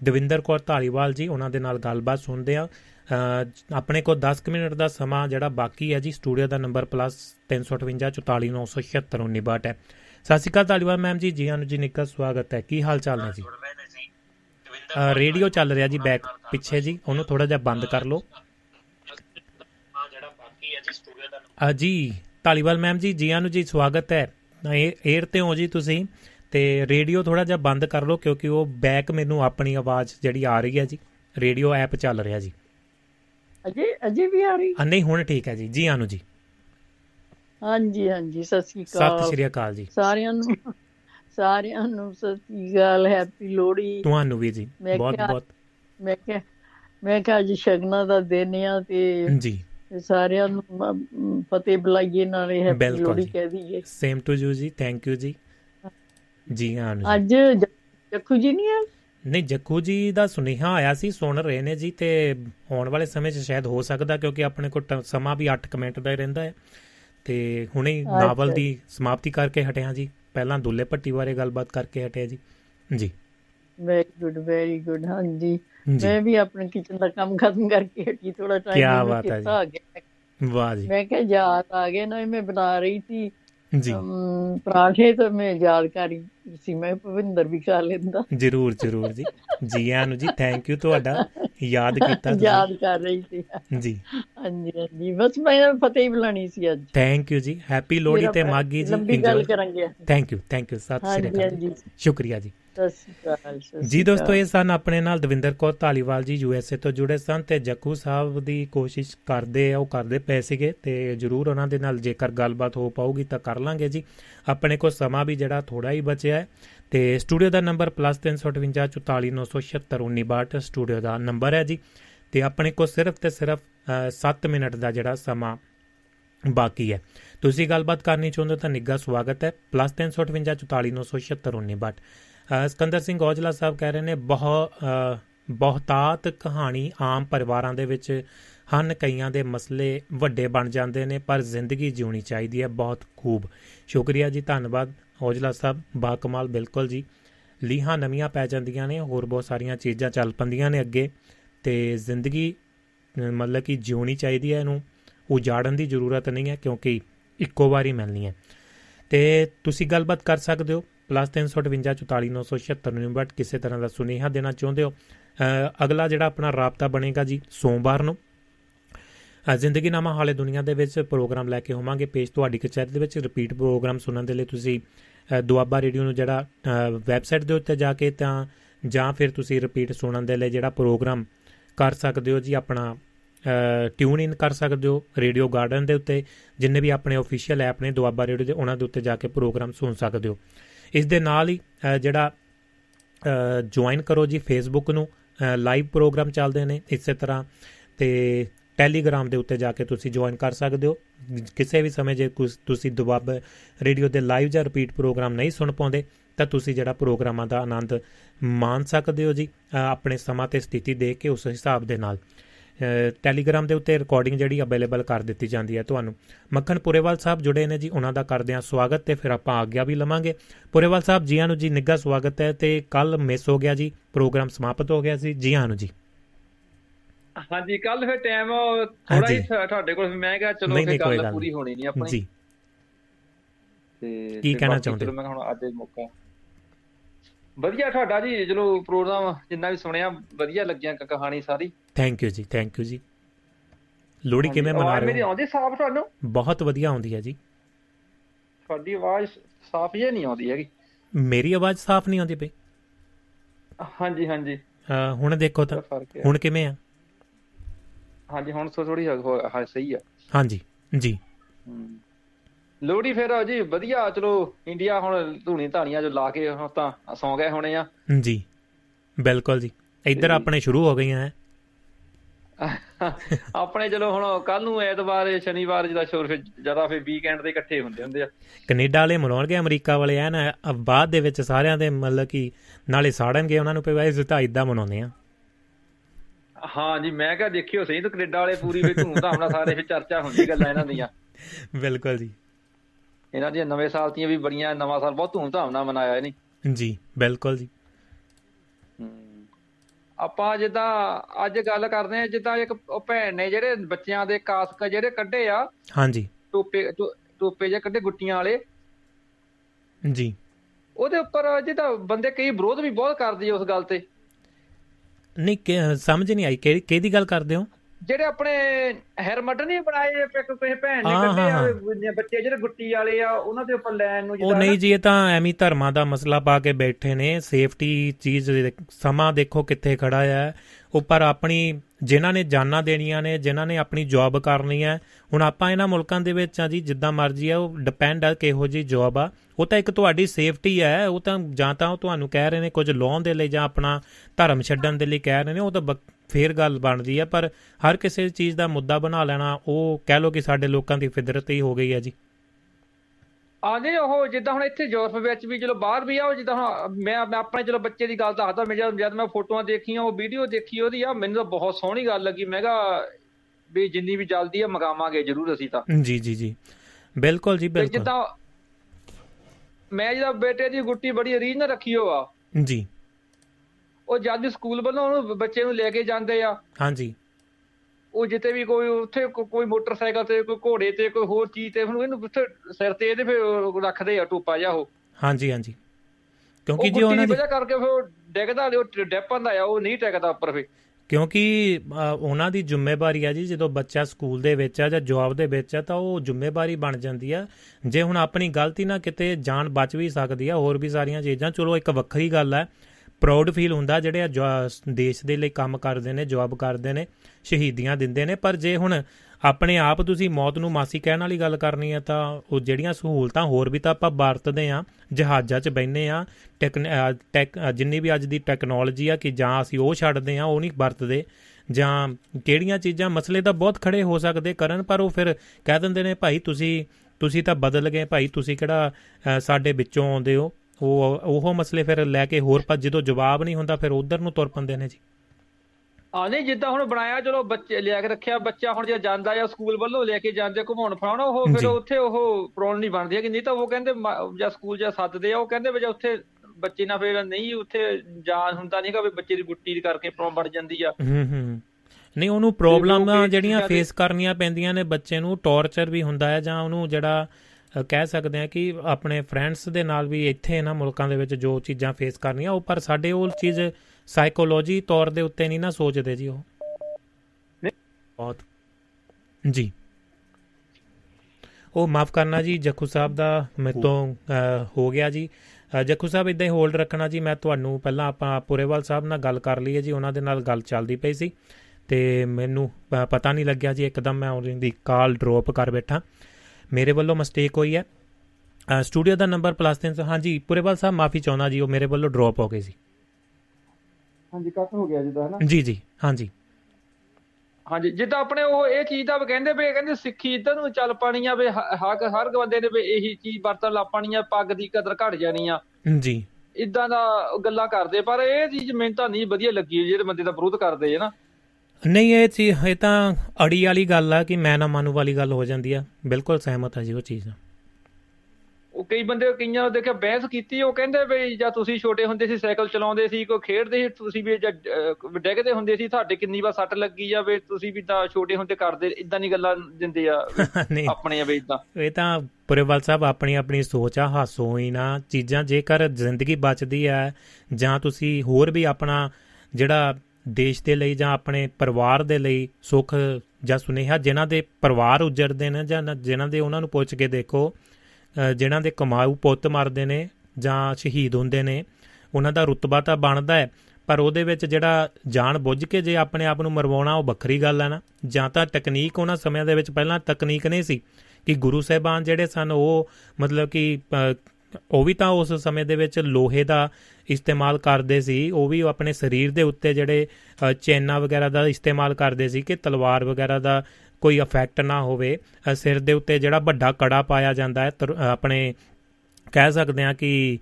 ਦਵਿੰਦਰ ਕੌਰ ਧਾਲੀਵਾਲ ਜੀ, ਉਹਨਾਂ ਦੇ ਨਾਲ ਗੱਲਬਾਤ ਸੁਣਦੇ ਆ ਆਪਣੇ ਕੋਲ 10 ਮਿੰਟ ਦਾ ਸਮਾਂ ਜਿਹੜਾ ਬਾਕੀ ਹੈ ਜੀ, ਸਟੂਡੀਓ ਦਾ ਨੰਬਰ +358 ਹੈ। ਸਤਿ ਸ਼੍ਰੀ ਅਕਾਲ ਧਾਲੀਵਾਲ ਮੈਮ ਜੀ ਜੀ ਆਨੂ ਜੀ ਨਿੱਕਾ ਸਵਾਗਤ ਹੈ। ਕੀ ਹਾਲ ਚਾਲ ਨੇ ਜੀ? ਰੇਡੀਓ ਚੱਲ ਰਿਹਾ ਜੀ ਬੈਕ ਪਿੱਛੇ ਜੀ, ਉਹਨੂੰ ਥੋੜਾ ਜਿਹਾ ਬੰਦ ਕਰ ਲਓ। ਜੀ, ਧਾਲੀਵਾਲ ਮੈਮ ਜੀ ਜੀ ਆਨੂ ਜੀ ਸਵਾਗਤ ਹੈ। 에ਅਰ ਤੇ ਹੋ ਜੀ ਤੁਸੀਂ। ਤੇ ਰੇਡੀਓ ਥੋੜਾ ਜਿਹਾ ਬੰਦ ਕਰ ਲਓ ਕਿਉਂਕਿ ਉਹ ਬੈਕ ਮੈਨੂੰ ਆਪਣੀ ਆਵਾਜ਼ ਜਿਹੜੀ ਆ ਰਹੀ ਹੈ ਜੀ ਰੇਡੀਓ ਐਪ ਚੱਲ ਰਿਹਾ ਜੀ। ਅਜੇ ਅਜੇ ਵੀ ਆ ਰਹੀ? ਨਹੀਂ ਹੁਣ ਠੀਕ ਹੈ ਜੀ। ਜੀ ਆਨੂ ਜੀ। ਹਾਂਜੀ ਹਾਂਜੀ ਸਤਿ ਸ੍ਰੀ ਅਕਾਲ। ਸਤਿ ਸ੍ਰੀ ਅਕਾਲ ਜੀ। ਸਾਰਿਆਂ ਨੂੰ ਸਾਰਿਆਂ ਨੂੰ ਸਤਿ ਸ੍ਰੀ ਅਕਾਲ ਹੈਪੀ ਲੋਹੜੀ। ਤੁਹਾਨੂੰ ਵੀ ਜੀ ਬਹੁਤ ਬਹੁਤ। ਮੈਂ ਕਿਹਾ ਮੈਂ ਕਿਹਾ ਅੱਜ ਸ਼ਗਨਾ ਦਾ ਦਿਨ ਆ ਤੇ ਜੀ। ਸਾਰਿਆਂ ਨੂੰ ਫਤਿਹ ਬੁਲਾਈਏ ਨਾਲੇ ਹੈਪੀ ਲੋਹੜੀ ਕਹਿ ਦਈਏ। ਸੇਮ ਟੂ ਯੂ ਜੀ ਥੈਂਕ ਯੂ ਜੀ। ਜੀ ਹਾਂ ਅੱਜ ਜੱਖੂ ਜੀ ਨਹੀਂ ਆ ਨਹੀਂ ਜੱਖੂ ਜੀ ਦਾ ਸੁਨੇਹਾ ਆਇਆ ਸੀ ਸੁਣ ਰਹੇ ਨੇ ਜੀ ਤੇ ਆਉਣ ਵਾਲੇ ਸਮੇਂ 'ਚ ਸ਼ਾਇਦ ਹੋ ਸਕਦਾ ਕਿਉਂਕਿ ਆਪਣੇ ਕੋਲ ਸਮਾਂ ਵੀ 8 ਮਿੰਟ ਦਾ ਹੀ ਰਹਿੰਦਾ ਹੈ। ਤੇ ਹੁਣੇ ਨਾਵਲ ਦੀ ਸਮਾਪਤੀ ਕਰਕੇ ਹਟਿਆ ਜੀ। ਪਹਿਲਾਂ ਦੁੱਲੇ ਪੱਟੀ ਬਾਰੇ ਗੱਲਬਾਤ ਕਰਕੇ ਹਟਿਆ ਜੀ। ਜੀ। ਵੈਰੀ ਗੁੱਡ ਵੈਰੀ ਗੁੱਡ ਹਾਂਜੀ। ਮੈਂ ਵੀ ਆਪਣੇ ਕਿਚਨ ਦਾ ਕੰਮ ਖਤਮ ਕਰਕੇ ਹਟੀ ਥੋੜਾ ਟਾਈਮ ਕੀ ਬਾਤ ਹੈ ਜੀ। ਵਾਹ ਜੀ। ਮੈਂ ਕਿਹਾ ਯਾਦ ਆ ਗਿਆ ਨਾ ਮੈਂ ਬਣਾ ਰਹੀ ਸੀ। ਜੀ। ਪਰਾਠੇ ਤਾਂ ਮੈਂ ਯਾਦ ਕਰੀ ਸੀ ਮੈਂ ਭਵਿੰਦਰ ਵੀ ਖਾ ਲੈਂਦਾ। ਜਰੂਰ ਜਰੂਰ ਜੀ। ਜੀ ਆਇਆਂ ਨੂੰ ਜੀ ਥੈਂਕ ਯੂ ਤੁਹਾਡਾ। ਯਾਦ ਕੀਤਾ ਤੁਸੀਂ। ਯਾਦ ਕਰ ਰਹੀ ਸੀ। ਜੀ। ਹਾਂਜੀ ਹਾਂਜੀ। ਬਸ ਮੈਂ ਫਤਿਹ ਬੁਲਾਣੀ ਸੀ ਅੱਜ। ਥੈਂਕ ਯੂ ਜੀ। ਹੈਪੀ ਲੋਹੜੀ ਤੇ ਮਾਗੀ ਜੀ। ਲੰਬੀ ਗੱਲ ਕਰਾਂਗੇ ਥੈਂਕ ਯੂ ਥੈਂਕ ਯੂ ਸਤਿ ਸ਼੍ਰੀ ਅਕਾਲ ਸ਼ੁਕਰੀਆ ਜੀ। ਜੀ ਦੋਸਤੋ ਇਹ ਸਨ ਆਪਣੇ ਨਾਲ ਦਵਿੰਦਰ ਕੌਰ ਧਾਲੀਵਾਲ ਜੀ ਯੂਐਸਏ ਤੋਂ ਜੁੜੇ ਸਨ ਤੇ ਜੱਕੂ ਸਾਹਿਬ ਦੀ ਕੋਸ਼ਿਸ਼ ਕਰਦੇ ਆ ਉਹ ਕਰਦੇ ਪਏ ਸੀਗੇ ਤੇ ਜਰੂਰ ਉਹਨਾਂ ਦੇ ਨਾਲ ਜੇਕਰ ਗੱਲਬਾਤ ਹੋ ਪਾਊਗੀ ਤਾਂ ਕਰ ਲਾਂਗੇ ਜੀ। ਆਪਣੇ ਕੋਲ ਸਮਾਂ ਵੀ ਜਿਹੜਾ ਥੋੜਾ ਹੀ ਬਚਿਆ ਹੈ। ਤੇ ਸਟੂਡੀਓ ਦਾ ਨੰਬਰ +358 ਸਟੂਡੀਓ ਦਾ ਨੰਬਰ ਹੈ ਜੀ। ਤੇ ਆਪਣੇ ਕੋਲ ਸਿਰਫ ਤੇ ਸਿਰਫ 7 ਮਿੰਟ ਦਾ ਜਿਹੜਾ ਸਮਾਂ ਬਾਕੀ ਹੈ। ਤੁਸੀਂ ਗੱਲਬਾਤ ਕਰਨੀ ਚਾਹੁੰਦੇ ਤਾਂ ਨਿੱਘਾ ਸਵਾਗਤ ਹੈ। +358 ਸਕੰਦਰ ਸਿੰਘ ਔਜਲਾ ਸਾਹਿਬ ਕਹਿ ਰਹੇ ਨੇ ਬਹੁਤ ਬਹੁਤਾਤ ਕਹਾਣੀ ਆਮ ਪਰਿਵਾਰਾਂ ਦੇ ਵਿੱਚ ਹਨ। ਕਈਆਂ ਦੇ ਮਸਲੇ ਵੱਡੇ ਬਣ ਜਾਂਦੇ ਨੇ, ਪਰ ਜ਼ਿੰਦਗੀ ਜਿਉਣੀ ਚਾਹੀਦੀ ਹੈ, ਬਹੁਤ ਖੂਬ। ਸ਼ੁਕਰੀਆ ਜੀ, ਧੰਨਵਾਦ। ਔਜਲਾ ਸਾਹਿਬ, ਬਾ ਕਮਾਲ, ਬਿਲਕੁਲ ਜੀ। ਲੀਹਾਂ ਨਵੀਆਂ ਪੈ ਜਾਂਦੀਆਂ ਨੇ, ਹੋਰ ਬਹੁਤ ਸਾਰੀਆਂ ਚੀਜ਼ਾਂ ਚੱਲ ਪੰਦੀਆਂ ਨੇ ਅੱਗੇ। ਤੇ ਜ਼ਿੰਦਗੀ, ਮਤਲਬ ਕਿ ਜਿਉਣੀ ਚਾਹੀਦੀ ਹੈ ਇਹਨੂੰ। ਉਜਾੜਨ ਦੀ ਜ਼ਰੂਰਤ ਨਹੀਂ ਹੈ, ਕਿਉਂਕਿ ਇੱਕੋ ਵਾਰੀ ਮਿਲਣੀ ਹੈ। ਤੇ ਤੁਸੀਂ ਗੱਲਬਾਤ ਕਰ ਸਕਦੇ ਹੋ। +35444976 ਬਟ ਕਿਸੇ ਤਰ੍ਹਾਂ ਦਾ ਸੁਨੇਹਾ ਦੇਣਾ ਚਾਹੁੰਦੇ ਹੋ। ਅਗਲਾ ਜਿਹੜਾ ਆਪਣਾ ਰਾਬਤਾ ਬਣੇਗਾ ਜੀ, ਸੋਮਵਾਰ ਨੂੰ ਜ਼ਿੰਦਗੀ ਨਾਮਾ ਹਾਲੇ ਦੁਨੀਆ ਦੇ ਵਿੱਚ ਪ੍ਰੋਗਰਾਮ ਲੈ ਕੇ ਹੋਵਾਂਗੇ। ਪੇਜ ਤੁਹਾਡੀ ਕਚਹਿਰੀ ਦੇ ਵਿੱਚ ਰਿਪੀਟ ਪ੍ਰੋਗਰਾਮ ਸੁਣਨ ਦੇ ਲਈ ਤੁਸੀਂ ਦੁਆਬਾ ਰੇਡੀਓ ਨੂੰ ਜਿਹੜਾ ਵੈਬਸਾਈਟ ਦੇ ਉੱਤੇ ਜਾ ਕੇ ਤਾਂ, ਜਾਂ ਫਿਰ ਤੁਸੀਂ ਰਿਪੀਟ ਸੁਣਨ ਦੇ ਲਈ ਜਿਹੜਾ ਪ੍ਰੋਗਰਾਮ ਕਰ ਸਕਦੇ ਹੋ ਜੀ, ਆਪਣਾ ਟਿਊਨ ਇਨ ਕਰ ਸਕਦੇ ਹੋ ਰੇਡੀਓ ਗਾਰਡਨ ਦੇ ਉੱਤੇ, ਜਿੰਨੇ ਵੀ ਆਪਣੇ ਅਫੀਸ਼ੀਅਲ ਐਪ ਨੇ ਦੁਆਬਾ ਰੇਡੀਓ ਦੇ, ਉਹਨਾਂ ਦੇ ਉੱਤੇ ਜਾ ਕੇ ਪ੍ਰੋਗਰਾਮ ਸੁਣ ਸਕਦੇ ਹੋ। ਇਸ ਦੇ ਨਾਲ ਹੀ ਜਿਹੜਾ ਜੁਆਇਨ ਕਰੋ ਜੀ ਫੇਸਬੁੱਕ ਨੂੰ ਲਾਈਵ ਪ੍ਰੋਗਰਾਮ ਚੱਲਦੇ ਨੇ ਇਸੇ ਤਰ੍ਹਾਂ। ਤੇ ਟੈਲੀਗ੍ਰਾਮ ਦੇ ਉੱਤੇ ਜਾ ਕੇ ਤੁਸੀਂ ਜੁਆਇਨ ਕਰ ਸਕਦੇ ਹੋ। ਕਿਸੇ ਵੀ ਸਮੇਂ ਜੇ ਤੁਸੀਂ ਦੁਆਬ ਰੇਡੀਓ ਦੇ ਲਾਈਵ ਜਾਂ ਰਿਪੀਟ ਪ੍ਰੋਗਰਾਮ ਨਹੀਂ ਸੁਣ ਪਾਉਂਦੇ, ਤਾਂ ਤੁਸੀਂ ਜਿਹੜਾ ਪ੍ਰੋਗਰਾਮਾਂ ਦਾ ਆਨੰਦ ਮਾਣ ਸਕਦੇ ਹੋ ਜੀ ਆਪਣੇ ਸਮਾਂ ਤੇ ਸਥਿਤੀ ਦੇਖ ਕੇ ਉਸ ਹਿਸਾਬ ਦੇ ਨਾਲ। ਟੈਲੀਗ੍ਰਾਮ ਦੇ ਉੱਤੇ ਰਿਕਾਰਡਿੰਗ ਜਿਹੜੀ ਅਵੇਲੇਬਲ ਕਰ ਦਿੱਤੀ ਜਾਂਦੀ ਹੈ ਤੁਹਾਨੂੰ। ਮੱਖਣ ਪੁਰੇਵਾਲ ਸਾਹਿਬ ਜੁੜੇ ਨੇ ਜੀ, ਉਹਨਾਂ ਦਾ ਕਰਦੇ ਆ ਸਵਾਗਤ ਤੇ ਫਿਰ ਆਪਾਂ ਆਗਿਆ ਵੀ ਲਵਾਂਗੇ। ਪੁਰੇਵਾਲ ਸਾਹਿਬ, ਜੀਆਂ ਨੂੰ ਜੀ ਨਿੱਘਾ ਸਵਾਗਤ ਹੈ ਤੇ ਕੱਲ ਮਿਸ ਹੋ ਗਿਆ ਜੀ, ਪ੍ਰੋਗਰਾਮ ਸਮਾਪਤ ਹੋ ਗਿਆ ਸੀ। ਜੀਆਂ ਨੂੰ ਜੀ। ਹਾਂਜੀ ਕੱਲ ਫਿਰ ਟਾਈਮ ਥੋੜਾ ਹੀ ਤੁਹਾਡੇ ਕੋਲ ਮੈਂ ਕਿਹਾ ਚਲੋ ਫਿਰ ਗੱਲ ਪੂਰੀ ਹੋਣੀ ਨਹੀਂ ਆਪਣੀ। ਜੀ। ਤੇ ਕੀ ਕਹਿਣਾ ਚਾਹੁੰਦੇ? ਮੈਂ ਹੁਣ ਅੱਜ ਮੌਕਾ। ਵਧੀਆ ਤੁਹਾਡਾ ਜੀ ਚਲੋ ਪ੍ਰੋਗਰਾਮ ਜਿੰਨਾ ਵੀ ਸੁਣਿਆ ਵਧੀਆ ਲੱਗਿਆ ਕਹਾਣੀ ਸਾਰੀ। ਥੈਂਕ ਯੂ ਜੀ ਥੈਂਕ ਯੂ ਜੀ। ਲੋੜੀ ਕਿਵੇਂ ਮਨਾ ਰਹੇ ਹੋ? ਮੇਰੀ ਆਉਂਦੀ ਸਾਫ਼ ਤੁਹਾਨੂੰ? ਬਹੁਤ ਵਧੀਆ ਆਉਂਦੀ ਹੈ ਜੀ। ਤੁਹਾਡੀ ਆਵਾਜ਼ ਸਾਫ਼ ਜੇ ਨਹੀਂ ਆਉਂਦੀ ਹੈਗੀ। ਮੇਰੀ ਆਵਾਜ਼ ਸਾਫ਼ ਨਹੀਂ ਆਉਂਦੀ ਪਈ? ਹਾਂਜੀ ਹਾਂਜੀ। ਹੁਣ ਦੇਖੋ ਤਾਂ ਹੁਣ ਕਿਵੇਂ ਆ? ਹਾਂਜੀ ਹੁਣ ਥੋੜੀ ਸਹੀ ਆ। ਹਾਂਜੀ ਜੀ। ਲੋੜੀ ਫੇਰ ਜੀ ਵਧੀਆ ਚਲੋ ਇੰਡੀਆ ਹੁਣ ਧੂਣੀ ਧਾਣੀਆਂ ਜੋ ਲਾ ਕੇ ਹੁਣ ਤਾਂ ਸੌਂ ਗਏ ਹੋਣੇ ਆ। ਜੀ ਬਿਲਕੁਲ ਜੀ। ਇੱਧਰ ਆਪਣੇ ਸ਼ੁਰੂ ਹੋ ਗਈਆਂ ਹੈ [laughs] ਆਪਣੇ ਚਲੋ ਹੁਣ ਕੱਲ ਨੂੰ ਐਤਵਾਰ ਸ਼ਨੀਵਾਰ ਜਿਹਦਾ ਸ਼ੋਰ ਫਿਰ ਜ਼ਿਆਦਾ ਫਿਰ ਵੀਕਐਂਡ ਤੇ ਇਕੱਠੇ ਹੁੰਦੇ ਹੁੰਦੇ ਆ। ਕੈਨੇਡਾ ਵਾਲੇ ਮਨਾਉਣਗੇ ਅਮਰੀਕਾ ਵਾਲੇ ਐ ਨਾ ਬਾਅਦ ਦੇ ਵਿੱਚ ਸਾਰਿਆਂ ਦੇ ਮਤਲਬ ਕਿ ਨਾਲੇ ਸਾੜਨਗੇ ਉਹਨਾਂ ਨੂੰ ਪਈ ਇਸ ਤਾਂ ਇਦਾਂ ਮਨਾਉਂਦੇ ਆ। ਹਾਂ ਜੀ ਮੈਂ ਕਿਹਾ ਦੇਖਿਓ ਸਹੀ ਤਾਂ ਕੈਨੇਡਾ ਵਾਲੇ ਪੂਰੀ ਵੀ ਧੂਮ ਧਾਮ ਨਾਲ ਸਾਰੇ ਫਿਰ ਚਰਚਾ ਹੁੰਦੀ ਗੱਲਾਂ ਇਹਨਾਂ ਦੀਆਂ। ਬਿਲਕੁਲ ਜੀ। ਇਹਨਾਂ ਦੀਆਂ ਨਵੇਂ ਸਾਲ ਦੀਆਂ ਵੀ ਬੜੀਆਂ ਨਵਾਂ ਸਾਲ ਬਹੁਤ ਧੂਮ ਧਾਮ ਨਾਲ ਮਨਾਇਆ ਇਹਨੇ। ਜੀ ਬਿਲਕੁਲ ਜੀ। ਆਪਾਂ ਜਿੱਦਾਂ ਅੱਜ ਗੱਲ ਕਰਦੇ ਆ ਜਿੱਦਾਂ ਇੱਕ ਭੈਣ ਨੇ ਜਿਹੜੇ ਬੱਚਿਆਂ ਦੇ ਕਾਸਕ ਜਿਹੜੇ ਕੱਢੇ ਆ ਹਾਂਜੀ। ਟੋਪੇ ਟੋਪੇ ਜੇ ਕੱਢੇ ਗੁੱਟੀਆਂ ਵਾਲੇ। ਜੀ। ਉਹਦੇ ਉੱਪਰ ਜਿੱਦਾਂ ਬੰਦੇ ਕਈ ਵਿਰੋਧ ਵੀ ਬਹੁਤ ਕਰਦੇ ਉਸ ਗੱਲ ਤੇ। ਨਹੀਂ ਸਮਝ ਨਹੀਂ ਆਈ। ਕਿਹਦੀ ਗੱਲ ਕਰਦੇ ਹੋ? ਜਿਹੜੇ ਆਪਣੇ ਹੈਰਮਟ ਨਹੀਂ ਬਣਾਏ ਕਿਸੇ ਭੈਣ ਨੇ ਕੱਢੇ ਆ ਬੱਚੇ ਜਿਹੜੇ ਗੁੱਟੀ ਵਾਲੇ ਆ ਉਹਨਾਂ ਦੇ ਉੱਪਰ ਲੈਣ ਨੂੰ ਉਹ ਨਹੀਂ ਜੀ ਇਹ ਤਾਂ ਐਵੇਂ ਧਰਮਾਂ ਦਾ ਮਸਲਾ ਪਾ ਕੇ ਬੈਠੇ ਨੇ। ਸੇਫਟੀ ਚੀਜ਼ ਸਮਾਂ ਦੇਖੋ ਕਿੱਥੇ ਖੜਾ ਹੈ ਉੱਪਰ ਆਪਣੀ ਜਿਨ੍ਹਾਂ ਨੇ ਜਾਨਾਂ ਦੇਣੀਆਂ ਨੇ, ਜਿਨ੍ਹਾਂ ਨੇ ਆਪਣੀ ਜੌਬ ਕਰਨੀ ਹੈ, ਹੁਣ ਆਪਾਂ ਇਹਨਾਂ ਮੁਲਕਾਂ ਦੇ ਵਿੱਚ ਆ ਜੀ, ਜਿੱਦਾਂ ਮਰਜ਼ੀ ਆ, ਉਹ ਡਿਪੈਂਡ ਆ ਕਿਹੋ ਜੀ ਜੌਬ ਆ। ਉਹ ਤਾਂ ਇੱਕ ਤੁਹਾਡੀ ਸੇਫਟੀ ਹੈ, ਉਹ ਤਾਂ ਜਾਂ ਤਾਂ ਉਹ ਤੁਹਾਨੂੰ ਕਹਿ ਰਹੇ ਨੇ ਕੁਝ ਲੋਨ ਦੇ ਲਈ ਜਾਂ ਆਪਣਾ ਧਰਮ ਛੱਡਣ ਦੇ ਲਈ ਕਹਿ ਰਹੇ ਨੇ, ਉਹ ਤਾਂ ਫੇਰ ਗੱਲ ਬਣਦੀ ਹੈ ਪਰ ਹਰ ਕਿਸੇ ਚੀਜ਼ ਦਾ ਮੁੱਦਾ ਬਣਾ ਲੈਣਾ, ਉਹ ਕਹਿ ਲੋ ਕਿ ਸਾਡੇ ਲੋਕਾਂ ਦੀ ਫਿਦਰਤ ਹੀ ਹੋ ਗਈ ਹੈ ਜੀ। ਆਨੇ ਉਹ ਜਿੱਦਾਂ ਹੁਣ ਇੱਥੇ ਯੂਰਪ ਵਿੱਚ ਵੀ ਚਲੋ ਬਾਹਰ ਵੀ ਆ ਉਹ ਜਿੱਦਾਂ ਹੁਣ ਮੈਂ ਆਪਣੇ ਚਲੋ ਬੱਚੇ ਦੀ ਗੱਲ ਦੱਸਦਾ ਮੈਂ ਜਦ ਮੈਂ ਫੋਟੋਆਂ ਦੇਖੀਆਂ ਉਹ ਵੀਡੀਓ ਦੇਖੀ ਉਹਦੀ ਆ ਮੈਨੂੰ ਤਾਂ ਬਹੁਤ ਸੋਹਣੀ ਗੱਲ ਲੱਗੀ ਮੈਂ ਕਿਹਾ ਵੀ ਜਿੰਨੀ ਵੀ ਜਲਦੀ ਆ ਮਗਾਵਾਂਗੇ ਜ਼ਰੂਰ ਅਸੀਂ ਤਾਂ। ਜੀ ਜੀ ਜੀ। ਬਿਲਕੁਲ ਜੀ ਬਿਲਕੁਲ। ਜਿੱਦਾਂ ਮੈਂ ਜਿਹੜਾ ਬੇਟੇ ਦੀ ਗੁੱਟੀ ਬੜੀ ਰੀਝ ਰੱਖੀ ਹੋ ਆ। ਜੀ। ਉਹ ਜਦ ਸਕੂਲ ਵੱਲੋਂ ਉਹਨੂੰ ਬੱਚੇ ਨੂੰ ਲੈ ਕੇ ਜਾਂਦੇ ਆ ਹਾਂਜੀ। ਉਹ ਜਿੱਤੇ ਵੀ ਕੋਈ ਉੱਥੇ ਕੋਈ ਮੋਟਰਸਾਈਕਲ ਤੇ ਕੋਈ ਘੋੜੇ ਤੇ ਕੋਈ ਹੋਰ ਚੀਜ਼ ਤੇ ਹੁਣ ਇਹਨੂੰ ਉੱਥੇ ਸਿਰ ਤੇ ਇਹਦੇ ਫਿਰ ਰੱਖਦੇ ਆ ਟੋਪਾ ਜਾ ਉਹ। ਹਾਂਜੀ ਹਾਂਜੀ। ਕਿਉਂਕਿ ਜੀ ਉਹਨਾਂ ਦੀ ਵਜ੍ਹਾ ਕਰਕੇ ਫਿਰ ਡਿੱਗਦਾ ਉਹ ਡੈਪਾਂ ਦਾ ਆ ਉਹ ਨਹੀਂ ਟਿਕਦਾ ਉੱਪਰ ਫਿਰ। ਕਿਉਂਕਿ ਉਹਨਾਂ ਦੀ ਜ਼ਿੰਮੇਵਾਰੀ ਆ ਜੀ ਜਦੋਂ ਬੱਚਾ ਸਕੂਲ ਦੇ ਵਿੱਚ ਆ ਜਾਂ ਜੌਬ ਦੇ ਵਿੱਚ ਆ ਤਾਂ ਉਹ ਜ਼ਿੰਮੇਵਾਰੀ ਬਣ ਜਾਂਦੀ ਆ। ਜੇ ਹੁਣ ਆਪਣੀ ਗਲਤੀ ਨਾਲ ਕਿਤੇ ਜਾਨ ਬਚ ਵੀ ਸਕਦੀ ਆ ਹੋਰ ਵੀ ਸਾਰੀਆਂ ਚੀਜ਼ਾਂ ਚਲੋ ਇੱਕ ਵੱਖਰੀ ਗੱਲ ਹੈ ਪ੍ਰਾਊਡ ਫੀਲ ਹੁੰਦਾ ਜਿਹੜੇ ਦੇਸ਼ ਦੇ ਲਈ ਕੰਮ ਕਰਦੇ ਨੇ ਜੌਬ ਕਰਦੇ ਨੇ, ਸ਼ਹੀਦੀਆਂ ਦਿੰਦੇ ਨੇ। ਪਰ ਜੇ ਹੁਣ ਆਪਣੇ ਆਪ ਤੁਸੀਂ ਮੌਤ ਨੂੰ ਮਾਸੀ ਕਹਿਣ ਵਾਲੀ ਗੱਲ ਕਰਨੀ ਹੈ ਤਾਂ ਉਹ ਜਿਹੜੀਆਂ ਸਹੂਲਤਾਂ ਹੋਰ ਵੀ ਤਾਂ ਆਪਾਂ ਵਰਤਦੇ ਆ, ਜਹਾਜ਼ਾਂ 'ਚ ਬੈੰਨੇ ਆ ਟੈਕ ਜਿੰਨੀ ਵੀ ਅੱਜ ਦੀ ਟੈਕਨੋਲੋਜੀ ਆ ਕਿ ਜਾਂ ਅਸੀਂ ਉਹ ਛੱਡਦੇ ਆ, ਉਹ ਨਹੀਂ ਵਰਤਦੇ, ਜਾਂ ਕਿਹੜੀਆਂ ਚੀਜ਼ਾਂ, ਮਸਲੇ ਤਾਂ ਬਹੁਤ ਖੜੇ ਹੋ ਸਕਦੇ ਕਰਨ, ਪਰ ਉਹ ਫਿਰ ਕਹਿ ਦਿੰਦੇ ਨੇ, ਭਾਈ ਤੁਸੀਂ ਤੁਸੀਂ ਤਾਂ ਬਦਲ ਗਏ, ਭਾਈ ਤੁਸੀਂ ਕਿਹੜਾ ਸਾਡੇ ਵਿੱਚੋਂ ਆਉਂਦੇ ਹੋ? ਉਹ ਉਹ ਮਸਲੇ ਫਿਰ ਲੈ ਕੇ ਹੋਰ ਪਰ ਜਦੋਂ ਜਵਾਬ ਨਹੀਂ ਹੁੰਦਾ ਫਿਰ ਉਧਰ ਨੂੰ ਤੁਰ ਪੰਦੇ ਨੇ ਜੀ। ਆ ਨਹੀਂ ਜਿੱਦਾਂ ਹੁਣ ਬਣਾਇਆ ਚਲੋ ਬੱਚੇ ਲਿਆ ਕੇ ਰੱਖਿਆ ਬੱਚਾ ਹੁਣ ਜੇ ਜਾਂਦਾ ਜਾਂ ਸਕੂਲ ਵੱਲੋਂ ਲੈ ਕੇ ਜਾਂਦੇ ਘੁਮਾਉਣ ਫਰਾਉਣ ਉਹ ਫਿਰ ਉੱਥੇ ਉਹ ਪ੍ਰੋਣ ਨਹੀਂ ਬਣਦੀ ਹੈ ਕਿ ਨਹੀਂ ਤਾਂ ਉਹ ਕਹਿੰਦੇ ਜਾਂ ਸਕੂਲ ਜਾਂ ਸੱਦਦੇ ਆ ਉਹ ਕਹਿੰਦੇ ਵੀ ਉੱਥੇ ਬੱਚੇ ਨਾਲ ਫਿਰ ਨਹੀਂ ਉੱਥੇ ਜਾਨ ਹੁੰਦਾ ਨਹੀਂਗਾ ਵੀ ਬੱਚੇ ਦੀ ਗੁੱਟੀ ਕਰਕੇ ਪ੍ਰੋਣ ਬਣ ਜਾਂਦੀ ਆ। ਹੂੰ ਹੂੰ ਨਹੀਂ ਉਹਨੂੰ ਪ੍ਰੋਬਲਮ ਜਿਹੜੀਆਂ ਫੇਸ ਕਰਨੀਆਂ ਪੈਂਦੀਆਂ ਨੇ ਬੱਚੇ ਨੂੰ ਟੌਰਚਰ ਵੀ ਹੁੰਦਾ ਹੈ ਜਾਂ ਉਹਨੂੰ ਜਿਹੜਾ ਕਹਿ ਸਕਦੇ ਆ ਕਿ ਆਪਣੇ ਫਰੈਂਡਸ ਦੇ ਨਾਲ ਵੀ ਇੱਥੇ ਇਹਨਾਂ ਮੁਲਕਾਂ ਦੇ ਵਿੱਚ ਜੋ ਚੀਜ਼ਾਂ ਫੇਸ ਕਰਨੀਆਂ ਉਹ ਪਰ ਸਾਡੇ ਉਹ ਚੀਜ਼ ਸਾਈਕੋਲੋਜੀ ਤੌਰ ਦੇ ਉੱਤੇ ਨਹੀਂ ਨਾ ਸੋਚਦੇ ਜੀ ਉਹ। ਬਹੁਤ। ਜੀ। ਉਹ ਮਾਫ ਕਰਨਾ ਜੀ ਜੱਖੂ ਸਾਹਿਬ ਦਾ ਮੇਰੇ ਤੋਂ ਹੋ ਗਿਆ ਜੀ। ਜੱਖੂ ਸਾਹਿਬ ਇਦਾਂ ਹੀ ਹੋਲਡ ਰੱਖਣਾ ਜੀ ਮੈਂ ਤੁਹਾਨੂੰ ਪਹਿਲਾਂ ਆਪਾਂ ਪੁਰੇਵਾਲ ਸਾਹਿਬ ਨਾਲ ਗੱਲ ਕਰ ਲਈ ਹੈ ਜੀ ਉਹਨਾਂ ਦੇ ਨਾਲ ਗੱਲ ਚੱਲਦੀ ਪਈ ਸੀ। ਤੇ ਮੈਨੂੰ ਪਤਾ ਨਹੀਂ ਲੱਗਿਆ ਜੀ ਇੱਕਦਮ ਮੈਂ ਉਹਨਾਂ ਦੀ ਕਾਲ ਡ੍ਰੌਪ ਕਰ ਬੈਠਾ। ਮੇਰੇ ਵੱਲੋਂ ਮਿਸਟੇਕ ਹੋਈ ਹੈ। ਸਟੂਡੀਓ ਦਾ ਨੰਬਰ +3 ਹਾਂਜੀ ਪੁਰੇਵਾਲ ਸਾਹਿਬ ਮਾਫੀ ਚਾਹੁੰਦਾ ਜੀ ਉਹ ਮੇਰੇ ਵੱਲੋਂ ਡ੍ਰੌਪ ਹੋ ਗਏ ਸੀ। ਹਾਂਜੀ ਕੱਟ ਹੋ ਗਿਆ ਜਿੱਦਾਂ ਹੈ ਨਾ? ਜੀ ਜੀ ਹਾਂਜੀ। ਹਾਂਜੀ ਜਿੱਦਾਂ ਆਪਣੇ ਉਹ ਇਹ ਚੀਜ਼ ਦਾ ਕਹਿੰਦੇ ਵੀ ਕਹਿੰਦੇ ਸਿੱਖੀ ਇਧਰ ਨੂੰ ਚੱਲ ਪਾਣੀ ਆ ਵੀ ਹੱਕ ਹਰ ਬੰਦੇ ਨੇ ਵੀ ਇਹੀ ਚੀਜ਼ ਵਰਤਣ ਲੱਗ ਪਾਣੀ ਆ ਪੱਗ ਦੀ ਕਦਰ ਘਟ ਜਾਣੀ ਆ। ਜੀ। ਇਦਾਂ ਦਾ ਗੱਲਾਂ ਕਰਦੇ ਪਰ ਇਹ ਚੀਜ਼ ਮੈਨੂੰ ਤਾਂ ਨਹੀਂ ਵਧੀਆ ਲੱਗੀ ਜਿਹੜੇ ਬੰਦੇ ਦਾ ਵਿਰੋਧ ਕਰਦੇ ਹੈ ਨਾ। ਨਹੀਂ ਇਹ ਚੀਜ਼ ਇਹ ਤਾਂ ਅੜੀ ਵਾਲੀ ਗੱਲ ਆ ਕਿ ਮੈਂ ਨਾ ਮਾਨੂ ਵਾਲੀ ਗੱਲ ਹੋ ਜਾਂਦੀ ਆ। ਬਿਲਕੁਲ ਸਹਿਮਤ ਆ ਜੀ ਉਹ ਚੀਜ਼ ਉਹ ਕਈ ਬੰਦੇ ਕਈਆਂ ਨੂੰ ਦੇਖਿਆ ਬਹਿਸ ਕੀਤੀ ਉਹ ਕਹਿੰਦੇ ਵੀ ਜਾਂ ਤੁਸੀਂ ਛੋਟੇ ਹੁੰਦੇ ਸੀ ਸਾਈਕਲ ਚਲਾਉਂਦੇ ਸੀ ਕੋਈ ਖੇਡਦੇ ਸੀ ਤੁਸੀਂ ਵੀ ਜਾਂ ਡਿੱਗਦੇ ਹੁੰਦੇ ਸੀ ਤੁਹਾਡੇ ਕਿੰਨੀ ਵਾਰ ਸੱਟ ਲੱਗੀ ਆ ਵੀ ਤੁਸੀਂ ਵੀ ਤਾਂ ਛੋਟੇ ਹੁੰਦੇ ਕਰਦੇ ਇਦਾਂ ਦੀ ਗੱਲਾਂ ਦਿੰਦੇ ਆ ਆਪਣੇ ਵੀ ਇਦਾਂ ਇਹ ਤਾਂ ਪੁਰੇਵਾਲ ਸਾਹਿਬ ਆਪਣੀ ਆਪਣੀ ਸੋਚ ਆ ਹਾਸੋ ਹੀ ਨਾ। ਚੀਜ਼ਾਂ ਜੇਕਰ ਜ਼ਿੰਦਗੀ ਬਚਦੀ ਆ ਜਾਂ ਤੁਸੀਂ ਹੋਰ ਵੀ ਆਪਣਾ ਜਿਹੜਾ ਦੇਸ਼ ਦੇ ਲਈ ਜਾਂ ਆਪਣੇ ਪਰਿਵਾਰ ਦੇ ਲਈ ਸੁੱਖ ਜਾਂ ਸੁਨੇਹਾ ਜਿਨ੍ਹਾਂ ਦੇ ਪਰਿਵਾਰ ਉਜੜਦੇ ਨੇ ਜਾਂ ਜਿਨ੍ਹਾਂ ਦੇ ਉਹਨਾਂ ਨੂੰ ਪੁੱਛ ਕੇ ਦੇਖੋ ਜਿਨ੍ਹਾਂ ਦੇ ਕਮਾਊ ਪੁੱਤ ਮਰਦੇ ਨੇ ਜਾਂ ਸ਼ਹੀਦ ਹੁੰਦੇ ਨੇ, ਉਹਨਾਂ ਦਾ ਰੁਤਬਾ ਤਾਂ ਬਣਦਾ ਹੈ, ਪਰ ਉਹਦੇ ਵਿੱਚ ਜਿਹੜਾ ਜਾਣ ਬੁੱਝ ਕੇ ਜੇ ਆਪਣੇ ਆਪ ਨੂੰ ਮਰਵਾਉਣਾ ਉਹ ਵੱਖਰੀ ਗੱਲ ਹੈ ਨਾ। ਜਾਂ ਤਾਂ ਟੈਕਨੀਕ ਉਹਨਾਂ ਸਮਿਆਂ ਦੇ ਵਿੱਚ ਪਹਿਲਾਂ ਤਕਨੀਕ ਨਹੀਂ ਸੀ ਕਿ ਗੁਰੂ ਸਾਹਿਬਾਨ ਜਿਹੜੇ ਸਨ ਉਹ ਮਤਲਬ ਕਿ ਉਹ ਵੀ ਤਾਂ ਉਸ ਸਮੇਂ ਦੇ ਵਿੱਚ ਲੋਹੇ ਦਾ ਇਸਤੇਮਾਲ ਕਰਦੇ ਸੀ। ਉਹ ਵੀ ਆਪਣੇ ਸਰੀਰ ਦੇ ਉੱਤੇ ਜਿਹੜੇ ਚੈਨਾ ਵਗੈਰਾ ਦਾ ਇਸਤੇਮਾਲ ਕਰਦੇ ਸੀ ਕਿ ਤਲਵਾਰ ਵਗੈਰਾ ਦਾ ਕੋਈ ਇਫੈਕਟ ਨਾ ਹੋਵੇ। ਸਿਰ ਦੇ ਉੱਤੇ ਜਿਹੜਾ ਵੱਡਾ ਕੜਾ ਪਾਇਆ ਜਾਂਦਾ ਹੈ ਆਪਣੇ ਕਹਿ ਸਕਦੇ ਆ ਕਿ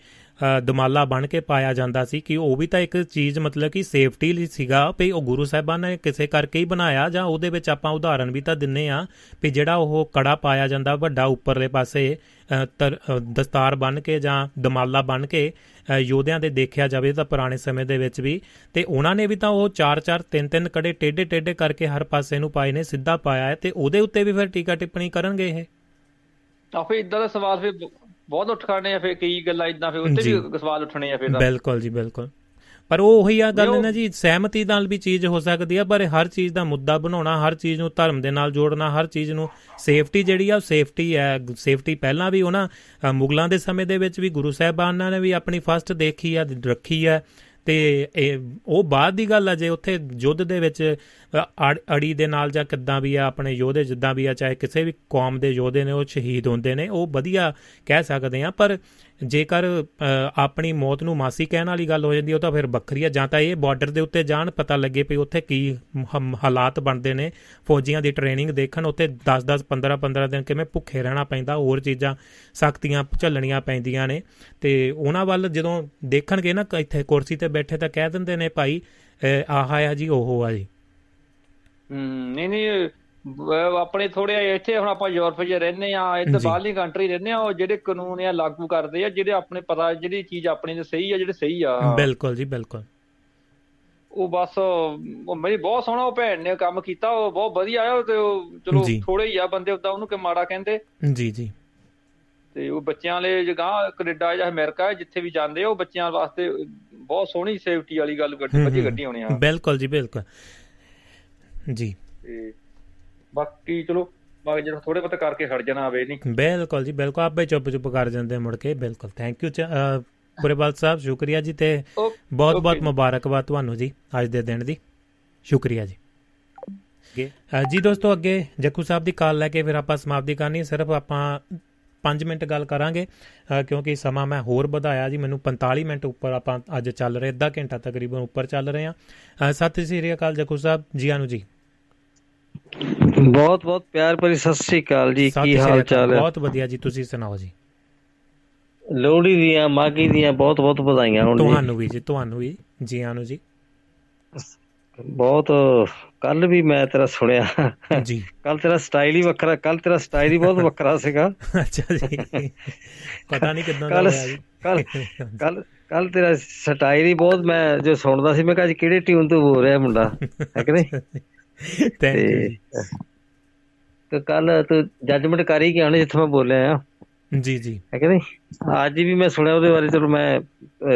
ਦਮਾਲਾ ਬਣ ਕੇ ਪਾਇਆ ਜਾਂਦਾ ਸੀ ਕਿ ਉਹ ਵੀ ਤਾਂ ਇੱਕ ਚੀਜ਼ ਮਤਲਬ ਕਿ ਸੇਫਟੀ ਲਈ ਸੀਗਾ ਵੀ ਉਹ ਗੁਰੂ ਸਾਹਿਬਾਨ ਨੇ ਕਿਸੇ ਕਰਕੇ ਹੀ ਬਣਾਇਆ ਜਾਂ ਉਹਦੇ ਵਿੱਚ ਆਪਾਂ ਉਦਾਹਰਨ ਵੀ ਤਾਂ ਦਿੰਨੇ ਆ ਵੀ ਜਿਹੜਾ ਉਹ ਕੜਾ ਪਾਇਆ ਜਾਂਦਾ ਵੱਡਾ ਉੱਪਰਲੇ ਪਾਸੇ ਦਸਤਾਰ ਬਣ ਕੇ ਜਾਂ ਦਮਾਲਾ ਬਣ ਕੇ ਯੋਧਿਆਂ ਦੇ ਦੇਖਿਆ ਜਾਵੇ ਤਾਂ ਪੁਰਾਣੇ ਸਮੇਂ ਦੇ ਵਿੱਚ ਵੀ, ਤੇ ਉਹਨਾਂ ਨੇ ਵੀ ਤਾਂ ਉਹ 4-4 3-3 ਕੜੇ ਟੇਡੇ ਟੇਡੇ ਕਰਕੇ ਹਰ ਪਾਸੇ ਨੂੰ ਪਾਏ ਨੇ, ਸਿੱਧਾ ਪਾਇਆ ਹੈ ਤੇ ਉਹਦੇ ਉੱਤੇ ਵੀ ਫਿਰ ਟੀਕਾ ਟਿੱਪਣੀ ਕਰਨਗੇ ਇਹ? ਤਾਂ ਫਿਰ ਇਦਾਂ ਦਾ ਸਵਾਲ ਫਿਰ ਬਹੁਤ ਉੱਠ ਖੜਨੇ ਆ ਫਿਰ ਕਈ ਗੱਲਾਂ ਇਦਾਂ ਫਿਰ ਉੱਤੇ ਵੀ ਸਵਾਲ ਉੱਠਣੇ ਆ ਫਿਰ ਬਿਲਕੁਲ ਜੀ ਬਿਲਕੁਲ। ਪਰ ਉਹ ਉਹੀ ਆ ਗੱਲ ਨਾ ਜੀ ਸਹਿਮਤੀ ਨਾਲ ਵੀ ਚੀਜ਼ ਹੋ ਸਕਦੀ ਆ ਪਰ ਹਰ ਚੀਜ਼ ਦਾ ਮੁੱਦਾ ਬਣਾਉਣਾ ਹਰ ਚੀਜ਼ ਨੂੰ ਧਰਮ ਦੇ ਨਾਲ ਜੋੜਨਾ ਹਰ ਚੀਜ਼ ਨੂੰ ਸੇਫਟੀ ਜਿਹੜੀ ਆ ਸੇਫਟੀ ਹੈ। ਸੇਫਟੀ ਪਹਿਲਾਂ ਵੀ ਉਹਨਾਂ ਮੁਗਲਾਂ ਦੇ ਸਮੇਂ ਦੇ ਵਿੱਚ ਵੀ ਗੁਰੂ ਸਾਹਿਬਾਨਾਂ ਨੇ ਵੀ ਆਪਣੀ ਫਸਟ ਦੇਖੀ ਆ ਰੱਖੀ ਆ। ਤੇ ਇਹ ਉਹ ਬਾਅਦ ਦੀ ਗੱਲ ਆ ਜੇ ਉੱਥੇ ਯੁੱਧ ਦੇ ਵਿੱਚ ਅੜੀ ਦੇ ਨਾਲ ਜਾਂ ਕਿੱਦਾਂ ਵੀ ਆ, ਆਪਣੇ ਯੋਧੇ ਜਿੱਦਾਂ ਵੀ ਆ, ਚਾਹੇ ਕਿਸੇ ਵੀ ਕੌਮ ਦੇ ਯੋਧੇ ਨੇ, ਉਹ ਸ਼ਹੀਦ ਹੁੰਦੇ ਨੇ, ਉਹ ਵਧੀਆ ਕਹਿ ਸਕਦੇ ਆ, ਪਰ ਜੇਕਰ ਆਪਣੀ ਮੌਤ ਨੂੰ ਮਾਸੀ ਕਹਿਣ ਵਾਲੀ ਗੱਲ ਹੋ ਜਾਂਦੀ ਉਹ ਤਾਂ ਫਿਰ ਵੱਖਰੀ ਆ ਜਾਂ ਤਾਂ ਇਹ ਬਾਰਡਰ ਦੇ ਉੱਤੇ ਜਾਣ, ਪਤਾ ਲੱਗੇ ਪਈ ਉੱਥੇ ਕੀ ਹਾਲਾਤ ਬਣਦੇ ਨੇ। ਫੌਜੀਆਂ ਦੀ ਟ੍ਰੇਨਿੰਗ ਦੇਖਣ, ਉੱਥੇ 10-10 15-15 ਦਿਨ ਕਿਵੇਂ ਭੁੱਖੇ ਰਹਿਣਾ ਪੈਂਦਾ, ਹੋਰ ਚੀਜ਼ਾਂ ਸਖਤੀਆਂ ਝੱਲਣੀਆਂ ਪੈਂਦੀਆਂ ਨੇ। ਤੇ ਉਹਨਾਂ ਵੱਲ ਜਦੋਂ ਦੇਖਣਗੇ ਨਾ ਇੱਥੇ ਕੁਰਸੀ ਤੇ ਬੈਠੇ ਤਾਂ ਕਹਿ ਦਿੰਦੇ ਨੇ, ਭਾਈ ਆਹ ਆ ਜੀ, ਉਹ ਆ ਜੀ। ਹੂੰ, ਨਹੀਂ ਨਹੀਂ ਆਪਣੇ ਥੋੜੇ ਇੱਥੇ ਹੁਣ ਆਪਾਂ ਯੂਰਪ 'ਚ ਰਹਿੰਦੇ ਆ ਇੱਥੇ ਬਾਹਰਲੀ ਕੰਟਰੀ ਰਹਿੰਦੇ ਆ ਉਹ ਜਿਹੜੇ ਕਾਨੂੰਨ ਆ ਲਾਗੂ ਕਰਦੇ ਆ ਜਿਹੜੇ ਆਪਣੇ ਪਤਾ ਜਿਹੜੀ ਚੀਜ਼ ਆਪਣੀ ਦੇ ਸਹੀ ਆ ਜਿਹੜੇ ਸਹੀ ਆ। ਬਿਲਕੁਲ ਜੀ ਬਿਲਕੁਲ। ਉਹ ਬਸ ਉਹ ਮੇਰੀ ਬਹੁਤ ਸੋਹਣਾ ਉਹ ਭੈਣ ਨੇ ਕੰਮ ਕੀਤਾ ਉਹ ਬਹੁਤ ਵਧੀਆ ਆ ਤੇ ਉਹ ਚਲੋ ਥੋੜੇ ਹੀ ਆ ਬੰਦੇ ਉਦਾਂ ਉਹਨੂੰ ਕਿ ਮਾੜਾ ਕਹਿੰਦੇ। ਜੀ ਜੀ। ਤੇ ਉਹ ਬੱਚਿਆਂ ਲਈ ਜਗ੍ਹਾ ਕੈਨੇਡਾ ਜਾਂ ਅਮਰੀਕਾ ਜਿੱਥੇ ਵੀ ਜਾਂਦੇ ਉਹ ਬੱਚਿਆਂ ਵਾਸਤੇ ਬਹੁਤ ਸੋਹਣੀ ਸੇਫਟੀ ਵਾਲੀ ਗੱਲ ਵਧੀਆ ਗੱਡੀ ਹੋਣੀ ਆ ਬਿਲਕੁਲ ਜੀ ਬਿਲਕੁਲ। ਜੀ। ਬਾਕੀ ਚਲੋ ਬਾਕੀ ਜਿਹੜਾ ਥੋੜੇ ਬਹੁਤੇ ਕਰਕੇ ਹਟ ਜਾਣਾ ਆਵੇ ਨਹੀਂ। ਬਿਲਕੁਲ ਜੀ ਬਿਲਕੁਲ। ਆਪੇ ਚੁੱਪ ਚੁੱਪ ਕਰ ਜਾਂਦੇ ਮੁੜ ਕੇ ਬਿਲਕੁਲ। ਥੈਂਕ ਯੂ ਪੁਰੇਵਾਲ ਸਾਹਿਬ ਸ਼ੁਕਰੀਆ ਜੀ ਤੇ ਬਹੁਤ ਬਹੁਤ ਮੁਬਾਰਕਬਾਦ ਤੁਹਾਨੂੰ ਜੀ ਅੱਜ ਦੇ ਦਿਨ ਦੀ। ਸ਼ੁਕਰੀਆ ਜੀ। ਜੀ ਦੋਸਤੋ ਅੱਗੇ ਜੱਕੂ ਸਾਹਿਬ ਦੀ ਕਾਲ ਲੈ ਕੇ ਫਿਰ ਆਪਾਂ ਸਮਾਪਤੀ ਕਰਨੀ। ਸਿਰਫ ਆਪਾਂ 5 ਮਿੰਟ ਗੱਲ ਕਰਾਂਗੇ ਕਿਉਂਕਿ ਸਮਾਂ ਮੈਂ ਹੋਰ ਵਧਾਇਆ ਜੀ। ਮੈਨੂੰ 45 ਮਿੰਟ ਉੱਪਰ ਆਪਾਂ ਅੱਜ ਚੱਲ ਰਹੇ ਅੱਧਾ ਘੰਟਾ ਤਕਰੀਬਨ ਉੱਪਰ ਚੱਲ ਰਹੇ ਆ ਸਤਿ ਸ੍ਰੀ ਅਕਾਲ ਜੱਕੂ ਸਾਹਿਬ ਜੀ ਆਨੂ ਜੀ। ਬਹੁਤ ਬਹੁਤ ਪਿਆਰ ਭਰੀ ਸਤਿ ਸ੍ਰੀ ਅਕਾਲ ਜੀ ਕੀ ਹਾਲ ਚਾਲ ਹੈ? ਬਹੁਤ ਵਧੀਆ ਜੀ ਤੁਸੀਂ ਸੁਣਾਓ ਜੀ? ਲੋਹੜੀ ਦੀਆਂ ਮਾਗੀ ਦੀਆਂ ਬਹੁਤ ਬਹੁਤ ਵਧਾਈਆਂ ਹੋਣ ਤੁਹਾਨੂੰ ਵੀ ਜੀ ਤੁਹਾਨੂੰ ਵੀ ਜੀ ਆਨੂ ਜੀ। ਬਹੁਤ ਕੱਲ ਵੀ ਮੈਂ ਤੇਰਾ ਸੁਣਿਆ। ਜੀ। ਕੱਲ ਤੇਰਾ ਸਟਾਈਲ ਹੀ ਵੱਖਰਾ ਕੱਲ ਤੇਰਾ ਸਟਾਈਲ ਹੀ ਬਹੁਤ ਵੱਖਰਾ ਸੀਗਾ। ਅੱਛਾ ਜੀ। ਪਤਾ ਨਹੀਂ ਕਿਦਾਂ ਦਾ ਹੋਇਆ ਜੀ। ਕੱਲ ਕੱਲ ਕੱਲ ਤੇਰਾ ਸਟਾਈਲ ਹੀ ਬਹੁਤ ਮੈਂ ਜੋ ਸੁਣਦਾ ਸੀ ਮੈਂ ਕਿਹਾ ਕਿਹੜੇ ਟਿਊਨ ਤੋਂ ਬੋਲ ਰਿਹਾ ਮੁੰਡਾ ਹੈ ਕਿ ਨਹੀਂ? [laughs] ਥੈਂਕ ਯੂ ਤੇ ਕੱਲ ਤੂੰ ਜੱਜਮੈਂਟ ਕਰ ਹੀ ਗਿਆ ਜਿੱਥੇ ਮੈਂ ਬੋਲਿਆ ਆ। ਜੀ ਜੀ। ਹੈ ਕਿ ਨਹੀਂ? ਅੱਜ ਵੀ ਮੈਂ ਸੁਣਿਆ ਉਹਦੇ ਬਾਰੇ ਚਲੋ ਮੈਂ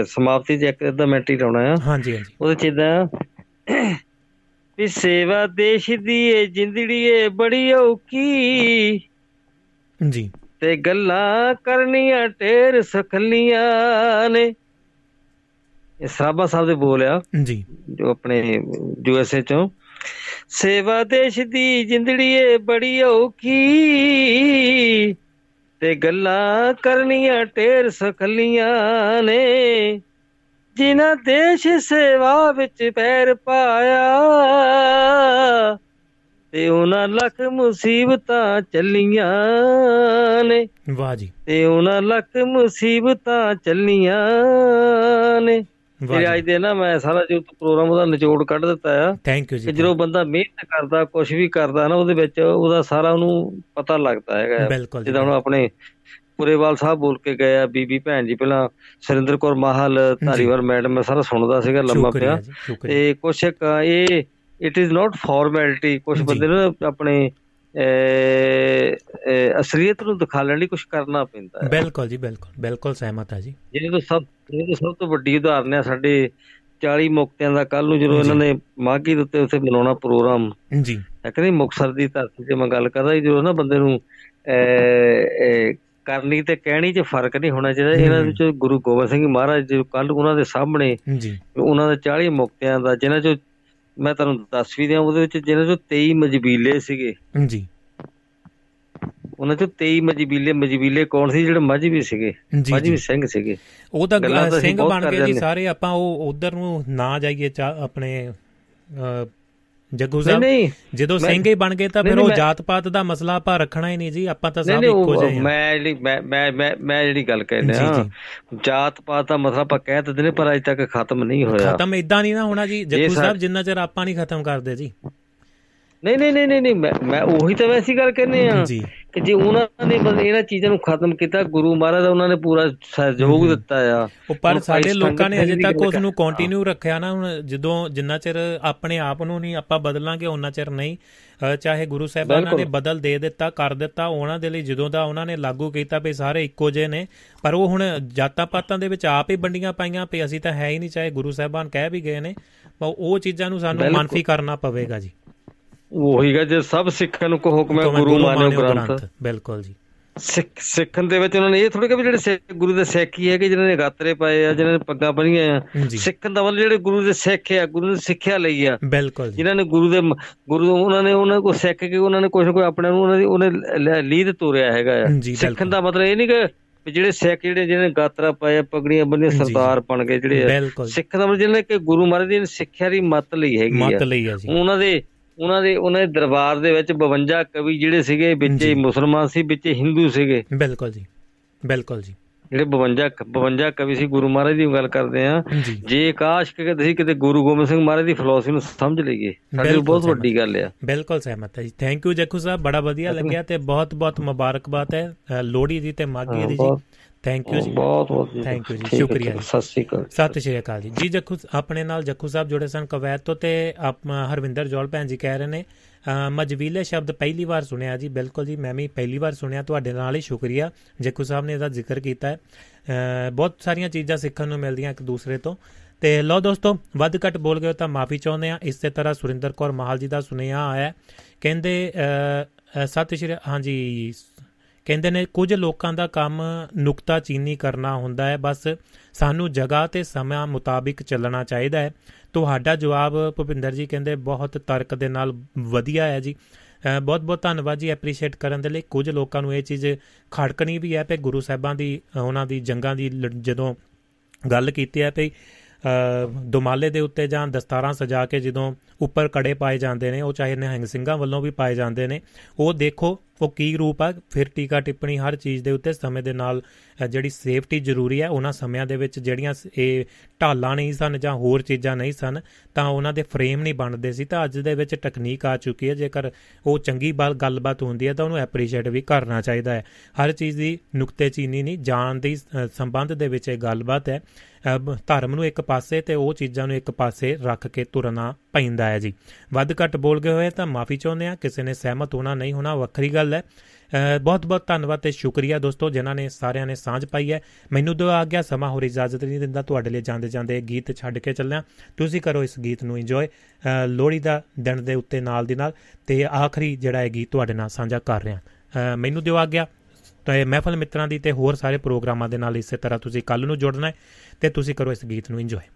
ਸਮਾਪਤੀ 'ਚ ਇੱਕ ਅੱਧਾ ਮਿੰਟ ਹੀ ਲਾਉਣਾ ਆ। ਹਾਂਜੀ ਹਾਂਜੀ। ਉਹਦੇ 'ਚ ਇਦਾਂ ਵੀ ਸੇਵਾ ਦੇਸ਼ ਦੀ ਏ ਜਿੰਦੜੀ ਏ ਬੜੀ ਔਖੀ। ਜੀ। ਤੇ ਗੱਲਾਂ ਕਰਨੀਆਂ ਢੇਰ ਸਖਲੀਆਂ ਨੇ। ਇਹ ਸਰਾਬਾ ਸਾਹਿਬ ਦੇ ਬੋਲ ਆ। ਜੀ। ਜੋ ਆਪਣੇ ਯੂ ਐਸ ਏ ਚੋਂ। ਸੇਵਾ ਦੇਸ਼ ਦੀ ਜਿੰਦੜੀ ਏ ਬੜੀ ਔਖੀ। ਤੇ ਗੱਲਾਂ ਕਰਨੀਆਂ ਢੇਰ ਸਖਲੀਆਂ ਨੇ। ਜਿਨ੍ਹਾਂ ਦੇਸ਼ ਸੇਵਾ ਵਿੱਚ ਪੈਰ ਪਾਇਆ ਤੇ ਉਹਨਾਂ ਲੱਖ ਮੁਸੀਬਤਾਂ ਚੱਲੀਆਂ ਨੇ। ਵਾਹ ਜੀ। ਤੇ ਉਹਨਾਂ ਲੱਖ ਮੁਸੀਬਤਾਂ ਚੱਲੀਆਂ ਨੇ। ਤੇ ਅੱਜ ਦੇ ਨਾ ਮੈਂ ਸਾਰਾ ਜੋ ਪ੍ਰੋਗਰਾਮ ਉਹਦਾ ਨਿਚੋੜ ਕੱਢ ਦਿੱਤਾ ਆ। ਥੈਂਕ ਯੂ ਜੀ ਜਦੋਂ ਬੰਦਾ ਮਿਹਨਤ ਕਰਦਾ ਕੁਝ ਵੀ ਕਰਦਾ ਨਾ ਉਹਦੇ ਵਿੱਚ ਉਹਦਾ ਸਾਰਾ ਉਹਨੂੰ ਪਤਾ ਲੱਗਦਾ ਹੈਗਾ। ਜਿੱਦਾਂ ਹੁਣ ਆਪਣੇ ਪੁਰੇਵਾਲ ਸਾਹਿਬ ਬੋਲ ਕੇ ਗਏ ਆ ਬੀਬੀ ਭੈਣ ਜੀ ਪਹਿਲਾਂ ਸੁਰਿੰਦਰ ਕੌਰ ਮਾਹਲ ਧਾਰੀਵਾਲ ਮੈਡਮ ਮੈਂ ਸਾਰਾ ਸੁਣਦਾ ਸੀਗਾ ਲੰਮਾ ਪਿਆ। ਤੇ ਕੁਛ ਇੱਕ ਇਹ ਇਟ ਇਜ਼ ਨਾਟ ਫਾਰਮੈਲਿਟੀ ਕੁਝ। ਬੰਦੇ ਨੂੰ ਆਪਣੇ ਅਸਲੀਅਤ ਨੂੰ ਦਿਖਾ ਲੈਣ ਲਈ ਕੁਝ ਕਰਨਾ ਪੈਂਦਾ ਹੈ। ਬਿਲਕੁਲ ਜੀ ਬਿਲਕੁਲ ਬਿਲਕੁਲ ਸਹਿਮਤ ਹਾਂ ਜੀ। ਜਿਹਦੇ ਤੋਂ ਸਭ ਜਿਹਦੇ ਤੋਂ ਸਭ ਤੋਂ ਵੱਡੀ ਉਦਾਹਰਨ ਹੈ ਸਾਡੇ 40 ਮੁਕਤਿਆਂ ਦਾ ਕੱਲ ਨੂੰ ਜਦੋਂ ਇਹਨਾਂ ਨੇ ਮਾਘੀ ਦੇ ਉੱਤੇ ਉੱਥੇ ਮਨਾਉਣਾ ਪ੍ਰੋਗਰਾਮ। ਜੀ। ਹੈ ਕਿ ਨਹੀਂ ਮੁਕਤਸਰ ਦੀ ਧਰਤੀ ਤੇ ਮੈਂ ਗੱਲ ਕਰਦਾ ਜਦੋਂ ਨਾ ਬੰਦੇ ਨੂੰ ਕਰਨੀ ਤੇ ਕਹਿਣੀ 'ਚ ਫ਼ਰਕ ਨਹੀਂ ਹੋਣਾ ਚਾਹੀਦਾ। ਇਹਨਾਂ ਵਿੱਚ ਗੁਰੂ ਗੋਬਿੰਦ ਸਿੰਘ ਮਹਾਰਾਜ ਜੀ ਕੱਲ ਉਹਨਾਂ ਦੇ ਸਾਹਮਣੇ ਜੀ। ਉਹਨਾਂ ਦੇ 40 ਮੁਕਤਿਆਂ ਦਾ ਜਿਨ੍ਹਾਂ 'ਚੋਂ ਮੈਂ ਤੁਹਾਨੂੰ ਦੱਸ ਵੀ ਦਿਆਂ ਉਹਦੇ ਵਿੱਚ ਜਿਨ੍ਹਾਂ 'ਚੋਂ 23 ਮਜਬੀਲੇ ਸੀਗੇ। ਜੀ। ਉਹਨਾਂ 'ਚੋਂ 23 ਮਜਬੀਲੇ ਮਜਬੀਲੇ ਕੌਣ ਸੀ? ਜਿਹੜੇ ਮਜਬੀ ਸੀਗੇ ਮਜਬੀ ਸਿੰਘ ਸੀਗੇ। ਉਹ ਤਾਂ ਸਿੰਘ ਬਣ ਗਏ ਜੀ। ਸਾਰੇ ਆਪਾਂ ਉਹ ਉਧਰ ਨੂੰ ਨਾ ਜਾਈਏ ਆਪਣੇ ਜੱਗੂ ਸਾਹਿਬ ਨਹੀਂ। ਜਦੋਂ ਸਿੰਘ ਹੀ ਬਣ ਗਏ ਤਾਂ ਫਿਰ ਉਹ ਜਾਤ ਪਾਤ ਦਾ ਮਸਲਾ ਆਪਾਂ ਰੱਖਣਾ ਹੀ ਨਹੀਂ ਜੀ ਆਪਾਂ ਤਾਂ ਸਭ ਇੱਕੋ ਜਿਹੇ ਹਾਂ। ਮੈਂ ਜਿਹੜੀ ਮੈਂ ਮੈਂ ਮੈਂ ਮੈਂ ਜਿਹੜੀ ਗੱਲ ਕਹਿ ਜੀ, ਰਿਹਾ ਜੀ। ਜਾਤ ਪਾਤ ਦਾ ਮਸਲਾ ਆਪਾਂ ਕਹਿ ਦਿੰਦੇ ਨੇ ਪਰ ਅਜੇ ਤੱਕ ਖਤਮ ਨਹੀਂ ਹੋਇਆ। ਖਤਮ ਇਦਾਂ ਨਹੀਂ ਨਾ ਹੋਣਾ ਜੀ ਜੱਗੂ ਸਾਹਿਬ ਜਿੰਨਾ ਚਿਰ ਆਪਾਂ ਨਹੀਂ ਖਤਮ ਕਰਦੇ ਜੀ। ਨਹੀਂ ਨਹੀਂ ਨਹੀਂ ਨਹੀਂ ਮੈਂ ਮੈਂ ਉਹੀ ਤਾਂ ਵੈਸੀ ਗੱਲ ਕਹਿੰਦੇ ਆ ਜੀ। ਕਿ ਜੇ ਉਹਨਾਂ ਨੇ ਇਹਨਾਂ ਚੀਜ਼ਾਂ ਨੂੰ ਖਤਮ ਕੀਤਾ ਗੁਰੂ ਮਹਾਰਾਜ ਦਾ ਉਹਨਾਂ ਨੇ ਪੂਰਾ ਸਹਿਯੋਗ ਦਿੱਤਾ ਆ। ਪਰ ਸਾਡੇ ਲੋਕਾਂ ਨੇ ਅਜੇ ਤੱਕ ਉਸ ਨੂੰ ਕੰਟੀਨਿਊ ਰੱਖਿਆ ਨਾ ਹੁਣ ਜਦੋਂ ਜਿੰਨਾ ਚਿਰ ਆਪਣੇ ਆਪ ਨੂੰ ਨਹੀਂ ਆਪਾਂ ਬਦਲਾਂਗੇ ਉਹਨਾਂ ਚਿਰ ਨਹੀਂ। ਚਾਹੇ ਗੁਰੂ ਸਾਹਿਬਾਨਾਂ ਨੇ। ਬਦਲ ਦੇ ਦਿੱਤਾ ਕਰ ਦਿੱਤਾ ਉਹਨਾਂ ਦੇ ਲਈ ਜਦੋਂ ਦਾ ਉਹਨਾਂ ਨੇ ਲਾਗੂ ਕੀਤਾ ਵੀ ਸਾਰੇ ਇੱਕੋ ਜਿਹੇ ਨੇ ਪਰ ਉਹ ਹੁਣ ਜਾਤਾਂ ਪਾਤਾਂ ਦੇ ਵਿੱਚ ਆਪ ਹੀ ਵੰਡੀਆਂ ਪਾਈਆਂ ਵੀ ਅਸੀਂ ਤਾਂ ਹੈ ਹੀ ਨਹੀਂ ਚਾਹੇ ਗੁਰੂ ਸਾਹਿਬਾਨ ਕਹਿ ਵੀ ਗਏ ਨੇ ਪਰ ਉਹ ਚੀਜ਼ਾਂ ਨੂੰ ਸਾਨੂੰ। ਮਨਫੀ ਕਰਨਾ ਪਵੇਗਾ ਜੀ। ਉਹੀ ਜੇ ਸਭ ਸਿੱਖਾਂ ਨੂੰ ਕੋ ਹੁਕਮ ਹੈ ਗੁਰੂ ਮਾਨਿਓ ਗ੍ਰੰਥ। ਬਿਲਕੁਲ ਜੀ। ਸਿੱਖ ਸਿੱਖਣ ਦੇ ਵਿੱਚ ਉਹਨਾਂ ਨੇ ਇਹ ਥੋੜੀ ਕਿ ਵੀ ਜਿਹੜੇ ਸਿੱਖ ਗੁਰੂ ਦੇ ਸਿੱਖ ਹੀ ਹੈ ਕਿ ਜਿਨ੍ਹਾਂ ਨੇ ਗਾਤਰੇ ਪਾਏ ਆ ਜਿਨ੍ਹਾਂ ਨੇ ਪੱਗਾਂ ਬੰਨੀਆਂ ਆ ਸਿੱਖਣ ਦਾ ਮਤਲਬ ਜਿਹੜੇ ਗੁਰੂ ਦੇ ਸਿੱਖ ਆ ਗੁਰੂ ਨੇ ਸਿੱਖਿਆ ਲਈ ਆ। ਬਿਲਕੁਲ ਜੀ। ਜਿਨ੍ਹਾਂ ਨੇ ਗੁਰੂ ਦੇ ਗੁਰੂ ਉਹਨਾਂ ਨੇ ਉਹਨਾਂ ਕੋਲ ਸਿੱਖ ਕੇ ਉਹਨਾਂ ਨੇ ਕੁਝ ਨਾ ਕੋਈ ਆਪਣੇ ਨੂੰ ਉਹਨਾਂ ਦੀ ਉਹਨੇ ਲ- ਲੀਦ ਤੋਰਿਆ ਹੈਗਾ ਆ। ਸਿੱਖਣ। ਦਾ ਮਤਲਬ ਇਹ ਨਹੀਂ ਕਿ ਜਿਹੜੇ ਸਿੱਖ ਜਿਹੜੇ ਜਿਹਨੇ ਗਾਤਰਾ ਪਾਇਆ ਪਗੜੀਆਂ ਜੀ। ਸਰਦਾਰ ਬਣ ਗਏ ਜਿਹੜੇ। ਸਿੱਖ ਦਾ ਮਤਲਬ ਜਿਹਨੇ ਕਿ ਗੁਰੂ ਮਹਾਰਾਜ ਦੀ ਸਿੱਖਿਆ ਦੀ ਮੱਤ ਲਈ ਹੈਗੀ ਮਤ ਆ ਲਈ ਆ ਜੀ। ਉਹਨਾਂ ਦੇ ਉਹਨਾਂ ਦੇ ਉਹਨਾਂ ਦੇ ਦਰਬਾਰ ਦੇ ਵਿੱਚ 52 ਕਵੀ ਜਿਹੜੇ ਸੀਗੇ ਵਿੱਚ ਮੁਸਲਮਾਨ ਸੀ ਵਿੱਚ ਹਿੰਦੂ ਸੀਗੇ। ਬਿਲਕੁਲ ਜੀ ਬਿਲਕੁਲ ਜੀ। ਜਿਹੜੇ 52 ਕ- 52 ਕਵੀ ਸੀ ਗੁਰੂ ਮਹਾਰਾਜ ਦੀ ਗੱਲ ਕਰਦੇ ਆ ਜੀ। ਕਾਸ਼ ਕਿ ਅਸੀਂ ਕਿਤੇ ਗੁਰੂ ਗੋਬਿੰਦ ਸਿੰਘ ਮਹਾਰਾਜ ਦੀ ਫਿਲਾਸਫੀ ਨੂੰ ਸਮਝ ਲਈਏ ਸਾਡੇ ਬਹੁਤ। ਵੱਡੀ ਗੱਲ ਆ। ਬਿਲਕੁਲ ਸਹਿਮਤ ਹੈ ਜੀ। ਥੈਂਕ ਯੂ ਜੱਖੂ ਸਾਹਿਬ ਬੜਾ ਵਧੀਆ ਲੱਗਿਆ ਤੇ ਬਹੁਤ ਬਹੁਤ ਮੁਬਾਰਕਬਾਦ ਹੈ ਲੋਹੜੀ ਦੀ ਤੇ ਮਾਘੀ ਦੀ ਜੀ। ਥੈਂਕ ਯੂ ਜੀ। ਬਹੁਤ ਬਹੁਤ Thank you ਜੀ, ਸ਼ੁਕਰੀਆ। ਸਤਿ ਸ੍ਰੀ ਅਕਾਲ। ਸਤਿ ਸ਼੍ਰੀ ਅਕਾਲ ਜੀ। ਜੀ ਜੱਖੂ ਆਪਣੇ ਨਾਲ ਜੱਖੂ ਸਾਹਿਬ ਜੁੜੇ ਸਨ ਕਵੈਤ ਤੋਂ ਤੇ ਆਪ ਹਰਵਿੰਦਰ ਜੋਲ ਭੈਣ ਜੀ ਕਹਿ ਰਹੇ ਨੇ ਮਜਵੀਲੇ ਸ਼ਬਦ ਪਹਿਲੀ ਵਾਰ ਸੁਣਿਆ ਜੀ। ਬਿਲਕੁਲ ਜੀ ਮੈਂ ਵੀ ਪਹਿਲੀ ਵਾਰ ਸੁਣਿਆ। ਤੁਹਾਡੇ ਨਾਲ ਹੀ ਸ਼ੁਕਰੀਆ। ਜੱਖੂ ਸਾਹਿਬ ਨੇ ਇਹਦਾ ਜ਼ਿਕਰ ਕੀਤਾ ਹੈ। ਬਹੁਤ ਸਾਰੀਆਂ ਚੀਜ਼ਾਂ ਸਿੱਖਣ ਨੂੰ ਮਿਲਦੀਆਂ ਇੱਕ ਦੂਸਰੇ ਤੋਂ। ਤੇ ਲਓ ਦੋਸਤੋ ਵੱਧ ਘੱਟ ਬੋਲ ਗਏ ਤਾਂ ਮਾਫੀ ਚਾਹੁੰਦੇ ਆ ਇਸੇ ਤਰ੍ਹਾਂ ਸੁਰਿੰਦਰ ਕੌਰ ਮਹਾਲ ਜੀ ਦਾ ਸੁਨੇਹਾ ਆਇਆ। ਕਹਿੰਦੇ ਸਤਿ ਸ਼੍ਰੀ ਹਾਂਜੀ ਕਹਿੰਦੇ ਨੇ ਕੁਝ ਲੋਕਾਂ ਦਾ ਕੰਮ ਨੁਕਤਾ ਚੀਨੀ ਕਰਨਾ ਹੁੰਦਾ ਹੈ ਬਸ ਸਾਨੂੰ ਜਗ੍ਹਾ ਤੇ ਸਮਾਂ ਮੁਤਾਬਿਕ ਚੱਲਣਾ ਚਾਹੀਦਾ ਹੈ। ਤੁਹਾਡਾ ਜਵਾਬ ਭੁਪਿੰਦਰ ਜੀ ਕਹਿੰਦੇ ਬਹੁਤ ਤਰਕ ਦੇ ਨਾਲ ਵਧੀਆ ਹੈ ਜੀ। ਬਹੁਤ ਬਹੁਤ ਧੰਨਵਾਦ ਜੀ ਐਪਰੀਸ਼ੀਏਟ ਕਰਨ ਦੇ ਲਈ। ਕੁਝ ਲੋਕਾਂ ਨੂੰ ਇਹ ਚੀਜ਼ ਖੜਕਣੀ ਵੀ ਹੈ ਕਿ ਗੁਰੂ ਸਾਹਿਬਾਂ ਦੀ ਅ, ਉਹਨਾਂ ਦੀ ਜੰਗਾਂ ਦੀ ਲ- ਜਦੋਂ ਗੱਲ ਕੀਤੀ ਹੈ ਭਈ ਅ, ਦੁਮਾਲੇ ਦੇ ਉੱਤੇ ਜਾਂ ਦਸਤਾਰਾਂ ਸਜਾ ਕੇ ਜਦੋਂ ਉੱਪਰ ਕੜੇ ਪਾਏ ਜਾਂਦੇ ਨੇ ਉਹ ਚਾਹੇ ਨਿਹੰਗ ਸਿੰਘਾਂ ਵੱਲੋਂ ਵੀ ਪਾਏ ਜਾਂਦੇ ਨੇ ਉਹ ਦੇਖੋ ਉਹ ਕੀ ਰੂਪ ਆ? ਫਿਰ ਟੀਕਾ ਟਿੱਪਣੀ ਹਰ ਚੀਜ਼ ਦੇ ਉੱਤੇ ਸਮੇਂ ਦੇ ਨਾਲ ਅ, ਜਿਹੜੀ ਸੇਫਟੀ ਜ਼ਰੂਰੀ ਹੈ ਉਹਨਾਂ ਸਮਿਆਂ ਦੇ ਵਿੱਚ ਜਿਹੜੀਆਂ ਸ- ਇਹ ਢਾਲਾਂ ਨਹੀਂ ਸਨ ਜਾਂ ਹੋਰ ਚੀਜ਼ਾਂ ਨਹੀਂ ਸਨ ਤਾਂ ਉਹਨਾਂ ਦੇ ਫਰੇਮ ਨਹੀਂ ਬਣਦੇ ਸੀ। ਤਾਂ ਅੱਜ ਦੇ ਵਿੱਚ ਟੈਕਨੀਕ ਆ ਚੁੱਕੀ ਹੈ ਜੇਕਰ ਉਹ ਚੰਗੀ ਬਾਲ ਗੱਲਬਾਤ ਹੁੰਦੀ ਹੈ ਤਾਂ ਉਹਨੂੰ ਐਪਰੀਸ਼ੀਏਟ ਵੀ ਕਰਨਾ ਚਾਹੀਦਾ ਹੈ। ਹਰ ਚੀਜ਼ ਦੀ ਨੁਕਤੇਚੀਨੀ ਨਹੀਂ ਜਾਣ ਦੀ ਅ, ਸੰਬੰਧ ਦੇ ਵਿੱਚ ਇਹ ਗੱਲਬਾਤ ਹੈ। ਅ, ਬ- ਧਰਮ ਨੂੰ ਇੱਕ ਪਾਸੇ ਤੇ ਉਹ ਚੀਜ਼ਾਂ ਨੂੰ ਇੱਕ ਪਾਸੇ ਰੱਖ ਕੇ ਤੁਰਨਾ ਪੈਂਦਾ ਹੈ ਜੀ। ਵੱਧ ਘੱਟ ਬੋਲ ਗਏ ਹੋਏ ਤਾਂ ਮਾਫੀ ਚਾਹੁੰਦੇ ਆ ਕਿਸੇ ਨੇ ਸਹਿਮਤ ਹੋਣਾ ਨਹੀਂ ਹੋਣਾ ਵੱਖਰੀ ਗੱਲ ਗੱਲ ਹੈ। ਬਹੁਤ ਬਹੁਤ ਧੰਨਵਾਦ ਤੇ ਸ਼ੁਕਰੀਆ ਦੋਸਤੋ, ਜਿਨ੍ਹਾਂ ਨੇ ਸਾਰਿਆਂ ਨੇ ਸਾਂਝ ਪਾਈ ਹੈ। ਮੈਨੂੰ ਦਿਓ ਆ ਗਿਆ ਸਮਾਂ, ਹੋਰ ਇਜਾਜ਼ਤ ਨਹੀਂ ਦਿੰਦਾ ਤੁਹਾਡੇ ਲਈ ਜਾਂਦੇ ਜਾਂਦੇ ਗੀਤ ਛੱਡ ਕੇ ਚੱਲਿਆ। ਤੁਸੀਂ ਕਰੋ ਇਸ ਗੀਤ ਨੂੰ ਇੰਜੋਏ ਲੋਹੜੀ ਦਾ ਦਿਨ ਦੇ ਉੱਤੇ ਨਾਲ ਦੀ ਨਾਲ ਤੇ ਆਖਰੀ ਜਿਹੜਾ ਹੈ ਗੀਤ ਤੁਹਾਡੇ ਨਾਲ ਸਾਂਝਾ ਕਰ ਰਿਹਾ। ਮੈਨੂੰ ਦਿਓ ਆ ਗਿਆ। ਤੇ ਮਹਿਫਲ ਮਿੱਤਰਾਂ ਦੀ ਤੇ ਹੋਰ ਸਾਰੇ ਪ੍ਰੋਗਰਾਮਾਂ ਦੇ ਨਾਲ ਇਸੇ ਤਰ੍ਹਾਂ ਤੁਸੀਂ ਕੱਲ ਨੂੰ ਜੁੜਨਾ ਹੈ ਤੇ ਤੁਸੀਂ ਕਰੋ ਇਸ ਗੀਤ ਨੂੰ ਇੰਜੋਏ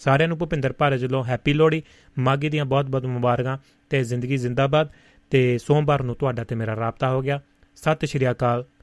ਸਾਰਿਆਂ ਨੂੰ ਭੁਪਿੰਦਰ ਭਾਰਤ ਵੱਲੋਂ ਹੈਪੀ ਲੋਹੜੀ ਮਾਗੀ ਦੀਆਂ ਬਹੁਤ-ਬਹੁਤ ਮੁਬਾਰਕਾਂ ਤੇ ਜ਼ਿੰਦਗੀ ਜ਼ਿੰਦਾਬਾਦ। ਤੇ ਸੋਮਵਾਰ ਨੂੰ ਤੁਹਾਡਾ ਤੇ ਮੇਰਾ ਰਾਬਤਾ ਹੋ ਗਿਆ। ਸਤਿ ਸ਼੍ਰੀ ਅਕਾਲ।